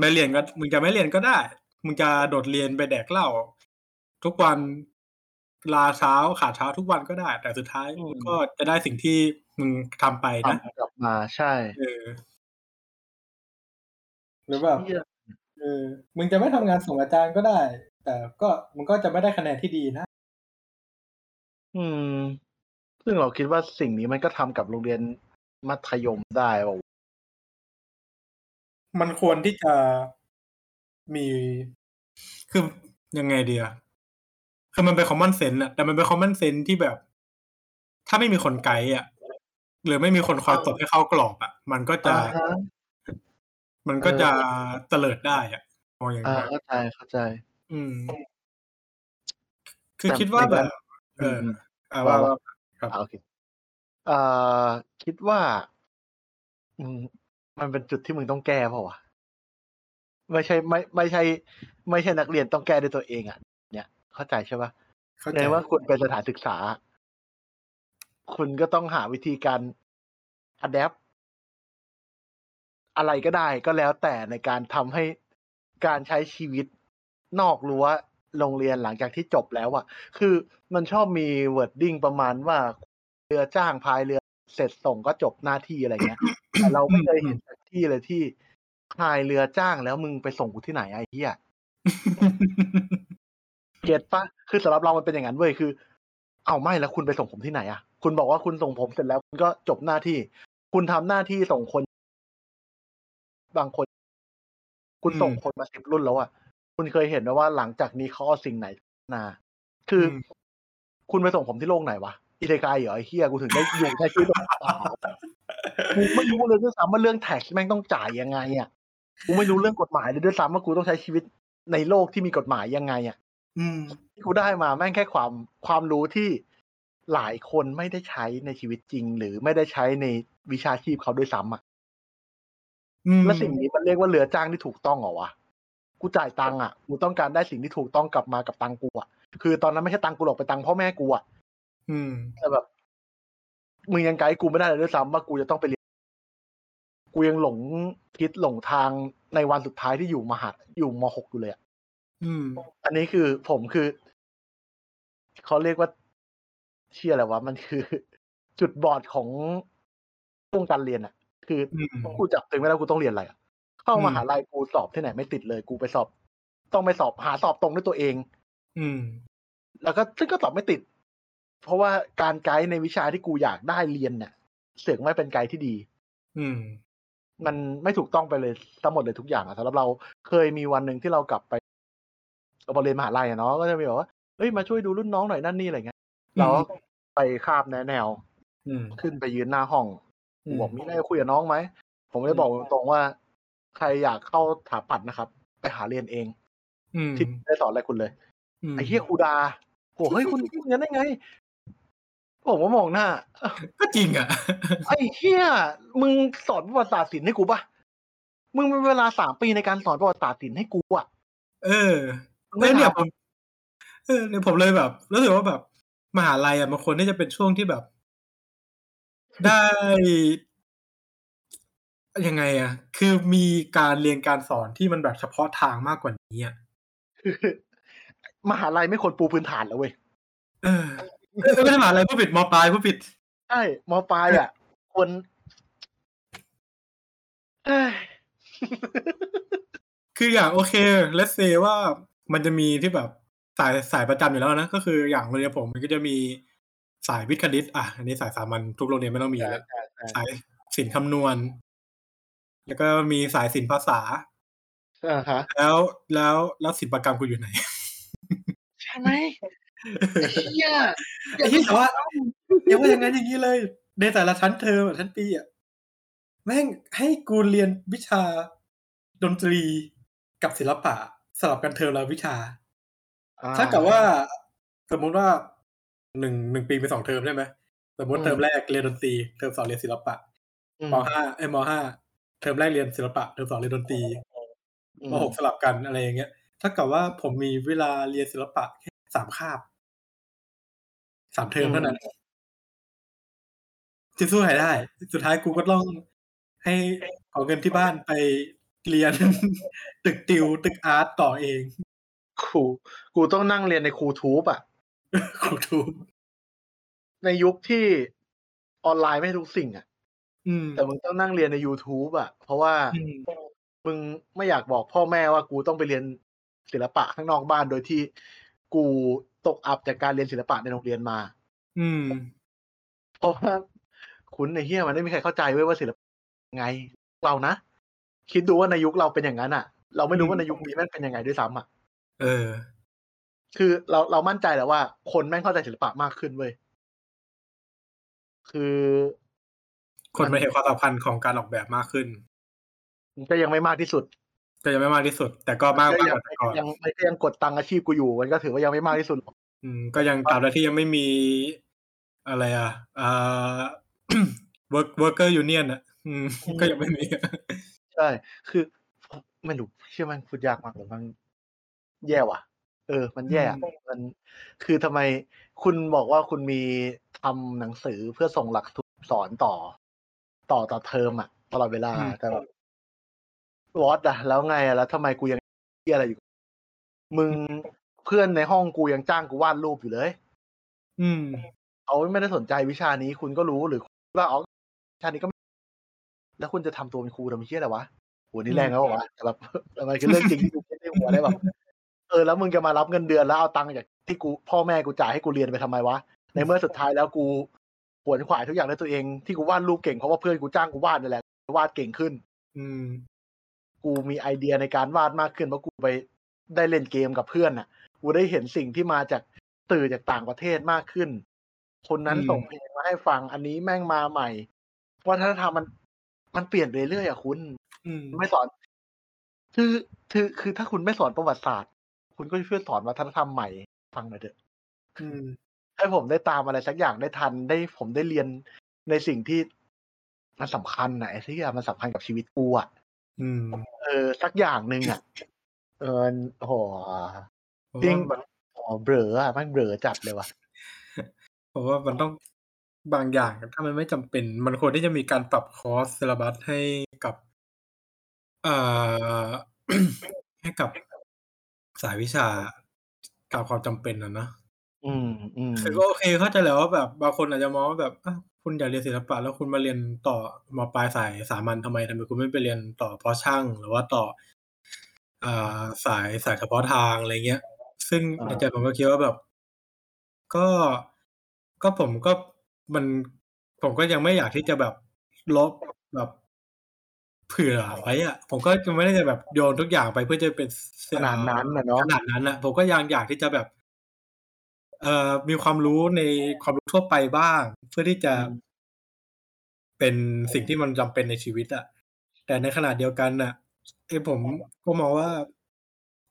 B: ไม่เรียนก็ มึงจะไม่เรียนก็ได้ มึงจะโดดเรียนไปแดกเหล้าทุกวัน ลาเช้าขาดเช้าทุกวันก็ได้ แต่สุดท้ายมึงก็จะได้สิ่งที่มึงทำไปนะ
A: ทำกลับมาใช่
B: เออหรือแบบ
A: เหี้ย
B: เออมึงจะไม่ทำงานส่งอาจารย์ก็ได้ แต่ก็มึงก็จะไม่ได้คะแนนที่ดีนะ
A: อืม ซึ่งเราคิดว่าสิ่งนี้มันก็ทำกับโรงเรียนมัธยมได้ป่าวะ
B: มันควรที่จะมีคือยังไงเดีย คือมันเป็น common sense อะแต่มันเป็น common sense ที่แบบ ถ้าไม่มีคนไกด์อะหรือไม่มีคนคอยตบให้เข้ากรอบอะมันก็จะ
A: อ่าฮะ
B: มันก็จะเตลิดได้อะมองอย่าง
A: อ่า
B: นั้น
A: เข้าใจเข้าใจ
B: อืม คือ
A: แต่
B: คิดว่า
A: ใน
B: แบ
A: การ
B: บเออ
A: อืม
B: อ่าว่า
A: ว่า
B: ว่าครับ
A: อ่าโอเคเอ่อคิดว่า อืมมันเป็นจุดที่มึงต้องแก้เปล่าวะไม่ใช่ไม่ไม่ใช่ ไม่ใช่นักเรียนต้องแก้ด้วยตัวเองอะ เนี่ยเข้าใจใช่ปะ
B: เข้าใจ
A: ในว่าคุณเป็นสถานศึกษา คุณก็ต้องหาวิธีการ adapt อะไรก็ได้ก็แล้วแต่ในการทำให้การใช้ชีวิตนอกรั้วโรงเรียนหลังจากที่จบแล้วอะคือมันชอบมี wording ประมาณว่าเรือจ้างพายเรือเสร็จส่งก็จบหน้าที่อะไรเงี้ยแต่เราไม่เคยเห็นสักที่เลยที่พายเรือจ้างแล้วมึงไปส่งกูที่ไหนไอ้เหี้ย เก็ตปะคือสำหรับเรามันเป็นอย่างนั้นเว้ยคือ เอาไม่แล้วคุณไปส่งผมที่ไหนอะคุณบอกว่าคุณส่งผมเสร็จแล้วคุณก็จบหน้าที่ คุณทำหน้าที่ส่งคน บางคน คุณส่งคนมาสิบรุ่นแล้วอะคุณเคยเห็นไหมว่าหลังจากนี้เขาเอาสิ่งไหนนาคืออ
B: ม
A: คุณไปส่งผมที่โลกไหนวะอิเลกายเหรอไอ้เฮียกูถึงได้อยู่ใช้ชีวิตแบบเปล่ากูไม่รู้เลยด้วยซ้ำว่าเรื่องแท็กแม่งต้องจ่ายยังไงอะกูไม่รู้เรื่องกฎหมายเลยด้วยซ้ำว่ากูต้องใช้ชีวิตในโลกที่มีกฎหมายยังไงอะ
B: อืม
A: ที่กูได้มาแม่งแค่ความความรู้ที่หลายคนไม่ได้ใช้ในชีวิตจริง หรือไม่ได้ใช้ในวิชาชีพเขาด้วยซ้ำอะ
B: อืม
A: แล้วสิ่งนี้มันเรียกว่าเรือจ้างที่ถูกต้องเหรอวะกูจ่ายตังค์อะกูต้องการได้สิ่งที่ถูกต้องกลับมากับตังค์กูอะคือตอนนั้นไม่ใช่ตังค์กูหรอกเป็นตังค์พ่อแม่กูอะ
B: อืม
A: แต่แบบมึงยังไกด์กูไม่ได้เลยด้วยซ้ำว่ากูจะต้องไปเรียนกูยังหลงคิดหลงทางในวันสุดท้ายที่อยู่มหาอยู่มหกอยู่เลยอะ
B: อืม
A: อันนี้คือผมคือเขาเรียกว่าเชื่ออะไรวะมันคือ จุดบอดของวงการเรียนอะคือ
B: อืม
A: กูจับตัวเองไม่ได้กูต้องเรียนอะไรอะเข้า
B: อืม
A: มหาลัยกูสอบที่ไหนไม่ติดเลย กูไปสอบ ต้องไปสอบหาสอบตรงด้วยตัวเอง
B: อืม
A: แล้วก็ซึ่งก็สอบไม่ติด เพราะว่าการไกด์ในวิชาที่กูอยากได้เรียนเนี่ยเสือกไม่เป็นไกด์ที่ดี
B: อืม
A: มันไม่ถูกต้องไปเลยทั้งหมดเลยทุกอย่างอะสำหรับเราเคยมีวันหนึ่งที่เรากลับไป เราเรียนมหาลัยอะเนาะก็จะมีแบบว่าเฮ้ยมาช่วยดูรุ่นน้องหน่อยนั่นนี่อะไรเงี้ย
B: อืม
A: เราก็ไปคาบแนแนว
B: อืม
A: ขึ้นไปยืนหน้าห้อง
B: อื
A: กู
B: ม
A: บอกมีอะไรจะคุยกับน้องไหมผมก็เลยบอกตรงๆว่า ใครอยากเข้าถาปัดนะครับ ไปหาเรียนเอง
B: อืม
A: ที่ไม่ได้สอนอะไรคุณเลย
B: ม
A: ไอ้เฮียครูดาโหเฮ้ยคุณพูดอย่างนั้นได้ไงผมก็มองหน้า
B: ก็จริงอะ
A: ไอ้เฮียมึงสอนประวัติศาสตร์ศิลป์ให้กูปะมึงมีเวลาสามปีในการสอนประวัติศาสตร์ศิลป์ให้กูอะ
B: เออ
A: มึงไม่
B: แล้วเนี่ย
A: ทำ
B: ผมเออเนี่ยผมเลยแบบรู้สึกว่าแบบมหาลัยอะมันควรที่จะเป็นช่วงที่แบบ ได้ยังไงอะ คือมีการเรียนการสอนที่มันแบบเฉพาะทางมากกว่านี้อะ
A: คือมหาลัยไม่ควรปูพื้นฐานแล้วเว้ย
B: เออเออไม่ใช่มหาลัยผู้ผิดมปลายผู้ผิด
A: ใช่มปลายอะควรเอ้ย
B: คืออย่างโอเค เลสเซว่า มันจะมีที่แบบสายสายประจำอยู่แล้วนะ ก็คืออย่างโรงเรียนผมมันก็จะมีสายวิทย์คณิตอะอันนี้สายสามัญทุกโรงเรียนไม่ต้องมีแล้วสายศิลป์คำนวณ แล้วก็มีสายศิลป์ภาษา
A: อ่าฮะ
B: แล้วแล้วแล้วศิลปกรรมกูอยู่ไหน
A: ใช่ไหมไอ้เฮีย
B: ไอ้ที่แต่ว่าอย่าว่าอย่างนั้นอย่างนี้เลย ในแต่ละชั้นเทอมอะชั้นปีอะแม่งให้กูเรียนวิชาดนตรีกับศิลปะ สลับกันเทอมละวิชา ถ้ากับว่า สมมุติว่าหนึ่งหนึ่งปีเป็นสองเทอมใช่ไหมสมมติเทอมแรกเรียนดนตรีเทอมสองเรียนศิลปะ
A: อืม
B: มห้าเอ้ยมห้าเทอมแรกเรียนศิลปะเทอมสองเรียนดนตรี
A: อืม
B: มหกสลับกันอะไรอย่างเงี้ย ถ้ากับว่าผมมีเวลาเรียนศิลปะแค่สามคาบสามเทอมเท่านั้นจะสู้ใครได้ สุดท้ายกูก็ต้องให้เอาเงินที่บ้านไป เรียน ตึกติวตึกอาร์ตต่อเอง
A: ครูกูต้องนั่งเรียนในครูทูบอะ
B: ครูทูบ
A: ในยุคที่ออนไลน์ไม่ทุกสิ่งอะ
B: อืม
A: แต่มึงต้องนั่งเรียนใน YouTube อะเพราะว่า
B: อืม
A: มึงไม่อยากบอกพ่อแม่ว่ากูต้องไปเรียนศิลปะข้างนอกบ้านโดยที่กูตกอับจากการเรียนศิลปะในโรงเรียนมา
B: อืม
A: เพราะว่าคุณในเฮียมันไม่มีใครเข้าใจเว้ยว่าศิลปะไง เรานะ คิดดูว่าในยุคเราเป็นอย่างนั้นอะเราไม่รู้ว่าในยุคนี้แม่งเป็นยังไงด้วยซ้ำอะ
B: เออ
A: คือเราเรามั่นใจแล้วว่า คนแม่งเข้าใจศิลปะมากขึ้นเว้ย คือ
B: คนมาเห็นความสำคัญของการออกแบบมากขึ้น
A: มันก็ยังไม่มากที่สุด
B: ก็ยังไม่มากที่สุด แต่ก็มาก
A: ก็
B: มาก
A: ยั
B: กว่าแต่ก่อน
A: ยังไม่ก็ยังกดตังค์อาชีพกูอยู่ มันก็ถือว่ายังไม่มากที่สุดหรอก
B: อืม ก็ยังตราบใดที่ยังไม่มีอะไรอะอ่า work worker union อะ อืม ก็ยังไม่มี
A: ใช่ คือ ไม่รู้เชื่อมันพูดยากมากเลยมันแย่ว่ะ เออ มันแย่อะ
B: อืม
A: มันคือทำไมคุณบอกว่าคุณมีทำหนังสือเพื่อส่งหลักสูตรสอนต่อ ต่อต่อเทอมอะตลอดเวลาแต่แบบวอตอะ แล้วไงอะ แล้วทำไมกูยัง เหียอะไรอยู่ มึงเพื่อนในห้องกูยังจ้างกูวาดรูปอยู่เลย
B: อืม
A: เขาไม่ได้สนใจวิชานี้ คุณก็รู้ หรือ ว่า อ๋อชาตินี้ก็ไม่ แล้วคุณจะทำตัวเป็นครูทำไมเชี่ยอะไรวะโหนี่แรงแล้ววะแต่แบบมันคือเรื่องจริงที่กูคิดในหัวได้แบบเออแล้วมึงจะมารับเงินเดือนแล้วเอาตังค์จากที่กูพ่อแม่กูจ่ายให้กูเรียนไปทำไมวะในเมื่อสุดท้ายแล้วกูขวนขวายทุกอย่างด้วยตัวเองที่กูวาดรูปเก่งเพราะว่าเพื่อนกูจ้างกูวาดนี่แหละวาดเก่งขึ้น
B: อืม
A: กูมีไอเดียในการวาดมากขึ้นเพราะกูไปได้เล่นเกมกับเพื่อนน่ะ กูได้เห็นสิ่งที่มาจากสื่อจากต่างประเทศมากขึ้น คนนั้นส่งเพลงมาให้ฟังอันนี้แม่งมาใหม่วัฒนธรรมมัน มันเปลี่ยนไปเรื่อยอะคุณ
B: อืม
A: ไม่สอน คือคือคือถ้าคุณไม่สอนประวัติศาสตร์ คุณก็ช่วยสอนวัฒนธรรมใหม่ฟังหน่อยเถอะ
B: อืม
A: ให้ผมได้ตามอะไรสักอย่างได้ทันได้ผมได้เรียนในสิ่งที่มันสำคัญนะไอ้ที่มันสำคัญกับชีวิตกูอะ
B: อืม
A: เออ สักอย่างหนึ่งอะ เออโอ้โห
B: เพราะ
A: จริง
B: ว่ามัน
A: โอ้เบลออะมันเบลอจัดเลยว่ะ
B: เพราะว่ามันต้อง บางอย่างถ้ามันไม่จำเป็น มันควรที่จะมีการปรับ course syllabus ให้กับเอ่อให้กับสายวิชาตามความจำเป็นนะเนอะ
A: อืมอืม
B: คือก็โอเคเข้าใจแล้วว่าแบบบางคนอาจจะมองว่าแบบอะคุณอยากเรียนศิลปะแล้วคุณมาเรียนต่อมาปลายสายสามัญทำไมทำไมคุณไม่ไปเรียนต่อเพราะช่าง หรือว่าต่ออ่าสายสายเฉพาะทางอะไรเงี้ย ซึ่งในใจผมก็คิดว่าแบบ ก็ก็ผมก็ มันผมก็ยังไม่อยากที่จะแบบลบแบบเผื่อไว้อะผมก็จะไม่ได้จะแบบโยนทุกอย่างไปเพื่อจะเป็น
A: ขนาดนั้นนะเนาะ
B: ขนาดนั้นอะผมก็ยังอยากที่จะแบบ เอ่อมีความรู้ในความรู้ทั่วไปบ้าง เพื่อที่จะ เป็นสิ่งที่มันจำเป็นในชีวิตอะแต่ในขณะเดียวกันน่ะไอ้ผมก็มองว่า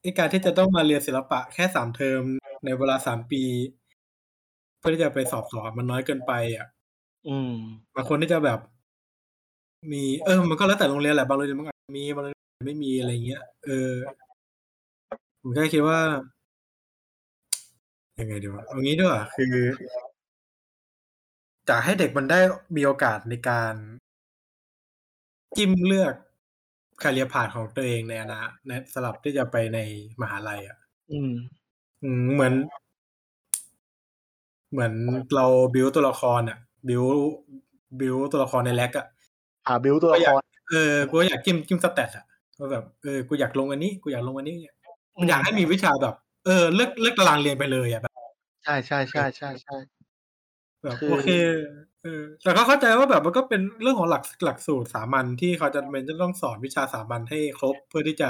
B: ไอ้การที่จะต้องมาเรียนศิลปะแค่สามเทอมในเวลาสามปีเพื่อที่จะไปสอบสอบมันน้อยเกินไปอะ
A: อืม
B: บางคนที่จะแบบ มีเออ มันก็แล้วแต่โรงเรียนแหละบางโรงเรียนมันอาจจะมีบางโรงเรียนไม่มีอะไรเงี้ยเออผมแค่คิดว่า ยังไงดีวะเอางี้ด้วยคือจะให้เด็กมันได้มีโอกาสในการจิ้มเลือกคาเรียพาธของตัวเองในอนาในสลับที่จะไปในมหาลัยอะ
A: อืม
B: อืมเหมือน เหมือนเราบิวตัวละครอะบิวบิวตัวละครในแล็กอะ
A: หาบิวตัวละคร
B: เออกูอยากจิ้มจิ้มสแตทอะว่าแบบเออกูอยากลงอันนี้กูอยากลงอันนี้กูอยากให้มีวิชาแบบ เออเลิกเลิกตารางเรียนไปเลยอะแบบ
A: ใช่ใช่ใช่ใช่ใช่
B: แบบ
A: คือ
B: โอเคเออแต่ก็เข้าใจว่าแบบมันก็เป็นเรื่องของหลักหลักสูตรสามัญที่เขาจะเป็นจะต้องสอนวิชาสามัญให้ครบเพื่อที่จะ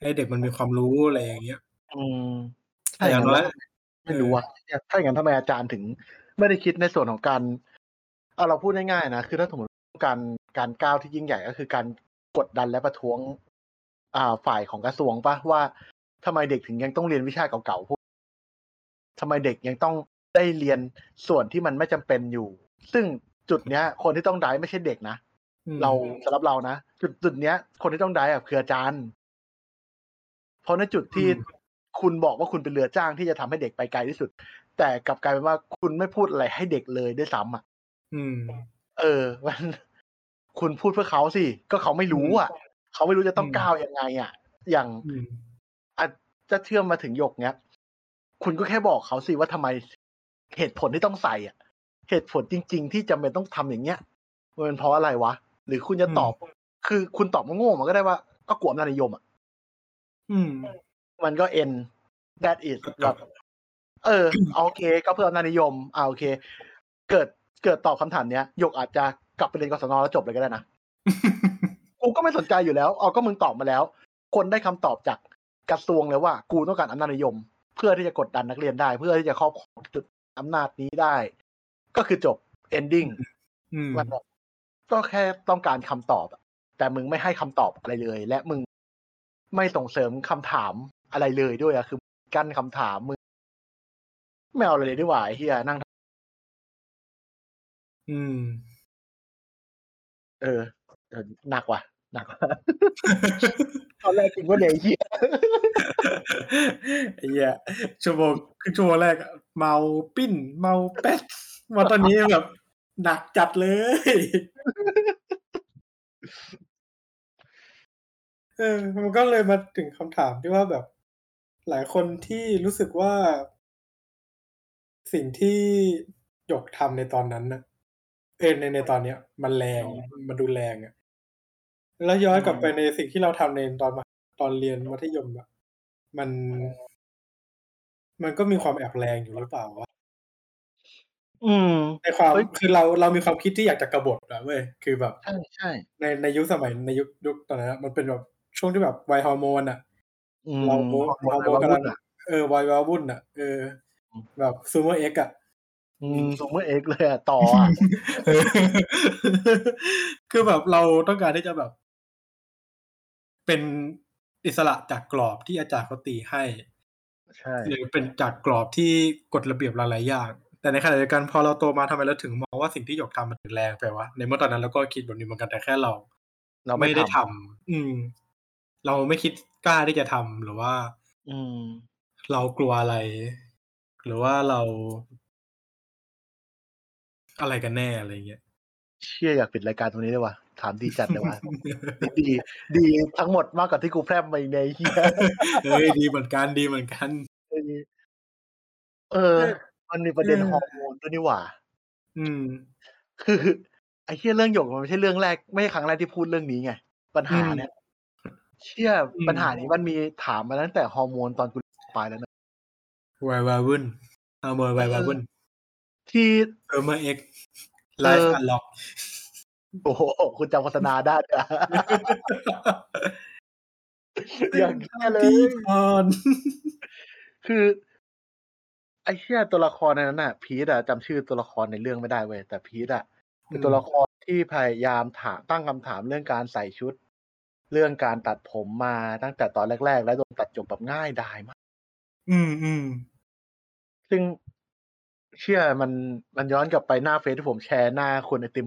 B: ให้เด็กมันมีความรู้อะไรอย่างเงี้ย
A: อืม
B: แต่อย่างน้อย
A: ไม่รู้อะถ้าอย่างนั้นทำไมอาจารย์ถึง ไม่ได้คิดในส่วนของการเอาเราพูดง่ายๆนะคือถ้าสมมติการการก้าวที่ยิ่งใหญ่ก็คือการกดดันและประท้วง อ่าฝ่ายของกระทรวงปะว่าทำไมเด็กถึงยังต้องเรียนวิชาเก่าๆพวกทำไมเด็กยังต้องได้เรียนส่วนที่มันไม่จำเป็นอยู่ ซึ่งจุดเนี้ย คนที่ต้องได้ไม่ใช่เด็กนะ
B: อืม
A: เราสำหรับเรานะจุดจุดเนี้ย คนที่ต้องได้อะคืออาจารย์ เพราะในจุดที่ คุณบอกว่าคุณเป็นเรือจ้างที่จะทำให้เด็กไปไกลที่สุด แต่กลับกลายเป็นว่าคุณไม่พูดอะไรให้เด็กเลยด้วยซ้ำอะ
B: อืม
A: เออมันคุณพูดเพื่อเขาสิก็เขาไม่รู้อะ เขาไม่รู้จะต้อง
B: อืม
A: ก้าวยังไง อะ อย่าง
B: อืม
A: อาจจะเชื่อมมาถึงหยกเนี้ย คุณก็แค่บอกเขาสิว่าทำไมเหตุผลที่ต้องใส่อะ เหตุผลจริง ๆ ที่จำเป็นต้องทำอย่างเงี้ยมันเป็นเพราะอะไรวะหรือคุณจะตอบ คือคุณตอบโง่ๆมันก็ได้ว่าก็กลัวอำนาจนิยมอะ
B: อืม
A: มันก็ end that is แบบเออโอเค ก็เพื่ออำนาจนิยมอ่าโอเค เกิดเกิดตอบคำถามเนี้ยหยกอาจจะกลับไปเรียนกศนแล้วจบเลยก็ได้นะกูก็ไม่สนใจอยู่แล้วเอาก็มึงตอบมาแล้ว คนได้คำตอบจากกระทรวงเลยว่า กูต้องการอำนาจนิยม เพื่อที่จะกดดันนักเรียนได้ เพื่อที่จะครอบครองจุดอำนาจนี้ได้ ก็คือจบ ending
B: อืม
A: มันแบบก็แค่ต้องการคำตอบอะแต่มึงไม่ให้คำตอบอะไรเลย และมึงไม่ส่งเสริมคำถาม อะไรเลยด้วยอะคือกั้นคำถามมึงไม่เอาอะไรเลยดีกว่าไอ้เฮียนั่ง
B: อืม
A: เออเออหนักว่ะหนักว่ะตอนแรกจริงว่าเนี่ยไอ้เฮีย
B: ไอ้เหี้ยชั่วโมงคือชั่วโมงแรกอะเมาปิ้น เมาแป๊ดมาตอนนี้แบบหนักจัดเลย เออ มันก็เลยมาถึงคำถามที่ว่าแบบ หลายคนที่รู้สึกว่า สิ่งที่หยกทำในตอนนั้นน่ะเออในในตอนเนี้ย มันแรงมันดูแรงอะแล้วย้อนกลับไปในสิ่งที่เราทำในตอนมาตอนเรียนมัธยมอะมัน มันก็มีความแอบแรงอยู่หรือเปล่าวะ
A: อืม
B: ในความ
A: เฮ้ย
B: คือเราเรามีความคิดที่อยากจะกบฏอะเว้ยคือแบบ
A: ใช่ใช่
B: ในในยุคสมัยในยุคยุคตอนนั้นอะมันเป็นแบบช่วงที่แบบวัยฮอร์โมนอะ
A: อืม
B: เรา
A: ฮอร์โมน
B: ฮอร์โมน
A: วัย
B: กำลั
A: รุ่
B: ง
A: นอะ
B: เออวัยวาวุ่นอะเออ แบบซูเปอร์เอ็กอะ
A: อืมซูเปอร์เอ็กเลยอะต่ออะ
B: คือแบบเราต้องการที่จะแบบ เป็นอิสระจากกรอบที่อาจารย์เขาตีให้
A: ใช่
B: หรือเป็นจากกรอบที่กฎระเบียบหลายๆอย่าง แต่ในขณะเดียวกันพอเราโตมาทำไมเราถึงมองว่าสิ่งที่หยกทำมันถึงแรงไปวะในเมื่อตอนนั้นเราก็คิดแบบนี้เหมือนกันแต่แค่เรา
A: เราไม่
B: ไม่ได้
A: ท
B: ทำอืม เราไม่คิดกล้าที่จะทำหรือว่าำ
A: อืม
B: เรากลัวอะไร หรือว่าเรา อะไรกันแน่อะไรเงี้ย
A: เชี่ยอยากปิดรายการตรงนี้เลยว่ะถามดีจัดเลยว่ะดี ดีทั้งหมดมากกว่าที่กูแพร่มไปในเฮีย
B: เฮ้ยดีเหมือนกันดีเหมือนกัน
A: เออ มันมีประเด็นฮอร์โมนด้วยนี่หว่า
B: อืม
A: คือไอ้เชี่ยเรื่องหยกมันไม่ใช่เรื่องแรก ไม่ใช่ครั้งแรกที่พูดเรื่องนี้ไง ปัญหาเนี่ย เชี่ย
B: อืม
A: ปัญหานี้มันมีถามมาตั้งแต่ฮอร์โมนตอนกูปลายแล้วนะ
B: วายวาวุ่นเอามวยวายวาวุ่น
A: ที่
B: เออเมอร์เอ็กไลฟ์อันล็อก
A: โอ้โหคุณจำโฆษณาได้ด้วยอย่างแค่เลย
B: ที่พร
A: คือไอ้เชี่ยตัวละครในนั้นน่ะ พีทอะจำชื่อตัวละครในเรื่องไม่ได้เว้ยแต่พีทอะเป็นตัวละครที่พยายามถามตั้งคำถามเรื่องการใส่ชุด เรื่องการตัดผมมาตั้งแต่ตอนแรก ๆ แล้วโดนตัดจบแบบง่ายดายมาก
B: อืมอืม
A: ซึ่งเชื่อมันมันย้อนกลับไปหน้าเฟซที่ผมแชร์หน้าคุณไอติม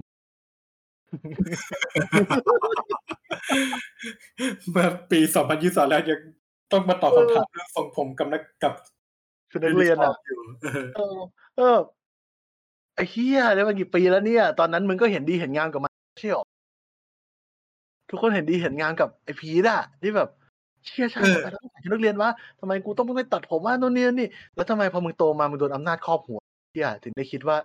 B: เมื่อปีสองพันยี่สิบแล้วยังต้องมาตอบคำถามเรื่องทรงผมกับนักกับ
A: คือนักเรียนอะ
B: อยู่เออ
A: เออเออไอ้เฮียได้มากี่ปีแล้วเนี่ย ตอนนั้นมึงก็เห็นดีเห็นงามกับมันไม่ใช่หรอ ทุกคนเห็นดีเห็นงามกับไอ้พีดอะที่แบบเชี่ยชาติทำไมต้องใส่ชุดนักเรียนวะทำไมกูต้องไปตัดผมว่าโน่นนี่นี่ แล้วทำไมพอมึงโตมามึงโดนอำนาจครอบหัวเฮียถึงได้คิดว่า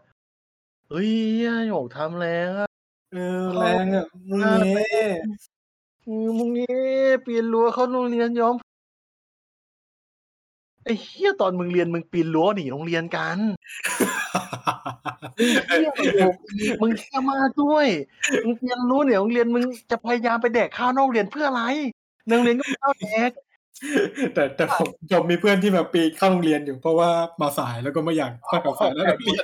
A: เฮ้ยเหี้ยโยกทำแล้วอะ
B: เออแรงอะมึงเน่
A: อืมมึงนี่ปีนรั้วเข้าโรงเรียนย้อมไอ้เฮียตอนมึงเรียนมึงปีนรั้วหนีโรงเรียนกันมึงเที่ยวโยกมึงเที่ยวมากด้วยมึงเรียนรู้เนี่ยโรงเรียนมึงจะพยายามไปแดกข้าวนอกโรงเรียนเพื่ออะไรในโรงเรียนก็มีข้าวแดก
B: แต่แต่ผมผมมีเพื่อนที่แบบปีเข้าโรงเรียนอยู่เพราะว่ามาสายแล้วก็ไม่อยากเข้ากับสายแล้วนักเรียน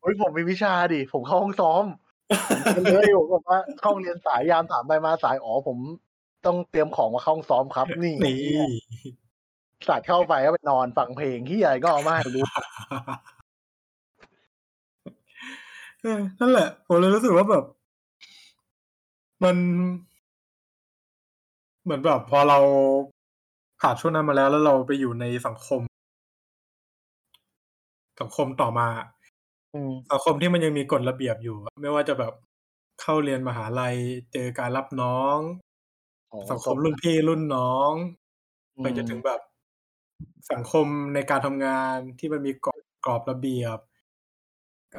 A: เฮ้ยผมมีวิชาดิผมเข้าห้องซ้อมผมเลยผมบอกว่าเข้าโรงเรียนสายยามถามไปมาสายอ๋อผมต้องเตรียมของมาเข้าห้องซ้อมครับ นี่
B: นี่
A: สาดเข้าไปก็ไปนอนฟังเพลงที่อะไรก็เอามาให้รู้
B: เออนั่นแหละผมเลยรู้สึกว่าแบบ มัน เหมือนแบบ พอเราผ่านช่วงนั้นมาแล้วแล้วเราไปอยู่ในสังคม สังคมต่อมา
A: อืม
B: สังคมที่มันยังมีกฎระเบียบอยู่ ไม่ว่าจะแบบเข้าเรียนมหาลัยเจอการรับน้อง
A: อ๋อ
B: สังคมรุ่นพี่รุ่นน้อง
A: อืม
B: ไปจนถึงแบบ สังคมในการทำงานที่มันมีกรอบกรอบระเบียบ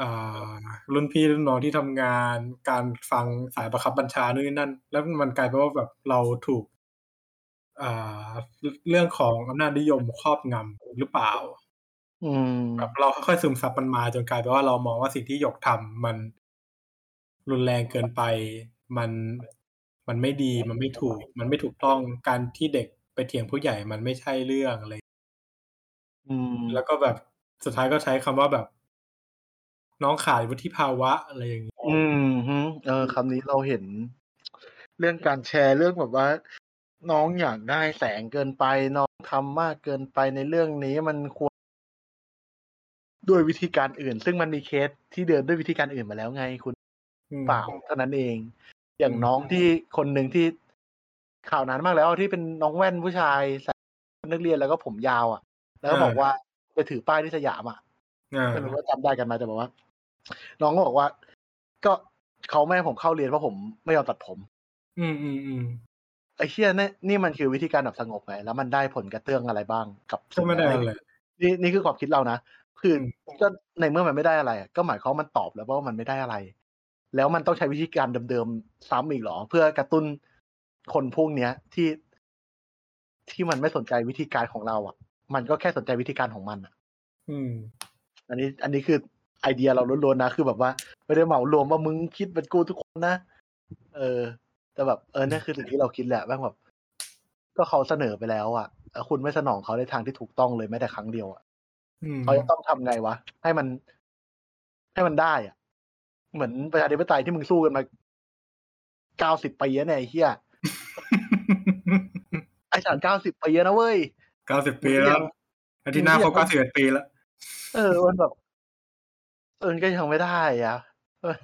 B: อ่ารุ่นพี่รุ่นน้องที่ทำงาน การฟังสายประคับบัญชานู่นนี่นั่น แล้วมันกลายเป็นว่าแบบเราถูกอ่าเรื่องของอำนาจนิยมครอบงำหรือเปล่า
A: อืม
B: แบบเราค่อยๆซึมซับมันมาจนกลายเป็นว่าเรามองว่าสิ่งที่หยกทำมันรุนแรงเกินไปมันมันไม่ดีมันไม่ถูก มันไม่ถูกต้องการที่เด็กไปเถียงผู้ใหญ่มันไม่ใช่เรื่องอะไร
A: อืม
B: แล้วก็แบบสุดท้ายก็ใช้คำว่าแบบ น้องขาดวุฒิภาวะอะไรอย่างนี้
A: อืมฮึเออคำนี้เราเห็น เรื่องการแชร์เรื่องแบบว่า น้องอยากได้แสงเกินไป น้องทำมากเกินไปในเรื่องนี้มันควรด้วยวิธีการอื่น ซึ่งมันมีเคสที่เดินด้วยวิธีการอื่นมาแล้วไงคุณ
B: อืม
A: เปล่าเท่านั้นเอง อย่าง
B: อืม
A: น้องที่คนหนึ่งที่ข่าวนานมากแล้วที่เป็นน้องแว่นผู้ชายใส่นักเรียนแล้วก็ผมยาวอะ แล้วก็บอกว่าไปถือป้ายที่สยามอะ
B: อ่า
A: ไม่รู้ว่าจำได้กันไหมแต่บอกว่า น้องก็บอกว่า ก็เขาไม่ให้ผมเข้าเรียนเพราะผมไม่ยอมตัดผม
B: อืมอืมอืม
A: ไอ้เชี่ยนี่นี่มันคือวิธีการแบบสงบไงแล้วมันได้ผลกระเตื้องอะไรบ้างกับ
B: ก็ไม่ได้อะไร
A: นี่นี่คือความคิดเรานะคือ
B: อืม
A: ก็ในเมื่อมันไม่ได้อะไรอะก็หมายความว่ามันตอบแล้วว่ามันไม่ได้อะไร แล้วมันต้องใช้วิธีการเดิมๆซ้ำอีกเหรอ เพื่อกระตุ้นคนพวกเนี้ยที่ที่มันไม่สนใจวิธีการของเราอะ มันก็แค่สนใจวิธีการของมันอะ
B: อืม
A: อันนี้ อันนี้คือไอเดียเราล้วนๆนะ คือแบบว่าไม่ได้เหมารวมว่ามึงคิดเป็นกูทุกคนนะ เออ แต่แบบเออเนี่ยคือสิ่งที่เราคิดแหละแม่งแบบ ก็เขาเสนอไปแล้ว อะแล้วคุณไม่สนองเขาในทางที่ถูกต้องเลยแม้แต่ครั้งเดียวอะ
B: อืม
A: เขาจะต้องทำไงวะ ให้มัน ให้มันได้อะ เหมือนประชาธิปไตยที่มึงสู้กันมาเก้าสิบปีแล้วเนี่ยไอ้เฮียไอ้สารเก้าสิบปีแล้วนะเว้ย
B: เก้าสิบปีแล้วอาทิตย์หน้าครบเก้าสิบเอ็ดปีแล้ว
A: เออมันแบบเออมันก็ยังไม่ได้อะเออ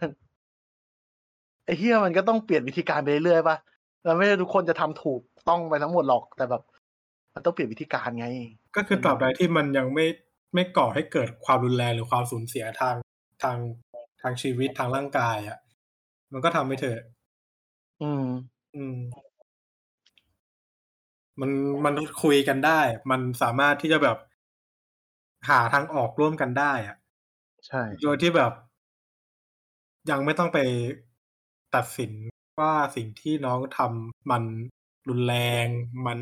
A: ไอ้เฮียมันก็ต้องเปลี่ยนวิธีการไปเรื่อยๆป่ะแล้วไม่ใช่ทุกคนจะทำถูกต้องไปทั้งหมดหรอกแต่แบบ มันต้องเปลี่ยนวิธีการไง
B: ก็คือตราบใดที่มันยังไม่ไม่ก่อให้เกิดความรุนแรงหรือความสูญเสียทางทางทางชีวิตทางร่างกาย อะ มันก็ทำไปเถอะ
A: อืม
B: อืม มันมันคุยกันได้ มันสามารถที่จะแบบ หาทางออกร่วมกันได้อะ
A: ใช่
B: โดยที่แบบ ยังไม่ต้องไปตัดสินว่าสิ่งที่น้องทำมันรุนแรงมัน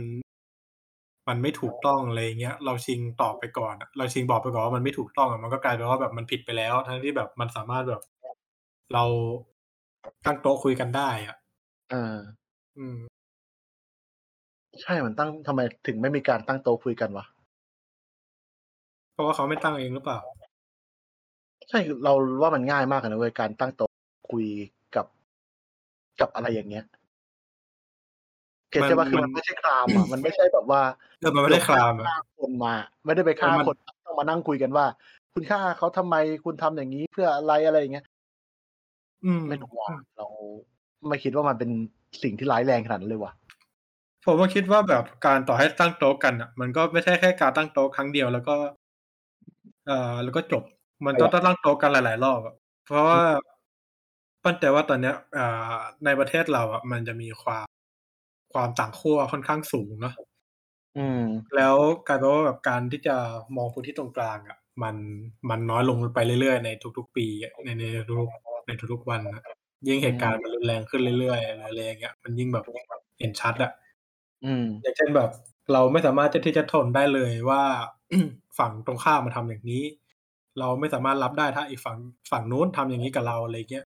B: มันไม่ถูกต้องอะไรเงี้ย เราชิงตอบไปก่อนอะเราชิงบอกไปก่อนว่ามันไม่ถูกต้องอะมันก็กลายเป็นว่าแบบมันผิดไปแล้ว ทั้งที่แบบมันสามารถแบบ เราตั้งโต๊ะคุยกันได้ อะ
A: เออ
B: อืม
A: ใช่มันตั้งทำไมถึงไม่มีการตั้งโต๊ะคุยกันวะ
B: เพราะว่าเขาไม่ตั้งเองหรือเปล่า
A: ใช่เราว่ามันง่ายมากเลยนะเว้ยการตั้งโต๊ะคุยกับกับอะไรอย่างเงี้ยเก็ตใช่ปะ
B: มัน
A: คือ
B: มั
A: มันนไม่ใช่ครามอะมันไม่ใช่แบบว่า
B: เออมันไม่ได้คลามอะ
A: ฆ่าคนมา ไม่ได้ไปฆ่า
B: เออมัน
A: คนต้องมานั่งคุยกันว่า คุณฆ่าเขาทำไมคุณทำอย่างนี้เพื่ออะไรอะไรอย่างเงี้ย
B: อืม
A: ไม่รู้ว่าเราไม่คิดว่ามันเป็นสิ่งที่ร้ายแรงขนาดนั้นเลยว่ะ
B: ผมว่าคิดว่าแบบการต่อให้ตั้งโต๊ะกันอะ มันก็ไม่ใช่แค่การตั้งโต๊ะครั้งเดียวแล้วก็เอ่อแล้วก็จบ มันต้องตั้งโต๊ะกันหลาย ๆ รอบอะเพราะว่าปั้นใจว่าตอนเนี้ยอ่าในประเทศเราอะมันจะมีความความต่างขั้วค่อนข้างสูงเนาะ
A: อืม
B: แล้วกลายเป็นว่าแบบการที่จะมองพื้นที่ตรงกลางอะ มันมันน้อยลงไปเรื่อย ๆ ในทุก ๆ ปีอะในในทุกในทุกๆวันนะยิ่งเหตุการณ์มันรุนแรงขึ้นเรื่อยๆอะไรอย่างเงี้ยมันยิ่งแบบเห็นชัดอะ
A: อืม
B: อย่างเช่นแบบ เราไม่สามารถจะที่จะทนได้เลยว่าฝั่งตรงข้ามมาทำอย่างนี้ เราไม่สามารถรับได้ถ้าอีกฝั่งฝั่งนู้นทำอย่างนี้กับเราอะไรเงี้ย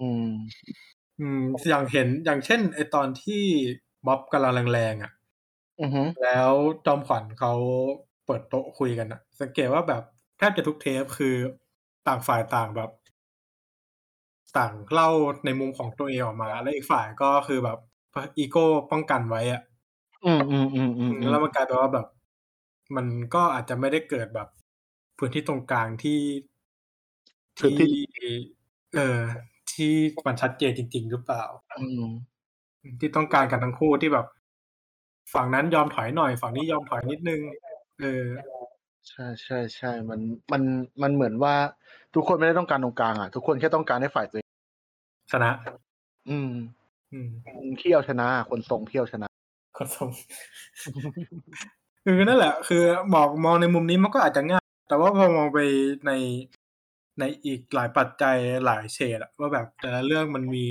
A: อืม
B: อืม อย่างเห็นอย่างเช่นไอตอนที่ม็อบกำลังแรงๆอะ
A: อือฮึ
B: แล้วจอมขวัญเขาเปิดโต๊ะคุยกันอะสังเกตว่าแบบแทบจะทุกเทปคือต่างฝ่ายต่างแบบ ต่างเล่าในมุมของตัวเองออกมา แล้วอีกฝ่ายก็คือแบบอีโก้ป้องกันไว้อะ
A: อืมอืมอืมอืมอืม
B: แล้วมันกลายเป็นว่าแบบ มันก็อาจจะไม่ได้เกิดแบบพื้นที่ตรงกลางที่
A: พื้นที่
B: เออที่มันชัดเจนจริง ๆ หรือเปล่า
A: อืม
B: ที่ต้องการกันทั้งคู่ที่แบบ ฝั่งนั้นยอมถอยหน่อย ฝั่งนี้ยอมถอยนิดนึง เออ
A: ใช่ใช่ใช่มันมันมันเหมือนว่า ทุกคนไม่ได้ต้องการตรงกลางอะ ทุกคนแค่ต้องการให้ฝ่ายตัวเอง
B: ชนะ
A: อืม
B: อืม
A: คนเที่ยวชนะ คนทรงเที่ยวชนะ
B: คนทรงคือนั่นแหละ คือมองมองในมุมนี้มันก็อาจจะง่าย แต่ว่าพอมองไปในในอีกหลายปัจจัยหลายเฉดอะว่าแบบแต่ละเรื่องมันมี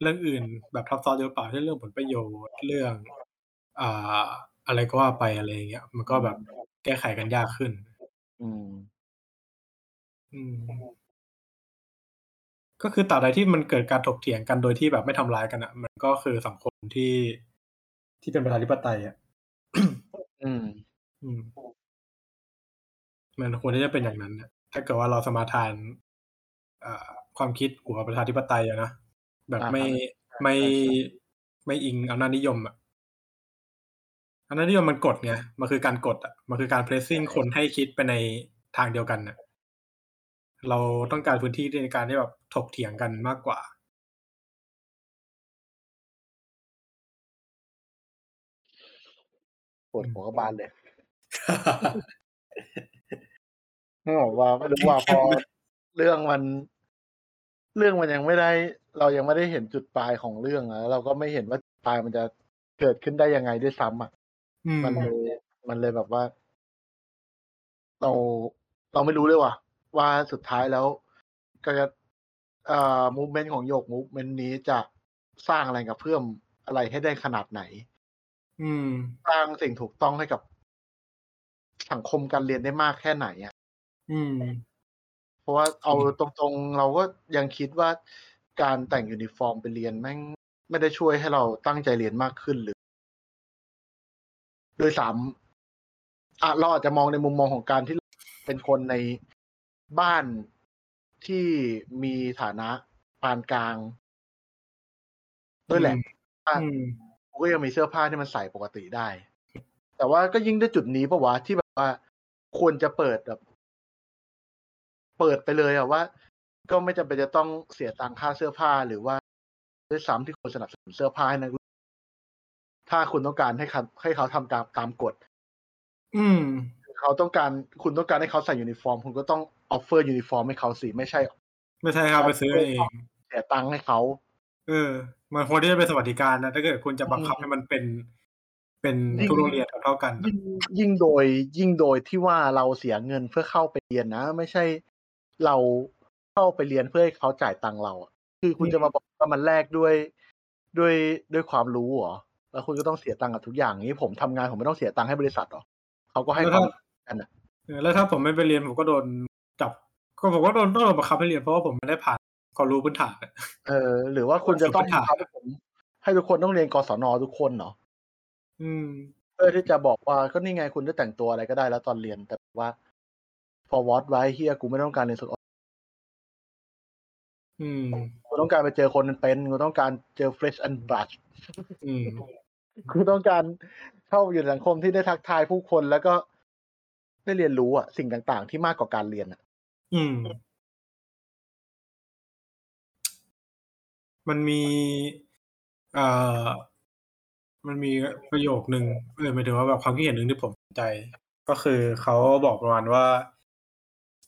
B: เรื่องอื่น แบบทับซ้อนหรือเปล่าเช่นเรื่องผลประโยชน์เรื่อง อ่า อะไรก็ว่าไปอะไรอย่างเงี้ย มันก็แบบแก้ไขกันยากขึ้น
A: อืม
B: อืม ก็คือตราบใดที่มันเกิดการถกเถียงกันโดยที่แบบไม่ทำร้ายกันอะมันก็คือสังคมที่ ที่เป็นประชาธิปไตยอะ
A: อืม
B: อืมมันควรที่จะเป็นอย่างนั้นนะถ้าเกิดว่าเราสมาทานอ่าความคิดหัวประชาธิปไตยอะนะแบบ
A: อ่า
B: ไม่
A: ครับ
B: ไม่
A: ใช่ใช่
B: ไม่อิงอำนาจนิยมอะอำนาจนิยมมันกดไงมันคือการกดอะมันคือการเพรสซิ่งคนให้คิดไปในทางเดียวกันน่ะเราต้องการพื้นที่ในการที่แบบถกเถียงกันมากกว่า
A: ปวดหัวกระบาลเลยไม่บอกว่าไม่รู้ว่าพอเรื่องมัน เรื่องมันยังไม่ได้ เรายังไม่ได้เห็นจุดปลายของเรื่องอะแล้วเราก็ไม่เห็นว่าจุดปลายมันจะเกิดขึ้นได้ยังไงด้วยซ้ำอะ
B: อืม
A: มันเลยมันเลยแบบว่า เราเราไม่รู้เลยว่าว่าสุดท้ายแล้ว ก็จะเอ่อมูเมนต์ของโยกมูเมนต์นี้จะสร้างอะไรกับเพื่อมอะไรให้ได้ขนาดไหน
B: อืม
A: สร้างสิ่งถูกต้องให้กับสังคมการเรียนได้มากแค่ไหนอะ
B: อืม
A: เพราะว่าเอา
B: อืม
A: ตรงๆ เราก็ยังคิดว่าการแต่งยูนิฟอร์มไปเรียนแม่งไม่ได้ช่วยให้เราตั้งใจเรียนมากขึ้นหรือโดยสามอะเราอาจจะมองในมุมมองของการที่เป็นคนในบ้านที่มีฐานะปานกลางด้วยแหละ
B: อืม
A: กูก็ยังมีเสื้อผ้าที่มันใส่ปกติได้ แต่ว่าก็ยิ่งด้วยจุดนี้ปะวะที่แบบว่าควรจะเปิดแบบ เปิดไปเลยอะว่า ก็ไม่จำเป็นจะต้องเสียตังค่าเสื้อผ้าหรือว่าด้วยซ้ำที่ควรสนับสนุนเสื้อผ้าให้นักเรียนถ้าคุณต้องการให้เขาให้เขาทำตามตามกฎ
B: อืม
A: เขาต้องการคุณต้องการให้เขาใส่ยูนิฟอร์ม คุณก็ต้อง offer uniform ให้เขาสิไม่ใช่
B: ไม่ใช่ครับไปซื้อเอง
A: เสียตังค์ให้เขา
B: เออ มันควรที่จะเป็นสวัสดิการนะถ้าเกิดคุณจะบังคับให้มันเป็น เป็นทุกโรงเรียนเท่าๆกันนะ
A: ยิ่งยิ่งโดยยิ่งโดยที่ว่าเราเสียเงินเพื่อเข้าไปเรียนนะ ไม่ใช่เราเข้าไปเรียนเพื่อให้เขาจ่ายตังค์เราอะคือคุณจะมาบอกว่ามันแลกด้วยด้วยด้วยความรู้เหรอแล้วคุณก็ต้องเสียตังค์กับทุกอย่างนี้ผมทำงานผมไม่ต้องเสียตังค์ให้บริษัทหรอเขาก็ให้
B: แล้ว
A: ควา
B: ถ้าม
A: กันอะ
B: เออแล้วถ้าผมไม่ไปเรียนผมก็โดนจับก็ผมก็โดนต้องโดนบังคับให้เรียนเพราะว่าผมไม่ได้ผ่าน ความรู้พื้นฐานอะ
A: เออ หรือว่าคุณจะต้อง
B: สุดท้าย
A: บังคับให้ผมให้ทุกคนต้องเรียนกศนทุกคนเนาะ
B: อืม
A: เพื่อที่จะบอกว่าก็นี่ไงคุณจะแต่งตัวอะไรก็ได้แล้วตอนเรียนแต่ว่า พอวอตไว้เฮียกูไม่ต้องการเรียนสุด
B: อืม
A: กูต้องการไปเจอคนเป็นกูต้องการเจอ fresh and brush
B: อืม
A: กูต้องการเข้าอยู่ในสังคมที่ได้ทักทายผู้คนแล้วก็ได้เรียนรู้อะสิ่งต่าง ๆ ที่มากกว่าการเรียนอะ
B: อืม มันมี เอ่อ มันมีประโยคนึงเออหมายถึงว่าแบบความคิดเห็นหนึ่งที่ผมสนใจ ก็คือเขาบอกประมาณว่า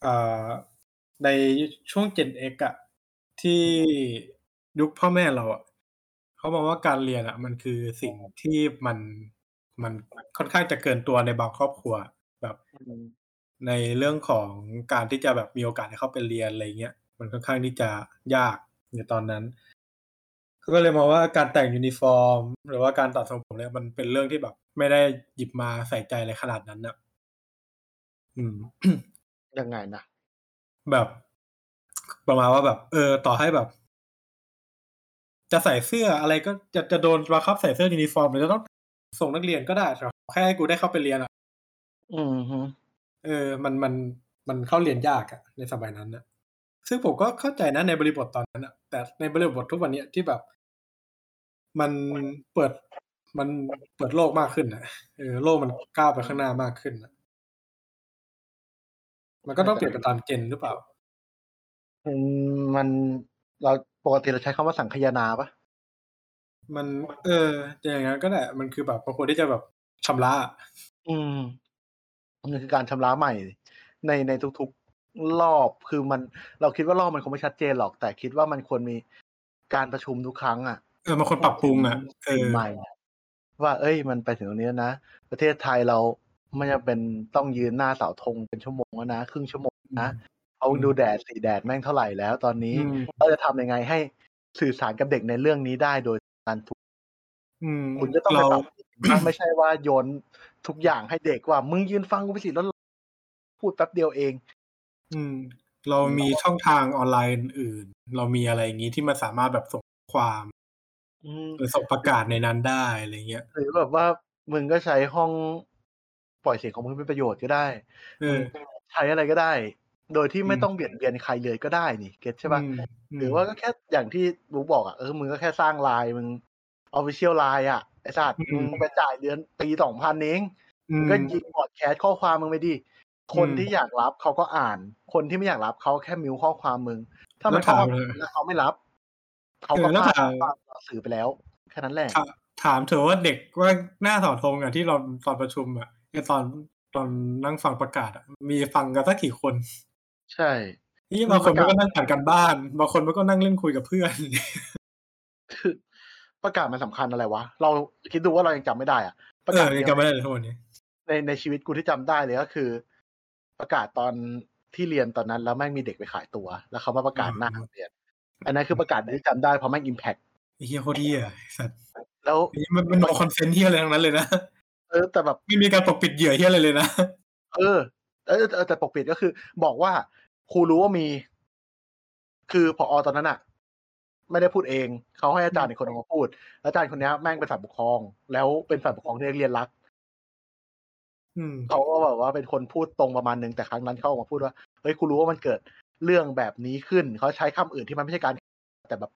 B: เอ่อในช่วง Gen X อะที่ยุคพ่อแม่เราอะเขามองว่าการเรียนอะมันคือสิ่งที่มันมันค่อนข้างจะเกินตัวในบางครอบครัวแบบในเรื่องของการที่จะแบบมีโอกาสให้เข้าไปเรียนอะไรเงี้ยมันค่อนข้างที่จะยากในตอนนั้นเขา ก็เลยมองว่าการแต่งยูนิฟอร์ม หรือว่าการตัดทรงผมเนี่ยมันเป็นเรื่องที่แบบ ไม่ได้หยิบมาใส่ใจอะไรขนาดนั้นนะอืม
A: ยังไงนะ
B: แบบ ประมาณว่าแบบ เออ ต่อให้แบบ จะใส่เสื้ออะไรก็จะจะโดนบังคับใส่เสื้อยูนิฟอร์มหรือจะต้องส่งนักเรียนก็ได้แต่แค่ให้กูได้เข้าไปเรียนอะ
A: อืมฮึ
B: เออ มันมันมันเข้าเรียนยากอะในสมัยนั้นนะ ซึ่งผมก็เข้าใจนะในบริบทตอนนั้นอะแต่ในบริบททุกวันเนี้ยที่แบบ มันเปิดมันเปิดโลกมากขึ้นอะเออโลกมันก้าวไปข้างหน้ามากขึ้นอะมันก็ต้องเปลี่ยนไปตามเจนหรือเปล่า
A: อืมมันเราปกติเราใช้คำว่าสังคายนาปะ
B: มัน เออจะอย่างนั้นก็ได้มันคือแบบบางคนที่จะแบบชำระ
A: อืมมันคือการชำระใหม่ ในในทุกๆ รอบคือมันเราคิดว่ารอบมันคงไม่ชัดเจนหรอก แต่คิดว่ามันควรมีการประชุมทุกครั้งอะ
B: เออบางคนปรับปรุงอะเอ
A: สิ่ง
B: อ
A: ใหม่อะว่า เอ้ย มันไปถึงตรงนี้แล้วนะ ประเทศไทยเราไม่จำเป็นต้องยืนหน้าเสาธงเป็นชั่วโมงแล้วนะครึ่งชั่วโมงนะเอาดูแดดสีแดดแม่งเท่าไหร่แล้ว ตอนนี้
B: อืม
A: เราจะทำยังไงให้สื่อสารกับเด็กในเรื่องนี้ได้โดยการถูก
B: อืม
A: คุณจะต้องไป
B: เรา
A: ปรับไม่ใช่ว่าโยนทุกอย่างให้เด็กว่า มึงยืนฟังกูไปสิแล้วพูดแป๊บเดียวเอง
B: อืม เรามีช่องทางออนไลน์อื่นๆเรามีอะไรอย่างนี้ที่มันสามารถแบบส่งความ
A: อืม
B: หรือส่งประกาศในนั้นได้อะไรเงี้ย
A: หรือแบบว่ามึงก็ใช้ห้องปล่อยเสียงของมึงเป็นประโยชน์ก็ได้
B: เออ
A: ใช้อะไรก็ได้ โดยที่ไม่
B: อืม
A: ต้องเบียดเบียนใครเลยก็ได้นี่ เก็ตใช่ปะ
B: อืมม
A: หรือว่าก็แค่อย่างที่บุ๊กบอกอะเออมึงก็แค่สร้างไลน์มึง official ไลน์อะไอ้สัตว์
B: อืม
A: มึงไปจ่ายเดือนปีสองพันเอง
B: อื
A: ม
B: มึง
A: ก็ยิง broadcast ข้อความมึงไปดิ คน
B: อืม
A: ที่อยากรับเขาก็อ่าน คนที่ไม่อยากรับเขาแค่ mute ข้อความมึง ถ้ามัน
B: แล้วถาม
A: ข้อความ
B: เลย
A: แล้วเขาไม่รับเขาก็
B: เออแล้ว
A: พลาด
B: ถาม
A: พลาดต่อสื่อไปแล้ว แค่นั้นแหละ
B: ถามถามเถอะว่าเด็กว่าหน้าเสาธงอะที่เราตอนประชุมอะไอตอนตอนนั่งฟังประกาศอะมีฟังกันสักกี่คน
A: ใช่
B: นี่บางคนมันก็นั่งอ่านกันบ้านบางคนมันก็นั่งเล่นคุยกับเพื่อน
A: คือประกาศมันสำคัญอะไรวะ เราคิดดูว่าเรายังจำไม่ได้อะประ
B: เอกา
A: ศ
B: อ
A: เดี
B: ยัง
A: ยว
B: จำไม่ได้เลยทุกวันนี้
A: ในในชีวิตกูที่จำได้เลยก็คือ ประกาศตอนที่เรียนตอนนั้น แล้วแม่งมีเด็กไปขายตัว แล้วเขามาประกาศหน้าโรงเรียนอันนั้นคือประกาศที่จำได้เพราะแม่ง impact
B: ไอ้เหี้ยโคตรเหี้ยไอ้สัตว์
A: แล้ว
B: นี่มันมัน no consent เหี้ยอะไรทั้งนั้นเลยนะ
A: เออแต่แบบ
B: ไม่มีการปกปิดเหยื่อเหี้ยอะไรเลยนะ
A: เออเออเออแต่ปกปิดก็คือ บอกว่าครูรู้ว่ามี คือพอตอนนั้นอะไม่ได้พูดเองเขาให้อาจารย์อีกคนนึงมาพูดแล้วอาจารย์คนเนี้ยแม่งเป็นฝ่ายปกครอง แล้วเป็นฝ่ายปกครองที่นักเรียนรัก
B: อืม
A: เขาก็แบบว่าเป็นคนพูดตรงประมาณนึงแต่ครั้งนั้นเขาออกมาพูดว่าเฮ้ยครูรู้ว่ามันเกิดเรื่องแบบนี้ขึ้นเขาใช้คำอื่นที่มันไม่ใช่การแต่แบบ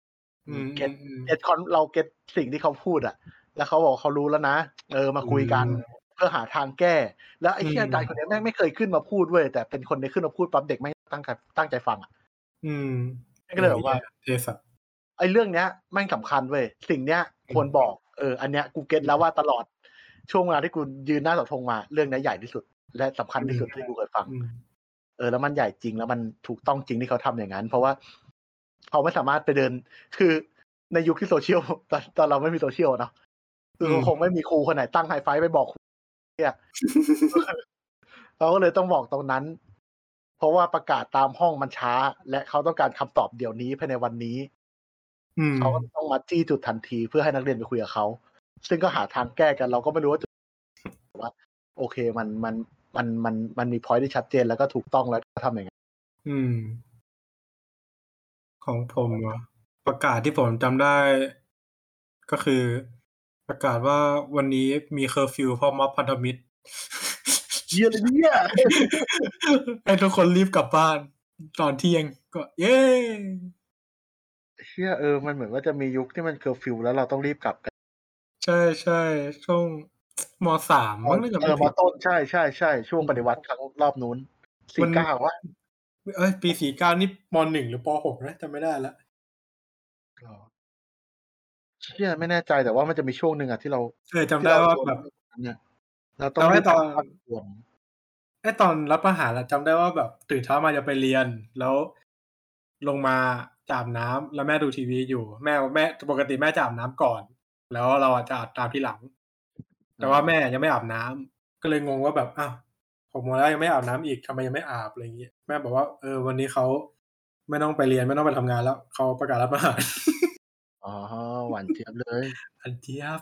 B: อืม
A: get
B: อืม
A: get คอนเรา getสิ่งที่เขาพูดอะแล้วเขาบอกเขารู้แล้วนะเออมาคุยกัน
B: อืม
A: เพื่อหาทางแก้ แล้วไอ้ที่
B: อืม
A: อาจารย์คนเนี้ยแม่งไม่เคยขึ้นมาพูดเว้ยแต่เป็นคนในขึ้นมาพูดปั๊บเด็กไม่งตั้งใจตั้งใจฟังอะ
B: อืม
A: ก็เลยแบบว่า
B: เทสัตว์
A: ไอ้เรื่องเนี้ยแม่งสำคัญเว้ยสิ่งเนี้ยควรบอกเอออันเนี้ยกูเก็ตแล้วว่าตลอด ช่วงเวลาที่กูยืนหน้าเสาธงมา เรื่องเนี้ยใหญ่ที่สุด และสำคัญที่สุดที่กูเคยฟัง
B: อืม
A: เออ แล้วมันใหญ่จริงแล้วมันถูกต้องจริงที่เขาทำอย่างนั้น เพราะว่าเขาไม่สามารถไปเดิน คือในยุคที่โซเชียลตอนตอนเราไม่มีโซเชียลเนาะคือคงไม่มีครูคนไหนตั้งไฮไฟว์ไปบอกครูเนี่ยเขาก็เลยต้องบอกตรงนั้น เพราะว่าประกาศตามห้องมันช้า และเขาต้องการคำตอบเดี๋ยวนี้ภายในวันนี้
B: อืม
A: เขาก็ต้องมาจี้จุดทันทีเพื่อให้นักเรียนไปคุยกับเขา ซึ่งก็หาทางแก้กันเราก็ไม่รู้ว่าจุดว่า โอเคมันมันมันมันมันมีพอยที่ชัดเจนแล้วก็ถูกต้องแล้วก็ทำอย่างนั้น
B: อืม ของผมเหรอประกาศที่ผมจำได้ ก็คือ ประกาศว่าวันนี้มีเคอร์ฟิวเพราะม็อบพันธมิตร
A: เยี่ยเลยเนี่ย
B: ให้ทุกคนรีบกลับบ้าน ตอนเที่ยงก็ เย้
A: เชื่อเออ มันเหมือนว่าจะมียุคที่มันเคอร์ฟิวแล้วเราต้องรีบกลับกัน
B: ใช่ใช่ช่วงมสามมั้งน่าจะ
A: เอ
B: ไม่
A: อ
B: ผิ
A: มา
B: ด
A: ต้นใช่ใช่ใช่ช่วงปฏิวัติครั้งรอบนู้น
B: มั
A: สี่
B: น
A: เก้าวะ
B: เอ้ยปีสี่เก้านี่มหนึ่งหรือปหกนะจำไม่ได้ละ
A: เชื่อไม่แน่ใจแต่ว่ามันจะมีช่วงหนึ่งอะที่เรา
B: เออจำได้ว่าแบบ
A: เนี่ยเราต้อง
B: แต่ว่า
A: รีบ
B: ตอน
A: กลับก่อน
B: ไอ้ตอนรับประหารอะจำได้ว่าแบบตื่นเช้ามาจะไปเรียน แล้วลงมาจอาบน้ำแล้วแม่ดูทีวีอยู่ แม่แม่ปกติแม่จะอาบน้ำก่อน แล้วเราอะจะอาบตามที่หลัง แต่ว่าแม่ยังไม่อาบน้ำก็เลยงงว่าแบบอ้าวหกโมงแล้วยังไม่อาบน้ำอีกทำไมยังไม่อาบอะไรอย่างเงี้ยแม่บอกว่าเออวันนี้เขาไม่ต้องไปเรียนไม่ต้องไปทำงานแล้วเขาประกาศรัฐประหาร
A: อ๋อหวานเจี๊ยบเลย
B: อันเจี๊ยบ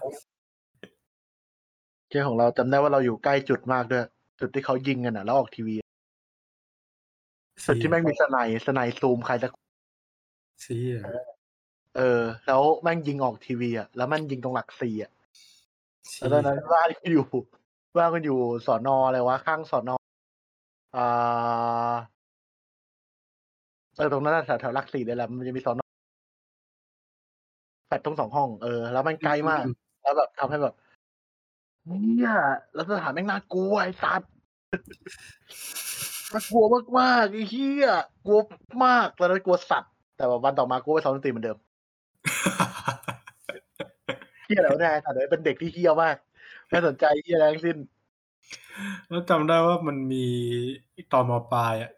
A: เจ้ของเราจำได้ว่าเราอยู่ใกล้จุดมากด้วยจุดที่เขายิงกันอะ แล้วออกทีวีจุดที่แม่งมีสไนด์สไนด์ซูมใครสัก
B: เสีย
A: เออ แล้วแม่งยิงออกทีวีอะแล้วมันยิงตรงหลักสี่อะ
B: เสี
A: แล้วตอนนั้นบ้านก็อยู่บ้านก็อยู่สอนออะไรวะข้างสอนออ่าเออตรงนั้นนะแถวแถวหลักสี่เลยแหละมันจะมีสอนอแปดตรงสองห้องเออแล้วมันไกลมาก แล้วแบบทำให้แบบเนี่ยแล้วสถานแม่งน่ากลัวไอ้สัตว์น่ากลัวมากๆไอ้เหี้ยกลัวมากแล้วนั้นกลัวสัตว์แต่ว่าวันต่อมากูไปซ้อมดนตรีเหมือนเดิม เหี้ยแล้วแน่แต่เดี๋ยวเป็นเด็กที่เหี้ยมากไม่สนใจเหี้ยอะไรทั้งสิ้น
B: แล้วจำได้ว่ามันมีตอนมปลายอะ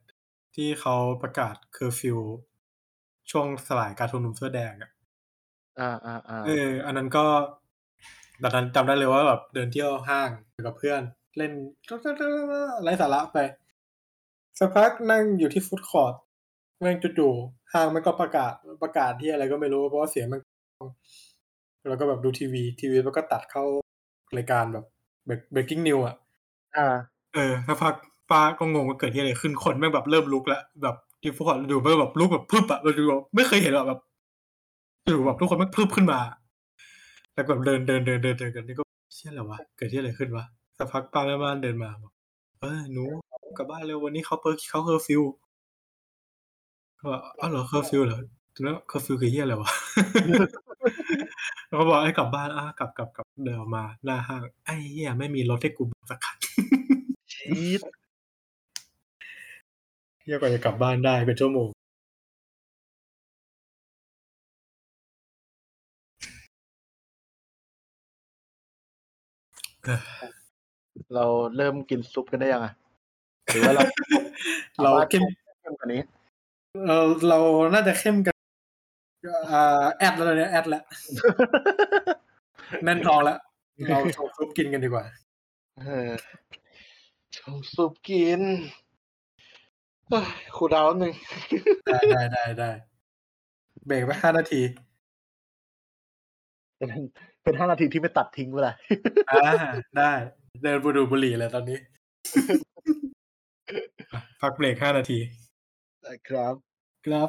B: ที่เขาประกาศเคอร์ฟิวช่วงสลายการชุมนุมเสื้อแดงอะ
A: อ่าอ่าอ่า
B: เออ อันนั้นก็ตอนนั้นจำได้เลยว่าแบบเดินเที่ยวห้างกับเพื่อน เล่นไร้สาระไปสักพักนั่งอยู่ที่ฟุตคอร์ทแม่งจู่ๆ ห้างมันก็ประกาศประกาศที่อะไรก็ไม่รู้เพราะว่าเสียงมันแล้วก็แบบดูทีวี ทีวีมันก็ตัดเข้ารายการแบบ breaking news อะ
A: อ่า
B: เออสักพักป้าก็งงว่าเกิดที่อะไรขึ้นคนแม่งแบบเริ่มลุกแล้วแบบที่พวกเราดูแม่งแบบลุกแบบพึบอะเราดูแบบไม่เคยเห็นหรอกแบบอยู่แบบทุกคนแม่งพึบขึ้นมา แล้วก็แบบเดินเดินเดินเดินเดินกันนี่ก็เชี่ยอะไรวะเกิดที่อะไรขึ้นวะสักพักป้าแม่บ้านเดินมาบอกเออหนูกลับบ้านเร็ววันนี้เขาเปิดเขาเคอร์ฟิว ก็บอกอ้าวเหรอเคอร์ฟิวเหรอแล้วเคอร์ฟิวคือเหี้ยอะไรวะแล้วก็บอกให้กลับบ้านอะกลับกลับกลับเดินออกมา หน้าห้างไอ้เหี้ยไม่มีรถให้กูสักคัน
A: ชิบ
B: เหี้ยกว่าจะกลับบ้านได้เป็นชั่วโมงเออ
A: เราเริ่มกินซุปกันได้ยังอะหรือว่าเรา
B: เราเข้ม
A: เข้มกว่านี้
B: เราเราน่าจะเข้มกันอ่าแอดแล้วตอนเนี้ยแอดแล้วแน่นท้องแล้วเราโชว์ซุปกินกันดีกว่า
A: เออชงซุปกินเฮ้ยครูดาวน์หนึ่ง
B: ได้ได้ได้ได้เบรกไปห้านาที
A: เป็นเป็นห้านาทีที่ไม่ตัดทิ้งเวลา
B: อ่าได้ เดินบูดูบุหรี่เลยตอนนี้อะพักเบรกห้านาที
A: ครับ
B: ครับ